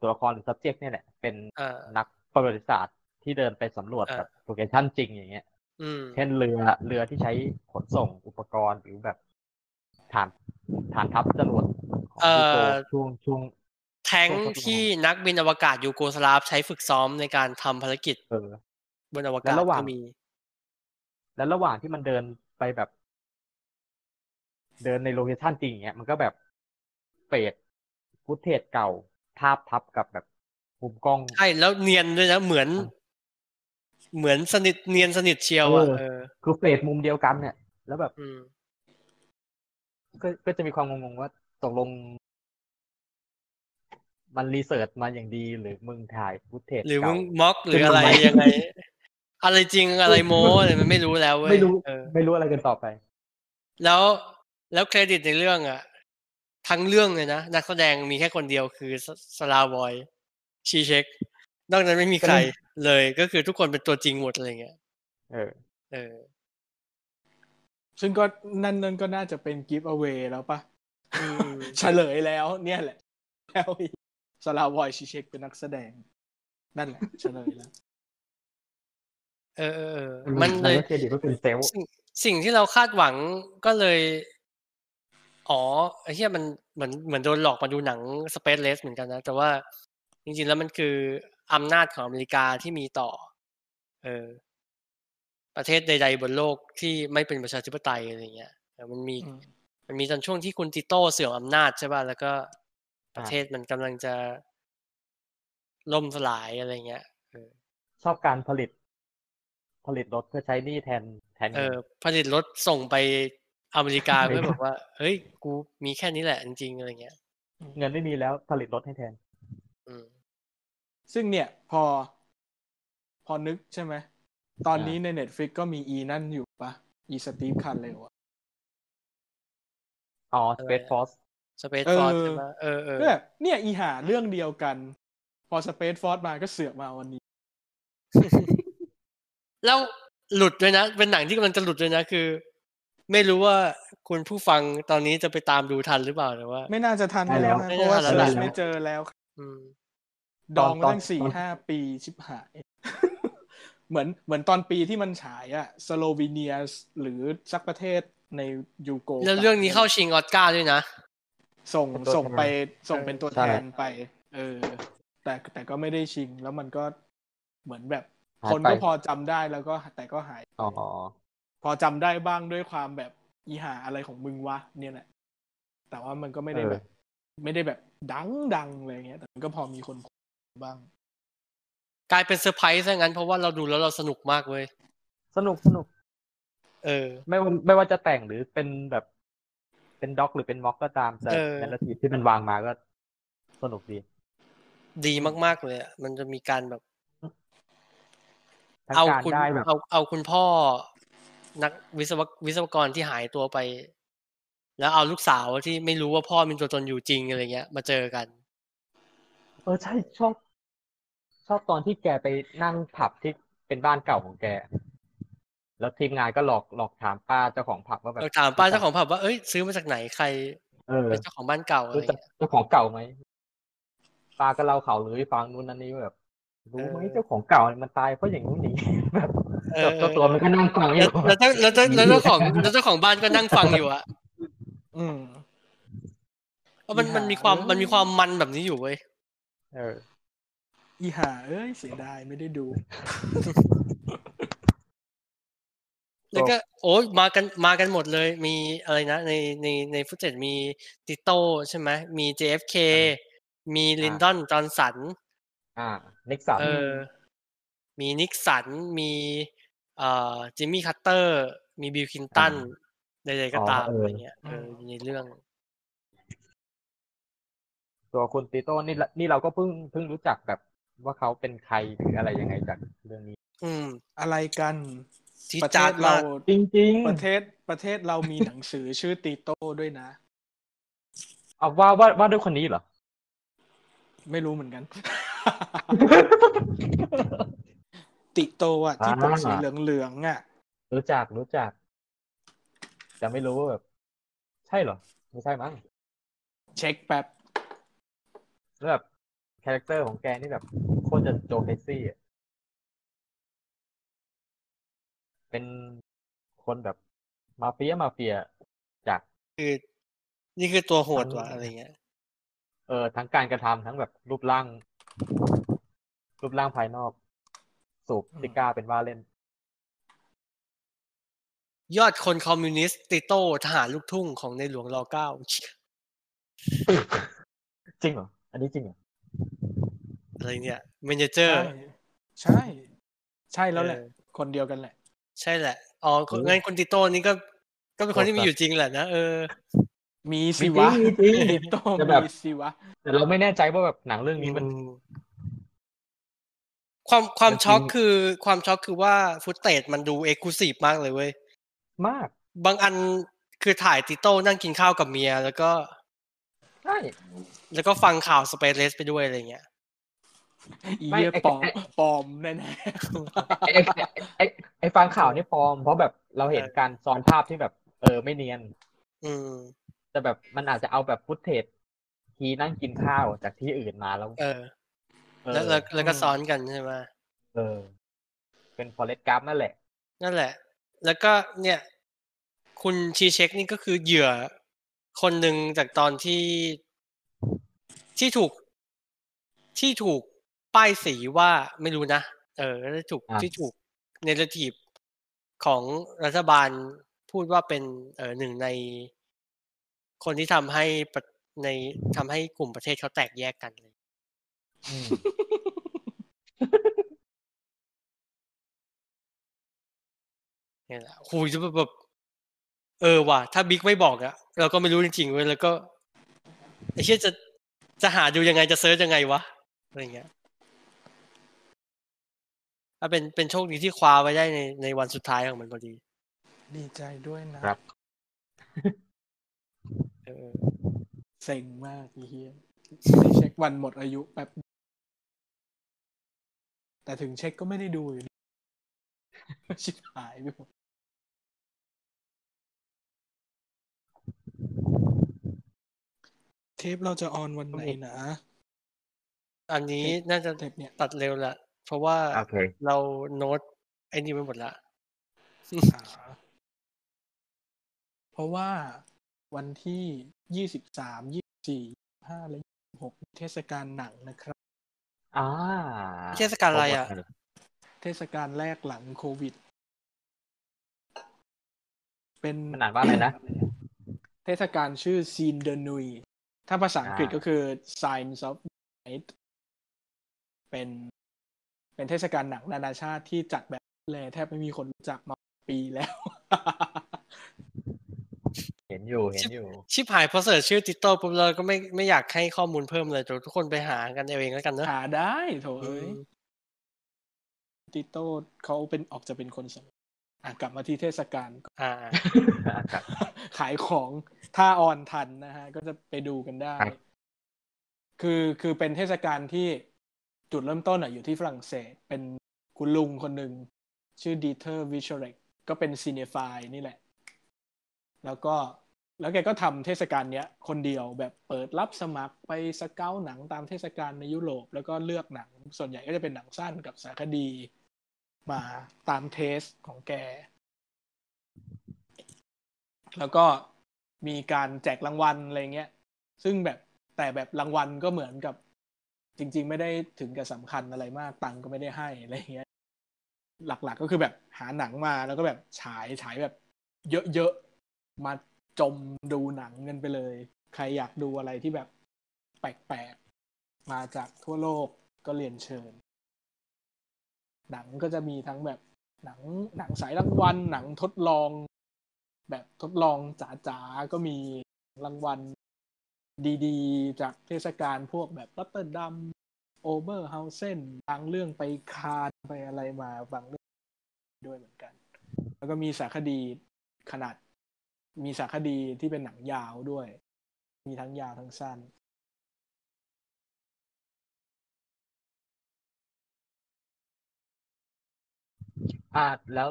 ตัวละครหรือ subject เนี่ยแหละ เป็นเออนักประวัติศาสตร์ที่เดินไปสำรวจเออแบบ location จริงอย่างเงี้ยอืมเช่นเรือเรือที่ใช้ขนส่งอุปกรณ์หรือแบบฐานฐานทัพจรวดของเอ่ยูโกอช่วงช่วง แท้งที่นักบินอวกาศยูโกสลาฟใช้ฝึกซ้อมในการทำภารกิจเออบนอวแล้กาศวระหว่างก็มี แล้วระหว่างที่มันเดิน ไปแบบ เดินใน location จริงอย่างเงี้ยมันก็แบบ fade footage เก่าทาบทับกับแบบมุมกล้องใช่แล้วเนียนด้วยนะเหมือน เหมือนสนิทเนียนสนิทเชียวอะเออเออคือ fade มุมเดียวกันเนี่ย แล้วแบบอืมก็ก็จะมีความงงๆว่าตกลง มัน research มาอย่างดีหรือมึงถ่าย footage เก่าหรือมึง mock หรืออะไรขึ้นมาใหม่ยังไง อะไรจริงอะไรโม้อะไรมันไม่รู้แล้วเว้ยไม่รู้เออไม่รู้อะไรกันต่อไป แล้วแล้วเครดิตในเรื่องอะ ทั้งเรื่องเลยนะ นักแสดงมีแค่คนเดียวคือสสลาบอย ชีเช็คนอกนั้นไม่มีใครเลยก็คือทุกคนเป็นตัวจริงหมดอะไรเงี้ยเออ เออ ซึ่งก็นั่นนั่นก็น่าจะเป็นกิฟต์เอา a y แล้วปะอืมเฉลยแล้ว เนี่ยแหละแล้วสลาวอยชิเชคเป็นนักแสดง นั่นแหละเฉลยแล้ว เออเออเออมันเลยเครดิตว่าเป็นเซลล์สิ่งสิ่งที่เราคาดหวังก็เลย อ๋อไอ้เหี้ยมันเหมือนเหมือนโดนหลอกมาดูหนัง Space Race เหมือนกันนะ แต่ว่าจริงๆแล้วมันคืออำนาจของอเมริกาที่มีต่อ เออ ประเทศใด ๆ บนโลกที่ไม่เป็นประชาธิปไตยอะไรเงี้ยเออมันมีอืมมันมีตอนช่วงที่คุณติโต้เสื่อมอำนาจใช่ป่ะแล้วก็ประเทศมันกำลังจะล่มสลายอะไรเงี้ยเออชอบการผลิต ผลิตรถเพื่อใช้หนี้แทนแทนเอเงินอผลิตรถส่งไปอเมริกาไม่เพื่อได้บอกว่า เฮ้ย กูมีแค่นี้แหละจริงๆอะไรเงี้ย เงินไม่มีแล้วผลิตรถให้แทนอืมซึ่งเนี่ยพอ พอนึกใช่ไหม ตอนอ่านี้นี้ในเน็ตฟ i ิกก็มีอีนั่นอยู่ปะอีสตีฟคันเลยวะอ๋ออะไร Space Force สเปซเออฟอร์ใช่ไหมเออเออก็แบบเนี่ยอีหาเรื่องเดียวกัน พอสเปซฟอร์ e มาก็เสือกมาวันนี้ แล้วหลุดด้วยนะ เป็นหนังที่กำลังจะหลุดด้วยนะ คือ ไม่รู้ว่าคุณผู้ฟังตอนนี้จะไปตามดูทันหรือเปล่าแต่ว่า ไม่น่าจะทันได้แล้วนะไม่เพราะว่าน่าทัน search แล้วไม่เจอแล้วอืมดองตอนตั้งสี่ตอนห้าปีชิบหาย เหมือนเหมือนตอนปีที่มันฉายอะสโลวีเนียหรือสักประเทศในยูโกแล้วเรื่องนี้เข้าชิงออสการ์ด้วยนะ ส่งเป็นตัวส่งไปแทนส่งเป็นตัวใช่แทนไป เออ แต่แต่ก็ไม่ได้ชิง แล้วมันก็เหมือนแบบหาย คนไปก็พอจำได้แล้วก็แต่ก็หายอ๋อพอจำได้บ้างด้วยความแบบอีหาอะไรของมึงวะเนี่ยแหละ แต่ว่ามันก็ไม่ได้เออแบบ ไม่ได้แบบดังดังอะไรเงี้ย แต่มันก็พอมีคนบ้าง กลายเป็นเซอร์ไพรส์ซะงั้นเพราะว่าเราดูแล้วเราสนุกมากเว้ย สนุกสนุก เออ ไม่ว่าไม่ว่าจะแต่งหรือเป็นแบบเป็นด็อกหรือเป็นม็อกก็ตามแต่เออในระทีที่มันวางมาก็สนุกดี ดีมากๆเลยอะมันจะมีการแบบทั้ง เอาการคุณได้แบบเอาเอาคุณพ่อนักวิศววิศวกรที่หายตัวไป แล้วเอาลูกสาวที่ไม่รู้ว่าพ่อมีตัวตนอยู่จริงอะไรเงี้ย มาเจอกัน เออใช่ชอบชอบตอนที่แกไปนั่งผับที่เป็นบ้านเก่าของแก แล้วทีมงานก็หลอกหลอกถามป้าเจ้าของผับว่าแบบเราถามป้าเจ้าของผับว่าเอ้ยซื้อมาจากไหนใครเออเป็นเจ้าของบ้านเก่าอะไรรู้จักเงี้ยเจ้าของเก่าไหมป้าก็เล่าข่าวเลยฟังนู้นนั่นนี่แบบ รู้ไหมเออเจ้าของเก่าเนี่ยมันตายเพราะอย่างนู้นอย่างนี้แบบเออเจ้าตัวมันก็นั่งฟังอแล้วยู่แล้วเจ้าแล้วเจ้าแล้วเจ้าของแล้วเจ้าของบ้านก็นั่งฟังอยู่อะอืมเพราะมันอีห่ามันมีความเอ้ยมันมีความมันแบบนี้อยู่เว้ยเออ อีหาเอ้ยเสียดายไม่ได้ดู แล้วก็ โอ้ยมากันมากันหมดเลย มีอะไรนะ ในในใน footage มีติโต้ใช่ไหมมี JFK มีลินดอนจอห์นสัน อ่า นิกสัน เออ มีนิกสัน มีเอ่อจิมมี่คาร์เตอร์ มีบิลคลินตันใดๆก็ตามอ๋อเออออะไรเงี้ย เอออยู่ในเรื่อง ตัวคุณติโต้นี่ละนี่เราก็เพิ่งเพิ่งรู้จักแบบว่าเขาเป็นใครหรืออะไรยังไงจากเรื่องนี้ อืม อะไรกันที่ประเทจาศดเรามากจริงประเทศประเทศเรามีหนังสือชื่อตีโต้ด้วยนะๆเอาว่าว่าว่าด้วยคนนี้เหรอ ไม่รู้เหมือนกัน ติโตอะ ที่ปกสีเหลืองๆอะ รู้จักรู้จัก แต่ไม่รู้ว่าแบบ ใช่เหรอ ไม่ใช่มั้งเช็คแป๊บแล้วแบบ character ของแกนี่แบบโคตรจะ crazy อะเป็นคนแบบมาเฟียมาเฟียจากคือนี่คือตัวโหดว่ะอะไรเงี้ย เออ ทั้งการกระทำทั้งแบบรูปร่าง รูปร่างภายนอก สูบซิการ์เป็นว่าเล่น ยอดคนคอมมิวนิสต์ติโต้ทหารลูกทุ่งของในหลวงรอเก้าจริงเหรอ อันนี้จริงเหรอ อะไรเนี่ยเมเจอใช่ร์ ใช่ ใช่แล้วแหละเออคนเดียวกันแหละ ใช่แหละ อ๋องั้นคนติโต้นี่ก็ ก็เป็นคนที่มีอยู่จริงแหละนะเออ มีสิวะมีจริงมีจริงติโต้แต่แบบมีสิวะ แต่เราไม่แน่ใจว่าแบบหนังเรื่องนี้มัน ความความมันจริงช็อกคือ ความช็อกคือว่า footage มันดู exclusive มากเลยเว้ย มาก บางอันคือถ่ายติโต้นั่งกินข้าวกับเมีย แล้วก็ใช่แล้วก็ฟังข่าวสเปซเลสไปด้วยอะไรเงี้ยอีไม่เหี้ยไอ้ปลอมไอ้ปลอมแน่ไอ้ไอ้ไอ้ไอ้ฟังข่าวนี่ปลอม เพราะแบบเราเห็นการซ้อนภาพที่แบบ เออไม่เนียน อืม แต่แบบมันอาจจะเอาแบบฟุตเทจทีนั่งกินข้าวจากที่อื่นมาแล้ว เออเออแล้วแล้วแล้วก็ซ้อนกันใช่ไหมเออ เป็นฟอเรสต์กัมนั่นแหละ นั่นแหละ แล้วก็เนี่ย คุณชีเช็คนี่ก็คือเหยื่อคนหนึ่งจากตอนที่ที่ถูกที่ถูกป้ายสีว่าไม่รู้นะ เออแล้วถูกอ่าที่ถูกเนรทีฟของรัฐบาลพูดว่าเป็นเออหนึ่งใน คนที่ทำให้ประในทำให้กลุ่มประเทศเขาแตกแยกกันเลยอืมเนี่ยแหละคุยจะแบบเออว่ะถ้าบิ๊กไม่บอกอะเราก็ไม่รู้จริงๆเว้ยแล้วก็ไอ้เชี่ยจะจะหาดูยังไงจะเซิร์ชยังไงวะอะไรเงี้ยถ้าเป็นเป็นโชคดีที่คว้าไว้ได้ในในวันสุดท้ายของมันพอดีๆดีใจด้วยนะครับ เออเซ็งมากอีเหี้ยไม่ได้เช็ควันหมดอายุแป๊บ แต่ถึงเช็คก็ไม่ได้ดูอยู่ดีชิบหายไปหมดเทปเราจะออนวันไหนนะ อันนี้น่าจะเทปเนี่ยตัดเร็วละ เพราะว่าโอเคเราโน้ตไอ้นี่ไปหมดละอ่าเพราะว่า วันที่ยี่สิบสามยี่สี่ห้าและยี่หกเทศกาลหนังนะครับอ่าเทศกาลอะไรอะเทศกาลแรกหลังโควิด เป็นมันอ่านว่าอะไรนะ เทศกาลชื่อ Scene de Nuit ถ้าภาษาอังกฤษอ่าก็คือ Signs of Night เป็นเป็นเทศกาลหนังนานาชาติที่จัดแบบเลยแทบไม่มีคนรู้จักมาปีแล้ว เห็นอยู่เห็นอยู่ ชิบหายพอเสิร์ชชื่อติโต้ปุ๊บเราก็ไม่ไม่อยากให้ข้อมูลเพิ่มเลยเดี๋ยวทุกคนไปหากันเอาเองแล้วกันเนอะหาได้โถอืเอ้ยมติโต้เขาเป็นออกจะเป็นคนสำอะกลับมาที่เทศกาลอ่าครับขายของถ้าออนทันนะฮะ ก็จะไปดูกันได้ครับคือคือเป็นเทศกาลที่จุดเริ่มต้นอะอยู่ที่ฝรั่งเศส เป็นคุณลุงคนหนึ่ง ชื่อดีเทอร์วีชอเรกก็เป็น cinephile นี่แหละ แล้วก็แล้วแกก็ทำเทศกาลเนี้ยคนเดียวแบบเปิดรับสมัครไป scout หนังตามเทศกาลในยุโรป แล้วก็เลือกหนัง ส่วนใหญ่ก็จะเป็นหนังสั้นกับสารคดี มาตาม taste ของแก แล้วก็มีการแจกรางวัลอะไรเงี้ย ซึ่งแบบแต่แบบรางวัลก็เหมือนกับจริง ๆ ไม่ได้ถึงกับสำคัญอะไรมากตังก็ไม่ได้ให้อะไรเงี้ย หลักๆก็คือแบบหาหนังมาแล้วก็แบบฉายฉายแบบเยอะๆ มาจมดูหนังกันไปเลย ใครอยากดูอะไรที่แบบแปลกๆ มาจากทั่วโลกก็เรียนเชิญ หนังก็จะมีทั้งแบบหนังหนังสายรางวัลหนังทดลอง แบบทดลองจ๋าๆ ก็มีรางวัลดีๆ จากเทศกาลพวกแบบรอตเตอร์ดัมโอเบอร์เฮาเซนบางเรื่องไปคานส์ไปอะไรมาบางเรื่องด้วยเหมือนกัน แล้วก็มีสารคดีขนาด มีสารคดีที่เป็นหนังยาวด้วย มีทั้งยาวทั้งสั้นอ่าแล้ว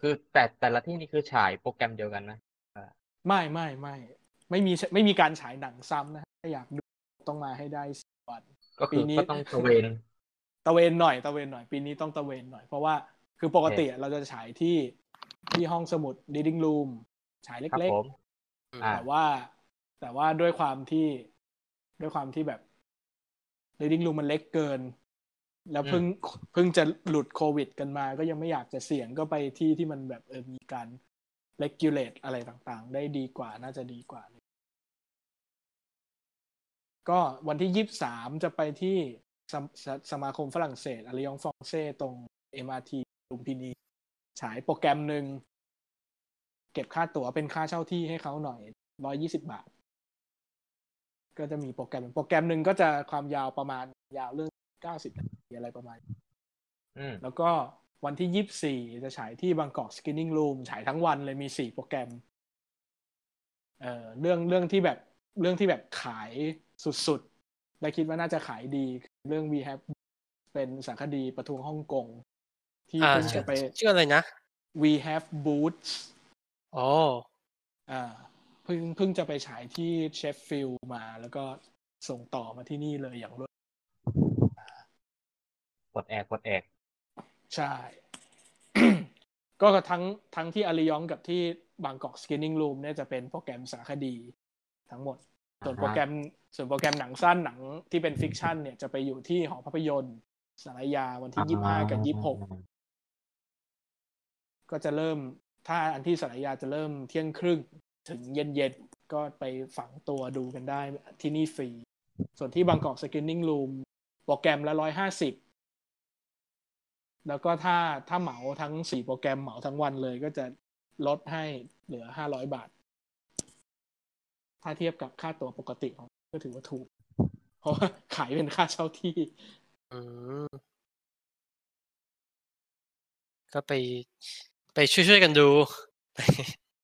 คือแต่แต่ละที่นี่คือฉายโปรแกรมเดียวกันนะอ่าไม่ไม่ไม่ไม่มีไม่มีการฉายหนังซ้ำนะถ้าอยากดูต้องมาให้ได้สิบวันก็คือปีนี้ก็ต้องตระเวนตะเวนหน่อยตะเวนหน่อยปีนี้ต้องตะเวนหน่อยเพราะว่าคือปกติเราจะฉายที่ ที่ห้องสมุด reading room ฉายครับเล็กผมๆอ่าแต่ว่า แต่ว่าด้วยความที่ด้วยความที่แบบ reading room มันเล็กเกิน แล้วเพิ่งเพิ่งจะหลุดโควิด กันมา ก็ยังไม่อยากจะเสี่ยงก็ไปที่ที่มันแบบเออมีการ regulate อะไรต่างๆ ได้ดีกว่าน่าจะดีกว่า ก็วันที่ยี่สามจะไปที่สมสสมาคมฝรั่งเศสอาริยองฟองเซ่ตรง MRT ลุมพินี ฉายโปรแกรมหนึ่งเก็บค่าตั๋วเป็นค่าเช่าที่ให้เขาหน่อยร้อยยี่สิบาท ก็จะมีโปรแกรมโปรแกรมหนึ่งก็จะความยาวประมาณยาวเรื่องเก้าสิบนาทีอะไรประมาณอืมแล้วก็วันที่ยี่สี่จะฉายที่บางกอกสกินนิ่งรูมฉายทั้งวันเลยมีสี่โปรแกรม เอ่อเรื่องเรื่องที่แบบเรื่องที่แบบขายสุดๆและคิดว่าน่าจะขายดี เรื่อง We Have เป็นสารคดีประท้วงฮ่องกง ที่อ่าเพิ่งชื่จะอไปชื่ออะไรนะ We Have Boots อ๋ออ่าเพิ่งเพิ่งจะไปฉายที่เชฟฟิลด์มา แล้วก็ส่งต่อมาที่นี่เลยอย่างรวดกดแอกกดแอกใช่ ก็ทั้งทั้งที่ Alliance กับที่ Bangkok Screening Room เนี่ยจะเป็นโปรแกรมสารคดีทั้งหมด ส่วนโปรแกรมส่วนโปรแกรมหนังสั้นหนังที่เป็น fiction เนี่ยจะไปอยู่ที่หอภาพยนตร์สารยาวันที่ยี่ห้ากับยี่หก ก็จะเริ่มถ้าอันที่สารยาจะเริ่มเที่ยงครึ่งถึงเย็นเย็นก็ไปฝังตัวดูกันได้ที่นี่ฟรี ส่วนที่บางกอกสกินนิ่งรูมโปรแกรมละร้อยห้าสิบแล้วก็ถ้าถ้าเหมาทั้งสี่โปรแกรมเหมาทั้งวันเลยก็จะลดให้เหลือห้าร้อยบาท ถ้าเทียบกับค่าตั๋วปกติของก็ถือว่าถูก เพราะว่าขายเป็นค่าเช่าที่อืก็ไป ไปช่วยๆกันดู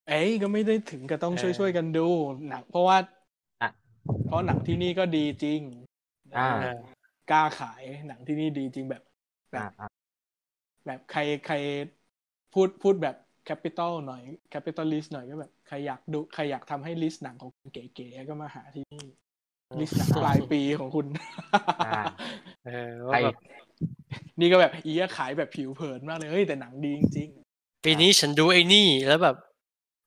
เอ้ยก็ไม่ได้ถึงกับต้องเออช่วยช่วยๆกันดูหนังเพราะว่าอะเพราะหนังที่นี่ก็ดีจริงอ่าเออกล้าขายหนังที่นี่ดีจริงแบบแบอ่าบอ่าแบบใครใครพูดพูดแบบ capital หน่อย capitalist หน่อยก็แบบใครอยากดูใครอยากทำให้ list หนังของคุณเก๋ๆก็มาหาที่นี่ลิสต์หนังปลายปีของคุณอ่าเออใครว่าแบบนี่ก็แบบอียขายแบบผิวเผินมากเลยเฮ้ยแต่หนังดีจริง ปีนี้ฉันดูไอ้นี่แล้วแบบ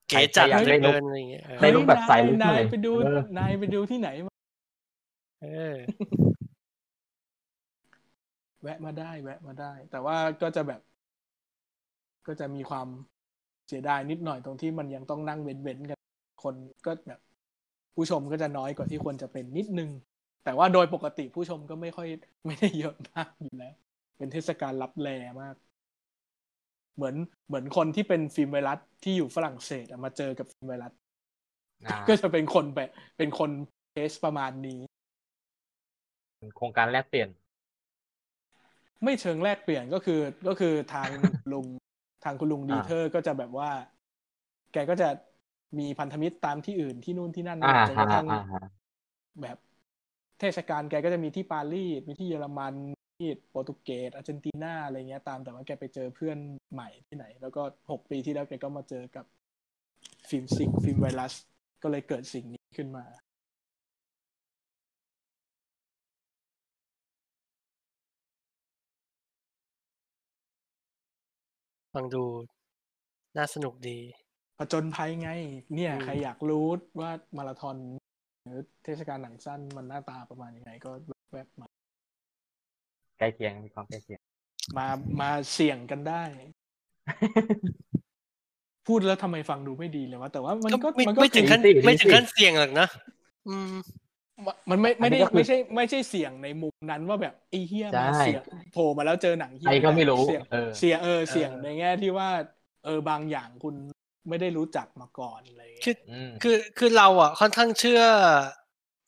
เก๋จัดใครอยากเหลืได้อรูปเกินอะไรอย่างเงี้ยเออๆในรูปแบบเฮ้ยสายลุกนายหน่อยไปดูเออนายไปดูที่ไหนมาเออ แวะมาได้ แวะมาได้ แต่ว่าก็จะแบบ ก็จะมีความเสียดายนิดหน่อยตรงที่มันยังต้องนั่งเว้นๆกัน คนก็แบบผู้ชมก็จะน้อยกว่าที่ควรจะเป็นนิดนึง แต่ว่าโดยปกติผู้ชมก็ไม่ค่อยไม่ได้เยอะมากอยู่แล้ว เป็นเทศกาลรับแลมาก เหมือนเหมือนคนที่เป็นฟิล์มไวรัสที่อยู่ฝรั่งเศสอะมาเจอกับฟิล์มไวรัสอ่าก็จะเป็นคนแบบเป็นคนเทสประมาณนี้เป็นโครงการแลกเปลี่ยน ไม่เชิงแลกเปลี่ยนก็คือก็คือทางลุงทางคุณลุง Dieter ก็จะแบบว่า แกก็จะมีพันธมิตรตามที่อื่นที่นู่นที่นั่นอ่าจนกระทั่งอ่าอ่าแบบเทศกาลแกก็จะมีที่ปารีสมีที่เยอรมัน ที่โปรตุเกสอาร์เจนตินาอะไรเงี้ยตามแต่ว่าแกไปเจอเพื่อนใหม่ที่ไหน แล้วก็หกปีที่แล้วแกก็มาเจอกับ Filmsick Filmvirus ก็เลยเกิดสิ่งนี้ขึ้นมาฟังดูน่าสนุกดี ผจญภัยไง เนี่ยอืมใครอยากรู้ว่ามาราธอนหรือเทศกาลหนังสั้นมันหน้าตาประมาณยังไงก็แวบมาใก ล้เคียงมีความใกล้เคียง มามาเสี่ยงกันได้ พูดแล้วทำไมฟังดูไม่ดีเลยวะแต่ว่ามันก็ไม่มันก็ไม่ถึงขั้นดีสิไม่ถึงดีสิขั้นเสี่ยงหรอกนะอืมมันไม่ไม่ได้อันนี้ก็คือไม่ใช่ ไม่ใช่เสี่ยงในมุมนั้นว่าแบบไอ้เฮียมาใช่เสี่ยงโผล่มาแล้วเจอหนังเฮียใครก็ไม่รู้เสี่ยงเออเสี่ยงเออเสี่ยงเออในแง่ที่ว่า เออบางอย่างคุณไม่ได้รู้จักมาก่อนอะไรอย่างคืเงี้ยออืมคือคือเราอะค่อนข้างเชื่อ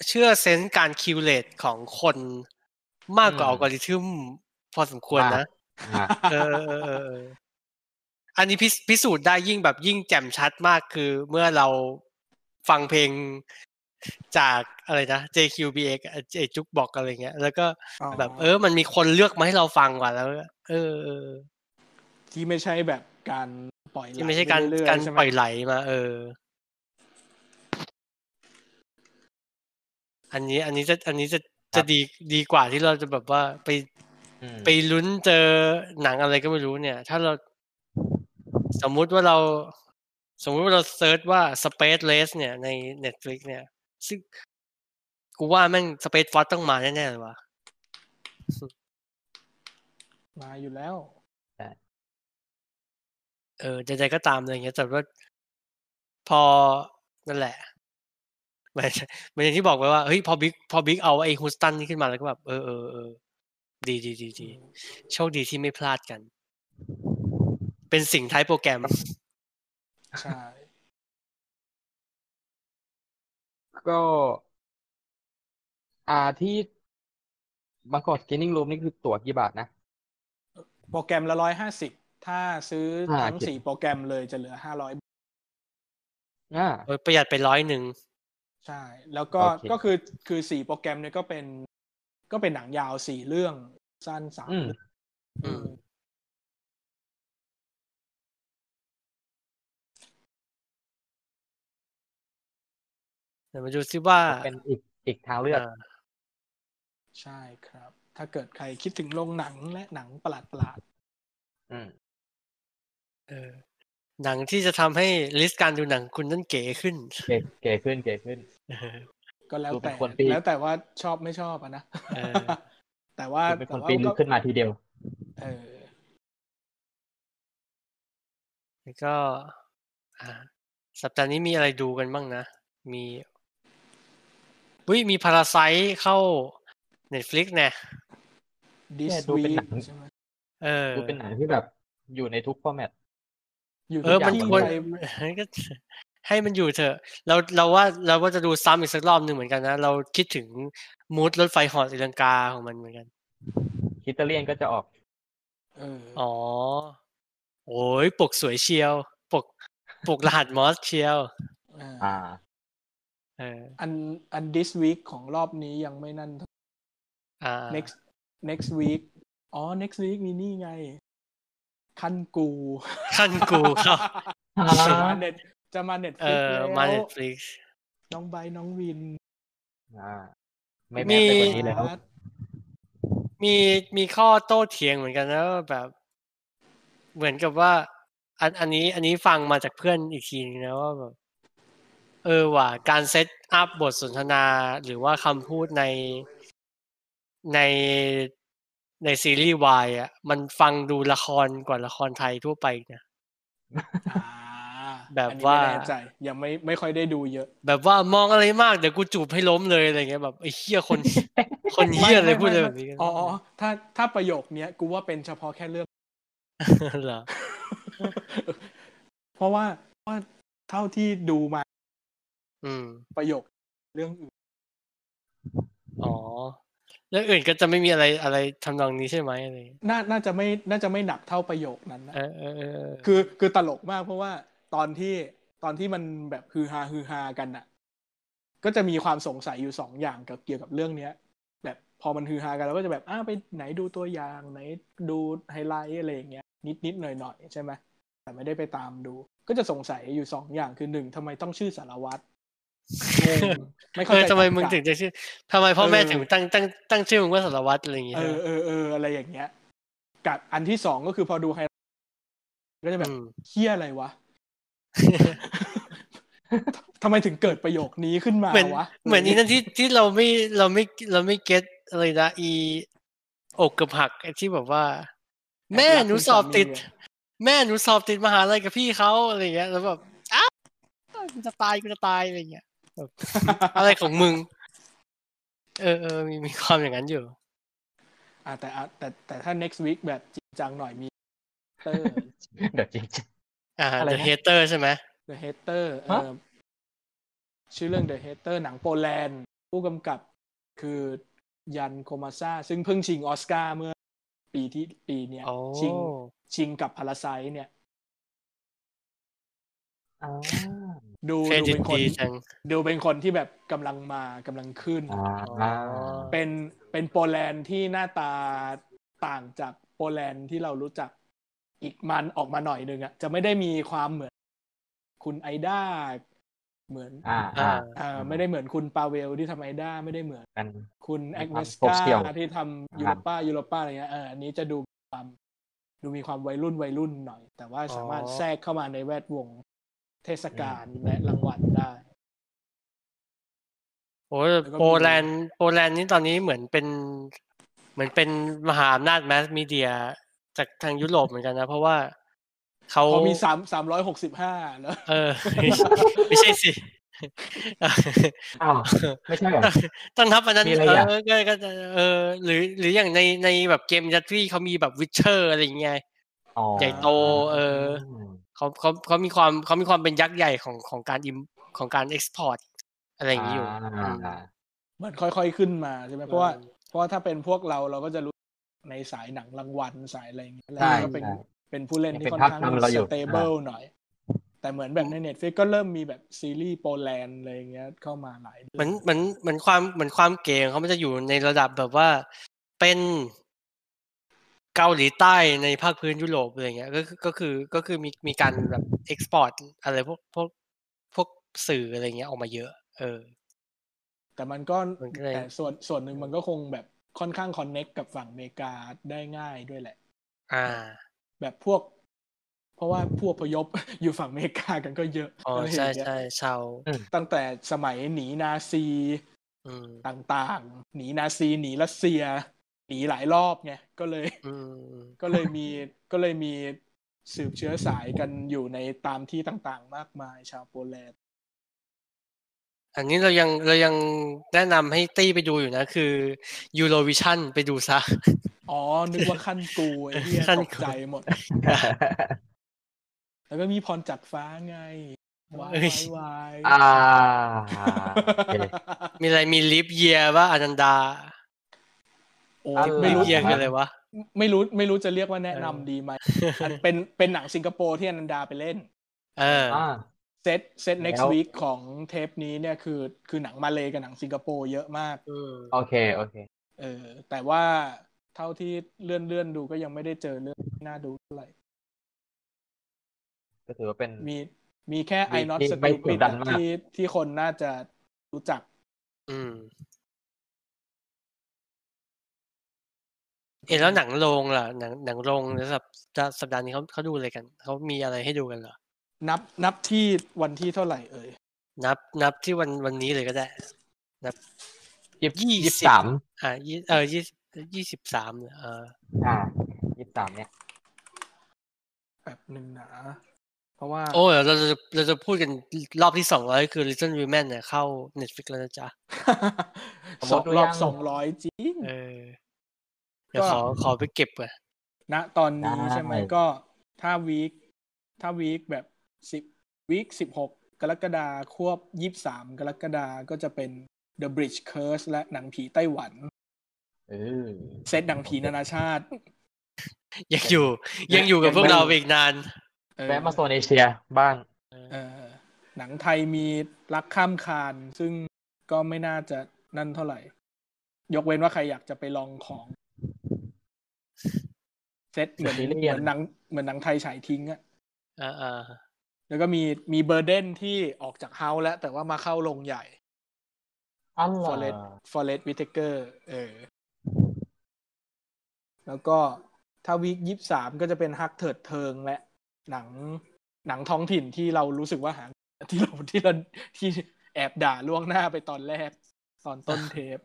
เชื่อเซนส์การคิวเลตของคน มากกว่าอัลกอริทึมพอสมควรนะอะเออเออเออเอออันนี้พิสพิสูจน์ได้ยิ่งแบบยิ่งแจ่มชัดมากคือเมื่อเราฟังเพลงจากอะไรนะ JQBX ไอจุกบอกอะไรเงี้ย แล้วก็อ๋อแบบเออ มันมีคนเลือกมาให้เราฟังก่อนแล้ว เออเออที่ไม่ใช่แบบการปล่อยหลที่ไม่ใช่การปเอยๆการใช่ไหมปล่อยไหลมา เออ อันนี้อันนี้จะอันนี้จะ จะดีดีกว่าที่เราจะแบบว่าไปอืมไปลุ้นเจอหนังอะไรก็ไม่รู้เนี่ย ถ้าเราสมมุติว่าเรา สมมุติว่าเรา search ว่า Space Race เนี่ยใน Netflix เนี่ย ซึ่งกูว่าแม่ง Space Force ต้องมาแน่ๆเลยว่ะมาอยู่แล้วเออใดๆก็ตามอะไรเงี้ยแต่ว่าพอนั่นแหละเห มือนเหมือนอย่างที่บอกไว้ว่าเฮ้ยพอบิ๊กพอบิ๊กเอาไอ้ฮูสตันนี่ขึ้นมาแล้วก็แบบเออเออเออดีดีดีดีโชคดีที่ไม่พลาดกัน เป็นสิ่งท้ายโปรแกรมใช่ก็อ่าที่บางกอกส c นนิ่งรูมนี่คือตั๋วกี่บาทนะ โปรแกรมละร้อยห้าสิบถ้าซื้ออ่าทั้งโอเคสี่โปรแกรมเลยจะเหลือห้าร้อยอ่าเออประหยัดไปร้อยหนึ่ง ใช่ แล้วก็โอเคก็คือคือสี่โปรแกรมเนี่ยก็เป็น ก็เป็นหนังยาวสี่เรื่องสั้นสามอืมเรื่องอืมเดี๋ยวมาดูซิว่าเป็นอีกอีกทางเลือกอ่าใช่ครับ ถ้าเกิดใครคิดถึงโรงหนังและหนังประหลาดประหลาดอืมเออหนังที่จะทำให้ลิสต์การดูหนังคุณนั้นเก๋ขึ้น เก๋เก๋ขึ้นเก๋ขึ้นเออๆ ก็แล้วดูเป็แต่นคนปีแล้วแต่ว่าชอบไม่ชอบอะนะเออแต่ว่าเป็นคแต่นว่าปีนก็ขึ้นมาทีเดียว เออแล้วก็อ่าสัปดาห์นี้มีอะไรดูกันบ้างนะ มีวิมีพาราไซเข้า Netflix เนี่ย this เนี่ยดูเป็นหนั week งใช่ไหมเออดูเป็นหนังที่แบบอยู่ในทุกฟอร์แมตอยู่เออมันที่ควรใครก็ ให้มันอยู่เถอะ เราเราว่าเราว่าจะดูซ้ำอีกสักรอบหนึ่งเหมือนกันนะ เราคิดถึงมูดรถไฟเหอศรีลังกาของมันเหมือนกันคิตาเลียนก็จะออกเอออ๋อ โอ้ยปกสวยเชียว ปกปกรหัสมอสเชียวอ่าอ่าเอออันอัน this week ของรอบนี้ยังไม่นั่นอ่า next next week อ๋อ next week มีนี่ไง คั่นกูคั่นกูครับจะมาเน็ต จะมา Netflix อ๋อแล้วมา Netflix น้องไบร์ทน้องวินอ่าไม่มี mass ไปกว่านี้แล้วมีมีข้อโต้เถียงเหมือนกันนะว่าแบบ เหมือนกับว่า อันอันนี้ อันนี้ฟังมาจากเพื่อนอีกทีนึงนะว่าแบบเออว่ะการ set up บทสนทนา หรือว่าคำพูดในในในซีรีส์วายอะ มันฟังดูละครกว่าละครไทยทั่วไปนะอ่า แบบอันนี้ว่าไม่แน่ใจยังไม่ไม่ค่อยได้ดูเยอะ แบบว่ามองอะไรมากเดี๋ยวกูจูบให้ล้มเลยอะไรเงี้ยแบบไอ้เหี้ยคน คนเหี้ยอะไรพูดอะไรแบบนี้กันอ๋ออ๋อถ้าถ้าประโยคเนี้ยกูว่าเป็นเฉพาะแค่เรื่องเหรอเพราะว่าเพราะว่าเท่าที่ดูมา อืม ประโยคเรื่องอื่นอ๋อเรื่องอื่นก็จะไม่มีอะไรอะไรทำนองนี้ใช่ไหมอะไรอย่างเงี้ยน่าน่าจะไม่น่าจะไม่หนักเท่าประโยคนั้นนะเออเออเออเออคือคือตลกมากเพราะว่า ตอนที่ตอนที่มันแบบฮือฮาฮือฮากันอะก็จะมีความสงสัยอยู่สองอย่างกับเกี่ยวกับเรื่องเนี้ย แบบพอมันฮือฮากันเราก็จะแบบอ้าวไปไหนดูตัวอย่างไหนดูไฮไลท์อะไรอย่างเงี้ยนิดนิดหน่อยหน่อยๆใช่ไหมแต่ไม่ได้ไปตามดู ก็จะสงสัยอยู่สองอย่างคือหนึ่งทำไมต้องชื่อสารวัตรงงไม่เอเข้าอใจทำไมมึงตรรกะถึงจะชื่อทำไมพ่อแม่เออถึงตั้งตั้งตั้งชื่อมึงว่าสารวัตรอะไรอย่างเงี้ยเออเออเอออะไรอย่างเงี้ยกับอันที่สองก็คือพอดูไฮไลท์ก็จะแบบอืมเฮี้ยอะไรวะ ทำไมถึงเกิดประโยคนี้ขึ้นมาเหมือนวะ เหมือนนี้นั่นที่ที่เราไม่เราไม่เราไม่เก็ตอะไรนะอีอกกับหักไอ้ที่แบบว่า แม่หนูสอบติด แม่หนูสอบติดมหาลัยกับพี่เขาอะไรอย่างเงี้ย แล้วแบบอ้าวกูจะตายกูจะตายอะไรอย่างเงี้ยแบบอะไรของมึง เออเออมีมีความอย่างนั้นอยู่ อ่าแต่อะแต่แต่ถ้า next week แบบจริงจังหน่อยมีเตอร์เดี๋ยวจริงอ่า อะไร The นะ Hater ใช่ไหม The Hater เอฮะอชื่อเรื่อง The Hater หนังโปแลนด์ ผู้กำกับคือยันโคมาซาซึ่งเพิ่งชิงออสการ์เมื่อปีที่ปีเนี้ยโอ้ชิงชิงกับพาราไซเนี่ยอ่าดูเครดูดิตเป็นคนดีจังดูเป็นคนที่แบบกำลังมากำลังขึ้นอ่าเป็นเป็นโปแลนด์ที่หน้าตาต่างจากโปแลนด์ที่เรารู้จัก อีกมันออกมาหน่อยนึงอะจะไม่ได้มีความเหมือนคุณไอด้าเหมือนอ่าอ่าอ่าอ่าไม่ได้เหมือนคุณปาเวลที่ทำไอด้าไม่ได้เหมือนกันคุณมีแอความกเนสโซกาเชียลที่ทำยูโรป้ายูโรป้าอะไรเงี้ยเอออันนี้จะดูความดูมีความวัยรุ่นวัยรุ่นหน่อย แต่ว่าสามารถอ๋อแทรกเข้ามาในแวดวงเทศกาลและรางวัลได้โอ้ยแล้วก็มีโปแลนด์โปแลนด์นี่ตอนนี้เหมือนเป็น เหมือนเป็นมหาอำนาจแมสมีเดีย จากทางยุโรปเหมือนกันนะ เพราะว่าเขาเขามีสามสามร้อยหกสิบห้าแล้วเออ ไม่ใช่สิอ้าวไม่ใช่เหรอต้องนับอันนั้นมีอะไรเออะอก็ก็เออ หรือหรืออย่างในในแบบเกมยัตรี่เขามีแบบวิเชอร์อะไรอย่างเงี้ยอ๋อใหญ่โต เออเขาเขาเขามีความเขามีความเป็นยักษ์ใหญ่ของของการอิมของการเอ็กซ์พอร์ตอะไรอย่างนี้อยู่อ่าเหมือนค่อยๆขึ้นมาใช่ไหมเพราะว่าเออเพราะว่าถ้าเป็นพวกเราเราก็จะรู้ ในสายหนังรางวัลสายอะไรอย่างเงี้ยแล้วใช่ก็เป็นใช่เป็นผู้เล่นยังที่เป็นค่อนข้างภาพนำเราอยู่ stable หน่อย แต่เหมือนแบบใน Netflix ก็เริ่มมีแบบซีรีส์โปแลนด์อะไรอย่างเงี้ยเข้ามาหลายเรื่องเหมือนเหมือนเหมือนความเหมือนความเก่งเขามันจะอยู่ในระดับแบบว่าเป็นเกาหลีใต้ในภาคพื้นยุโรปอะไรเงี้ยก็คือก็คือก็คือมีมีการแบบ export อะไรพวกพวกพวกสื่ออะไรเงี้ยออกมาเยอะ เออ แต่มันก็มันก็เลยแต่ส่วนส่วนหนึ่งมันก็คงแบบ ค่อนข้างคอนเน็กกับฝั่งอเมริกาได้ง่ายด้วยแหละ อ่า แบบพวก เพราะว่าผู้อพยพอยู่ฝั่งอเมริกากันก็เยอะอ๋ออะไรอใช่ย่างเงี้ยใช่ชาวตั้งแต่สมัยหนีนาซีอืมต่างๆ หนีนาซีหนีรัสเซีย หนีหลายรอบไงก็เลยอืมก็เลยมีก็เลยมีสืบเชื้อสายกันอยู่ในตามที่ต่างๆ มากมายชาวโปแลนด์ อันนี้เรายังเรายังแนะนำให้ตี้ไปดูอยู่นะ คือ Eurovision ไปดูซะ อ๋อ นึกว่าขั้นกูไอ้เหี้ยขั้นตกูกใจหมด แล้วก็มีพรจากฟ้าไงวายวายวายอ่าโอเคมีอะไรมีลิฟเยียว่าอนันดา โอ้อะไรไม่ลิฟรู้เยียคืออะไรวะ ไม่รู้ไม่รู้จะเรียกว่าแนะนำเออดีไหมอันเป็นเป็นหนังสิงคโปร์ที่อนันดาไปเล่น เอออ่า เซตเซต next แล้ว week ของเทปนี้เนี่ยคือคือหนังมาเลยกับหนังสิงคโปร์เยอะมากอืมโอเคโอเคเออแต่ว่าเท่าที่เลื่อนเลื่อนดูก็ยังไม่ได้เจอเรื่องที่น่าดูเท่าไหร่ก็ถือว่าเป็นมีมีแค่มี I not ที่ไม่ stupid กดดันมากที่ที่คนน่าจะรู้จัก อืมเอะแล้วหนังโรงล่ะ หนังหนังโรงในสัปดาห์สัปดาห์นี้เขาเขาดูอะไรกัน เขามีอะไรให้ดูกันเหรอ นับนับที่วันที่เท่าไหร่เอ่ยนับนับที่วันวันนี้เลยก็ได้ นับยี่ยี่ยี่สิบสามอ่ายี่เออยี่ยี่สิบสามเอออ่ายี่สามเนี่ยแบบหนึ่งนะเพราะว่า โอ้เดี๋ยวเราจะเราจะพูดกันรอบที่สองร้อยคือ Little Women เนี่ยเข้า Netflix แล้วนะจ๊ะสองรอบสองร้อยจริงเออเดี๋ยวก็ขอขอไปเก็บก่อนณตอนนี้ได้ใช่ไหมก็ถ้าวีคถ้าวีคแบบ สิบวีคสิบหกกรกฎาควบยี่สามกรกฎาก็จะเป็น The Bridge Curse และหนังผีไต้หวันเออเซตหนังผีนานาชาติ ยังอยู่ยังอยู่กับพวกเราไปอีกนานเออแวะมาโซนเอเชียบ้างเออหนังไทยมีรักข้ามคาน ซึ่งก็ไม่น่าจะนั่นเท่าไหร่ ยกเว้นว่าใครอยากจะไปลองของเซตเหมือนซีรีส์เหมือนหนังเหมือนหนังไทยฉายทิ้งอะอ่าอ่า แล้วก็มีมีเบอร์เดนที่ออกจากเฮาส์แล้วแต่ว่ามาเข้าโรงใหญ่อัลฟอเรล่ะสฟอเรสวิเทเกอร์เออ แล้วก็ถ้าวีคยี่สามก็จะเป็นฮักเถิดเทิงและหนังหนังท้องถิ่นที่เรารู้สึกว่าหาที่เราที่เราที่แอบด่าล่วงหน้าไปตอนแรก ตอนต้นเทป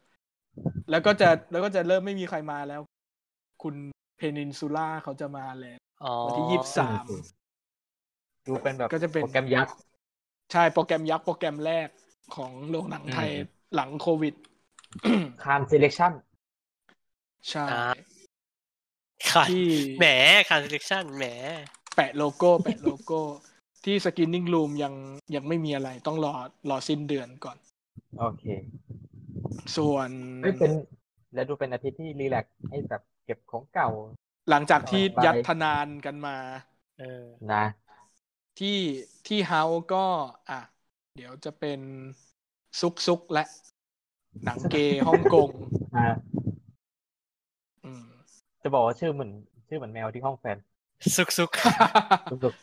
แล้วก็จะแล้วก็จะเริ่มไม่มีใครมาแล้ว คุณ Peninsula เขาจะมาแล้วอ๋อวันที่ยี่สิบสาม ดูเป็นแบบก็จะเป็นโปรแกรมยักษ์ใช่โปรแกรมยักษ์โปรแกรมแรกของโรงหนังไทยอืมหลังโควิด Cannes selection ใช่ขาดที่แหมขาด selection แหม แปะโลโก้ แปะโลโก้ ที่ Screening Room ยังยังไม่มีอะไรต้องรอรอสิ้นเดือนก่อน โอเค ส่วนเอ้ยเป็นและดูเป็นอาทิตย์ที่ relax ให้แบบเก็บของเก่า หลังจากที่สบายยัดทนานกันมา เออนะ ที่ที่เฮาก็ อะ เดี๋ยวจะเป็น Suk Suk แหละ หนังเกย์ฮ่องกงอ่าอืมจะบอกว่าชื่อเหมือนชื่อเหมือนแมวที่ห้องแฟน ซุกซุกรู้สึก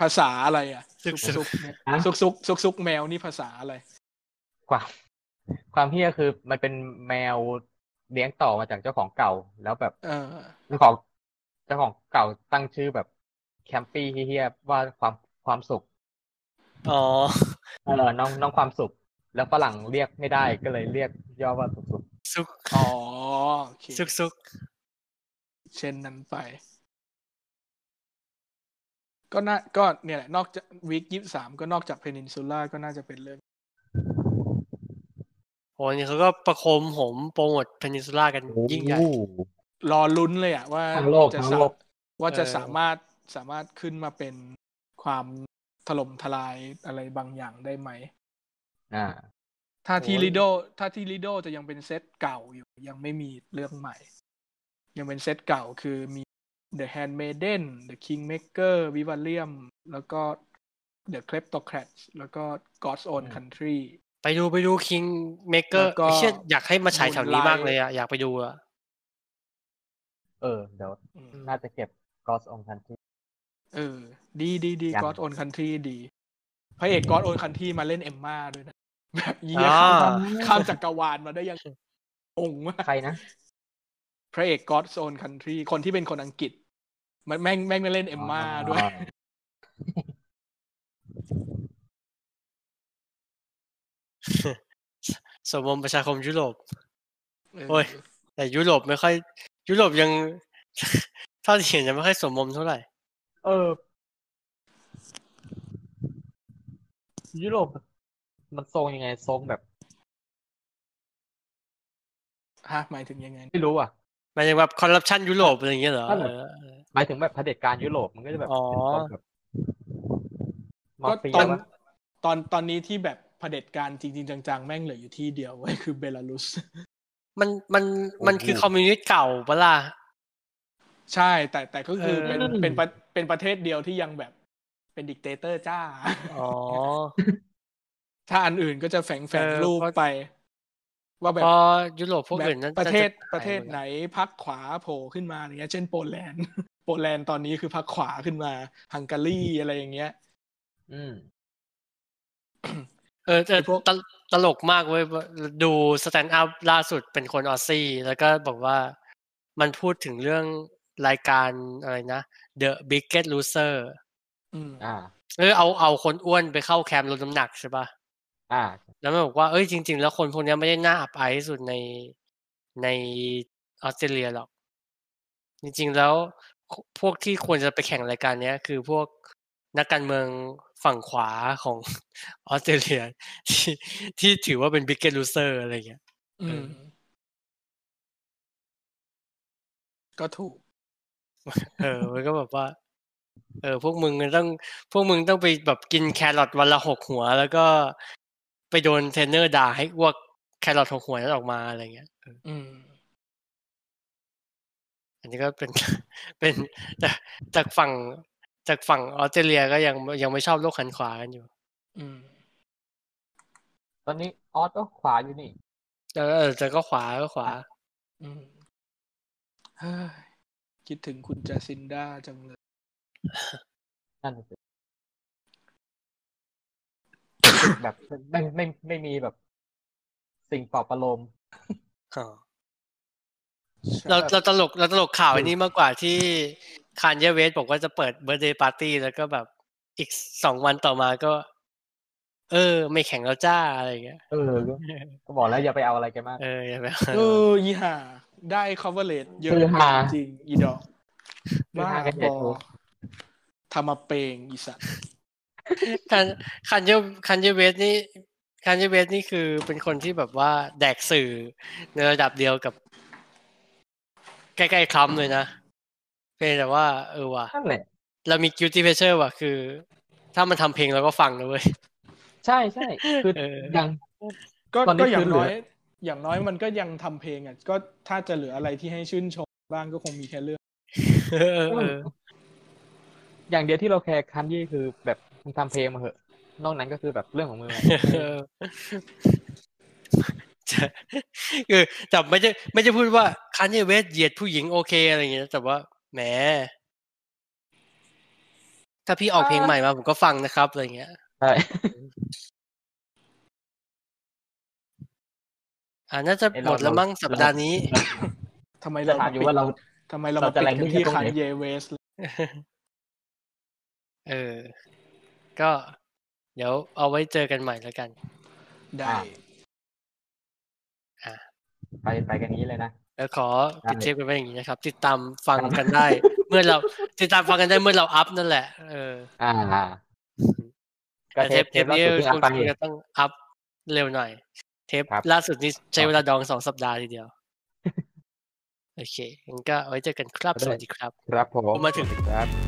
ภาษาอะไรอะ ซุกซุซุกกเนี่ยฮะซุกซุกซุกซุกแมวนี่ภาษาอะไร ความความเฮี้ยคือมันเป็นแมวเลี้ยงต่อมาจากเจ้าของเก่าแล้วแบบเออเจ้าของเจ้าของเก่าตั้งชื่อแบบ แคมปี้เฮี้ยๆว่าความความสุข อ๋อเออน้องน้องความสุข แล้วฝรั่งเรียกไม่ได้ก็เลยเรียกย่อว่าสุขสุขซุกอ๋อโอเคซุกซุกเช่นนั้นไป ก็น่าก็เนี่ยแหละนอกจากวีคยี่สามก็นอกจากเพนินซูล่าก็น่าจะเป็นเรื่องโหนี่เขาก็ประโคมผมโปรโมทเพนินซูล่ากันยิ่งใหญ่โอ้รอลุ้นเลยอะว่าทั้งโลกจะทั้งสาโลกว่าจะเออสามารถ สามารถขึ้นมาเป็นความถล่มทลายอะไรบางอย่างได้ไหมอ่า ถ้าที่โอ้ยลิโดถ้าที่ลิโดจะยังเป็นเซตเก่าอยู่ยังไม่มีเรื่องใหม่ ยังเป็นเซตเก่าคือมี The Handmaiden The Kingmaker Vivalium แล้วก็ The Kleptocrats แล้วก็ God's Own Country ไปดูไปดูคิงเมเกอแล้ร์วก็เชี่ยอยากให้มาฉายแถวนี้ Moonlight มากเลยอะอยากไปดูอะเออ เดี๋ยวอืมน่าจะเก็บ Ghost on Country เออ ดีดีดียัง God Own Country ดีพระเอก God Own Country มาเล่นเอมมาด้วยนะแบบเยี่ยข้ามข้ามจักรวาลมาได้ยังองค์มากใครนะ พระเอก God's Own Country คนที่เป็นคนอังกฤษ มันแม่งแม่งมาเล่นเอมมาด้วยอ๋อสมรมประชาคมยุโรปเออโอ้ยแต่ยุโรปไม่ค่อย ยุโรปยังเท่าที่เห็นยังไม่ค่อยสมมมเท่าไหร่ เออ ยุโรปมันทรงยังไงทรงแบบ ฮะหมายถึงยังไง ไม่รู้อะหมายถึงแบบคอร์รัปชันยุโรปอะไรอย่างเงี้ยเหรอนั่นแหละเออหมายถึงแบบเผด็จการยุโรปมันก็จะแบบอ๋อเป็นทรงแบบมาก็เฟียตอนวะตอนตอนนี้ที่แบบเผด็จการจริง ๆ จังๆ แม่งเหลืออยู่ที่เดียวไว้ยคือเบลารุส มันมันมันคือคอมมิวนิสต์เก่าปะล่ะ ใช่แต่แต่ก็คือเป็นเออเป็นประเป็นประเทศเดียวที่ยังแบบเป็น dictator จ้า อ๋อ ถ้าอันอื่นก็จะแฝงแฝงเออรูปเพราะไป ว่าแบบพอยุโรปพวกแบบอื่นนั้นประเทศจประเทศหายมดไหนพักขวาโผล่ขึ้นมาอย่างเงี้ย เช่นโปแลนด์ โปแลนด์ตอนนี้คือพรรคขวาขึ้นมาฮังการีอะไรอย่างเงี้ย อืมเออแต่ไอ้พวกตลตลกมากเว้ยดู stand-up ล่าสุดเป็นคน Aussie แล้วก็บอกว่ามันพูดถึงเรื่อง รายการอะไรนะ The Biggest Loser อืมอ่าเออเอาเอาคนอ้วนไปเข้าแคมป์ลดน้ำหนักใช่ปะอ่า แล้วมันบอกว่าเอ้ยจริง ๆ แล้วคนพวกเนี้ยไม่ได้น่าอับอายที่สุดในในออสเตรเลียหรอก จริง ๆ แล้วพวกที่ควรจะไปแข่งรายการเนี้ย คือพวกนักการเมืองฝั่งขวาของออสเตรเลียที่ที่ถือว่าเป็น biggest loser อะไรเงี้ยอืมก็ถูก เออ มันก็แบบว่า เออ พวกมึงต้อง พวกมึงต้องไปแบบกินแครอทวันละหกหัว แล้วก็ไปโดนเทรนเนอร์ด่าให้อ้วกแครอทหกหัวนั้นออกมาอะไรเงี้ยเอออืม อันนี้ก็เป็นเป็นจากจากฝั่งจากฝั่งออสเตรเลียก็ยังยังไม่ชอบโลกขันขวากันอยู่ อืม ตอนนี้ออสก็ขวาอยู่นี่แต่เออแต่ก็ขวาก็ขวา อืมเฮ้ย คิดถึงคุณจาซินดาจังเลยนั่นสิแบบไม่ไม่ไม่มีแบบ สิ่งปลอบประโลมอ๋อเราเราตลกเราตลกข่าวอันนี้มากกว่าที่คานเยเวสบอกว่าจะเปิดเบ r ร์ d เดย์ปาร์ตี้แล้วก็แบบอีกสองวันต่อมาก็ เออ ไม่แข่งแล้วจ้าอะไรอย่างเงี้ย เออก็ก็บอกแล้วอย่าไปเอาอะไรแกันมาก เอออย่าไปเออยี่ห่าได้ coverage เยอะคือฮาจริงอีดอกคือบ้าฮากันใหญ่บอโตทำมาเปงอีสัตว์คันคันเยคันเยเวสนี่คันเยเวสนี่คือเป็นคนที่แบบว่าแดกสื่อในระดับเดียวกับ ใกล้ๆคล้ำเลยนะเพียงแต่ว่า เออว่ะนั่นแหละเรามี guilty pleasure ว่ะ คือ ถ้ามันทำเพลงเราก็ฟังนะเว้ย ใช่ใช่คือเอออย่างก็ตอนนี้ก็อย่าคืงอเหลืน้ออยอย่างน้อยมันก็ยังทำเพลงอะก็ถ้าจะเหลืออะไรที่ให้ชื่นชมบ้างก็คงมีแค่เรื่องเออเอออย่างเดียวที่เราแคร์คันยี่คือแบบมึงทำเพลงมาเหอะ นอกนั้นก็คือแบบเรื่องของมึงอะเออจะคือแต่ไม่จะไม่จะพูดว่าคันเยเวสเหยียดผู้หญิงโอเคอะไรอย่างเงี้ยแต่ว่าแหมถ้าพี่ออกเพลงใหม่มาผมก็ฟังนะครับอะไรเงี้ย ใช่ อ่าน่าจะหมดแล้วมั้งสัปดาห์นี้ทำไมจะเราถามอยู่ว่าเราทำไมเราเรามาจะปิดแรงกันที่ที่ตรงไหคันนเยเวส เออ ก็เดี๋ยวเอาไว้เจอกันใหม่แล้วกัน ได้อ่าไปไปกันนี้เลยนะแล้วขอได้ปิดเทปกันไว้อย่างนี้นะครับ ติดตามฟังกันได้ เมื่อเราติดตามฟังกันได้เมื่อเราอัพนั่นแหละ เออ อ่า ก็แต่เทเทปปเทเทปปล่านี้สุดที่คอัพไปงจะต้องอัพเร็วหน่อย เทปครับล่าสุดนี้ใช้เวลาดองสองสัปดาห์ทีเดียว โอเคงั้นก็ไว้เจอกันครับ สวัสดีครับ ครับผมมาถึงครับ